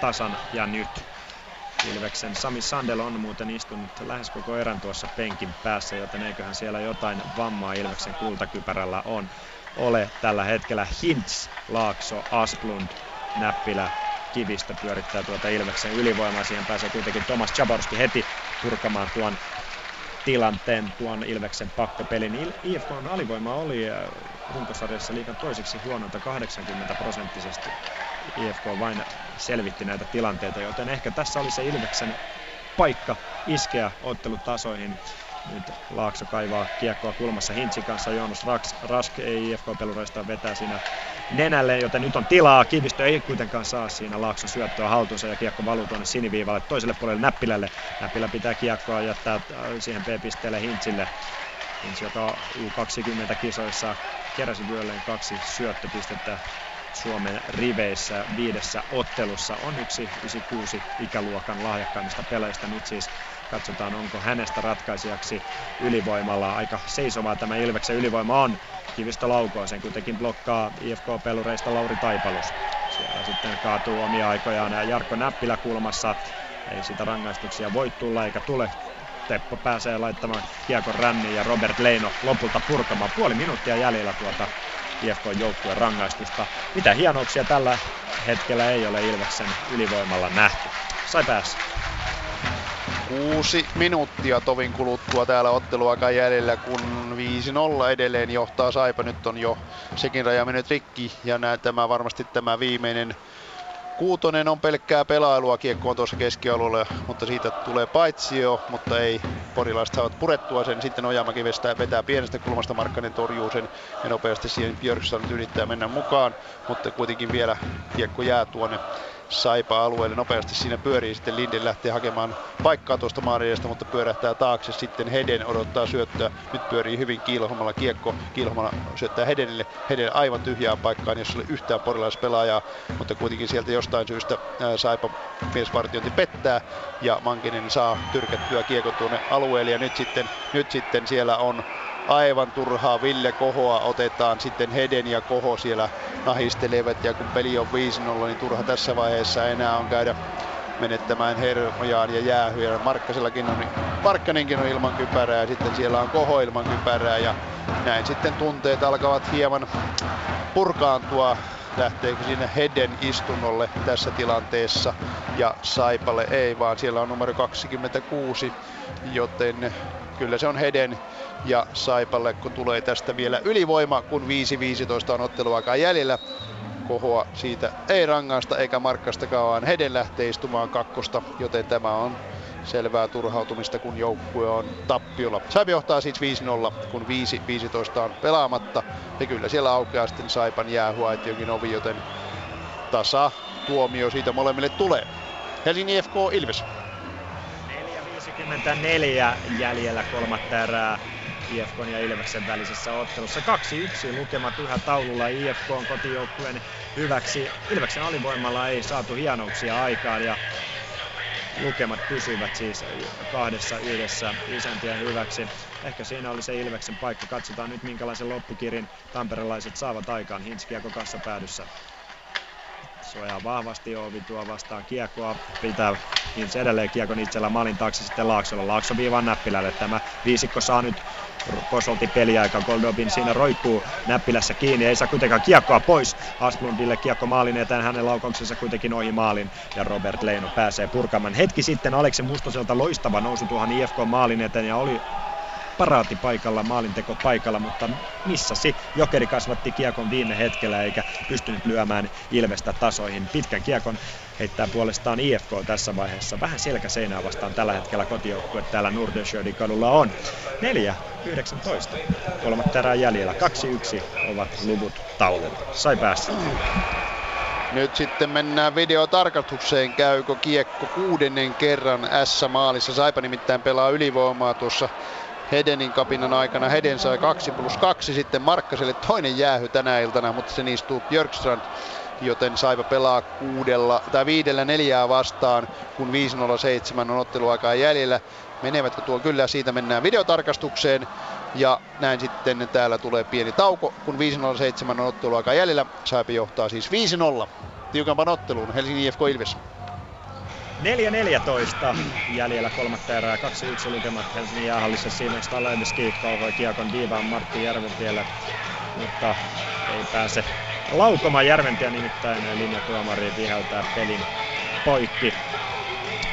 tasan ja nyt. Ilveksen Sami Sandel on muuten istunut lähes koko erän tuossa penkin päässä, joten eiköhän siellä jotain vammaa Ilveksen kultakypärällä on ole tällä hetkellä. Hintz, Laakso, Asplund, Näppilä, Kivistä pyörittää tuota Ilveksen ylivoimaa. Siihen pääsee kuitenkin Tomas Chaborski heti purkamaan tuon tilanteen tuon Ilveksen pakkopelin. IFK alivoima oli äh, runkosarjassa liikan toiseksi huonolta 80 prosenttisesti. IFK vain selvitti näitä tilanteita, joten ehkä tässä oli se Ilveksen paikka iskeä ottelutasoihin. Nyt Laakso kaivaa kiekkoa kulmassa Hintsin kanssa. Jonas Rask, Rask ei IFK-pelureista vetää siinä nenälle, joten nyt on tilaa. Kivistö ei kuitenkaan saa siinä Laakson syöttöä haltuunsa ja kiekko valuu tuonne siniviivalle toiselle puolelle Näppilälle. Näppilä pitää kiekkoa jättää äh, siihen B-pisteelle Hintsille. Hintz, joka U20-kisoissa keräsi vyölleen kaksi syöttöpistettä Suomen riveissä viidessä ottelussa on yksi 96 ikäluokan lahjakkaimmista peleistä. Nyt siis katsotaan, onko hänestä ratkaisijaksi ylivoimalla. Aika seisovaa tämä Ilveksen ylivoima on. Kivistä laukoo, sen kuitenkin blokkaa IFK-pelureista Lauri Taipalus. Siellä sitten kaatuu omia aikojaan Jarkko Näppilä kulmassa. Ei sitä rangaistuksia voi tulla eikä tule. Teppo pääsee laittamaan kiekon ränniin ja Robert Leino lopulta purkamaan. Puoli minuuttia jäljellä tuota IFK-joukkueen rangaistusta. Mitä hienouksia tällä hetkellä ei ole Ilveksen ylivoimalla nähty. Sai päässä. Kuusi minuuttia tovin kuluttua täällä otteluaika jäljellä, kun 5-0 edelleen johtaa Saipa. Nyt on jo sekin raja mennyt rikki ja nää, tämä varmasti tämä viimeinen Kuutonen on pelkkää pelailua, kiekko on tuossa keskialueella, mutta siitä tulee paitsio, mutta ei. Porilaiset saavat purettua sen, sitten Ojamäki vetää, vetää pienestä kulmasta, Markkanen torjuu sen ja nopeasti siihen Björksson yrittää mennä mukaan, mutta kuitenkin vielä kiekko jää tuonne Saipa-alueelle. Nopeasti siinä pyörii sitten Linden lähtee hakemaan paikkaa tuosta maanidesta, mutta pyörähtää taakse. Sitten Heden odottaa syöttöä. Nyt pyörii hyvin Kiilhomalla kiekko. Kiilhomalla syöttää Hedenille. Heden aivan tyhjään paikkaan, jos oli yhtään porilaispelaajaa, mutta kuitenkin sieltä jostain syystä Saipa miesvartiointi pettää ja Mankinen saa tyrkättyä kiekon tuonne alueelle ja nyt sitten, nyt sitten siellä on aivan turhaa Ville Kohoa otetaan. Sitten Heden ja Koho siellä nahistelevat ja kun peli on 5-0, niin turha tässä vaiheessa enää on käydä menettämään hermojaan ja jäähyä. Markkasellakin on, Markkanenkin on ilman kypärää ja sitten siellä on Koho ilman kypärää ja näin sitten tunteet alkavat hieman purkaantua lähteekö sinne Heden istunnolle tässä tilanteessa ja Saipalle ei, vaan siellä on numero 26, joten kyllä se on Heden ja Saipalle, kun tulee tästä vielä ylivoima, kun 5-15 on otteluaikaa jäljellä. Kohoa siitä ei rangaista eikä Markkastakaan, vaan Heden lähtee istumaan kakkosta, joten tämä on selvää turhautumista, kun joukkue on tappiolla. Saipa johtaa siis 5-0, kun 5-15 on pelaamatta. Ja kyllä siellä aukeaa sitten Saipan jäähuaitionkin ovi, joten tasa tuomio siitä molemmille tulee. Helsingin FK Ilves. 4.54 jäljellä kolmatta erää. IFK ja Ilveksen välisessä ottelussa. 2-1 lukemat yhä taululla IFK on kotijoukkueen hyväksi. Ilveksen alivoimalla ei saatu hienouksia aikaan ja lukemat pysyvät siis kahdessa yhdessä isäntien hyväksi. Ehkä siinä oli se Ilveksen paikka. Katsotaan nyt minkälaisen loppukirin tamperelaiset saavat aikaan. Hinskiako kassa päädyssä. Suojaa vahvasti Ovi tuo vastaan kiekkoa. Pitää Hintz edelleen kiekon itsellä maalin taakse sitten Laaksolla. Laakso viivan näppilälle. Tämä viisikko saa nyt Kosolti peliaika. Goldobin siinä roikkuu näppilässä kiinni. Ei saa kuitenkaan kiekkoa pois. Asplundille kiekko maalin eteen. Hänen laukauksensa kuitenkin ohi maalin. Ja Robert Leino pääsee purkamaan. Hetki sitten Aleksen Mustoselta loistava nousu tuohon IFK maalin eteen. Ja oli paraati paikalla, maalinteko paikalla, mutta missasi. Jokeri kasvatti kiekon viime hetkellä eikä pystynyt lyömään Ilvestä tasoihin. Pitkän kiekon heittää puolestaan IFK tässä vaiheessa. Vähän selkä seinää vastaan tällä hetkellä kotijoukkue täällä Nordenschödin kadulla on. 4 19. Kolmatta erää jäljellä. 2-1 ovat luvut taululla. Sai päässä. Nyt sitten mennään videotarkastukseen. Käykö kiekko kuudennen kerran S-maalissa? Saipa nimittäin pelaa ylivoimaa tuossa Hedenin kapinan aikana. Heden sai 2 plus 2, sitten Markkaselle toinen jäähy tänä iltana, mutta se istuu Björkstrand joten Saipa pelaa kuudella tai viidellä neljää vastaan, kun 5.07 on otteluaikaa jäljellä. Menevätkö tuo kyllä, siitä mennään videotarkastukseen. Ja näin sitten täällä tulee pieni tauko, kun 5.07 on otteluaikaa jäljellä. Saipa johtaa siis 5-0 tiukampan otteluun Helsingin IFK Ilves. 4-14 jäljellä kolmatta erää, 2-1 lukemat Helsingin jäähallissa. Siinä Stalevski kauhoi kiekon diivaan Martti Järventielle, mutta ei pääse laukomaan Järventiä nimittäin linjatuomari viheltää pelin poikki.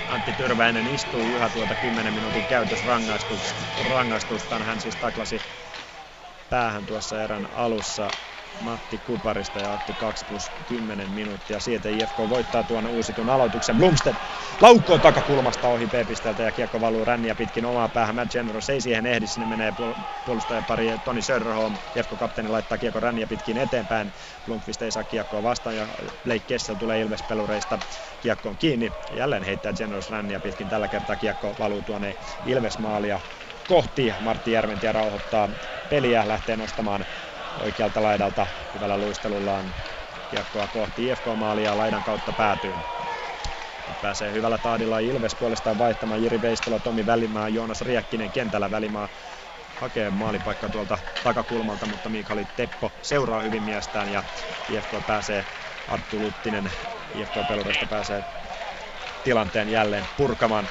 Antti Tyrväinen istuu yhä tuota 10 minuutin käytösrangaistustaan. Hän siis taklasi päähän tuossa erän alussa Matti Kuparista ja otti 2 plus 10 minuuttia. Sieltä IFK voittaa tuon uusitun aloituksen. Blomstedt laukkoo takakulmasta ohi P-pisteltä ja kiekko valuu ränniä pitkin omaa päähän. Matt Generous ei siihen ehdi, sinne menee puolustajapari Toni Söderholm. IFK-kapteeni laittaa kiekko ränniä pitkin eteenpäin. Blomqvist ei saa kiekkoa vastaan ja Blake Kessel tulee Ilves-pelureista kiekkoon kiinni. Jälleen heittää Generous ränniä pitkin. Tällä kertaa kiekko valuu tuonne Ilves-maalia kohti. Martti Järventiä rauhoittaa peliä, lähtee nostamaan oikealta laidalta hyvällä luistelullaan kiekkoa kohti IFK-maalia laidan kautta päätyy. Pääsee hyvällä tahdilla Ilves puolestaan vaihtamaan Jiri Veistola, Tomi Välimaa, Joonas Riekkinen kentällä Välimaa hakee maalipaikka tuolta takakulmalta, mutta Mikaeli Teppo seuraa hyvin miestään ja IFK pääsee, Arttu Luttinen IFK-pelurista pääsee tilanteen jälleen purkamaan.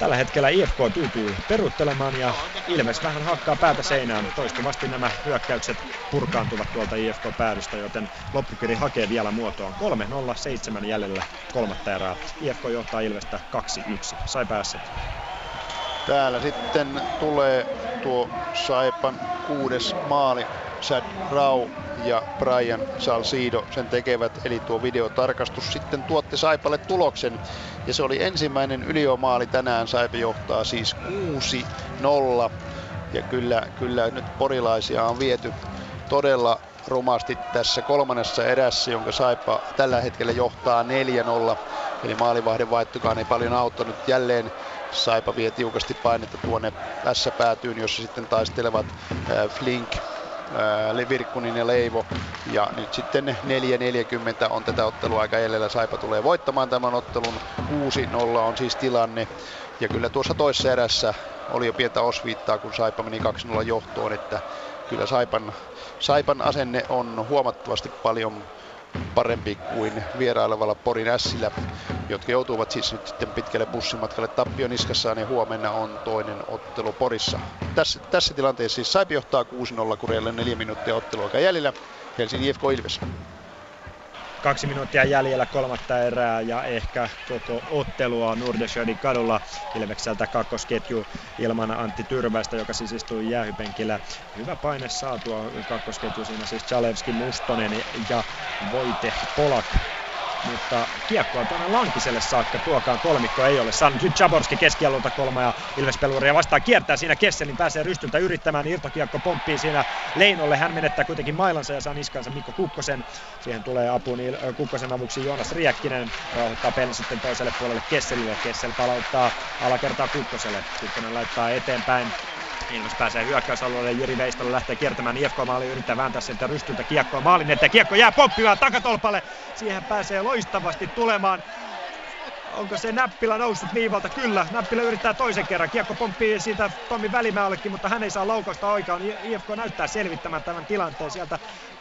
Tällä hetkellä IFK tyytyy peruuttelemaan ja Ilves vähän hakkaa päätä seinään. Toistuvasti nämä hyökkäykset purkaantuvat tuolta IFK-päädystä, joten loppukiri hakee vielä muotoon. 3-0-7 jäljellä kolmatta erää. IFK johtaa Ilvestä 2-1. Sai päässä. Täällä sitten tulee tuo Saipan kuudes maali. Chad Rau ja Brian Salcido sen tekevät, eli tuo videotarkastus sitten tuotti Saipalle tuloksen. Ja se oli ensimmäinen yliomaali tänään, Saipa johtaa siis 6-0. Ja kyllä, kyllä nyt porilaisia on viety todella rumasti tässä kolmannessa erässä, jonka Saipa tällä hetkellä johtaa 4-0. Eli maalivahden vaihtokaan ei paljon auttanut. Jälleen Saipa vie tiukasti painetta tuonne tässä päätyyn, jossa sitten taistelevat Flink, Virkkunin ja Leivo. Ja nyt sitten 4.40 on tätä ottelua aika jäljellä. Saipa tulee voittamaan tämän ottelun. 6-0 on siis tilanne. Ja kyllä tuossa toisessa erässä oli jo pientä osviittaa, kun Saipa meni 2-0 johtoon, että kyllä Saipan, Saipan asenne on huomattavasti paljon parempi kuin vierailevalla Porin Ässillä, jotka joutuvat siis nyt sitten pitkälle bussimatkalle tappion niskassaan ja huomenna on toinen ottelu Porissa. Tässä, tässä tilanteessa siis Saipi johtaa 6-0 kurjalle neljä minuuttia ottelua jäljellä. Helsingin IFK Ilves. Kaksi minuuttia jäljellä kolmatta erää ja ehkä koko ottelua Nordesjödin kadulla Ilvekseltä kakkosketju ilman Antti Tyrväistä, joka siis istuu jäähypenkillä. Hyvä paine saatua kakkosketju siinä siis Chalevski, Mustonen ja Voite Polak mutta kiekkoa tuonne Lankiselle saakka. Tuokaan kolmikko ei ole saanut. Nyt Chaborski keskialulta kolma ja Ilves Peluria vastaan kiertää siinä Kesselin, pääsee rystyltä yrittämään. Irtokiekko pomppii siinä Leinolle. Hän menettää kuitenkin mailansa ja saa niskansa Mikko Kukkosen. Siihen tulee apuun niin Kukkosen avuksi Joonas Riekkinen. Rauhoittaa pelin sitten toiselle puolelle Kesselille. Kessel palauttaa alakertaa Kukkoselle. Kukkonen laittaa eteenpäin Ilves pääsee hyökkäysalueelle, Jyri Veistalo lähtee kiertämään IFK-maali, yrittää vääntää sieltä rystyltä kiekkoa maalin eteen. Kiekko jää pomppimaan takatolpalle, siihen pääsee loistavasti tulemaan Onko se näppilä noussut viivalta? Kyllä, näppilä yrittää toisen kerran. Kiekko pomppii siitä Tommi Välimäällekin, mutta hän ei saa laukausta oikeaan. IFK näyttää selvittämään tämän tilanteen. Sieltä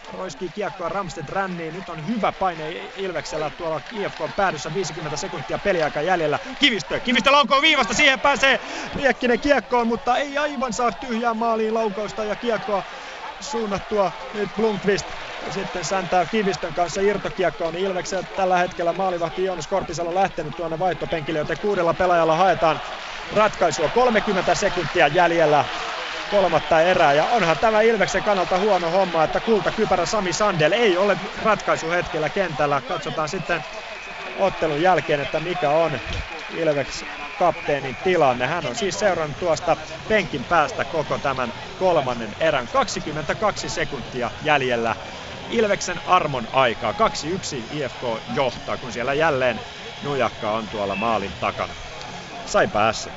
roiskii kiekkoa Ramsted ränniin. Nyt on hyvä paine Ilveksellä tuolla IFK on päädyssä 50 sekuntia peliaika jäljellä. Kivistö, Kivistö laukoo viivasta, siihen pääsee Riekkinen kiekkoon, mutta ei aivan saa tyhjää maaliin laukausta ja kiekkoa suunnattua nyt Blomqvist sitten säntää Kivistön kanssa irtokiekkoon. Niin Ilveksen tällä hetkellä maalivahti Joonas Korpisalo lähtenyt tuonne vaihtopenkille, joten kuudella pelaajalla haetaan ratkaisua. 30 sekuntia jäljellä kolmatta erää. Ja onhan tämä Ilveksen kannalta huono homma, että kultakypärä Sami Sandel ei ole ratkaisuhetkellä kentällä. Katsotaan sitten ottelun jälkeen, että mikä on Ilveks kapteenin tilanne. Hän on siis seurannut tuosta penkin päästä koko tämän kolmannen erän. 22 sekuntia jäljellä Ilveksen armon aikaa. 2-1 IFK johtaa, kun siellä jälleen nujakka on tuolla maalin takana. Sai päässä.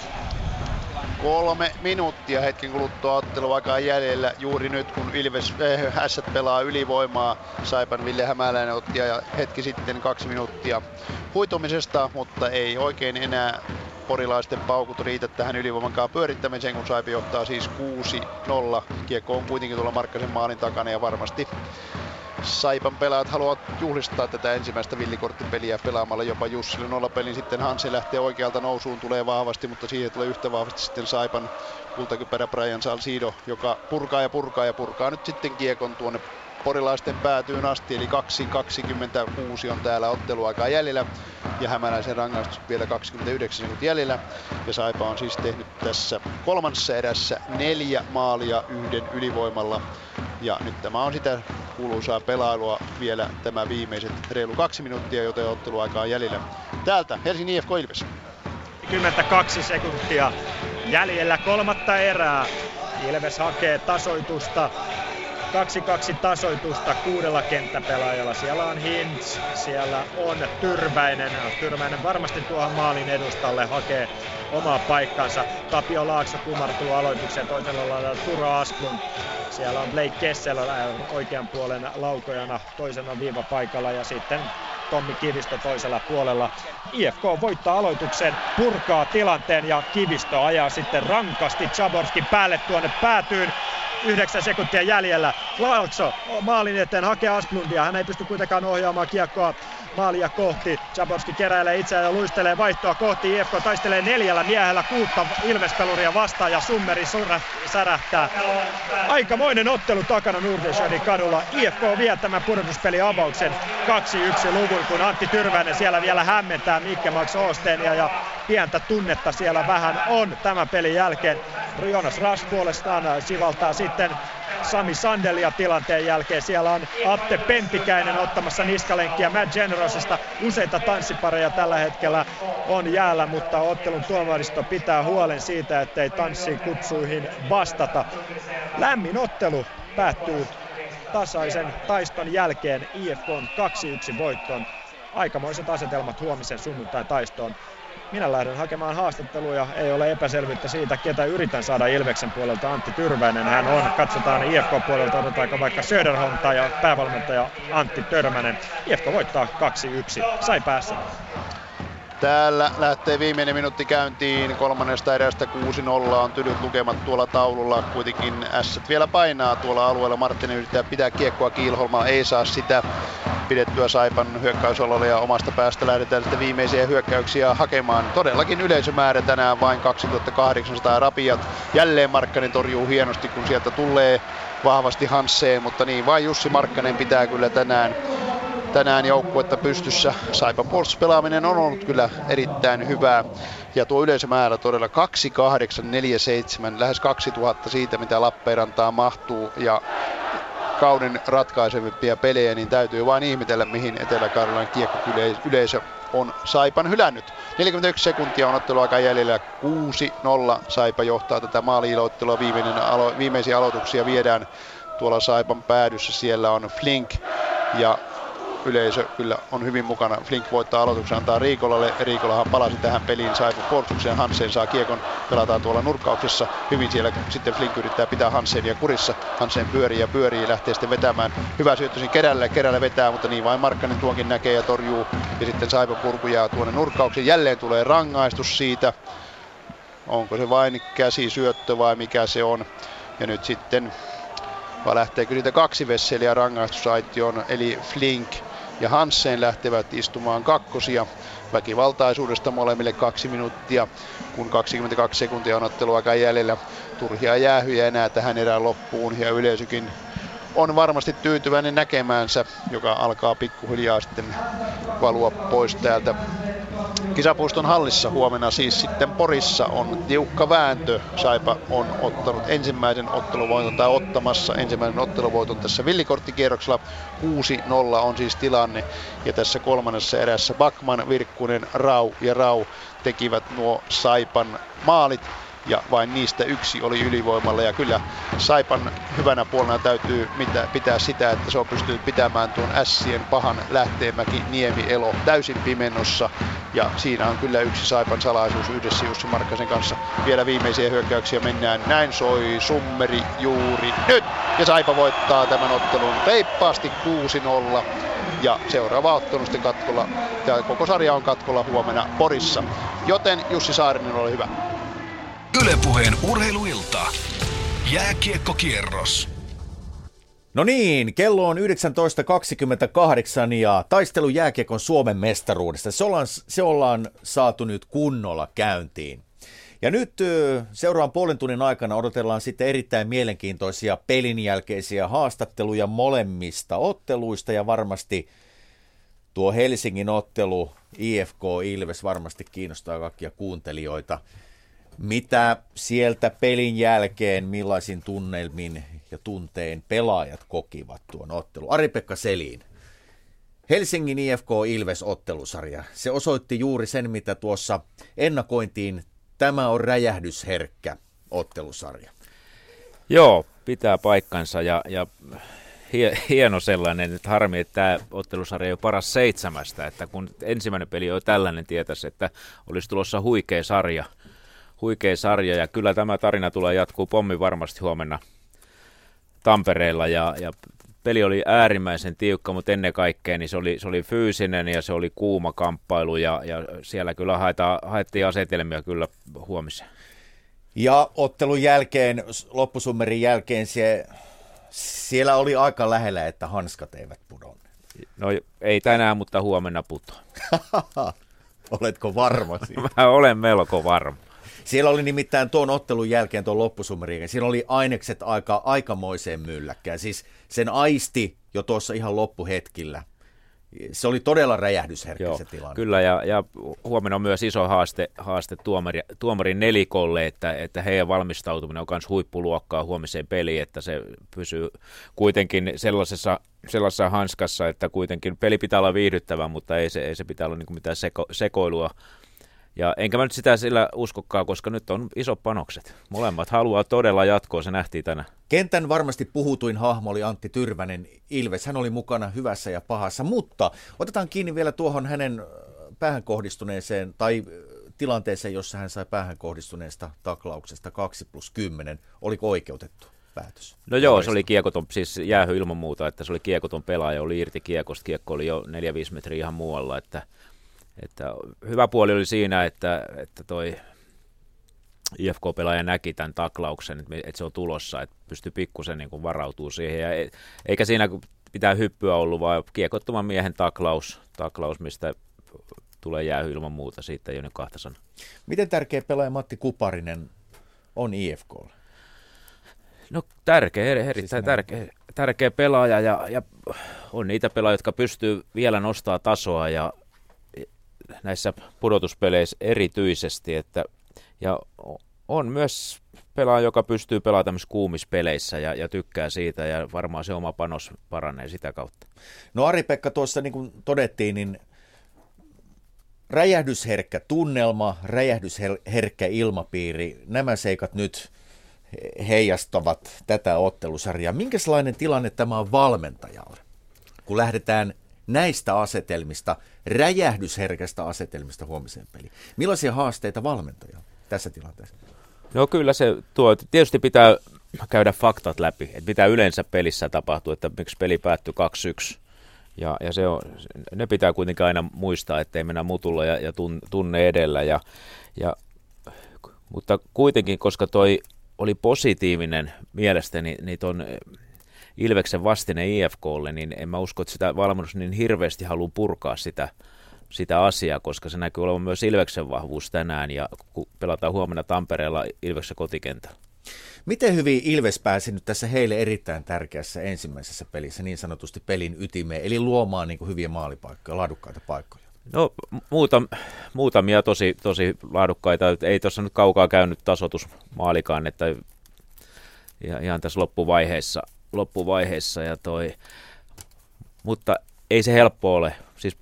Kolme minuuttia hetken kuluttua otteluaikaa jäljellä juuri nyt, kun Ilves äh, S pelaa ylivoimaa. Saipan Ville Hämäläinen otti ja hetki sitten kaksi minuuttia huitumisesta, mutta ei oikein enää porilaisten paukut riitä tähän ylivoimankaan pyörittämiseen, kun Saipi johtaa siis 6-0. Kiekko on kuitenkin tuolla Markkasen maalin takana ja varmasti Saipan pelaajat haluavat juhlistaa tätä ensimmäistä villikorttipeliä pelaamalla jopa Jussille nollapelin. Sitten Hansi lähtee oikealta nousuun, tulee vahvasti, mutta siihen tulee yhtä vahvasti sitten Saipan kultakypärä Brian Salcido, joka purkaa ja purkaa ja purkaa nyt sitten kiekon tuonne porilaisten päätyyn asti, eli 2.26 on täällä otteluaikaa jäljellä ja hämäläisen rangaistus vielä 29 sekuntia jäljellä. Ja Saipa on siis tehnyt tässä kolmannessa erässä neljä maalia yhden ylivoimalla. Ja nyt tämä on sitä kuuluisaa pelailua vielä tämä viimeiset reilu kaksi minuuttia, joten otteluaikaa jäljellä. Täältä Helsingin IFK Ilves. 22 sekuntia jäljellä kolmatta erää. Ilves hakee tasoitusta 2-2 tasoitusta kuudella kenttäpelaajalla. Siellä on Hintz, siellä on Tyrväinen. Tyrväinen varmasti tuohon maalin edustalle hakee omaa paikkansa. Tapio Laakso kumartuu aloitukseen toisella lailla Turo Asplund. Siellä on Blake Kessel oikean puolen laukojana toisena viivapaikalla ja sitten Tommi Kivistö toisella puolella. IFK voittaa aloituksen, purkaa tilanteen ja Kivistö ajaa sitten rankasti Chaborskin päälle tuonne päätyyn. 9 sekuntia jäljellä. Laakso maalin eteen hakee Asplundia. Hän ei pysty kuitenkaan ohjaamaan kiekkoa maalia kohti. Jaborski keräilee itseään ja luistelee vaihtoa kohti. IFK taistelee neljällä miehellä kuutta Ilvespeluria vastaan ja Summeri surra, särähtää. Aikamoinen ottelu takana Nordensjödin kadulla. IFK vie tämän pudotuspeli avauksen 2-1 luvun, kun Antti Tyrväinen siellä vielä hämmentää Mikke Max Oostenia ja pientä tunnetta siellä vähän on tämän pelin jälkeen. Jonas Ras puolestaan sivaltaa sitten Sami Sandelia tilanteen jälkeen. Siellä on Atte Pentikäinen ottamassa niskalenkkiä Matt Generosista. Useita tanssipareja tällä hetkellä on jäällä, mutta ottelun tuomaristo pitää huolen siitä, ettei tanssiin kutsuihin vastata. Lämmin ottelu päättyy tasaisen taiston jälkeen IFK 2-1 voittoon. Aikamoiset asetelmat huomisen sunnuntai taistoon minä lähden hakemaan haastatteluja. Ei ole epäselvyyttä siitä, ketä yritän saada Ilveksen puolelta. Antti Tyrväinen hän on. Katsotaan IFK-puolelta, odotetaanko vaikka Söderholm tai päävalmentaja Antti Törmänen. IFK voittaa 2-1. Sai päässä. Täällä lähtee viimeinen minuutti käyntiin. Kolmannesta erästä 6-0 on tylyt lukemat tuolla taululla. Kuitenkin S vielä painaa tuolla alueella. Marttinen yrittää pitää kiekkoa Kiilholma. Ei saa sitä pidettyä Saipan hyökkäysololla ja omasta päästä lähdetään sitten viimeisiä hyökkäyksiä hakemaan. Todellakin yleisömäärä tänään vain 2800 rapiat. Jälleen Markkanen torjuu hienosti, kun sieltä tulee vahvasti Hansseen, mutta niin vain Jussi Markkanen pitää kyllä tänään tänään joukkuetta pystyssä. Saipan puolustuspelaaminen on ollut kyllä erittäin hyvää. Ja tuo yleisömäärä todella 2847, lähes 2000 siitä mitä Lappeenrantaa mahtuu. Ja kauden ratkaisevimpia pelejä, niin täytyy vain ihmetellä, mihin Etelä-Karjalan kiekkokyyleisö on Saipan hylännyt. 41 sekuntia on otteluaika jäljellä. 6-0 Saipa johtaa tätä maaliiloittelua. Viimeinen alo- viimeisiä aloituksia viedään tuolla Saipan päädyssä. Siellä on Flink ja yleisö kyllä on hyvin mukana. Flink voittaa aloituksen, antaa Riikolalle. Riikolahan palasi tähän peliin, sai puolustukseen. Hansen saa kiekon, pelataan tuolla nurkkauksessa. Hyvin siellä sitten Flink yrittää pitää Hansenia kurissa. Hansen pyörii ja pyörii, lähtee sitten vetämään. Hyvä syöttösi kerälle, kerälle vetää, mutta niin vain Markkanen tuonkin näkee ja torjuu. Ja sitten Saipa purku jää tuonne nurkkaukseen. Jälleen tulee rangaistus siitä. Onko se vain käsi syöttö vai mikä se on? Ja nyt sitten vai lähteekö niitä kaksi vesseliä rangaistusaitioon, eli Flink ja Hansen lähtevät istumaan kakkosia. Väkivaltaisuudesta molemmille kaksi minuuttia, kun 22 sekuntia on otteluaika jäljellä. Turhia jäähyjä enää tähän erään loppuun ja yleisökin on varmasti tyytyväinen näkemäänsä, joka alkaa pikkuhiljaa sitten valua pois täältä Kisapuiston hallissa huomenna siis sitten Porissa on tiukka vääntö. Saipa on ottanut ensimmäisen otteluvoiton tai ottamassa ensimmäisen otteluvoiton tässä villikorttikierroksella. 6-0 on siis tilanne ja tässä kolmannessa erässä Bakman, Virkkunen, Rau ja Rau tekivät nuo Saipan maalit ja vain niistä yksi oli ylivoimalla. Ja kyllä Saipan hyvänä puolena täytyy pitää sitä, että se on pystynyt pitämään tuon Ässien pahan lähteenmäki Niemi Elo täysin pimennossa. Ja siinä on kyllä yksi Saipan salaisuus yhdessä Jussi Markkasen kanssa. Vielä viimeisiä hyökkäyksiä mennään. Näin soi Summeri juuri nyt. Ja Saipa voittaa tämän ottelun reippaasti 6-0. Ja seuraava ottelu sitten katkolla, ja koko sarja on katkolla huomenna Porissa. Joten Jussi Saarinen, ole hyvä. Ylepuheen urheiluilta. Jääkiekkokierros. No niin, kello on 19.28 ja taistelu jääkiekon Suomen mestaruudesta. Se ollaan, se ollaan saatu nyt kunnolla käyntiin. Ja nyt seuraavan puolen tunnin aikana odotellaan sitten erittäin mielenkiintoisia pelin jälkeisiä haastatteluja molemmista otteluista ja varmasti tuo Helsingin ottelu IFK Ilves varmasti kiinnostaa kaikkia kuuntelijoita. Mitä sieltä pelin jälkeen, millaisin tunnelmin ja tunteen pelaajat kokivat tuon ottelun? Ari-Pekka Selin. Helsingin IFK Ilves ottelusarja. Se osoitti juuri sen, mitä tuossa ennakointiin. Tämä on räjähdysherkkä ottelusarja. Joo, pitää paikkansa ja, ja hieno sellainen, että harmi, että tämä ottelusarja ei ole paras seitsemästä, että kun ensimmäinen peli on tällainen, tietäisi, että olisi tulossa huikea sarja – huikea sarja ja kyllä tämä tarina tulee jatkuu pommi varmasti huomenna Tampereella ja, ja peli oli äärimmäisen tiukka, mutta ennen kaikkea niin se, oli, se oli fyysinen ja se oli kuuma kamppailu ja, ja siellä kyllä haeta, haettiin asetelmia kyllä huomiseen. Ja ottelun jälkeen, loppusummerin jälkeen se, siellä oli aika lähellä, että hanskat eivät pudonneet. No ei tänään, mutta huomenna putoa. Oletko varma siitä? Mä olen melko varma. Siellä oli nimittäin tuon ottelun jälkeen, tuon loppusumeriin, siinä oli ainekset aika aikamoiseen mylläkkään. Siis sen aisti jo tuossa ihan loppuhetkillä. Se oli todella räjähdysherkkä Joo, se tilanne. Kyllä, ja, ja huomenna on myös iso haaste, haaste tuomari, tuomarin nelikolle, että, että heidän valmistautuminen on myös huippuluokkaa huomiseen peliin, että se pysyy kuitenkin sellaisessa, sellaisessa hanskassa, että kuitenkin peli pitää olla viihdyttävä, mutta ei se, ei se pitää olla niin mitään seko, sekoilua ja enkä mä nyt sitä sillä uskokkaan, koska nyt on iso panokset. Molemmat haluaa todella jatkoa, se nähtiin tänään. Kentän varmasti puhutuin hahmo oli Antti Tyrvänen Ilves. Hän oli mukana hyvässä ja pahassa, mutta otetaan kiinni vielä tuohon hänen päähän kohdistuneeseen tai tilanteeseen, jossa hän sai päähän kohdistuneesta taklauksesta 2 plus 10. Oliko oikeutettu? päätös. No joo, se oli kiekoton, siis jäähy ilman muuta, että se oli kiekoton pelaaja, oli irti kiekosta, kiekko oli jo 4-5 metriä ihan muualla, että että hyvä puoli oli siinä, että, että toi IFK-pelaaja näki tämän taklauksen, että, se on tulossa, että pystyy pikkusen niin varautuu siihen. Ja eikä siinä pitää hyppyä ollut, vaan kiekottoman miehen taklaus, taklaus mistä tulee jäähy ilman muuta, siitä ei ole kahta sanaa. Miten tärkeä pelaaja Matti Kuparinen on IFKlle? No tärkeä, erittäin siis tärkeä, tärkeä pelaaja ja, ja on niitä pelaajia, jotka pystyy vielä nostaa tasoa ja näissä pudotuspeleissä erityisesti, että, ja on myös pelaaja, joka pystyy pelaamaan tämmöisissä kuumispeleissä ja, ja tykkää siitä ja varmaan se oma panos paranee sitä kautta. No Ari-Pekka tuossa niin kuin todettiin, niin räjähdysherkkä tunnelma, räjähdysherkkä ilmapiiri, nämä seikat nyt heijastavat tätä ottelusarjaa. Minkälainen tilanne tämä on valmentajalle, kun lähdetään näistä asetelmista, räjähdysherkästä asetelmista huomiseen peliin. Millaisia haasteita valmentaja tässä tilanteessa? No kyllä se tuo, tietysti pitää käydä faktat läpi, että mitä yleensä pelissä tapahtuu, että miksi peli päättyy 2-1. Ja, ja se on, ne pitää kuitenkin aina muistaa, ettei mennä mutulla ja, ja tunne edellä. Ja, ja, mutta kuitenkin, koska toi oli positiivinen mielestäni, niin ton Ilveksen vastine IFKlle, niin en mä usko, että sitä valmennus niin hirveästi haluaa purkaa sitä, sitä asiaa, koska se näkyy olevan myös Ilveksen vahvuus tänään ja kun pelataan huomenna Tampereella Ilveksen kotikentällä. Miten hyvin Ilves pääsi nyt tässä heille erittäin tärkeässä ensimmäisessä pelissä niin sanotusti pelin ytimeen, eli luomaan niin hyviä maalipaikkoja, laadukkaita paikkoja? No muutam, muutamia tosi, tosi laadukkaita. Ei tuossa nyt kaukaa käynyt tasotus maalikaan, että ihan tässä loppuvaiheessa, loppuvaiheessa ja toi, mutta ei se helppo ole. Siis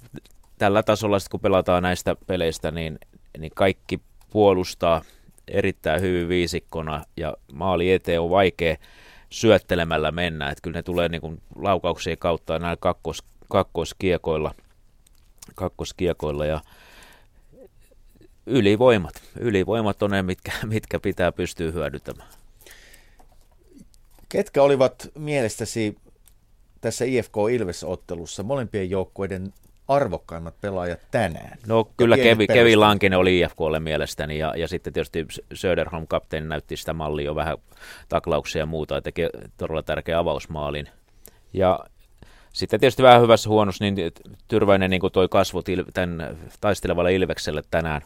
tällä tasolla, kun pelataan näistä peleistä, niin, niin kaikki puolustaa erittäin hyvin viisikkona ja maali eteen on vaikea syöttelemällä mennä. Että kyllä ne tulee niin laukauksien kautta näillä kakkos, kakkoskiekoilla, kakkoskiekoilla ja ylivoimat. Ylivoimat on ne, mitkä, mitkä pitää pystyä hyödyntämään. Ketkä olivat mielestäsi tässä IFK Ilves-ottelussa molempien joukkueiden arvokkaimmat pelaajat tänään? No kyllä Kevi, Kevin Lankinen oli IFKlle mielestäni ja, ja sitten tietysti Söderholm kapteeni näytti sitä mallia jo vähän taklauksia ja muuta ja teki todella tärkeä avausmaalin. Ja sitten tietysti vähän hyvässä huonossa, niin Tyrväinen niin toi kasvot tämän taistelevalle Ilvekselle tänään,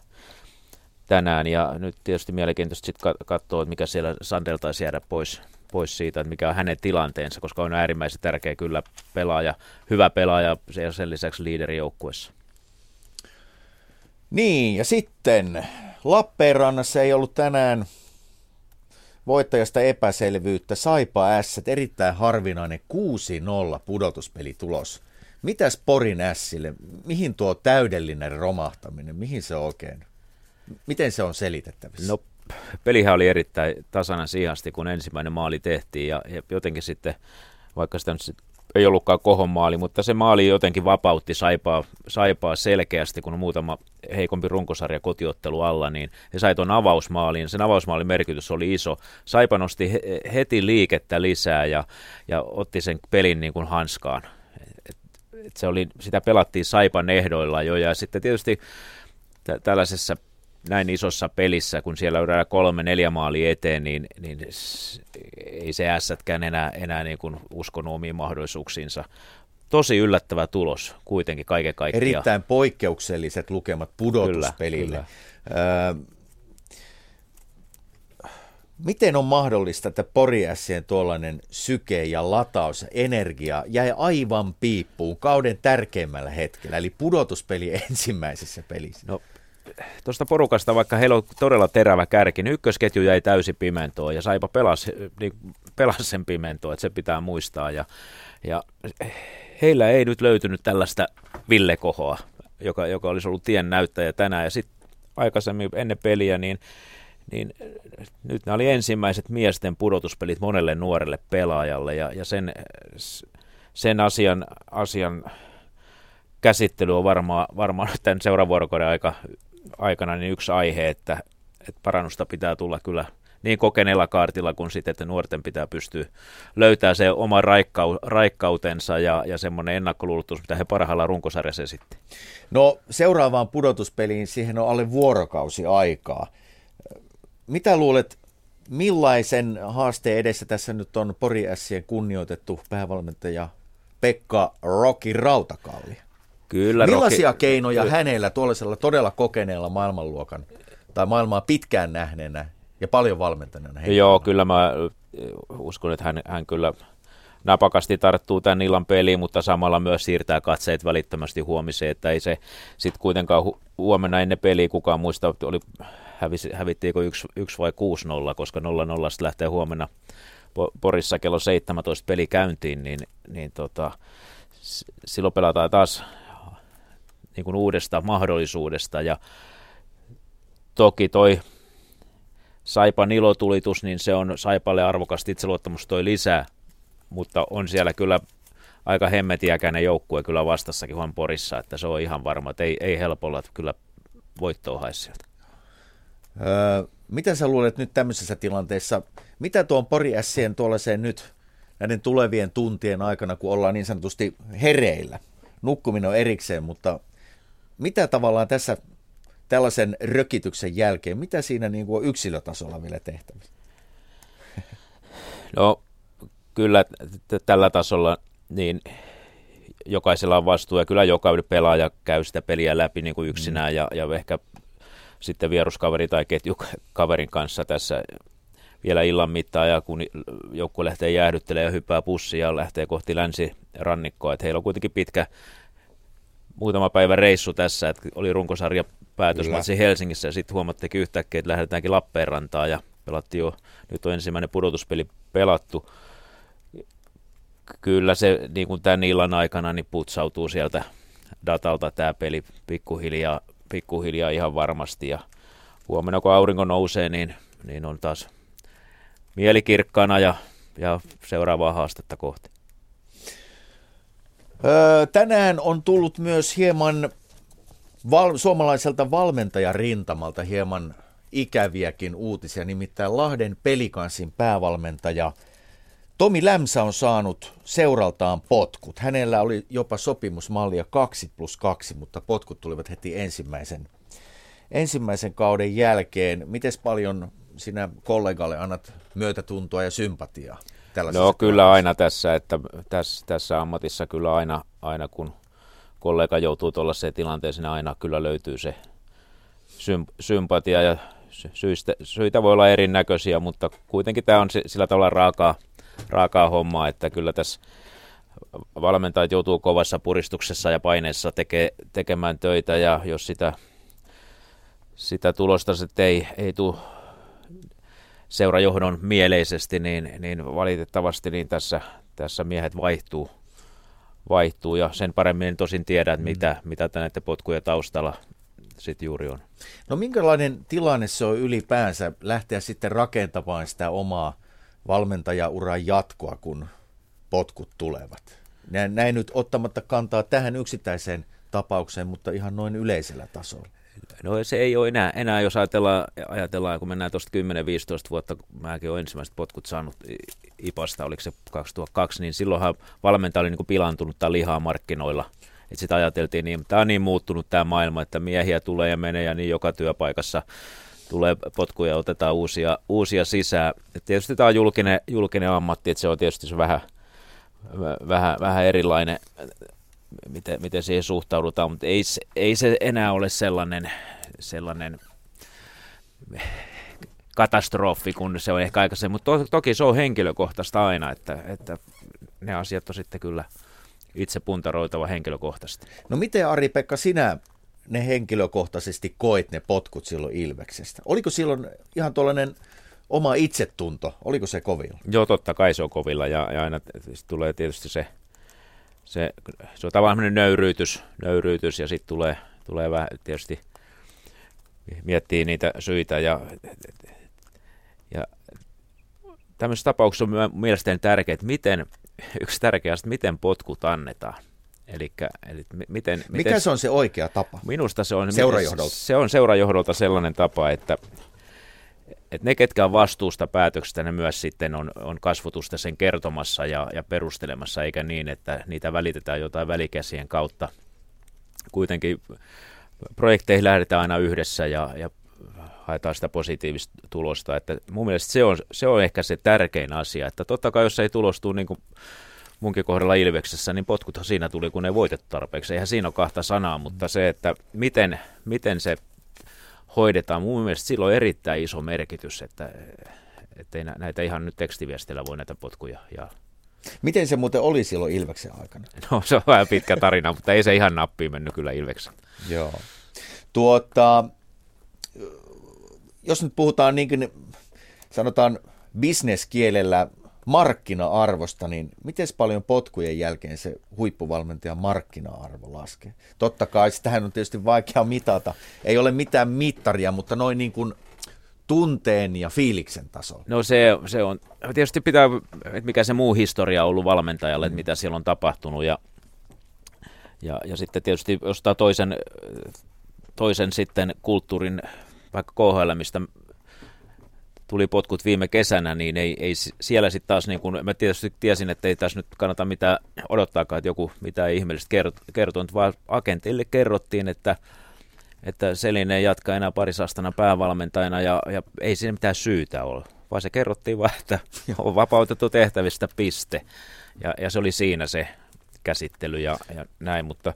tänään. Ja nyt tietysti mielenkiintoista sitten katsoa, että mikä siellä Sandel taisi jäädä pois, pois siitä, että mikä on hänen tilanteensa, koska on äärimmäisen tärkeä kyllä pelaaja, hyvä pelaaja ja sen lisäksi liideri joukkueessa. Niin, ja sitten Lappeenrannassa ei ollut tänään voittajasta epäselvyyttä. Saipa S, erittäin harvinainen 6-0 pudotuspelitulos. Mitäs Porin Sille, mihin tuo täydellinen romahtaminen, mihin se oikein, miten se on selitettävissä? No pelihän oli erittäin tasainen siihen asti, kun ensimmäinen maali tehtiin ja, ja jotenkin sitten, vaikka sitä nyt ei ollutkaan kohon maali, mutta se maali jotenkin vapautti Saipaa, Saipaa selkeästi, kun on muutama heikompi runkosarja kotiottelu alla, niin he sai tuon avausmaalin. Sen avausmaalin merkitys oli iso. Saipa nosti heti liikettä lisää ja, ja otti sen pelin niin kuin hanskaan. Et, et se oli, sitä pelattiin Saipan ehdoilla jo ja sitten tietysti tä- tällaisessa näin isossa pelissä, kun siellä yritetään kolme, neljä maali eteen, niin, niin ei se ässätkään enää, enää niin kuin uskonut omiin mahdollisuuksiinsa. Tosi yllättävä tulos kuitenkin kaiken kaikkiaan. Erittäin poikkeukselliset lukemat pudotuspelille. Kyllä, kyllä. Öö, miten on mahdollista, että Poriässien tuollainen syke ja lataus energia jäi aivan piippuun kauden tärkeimmällä hetkellä, eli pudotuspeli ensimmäisessä pelissä? No tuosta porukasta, vaikka heillä on todella terävä kärki, niin ykkösketju jäi täysi pimentoon ja Saipa pelasi, niin pelasi sen pimentoon, että se pitää muistaa. Ja, ja heillä ei nyt löytynyt tällaista villekohoa, joka, joka olisi ollut tien näyttäjä tänään. Ja sitten aikaisemmin ennen peliä, niin, niin nyt nämä oli ensimmäiset miesten pudotuspelit monelle nuorelle pelaajalle ja, ja sen, sen asian, asian käsittely on varmaan, varmaan tämän seuraavan vuorokauden aika aikana niin yksi aihe, että, että parannusta pitää tulla kyllä niin kokeneella kaartilla kuin sitten, että nuorten pitää pystyä löytää se oma raikkau, raikkautensa ja, ja semmoinen ennakkoluulotus, mitä he parhaalla runkosarjassa esitti. No seuraavaan pudotuspeliin siihen on alle vuorokausi aikaa. Mitä luulet, millaisen haasteen edessä tässä nyt on Pori Ässien kunnioitettu päävalmentaja Pekka Rocky Rautakalli? Kyllä, Millaisia Roki... keinoja Ky- hänellä tuollaisella todella kokeneella maailmanluokan tai maailmaa pitkään nähneenä ja paljon valmentaneena? Joo, kyllä mä uskon, että hän, hän kyllä napakasti tarttuu tämän illan peliin, mutta samalla myös siirtää katseet välittömästi huomiseen, että ei se sitten kuitenkaan hu- huomenna ennen peliä kukaan muista, oli, hävisi, hävittiinkö 1, 1 vai 6-0, koska 0-0 lähtee huomenna Porissa kello 17 peli käyntiin, niin, niin tota, silloin pelataan taas niin kuin uudesta mahdollisuudesta. Ja toki toi Saipan ilotulitus, niin se on Saipalle arvokasta itseluottamus toi lisää, mutta on siellä kyllä aika hemmetiäkäinen joukkue kyllä vastassakin Juan Porissa, että se on ihan varma, että ei, ei helpolla, että kyllä voittoa hae sieltä. Öö, mitä sä luulet nyt tämmöisessä tilanteessa, mitä tuon Pori Ässien tuollaiseen nyt näiden tulevien tuntien aikana, kun ollaan niin sanotusti hereillä, nukkuminen on erikseen, mutta mitä tavallaan tässä tällaisen rökityksen jälkeen, mitä siinä niin kuin on yksilötasolla vielä tehtävissä? No kyllä t- tällä tasolla niin jokaisella on vastuu ja kyllä joka pelaaja käy sitä peliä läpi niin kuin yksinään mm. ja, ja ehkä sitten vieruskaveri tai ketjukaverin kanssa tässä vielä illan mittaan ja kun joku lähtee jäähdyttelemään ja hyppää pussiin ja lähtee kohti länsirannikkoa, että heillä on kuitenkin pitkä muutama päivä reissu tässä, että oli runkosarja päätösmatsi Helsingissä ja sitten huomattiinkin yhtäkkiä, että lähdetäänkin Lappeenrantaan ja pelattiin jo, nyt on ensimmäinen pudotuspeli pelattu. Kyllä se niin kuin tämän illan aikana niin putsautuu sieltä datalta tämä peli pikkuhiljaa, pikkuhiljaa ihan varmasti ja huomenna kun aurinko nousee, niin, niin on taas mielikirkkana ja, ja seuraavaa haastetta kohti. Tänään on tullut myös hieman val- suomalaiselta valmentajarintamalta hieman ikäviäkin uutisia, nimittäin Lahden pelikansin päävalmentaja Tomi Lämsä on saanut seuraltaan potkut. Hänellä oli jopa sopimusmallia 2 plus 2, mutta potkut tulivat heti ensimmäisen, ensimmäisen kauden jälkeen. Miten paljon sinä kollegalle annat myötätuntoa ja sympatiaa? No kyllä aina tässä, että tässä, tässä ammatissa kyllä aina, aina kun kollega joutuu tuollaiseen tilanteeseen, aina kyllä löytyy se sympatia ja syistä, syitä voi olla erinäköisiä, mutta kuitenkin tämä on sillä tavalla raakaa, raakaa hommaa, että kyllä tässä valmentajat joutuu kovassa puristuksessa ja paineessa teke, tekemään töitä ja jos sitä, sitä tulosta sitten ei, ei tule seurajohdon mieleisesti, niin, niin valitettavasti niin tässä, tässä miehet vaihtuu, vaihtuu ja sen paremmin en tosin tiedä, että mitä, mm. mitä näiden potkujen taustalla sitten juuri on. No minkälainen tilanne se on ylipäänsä lähteä sitten rakentamaan sitä omaa valmentajauran jatkoa, kun potkut tulevat? Näin, näin nyt ottamatta kantaa tähän yksittäiseen tapaukseen, mutta ihan noin yleisellä tasolla. No se ei ole enää, enää jos ajatellaan, ajatellaan kun mennään tuosta 10-15 vuotta, kun mäkin olen ensimmäiset potkut saanut IPasta, oliko se 2002, niin silloinhan valmentaja oli niin pilantunut tai lihaa markkinoilla. Että sitä ajateltiin niin, tämä on niin muuttunut tämä maailma, että miehiä tulee ja menee ja niin joka työpaikassa tulee potkuja ja otetaan uusia, uusia sisään. Et tietysti tämä on julkinen, julkinen ammatti, että se on tietysti se vähän, vähän, vähän erilainen miten, miten siihen suhtaudutaan, mutta ei, ei se enää ole sellainen, sellainen katastrofi, kun se on ehkä aikaisemmin, mutta to, toki se on henkilökohtaista aina, että, että ne asiat on sitten kyllä itse puntaroitava henkilökohtaisesti. No miten Ari-Pekka sinä ne henkilökohtaisesti koit ne potkut silloin Ilveksestä? Oliko silloin ihan tuollainen oma itsetunto, oliko se kovilla? Joo, totta kai se on kovilla ja, ja aina tulee tietysti se se, se on tavallaan nöyryytys, nöyryytys ja sitten tulee, tulee vähän tietysti miettii niitä syitä ja, ja tämmöisessä tapauksessa on mielestäni tärkeää, että miten, yksi tärkeä asia, miten potkut annetaan. Elikkä, eli miten, Mikä miten, se on se oikea tapa? Minusta se on, seurajohdolta. se on seurajohdolta sellainen tapa, että että ne, ketkä on vastuusta päätöksestä, ne myös sitten on, on kasvutusta sen kertomassa ja, ja perustelemassa, eikä niin, että niitä välitetään jotain välikäsien kautta. Kuitenkin projekteihin lähdetään aina yhdessä ja, ja haetaan sitä positiivista tulosta. Että mun mielestä se on, se on ehkä se tärkein asia, että totta kai jos ei tulostu niin kuin munkin kohdalla Ilveksessä, niin potkuthan siinä tuli, kun ei voitettu tarpeeksi. Eihän siinä ole kahta sanaa, mutta se, että miten, miten se hoidetaan. Mun mielestä sillä on erittäin iso merkitys, että ei näitä ihan nyt tekstiviestillä voi näitä potkuja ja Miten se muuten oli silloin Ilveksen aikana? No se on vähän pitkä tarina, mutta ei se ihan nappiin mennyt kyllä Ilveksen. Joo. Tuota, jos nyt puhutaan niin kuin sanotaan bisneskielellä markkina-arvosta, niin miten paljon potkujen jälkeen se huippuvalmentajan markkina-arvo laskee? Totta kai, sitähän on tietysti vaikea mitata. Ei ole mitään mittaria, mutta noin niin kuin tunteen ja fiiliksen tasolla? No se, se on, tietysti pitää, että mikä se muu historia on ollut valmentajalle, että mitä siellä on tapahtunut ja, ja, ja sitten tietysti jos ottaa toisen, toisen sitten kulttuurin, vaikka KHL, mistä tuli potkut viime kesänä, niin ei, ei siellä sitten taas, niin kun, mä tietysti tiesin, että ei tässä nyt kannata mitään odottaakaan, että joku mitä ihmeellistä kertonut, vaan agentille kerrottiin, että että Selinen jatkaa enää parisastana päävalmentajana ja, ja ei siinä mitään syytä ole, vaan se kerrottiin vaan, että on vapautettu tehtävistä piste. Ja, ja se oli siinä se käsittely ja, ja näin, mutta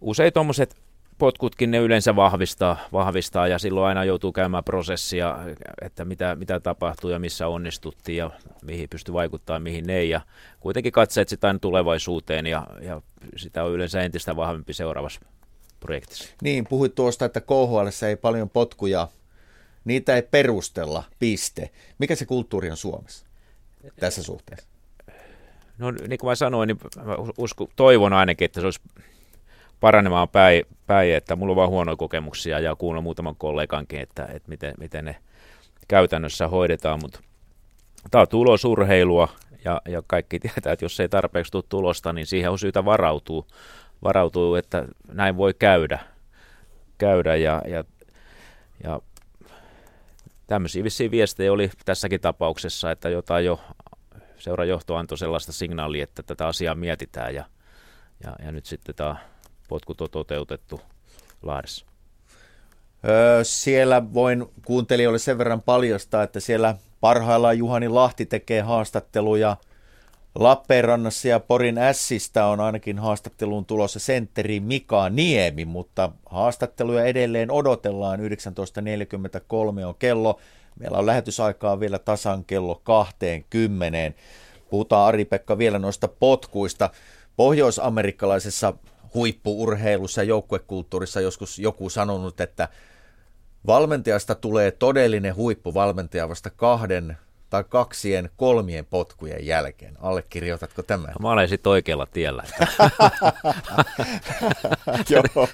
usein tuommoiset potkutkin ne yleensä vahvistaa, vahvistaa ja silloin aina joutuu käymään prosessia, että mitä, mitä tapahtuu ja missä onnistuttiin ja mihin pystyy vaikuttamaan, mihin ei. Ja kuitenkin katseet sitä tulevaisuuteen ja, ja sitä on yleensä entistä vahvempi seuraavassa projektissa. Niin, puhuit tuosta, että KHL ei paljon potkuja, niitä ei perustella, piste. Mikä se kulttuuri on Suomessa tässä suhteessa? No niin kuin mä sanoin, niin mä usko, toivon ainakin, että se olisi paranemaan päin, päin, että mulla on vaan huonoja kokemuksia ja kuunnella muutaman kollegankin, että, että miten, miten ne käytännössä hoidetaan, mutta tämä on tulosurheilua ja, ja kaikki tietää, että jos ei tarpeeksi tule tulosta, niin siihen on syytä varautua varautuu, että näin voi käydä, käydä ja, ja, ja tämmöisiä vissiin viestejä oli tässäkin tapauksessa, että jotain jo seurajohto antoi sellaista signaalia, että tätä asiaa mietitään ja, ja, ja nyt sitten tämä potkut on toteutettu Lahdessa. Öö, siellä voin kuuntelijoille sen verran paljastaa, että siellä parhaillaan Juhani Lahti tekee haastatteluja – Lappeenrannassa ja Porin Ässistä on ainakin haastatteluun tulossa sentteri Mika Niemi, mutta haastatteluja edelleen odotellaan. 19.43 on kello. Meillä on lähetysaikaa vielä tasan kello 20. Puhutaan Ari-Pekka vielä noista potkuista. Pohjoisamerikkalaisessa huippuurheilussa ja joukkuekulttuurissa joskus joku sanonut, että valmentajasta tulee todellinen huippuvalmentaja vasta kahden tai kaksien kolmien potkujen jälkeen. Allekirjoitatko tämän? Mä olen sitten oikealla tiellä.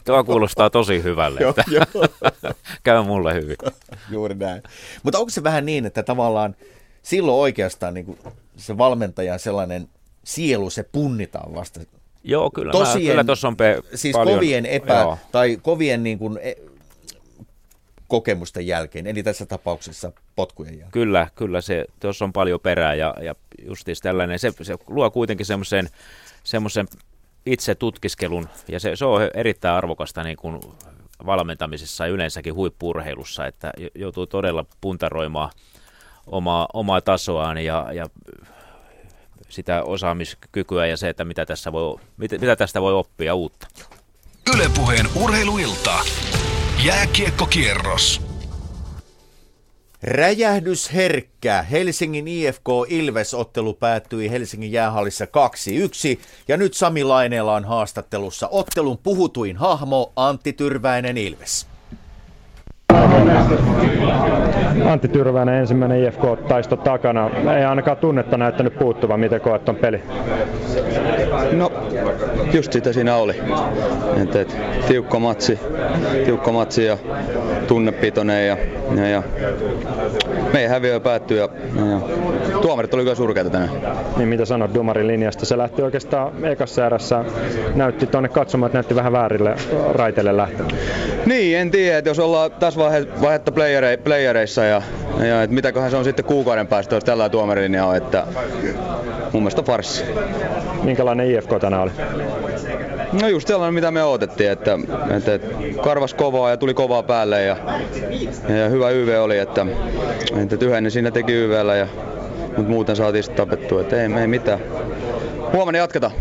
Tuo kuulostaa tosi hyvälle. Että Käy mulle hyvin. Juuri näin. Mutta onko se vähän niin, että tavallaan silloin oikeastaan niin se valmentajan sellainen sielu, se punnitaan vasta Joo, kyllä. Tosien, mä, kyllä tuossa on pe- siis paljon, kovien epä, joo. tai kovien niin kuin, e- kokemusten jälkeen, eli tässä tapauksessa potkujen jälkeen. Kyllä, kyllä se, tuossa on paljon perää ja, ja justiis tällainen, se, se luo kuitenkin semmoisen semmoisen itse tutkiskelun ja se, se on erittäin arvokasta niin kuin valmentamisessa ja yleensäkin huippurheilussa, että joutuu todella puntaroimaan omaa, omaa tasoaan ja, ja sitä osaamiskykyä ja se, että mitä, tässä voi, mitä, mitä tästä voi oppia uutta. Ylepuheen urheiluilta. Jääkiekkokierros. Räjähdysherkkä Helsingin IFK Ilves-ottelu päättyi Helsingin jäähallissa 2-1 ja nyt Sami Laineella on haastattelussa ottelun puhutuin hahmo Antti Tyrväinen Ilves. Antti Tyrväinen ensimmäinen IFK-taisto takana. Ei ainakaan tunnetta näyttänyt puuttuvan, miten koet on peli? No, just sitä siinä oli. Et, et, tiukka matsi, tiukka matsi ja tunnepitoinen ja, ja, ja meidän häviö päättyi ja, ja tuomarit oli kyllä surkeita tänään. Niin mitä sanot Dumarin linjasta? Se lähti oikeastaan ekassa erässä, näytti tuonne katsomaan, että näytti vähän väärille raiteille lähteä. Niin, en tiedä, että jos ollaan tässä vaihe, vaihetta playere, playereissa ja, ja että mitäköhän se on sitten kuukauden päästä, jos tällä tuomarilinja on, että mun mielestä farssi. Minkälainen IFK tänään oli? No just sellainen, mitä me odotettiin, että, että, että karvas kovaa ja tuli kovaa päälle ja, ja hyvä YV oli, että, että yhden siinä teki YVllä ja mutta muuten saatiin sitten tapettua, että ei, ei mitään. Huomenna jatketaan.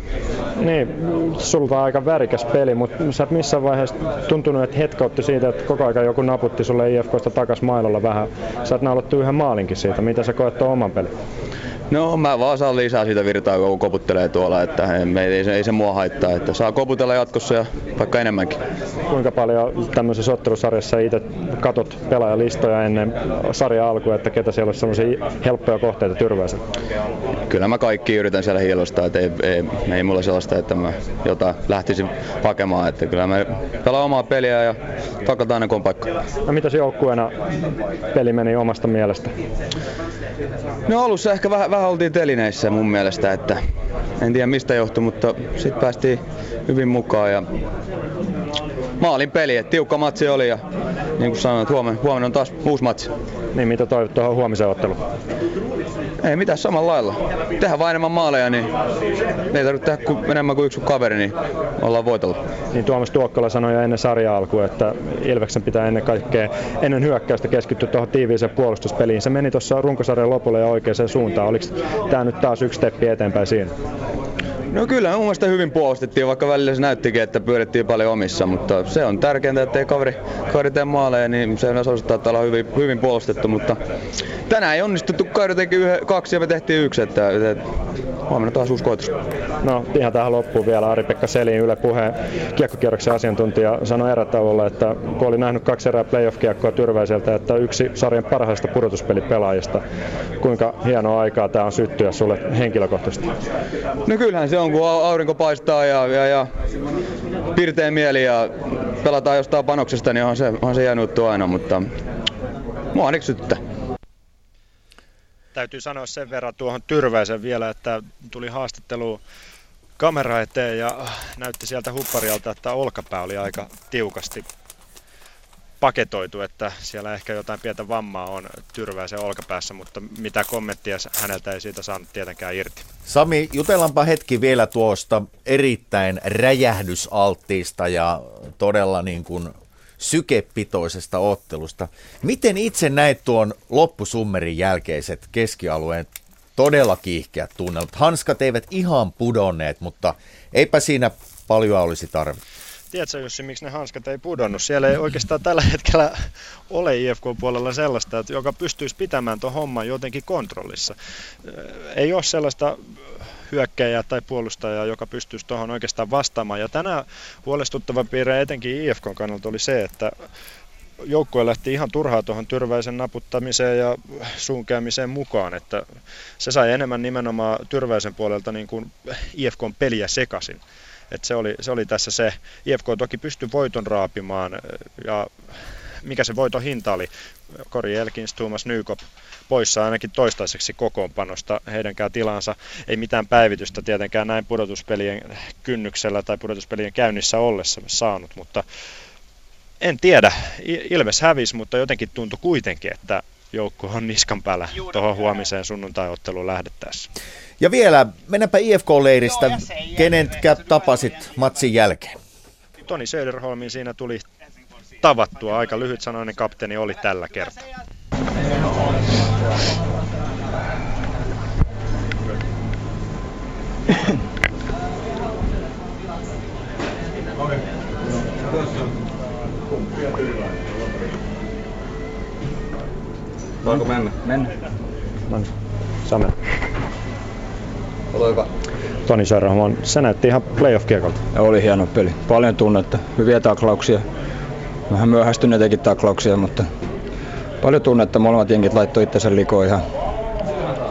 Niin, sulta on aika värikäs peli, mutta sä et missään vaiheessa tuntunut, että hetkautti siitä, että koko ajan joku naputti sulle IFKsta takas mailolla vähän. Sä et naulottu yhden maalinkin siitä. Mitä sä koet oman pelin? No mä vaan saan lisää siitä virtaa, kun koputtelee tuolla, että ei, ei, se, ei se mua haittaa, että saa koputella jatkossa ja vaikka enemmänkin. Kuinka paljon tämmöisessä ottelusarjassa itse katot pelaajalistoja ennen sarjan alkua, että ketä siellä olisi semmoisia helppoja kohteita tyrväisen? Kyllä mä kaikki yritän siellä hiilostaa, että ei, ei, ei mulla sellaista, että mä jotain lähtisin hakemaan, että kyllä mä pelaan omaa peliä ja takataan aina kun on paikka. No mitäs joukkueena peli meni omasta mielestä? No alussa ehkä vähän, vähän oltiin telineissä mun mielestä, että en tiedä mistä johtui, mutta sitten päästiin hyvin mukaan ja maalin peli, että tiukka matsi oli ja niin kuin sanoin, että huomenna, huomenna on taas uusi matsi. Niin mitä toivot tuohon huomiseen otteluun? Ei mitään samalla lailla. Tehdään vain enemmän maaleja, niin ei tarvitse tehdä kuin, enemmän kuin yksi kaveri, niin ollaan voitolla. Niin Tuomas Tuokkola sanoi jo ennen sarja alkua, että Ilveksen pitää ennen kaikkea ennen hyökkäystä keskittyä tuohon tiiviiseen puolustuspeliin. Se meni tuossa runkosarjan lopulle ja oikeaan suuntaan. Oliko tämä nyt taas yksi steppi eteenpäin siinä? No kyllä, mun mielestä hyvin puolustettiin, vaikka välillä se näyttikin, että pyörittiin paljon omissa, mutta se on tärkeintä, että ei kaveri, kaveri tee maaleja, niin se osoittaa, että ollaan hyvin, hyvin puolustettu, mutta tänään ei onnistuttu, kaveri teki yhden, kaksi ja me tehtiin yksi, että, että huomenna taas uusi koitus. No ihan tähän loppuun vielä Ari-Pekka Selin Yle Puheen kiekkokierroksen asiantuntija sanoi erätauolla, että kun oli nähnyt kaksi erää playoff-kiekkoa Tyrväiseltä, että yksi sarjan parhaista pudotuspelipelaajista. Kuinka hienoa aikaa tämä on syttyä sulle henkilökohtaisesti? No kyllähän se on, kun aurinko paistaa ja, ja, ja pirteä mieli ja pelataan jostain panoksesta, niin on se, on se jäänyt aina, mutta mua ainakin syttää. Täytyy sanoa sen verran tuohon Tyrväisen vielä, että tuli haastattelu kamera eteen ja näytti sieltä hupparialta, että olkapää oli aika tiukasti paketoitu, että siellä ehkä jotain pientä vammaa on Tyrväisen olkapäässä, mutta mitä kommenttia häneltä ei siitä saanut tietenkään irti. Sami, jutellaanpa hetki vielä tuosta erittäin räjähdysalttiista ja todella niin kuin sykepitoisesta ottelusta. Miten itse näit tuon loppusummerin jälkeiset keskialueen todella kiihkeät tunnelmat? Hanskat eivät ihan pudonneet, mutta eipä siinä paljon olisi tarvittu. Tiedätkö Jussi, miksi ne hanskat ei pudonnut? Siellä ei oikeastaan tällä hetkellä ole IFK-puolella sellaista, että joka pystyisi pitämään tuon homman jotenkin kontrollissa. Ei ole sellaista hyökkäjää tai puolustajaa, joka pystyisi tuohon oikeastaan vastaamaan. Ja tänään huolestuttava piirre etenkin IFK kannalta oli se, että joukkue lähti ihan turhaa tuohon tyrväisen naputtamiseen ja suunkäämiseen mukaan, että se sai enemmän nimenomaan tyrväisen puolelta niin kuin IFKn peliä sekaisin. Et se, oli, se oli tässä se. IFK toki pystyi voiton raapimaan ja mikä se voiton hinta oli. Kori Elkins, Thomas Nykop poissa ainakin toistaiseksi kokoonpanosta. Heidänkään tilansa ei mitään päivitystä tietenkään näin pudotuspelien kynnyksellä tai pudotuspelien käynnissä ollessa saanut, mutta en tiedä. Ilves hävisi, mutta jotenkin tuntui kuitenkin, että joukko on niskan päällä tuohon huomiseen sunnuntai-otteluun lähdettäessä. Ja vielä, mennäpä IFK-leiristä. Kenetkä tapasit matsin jälkeen? Toni Söderholmin siinä tuli tavattua. Aika lyhyt sanoinen kapteeni oli tällä kertaa. Voinko mennä? Mennä. No niin. Same. Hyvä. Toni Sörrahman, se näytti ihan playoff-kiekolta. Oli hieno peli. Paljon tunnetta, hyviä taklauksia. Vähän myöhästyneitakin taklauksia, mutta paljon tunnetta. Molemmat jenkit laittoi itsensä likoon ihan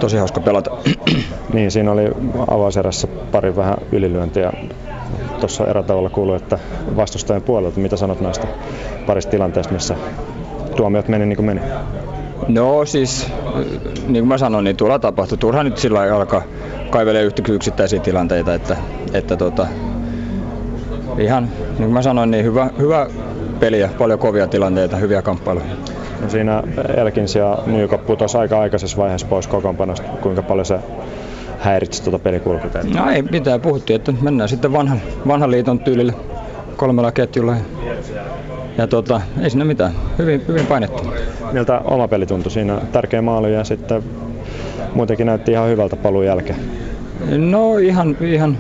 tosi hauska pelata. niin, siinä oli avauserässä pari vähän ylilyöntiä. Tuossa erätavalla kuului, että vastustajan puolelta, mitä sanot näistä parista tilanteesta, missä tuomiot meni niin kuin meni? No siis, niin kuin mä sanoin, niin tuolla tapahtui. Turha nyt sillä alkaa kaivelee yksittäisiä tilanteita, että, että tota, ihan niin kuin mä sanoin, niin hyvä, hyvä peliä, paljon kovia tilanteita, hyviä kamppailuja. No siinä Elkins ja Nykop putosi aika aikaisessa vaiheessa pois kokoonpanosta. Kuinka paljon se häiritsi tuota pelikulkua? No ei mitään, puhuttiin, että mennään sitten vanhan, vanhan liiton tyylille kolmella ketjulla. Ja, tota, ei siinä mitään, hyvin, hyvin painettu. Miltä oma peli tuntui siinä? Tärkeä maali ja sitten muutenkin näytti ihan hyvältä paluun jälkeen. No ihan, ihan,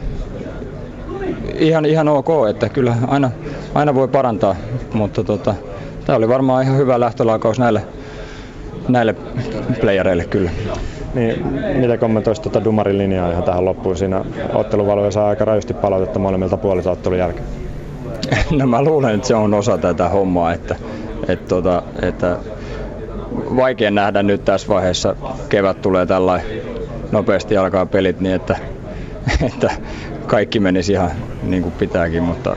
ihan, ihan ok, että kyllä aina, aina voi parantaa, mutta tota, tämä oli varmaan ihan hyvä lähtölaukaus näille, näille playereille kyllä. Niin, mitä kommentoisi tuota Dumarin linjaa ihan tähän loppuun? Siinä otteluvalvoja saa aika rajusti palautetta molemmilta puolilta ottelun jälkeen. No mä luulen, että se on osa tätä hommaa, että, että, tota, että vaikea nähdä nyt tässä vaiheessa. Kevät tulee tällä nopeasti alkaa pelit niin, että, että kaikki menisi ihan niin kuin pitääkin, mutta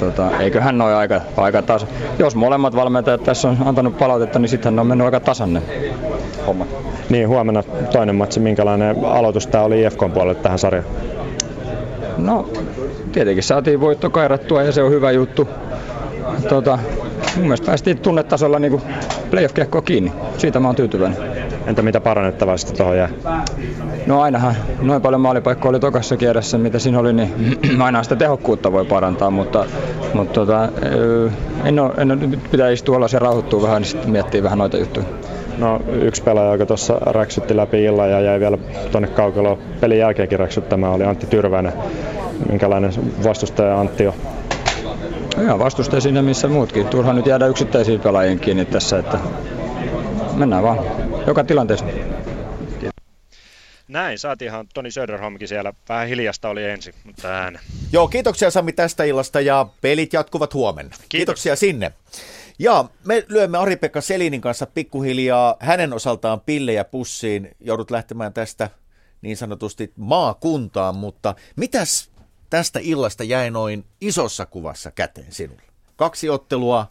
tota, eiköhän noin aika, aika tasa. Jos molemmat valmentajat tässä on antanut palautetta, niin sittenhän ne on mennyt aika tasanne homma. Niin, huomenna toinen matsi. Minkälainen aloitus tämä oli IFK puolelle tähän sarjaan? No, tietenkin saatiin voitto kairattua ja se on hyvä juttu. Tota, mun mielestä päästiin tunnetasolla niin playoff-kiekkoa kiinni. Siitä mä oon tyytyväinen. Entä mitä parannettavaa sitten tuohon jää? No ainahan noin paljon maalipaikkoja oli tokassa kierrässä, mitä siinä oli, niin aina sitä tehokkuutta voi parantaa, mutta, mutta tota, en ole, en ole, nyt pitää istua alas ja rauhoittua vähän, niin sitten miettiä vähän noita juttuja. No yksi pelaaja, joka tuossa räksytti läpi illan ja jäi vielä tuonne kaukaloon pelin jälkeenkin räksyttämään, oli Antti Tyrväinen. Minkälainen vastustaja Antti on? Ihan vastustaja siinä missä muutkin. Turha nyt jäädä yksittäisiin pelaajien kiinni tässä, että mennään vaan joka tilanteessa. Näin, saatiinhan Toni Söderholmkin siellä. Vähän hiljasta oli ensin, mutta ääne. Joo, kiitoksia Sami tästä illasta ja pelit jatkuvat huomenna. Kiitos. Kiitoksia sinne. Ja me lyömme Ari-Pekka Selinin kanssa pikkuhiljaa hänen osaltaan pillejä pussiin. Joudut lähtemään tästä niin sanotusti maakuntaan, mutta mitäs tästä illasta jäi noin isossa kuvassa käteen sinulle? Kaksi ottelua,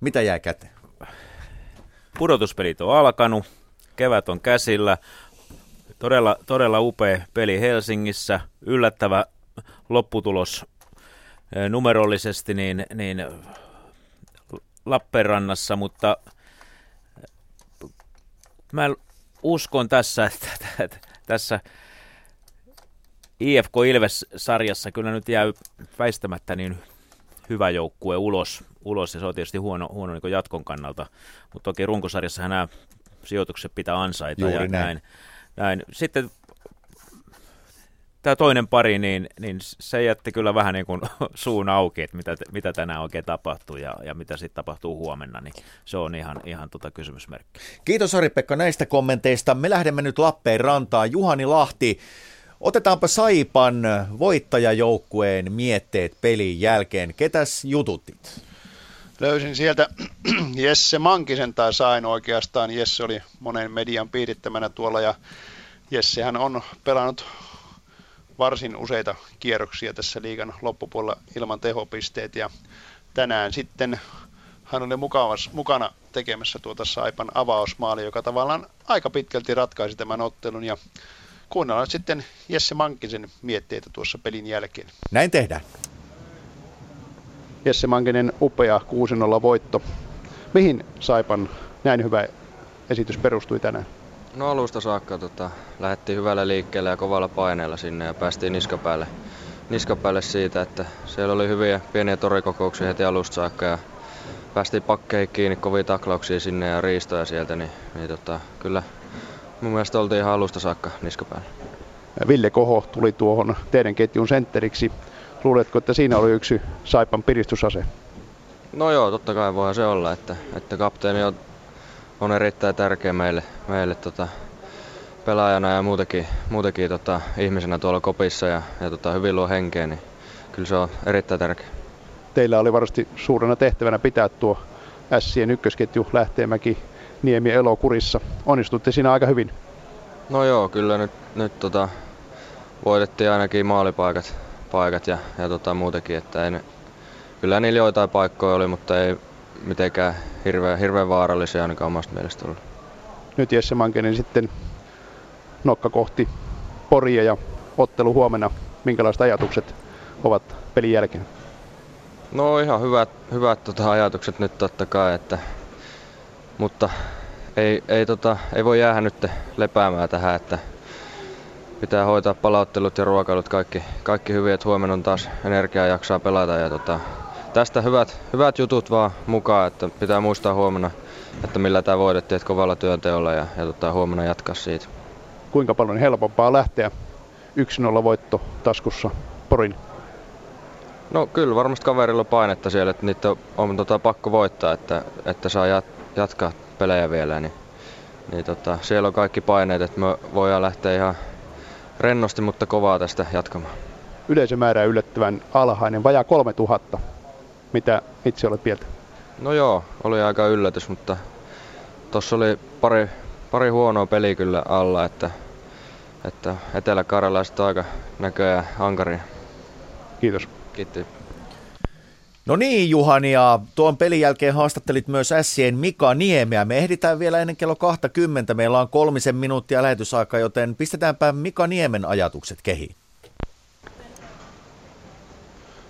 mitä jäi käteen? Pudotuspelit on alkanut, kevät on käsillä, todella, todella upea peli Helsingissä, yllättävä lopputulos eh, numerollisesti niin, niin Lappeenrannassa, mutta mä uskon tässä, että, että tässä IFK Ilves-sarjassa kyllä nyt jää väistämättä niin hyvä joukkue ulos, ulos ja se on tietysti huono, huono niin jatkon kannalta, mutta toki runkosarjassa nämä sijoitukset pitää ansaita Juuri ja näin. näin. näin. Sitten tämä toinen pari, niin, niin se jätti kyllä vähän niin kuin suun auki, että mitä, mitä tänään oikein tapahtuu ja, ja mitä sitten tapahtuu huomenna, niin se on ihan, ihan tota kysymysmerkki. Kiitos Ari-Pekka näistä kommenteista. Me lähdemme nyt Lappeenrantaan. Juhani Lahti, otetaanpa Saipan voittajajoukkueen mietteet pelin jälkeen. Ketäs jututit? Löysin sieltä Jesse Mankisen tai sain oikeastaan. Jesse oli monen median piirittämänä tuolla ja Jessehän on pelannut varsin useita kierroksia tässä liigan loppupuolella ilman tehopisteet ja tänään sitten hän oli mukavas, mukana tekemässä tuota Saipan avausmaali, joka tavallaan aika pitkälti ratkaisi tämän ottelun ja kuunnellaan sitten Jesse Mankisen mietteitä tuossa pelin jälkeen. Näin tehdään. Jesse Mankinen upea 6-0 voitto. Mihin Saipan näin hyvä esitys perustui tänään? No alusta saakka tota, lähdettiin hyvällä liikkeellä ja kovalla paineella sinne ja päästiin niskapäälle, niskapäälle siitä, että siellä oli hyviä pieniä torikokouksia heti alusta saakka ja päästiin pakkeihin kiinni, kovia taklauksia sinne ja riistoja sieltä, niin, niin tota, kyllä mun mielestä oltiin ihan alusta saakka niskapäällä. Ville Koho tuli tuohon teidän ketjun sentteriksi. Luuletko, että siinä oli yksi Saipan piristysase? No joo, totta kai voihan se olla, että, että kapteeni on, on erittäin tärkeä meille, meille tota, pelaajana ja muutenkin, muutenkin tota, ihmisenä tuolla kopissa ja, ja tota, hyvin luo henkeä, niin kyllä se on erittäin tärkeä. Teillä oli varmasti suurena tehtävänä pitää tuo Sien ykkösketju Lähteenmäki, Niemi, Elo kurissa. Onnistutte siinä aika hyvin. No joo, kyllä nyt, nyt tota, voitettiin ainakin maalipaikat paikat ja, ja tota, muutenkin, että ei kyllä niillä joitain paikkoja oli, mutta ei mitenkään hirveän, hirveän vaarallisia ainakaan omasta mielestä ollut. Nyt Jesse Mankenen sitten nokka kohti Poria ja ottelu huomenna. Minkälaiset ajatukset ovat pelin jälkeen? No ihan hyvät, hyvät tota, ajatukset nyt totta kai, että, mutta ei, ei, tota, ei voi jäädä nyt lepäämään tähän, että pitää hoitaa palauttelut ja ruokailut kaikki, kaikki hyvin, että huomenna on taas energiaa jaksaa pelata. Ja tota, tästä hyvät, hyvät jutut vaan mukaan, että pitää muistaa huomenna, että millä tämä voidettiin, että kovalla työnteolla ja, ja tota, huomenna jatkaa siitä. Kuinka paljon helpompaa lähteä 1-0 voitto taskussa Porin? No kyllä varmasti kaverilla on painetta siellä, että niitä on, on tota, pakko voittaa, että, että saa jat, jatkaa pelejä vielä. Niin niin tota, siellä on kaikki paineet, että me voidaan lähteä ihan rennosti, mutta kovaa tästä jatkamaan. Yleisömäärä yllättävän alhainen, vajaa 3000. Mitä itse olet mieltä? No joo, oli aika yllätys, mutta tuossa oli pari, pari huonoa peliä kyllä alla, että, että Etelä-Karjalaiset aika näköjään ankaria. Kiitos. Kiitos. No niin, Juhani, ja tuon pelin jälkeen haastattelit myös Ässien Mika Niemeä. Me ehditään vielä ennen kello 20. Meillä on kolmisen minuuttia lähetysaika, joten pistetäänpä Mika Niemen ajatukset kehiin.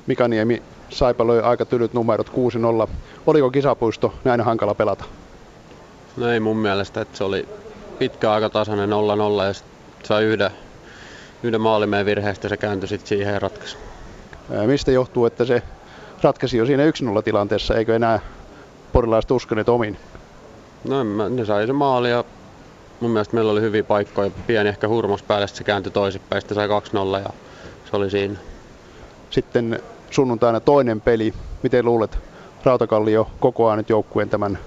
Mika Niemi, Saipa löi aika tylyt numerot 6-0. Oliko kisapuisto näin hankala pelata? No ei mun mielestä, että se oli pitkä aika tasainen 0-0 ja sai yhden, yhden maalimeen virheestä se kääntyi sitten siihen ja ratkaisi. Mistä johtuu, että se ratkaisi jo siinä 1-0 tilanteessa, eikö enää porilaiset uskoneet omiin? No mä, ne sai se maali ja mun mielestä meillä oli hyviä paikkoja. Pieni ehkä hurmos päälle, se kääntyi toisinpäin, sitten sai 2-0 ja se oli siinä. Sitten sunnuntaina toinen peli. Miten luulet, Rautakallio kokoaa nyt joukkueen tämän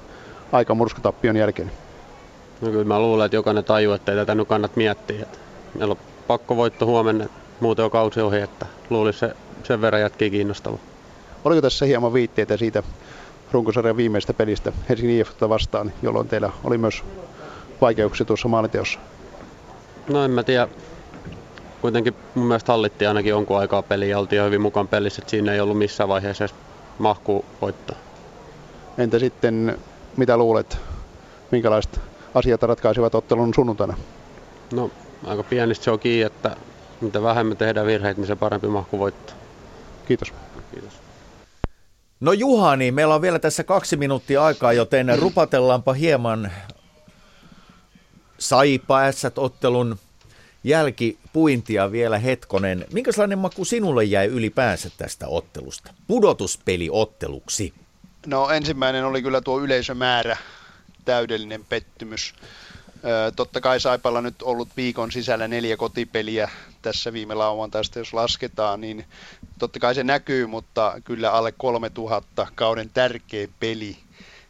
aika murskatappion jälkeen? No kyllä mä luulen, että jokainen tajuu, että ei tätä nyt kannat miettiä. Meillä on pakko voitto huomenna, muuten on kausi ohi, että luulisi se sen verran jätkii kiinnostavaa. Oliko tässä hieman viitteitä siitä runkosarjan viimeistä pelistä Helsingin IFKta vastaan, jolloin teillä oli myös vaikeuksia tuossa maaliteossa? No en mä tiedä. Kuitenkin mun mielestä hallittiin ainakin jonkun aikaa peliä ja oltiin hyvin mukaan pelissä, että siinä ei ollut missään vaiheessa edes mahkuu voittaa. Entä sitten, mitä luulet, minkälaiset asiat ratkaisivat ottelun sunnuntaina? No aika pienistä se on kiinni, että mitä vähemmän tehdään virheitä, niin se parempi mahku voittaa. Kiitos. No Juhani, meillä on vielä tässä kaksi minuuttia aikaa, joten rupatellaanpa hieman saipa ottelun jälkipuintia vielä hetkonen. Minkälainen maku sinulle jäi ylipäänsä tästä ottelusta? Pudotuspeliotteluksi. No ensimmäinen oli kyllä tuo yleisömäärä, täydellinen pettymys. Totta kai Saipalla nyt ollut viikon sisällä neljä kotipeliä tässä viime lauantaista, jos lasketaan, niin totta kai se näkyy, mutta kyllä alle 3000 kauden tärkeä peli,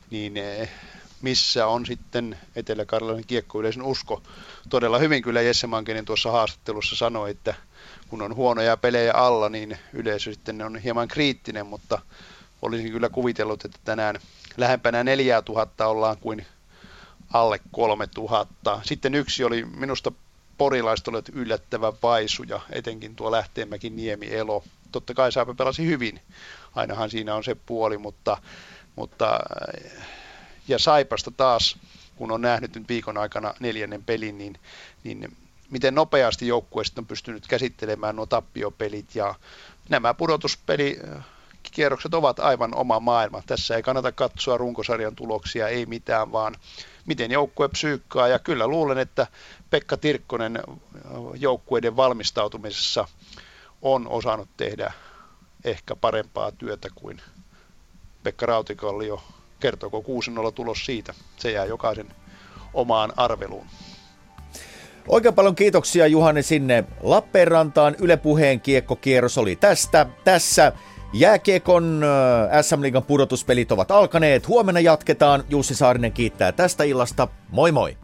niin missä on sitten Etelä-Karjalan kiekkoyleisön usko. Todella hyvin kyllä Jesse Mankinen tuossa haastattelussa sanoi, että kun on huonoja pelejä alla, niin yleisö sitten on hieman kriittinen, mutta olisin kyllä kuvitellut, että tänään lähempänä 4000 ollaan kuin alle 3000. Sitten yksi oli minusta porilaiset olivat yllättävän vaisuja, etenkin tuo Lähteenmäki Niemi Elo. Totta kai Saipa pelasi hyvin, ainahan siinä on se puoli, mutta, mutta ja Saipasta taas, kun on nähnyt nyt viikon aikana neljännen pelin, niin, niin miten nopeasti joukkue on pystynyt käsittelemään nuo tappiopelit ja nämä pudotuspeli kierrokset ovat aivan oma maailma. Tässä ei kannata katsoa runkosarjan tuloksia, ei mitään, vaan miten joukkue psyykkaa. Ja kyllä luulen, että Pekka Tirkkonen joukkueiden valmistautumisessa on osannut tehdä ehkä parempaa työtä kuin Pekka Rautikallio. Kertooko 6-0 tulos siitä? Se jää jokaisen omaan arveluun. Oikein paljon kiitoksia Juhani sinne Lappeenrantaan. Yle Puheen kiekkokierros oli tästä. Tässä Jääkiekon äh, SM Liigan pudotuspelit ovat alkaneet. Huomenna jatketaan. Jussi Saarinen kiittää tästä illasta. Moi moi!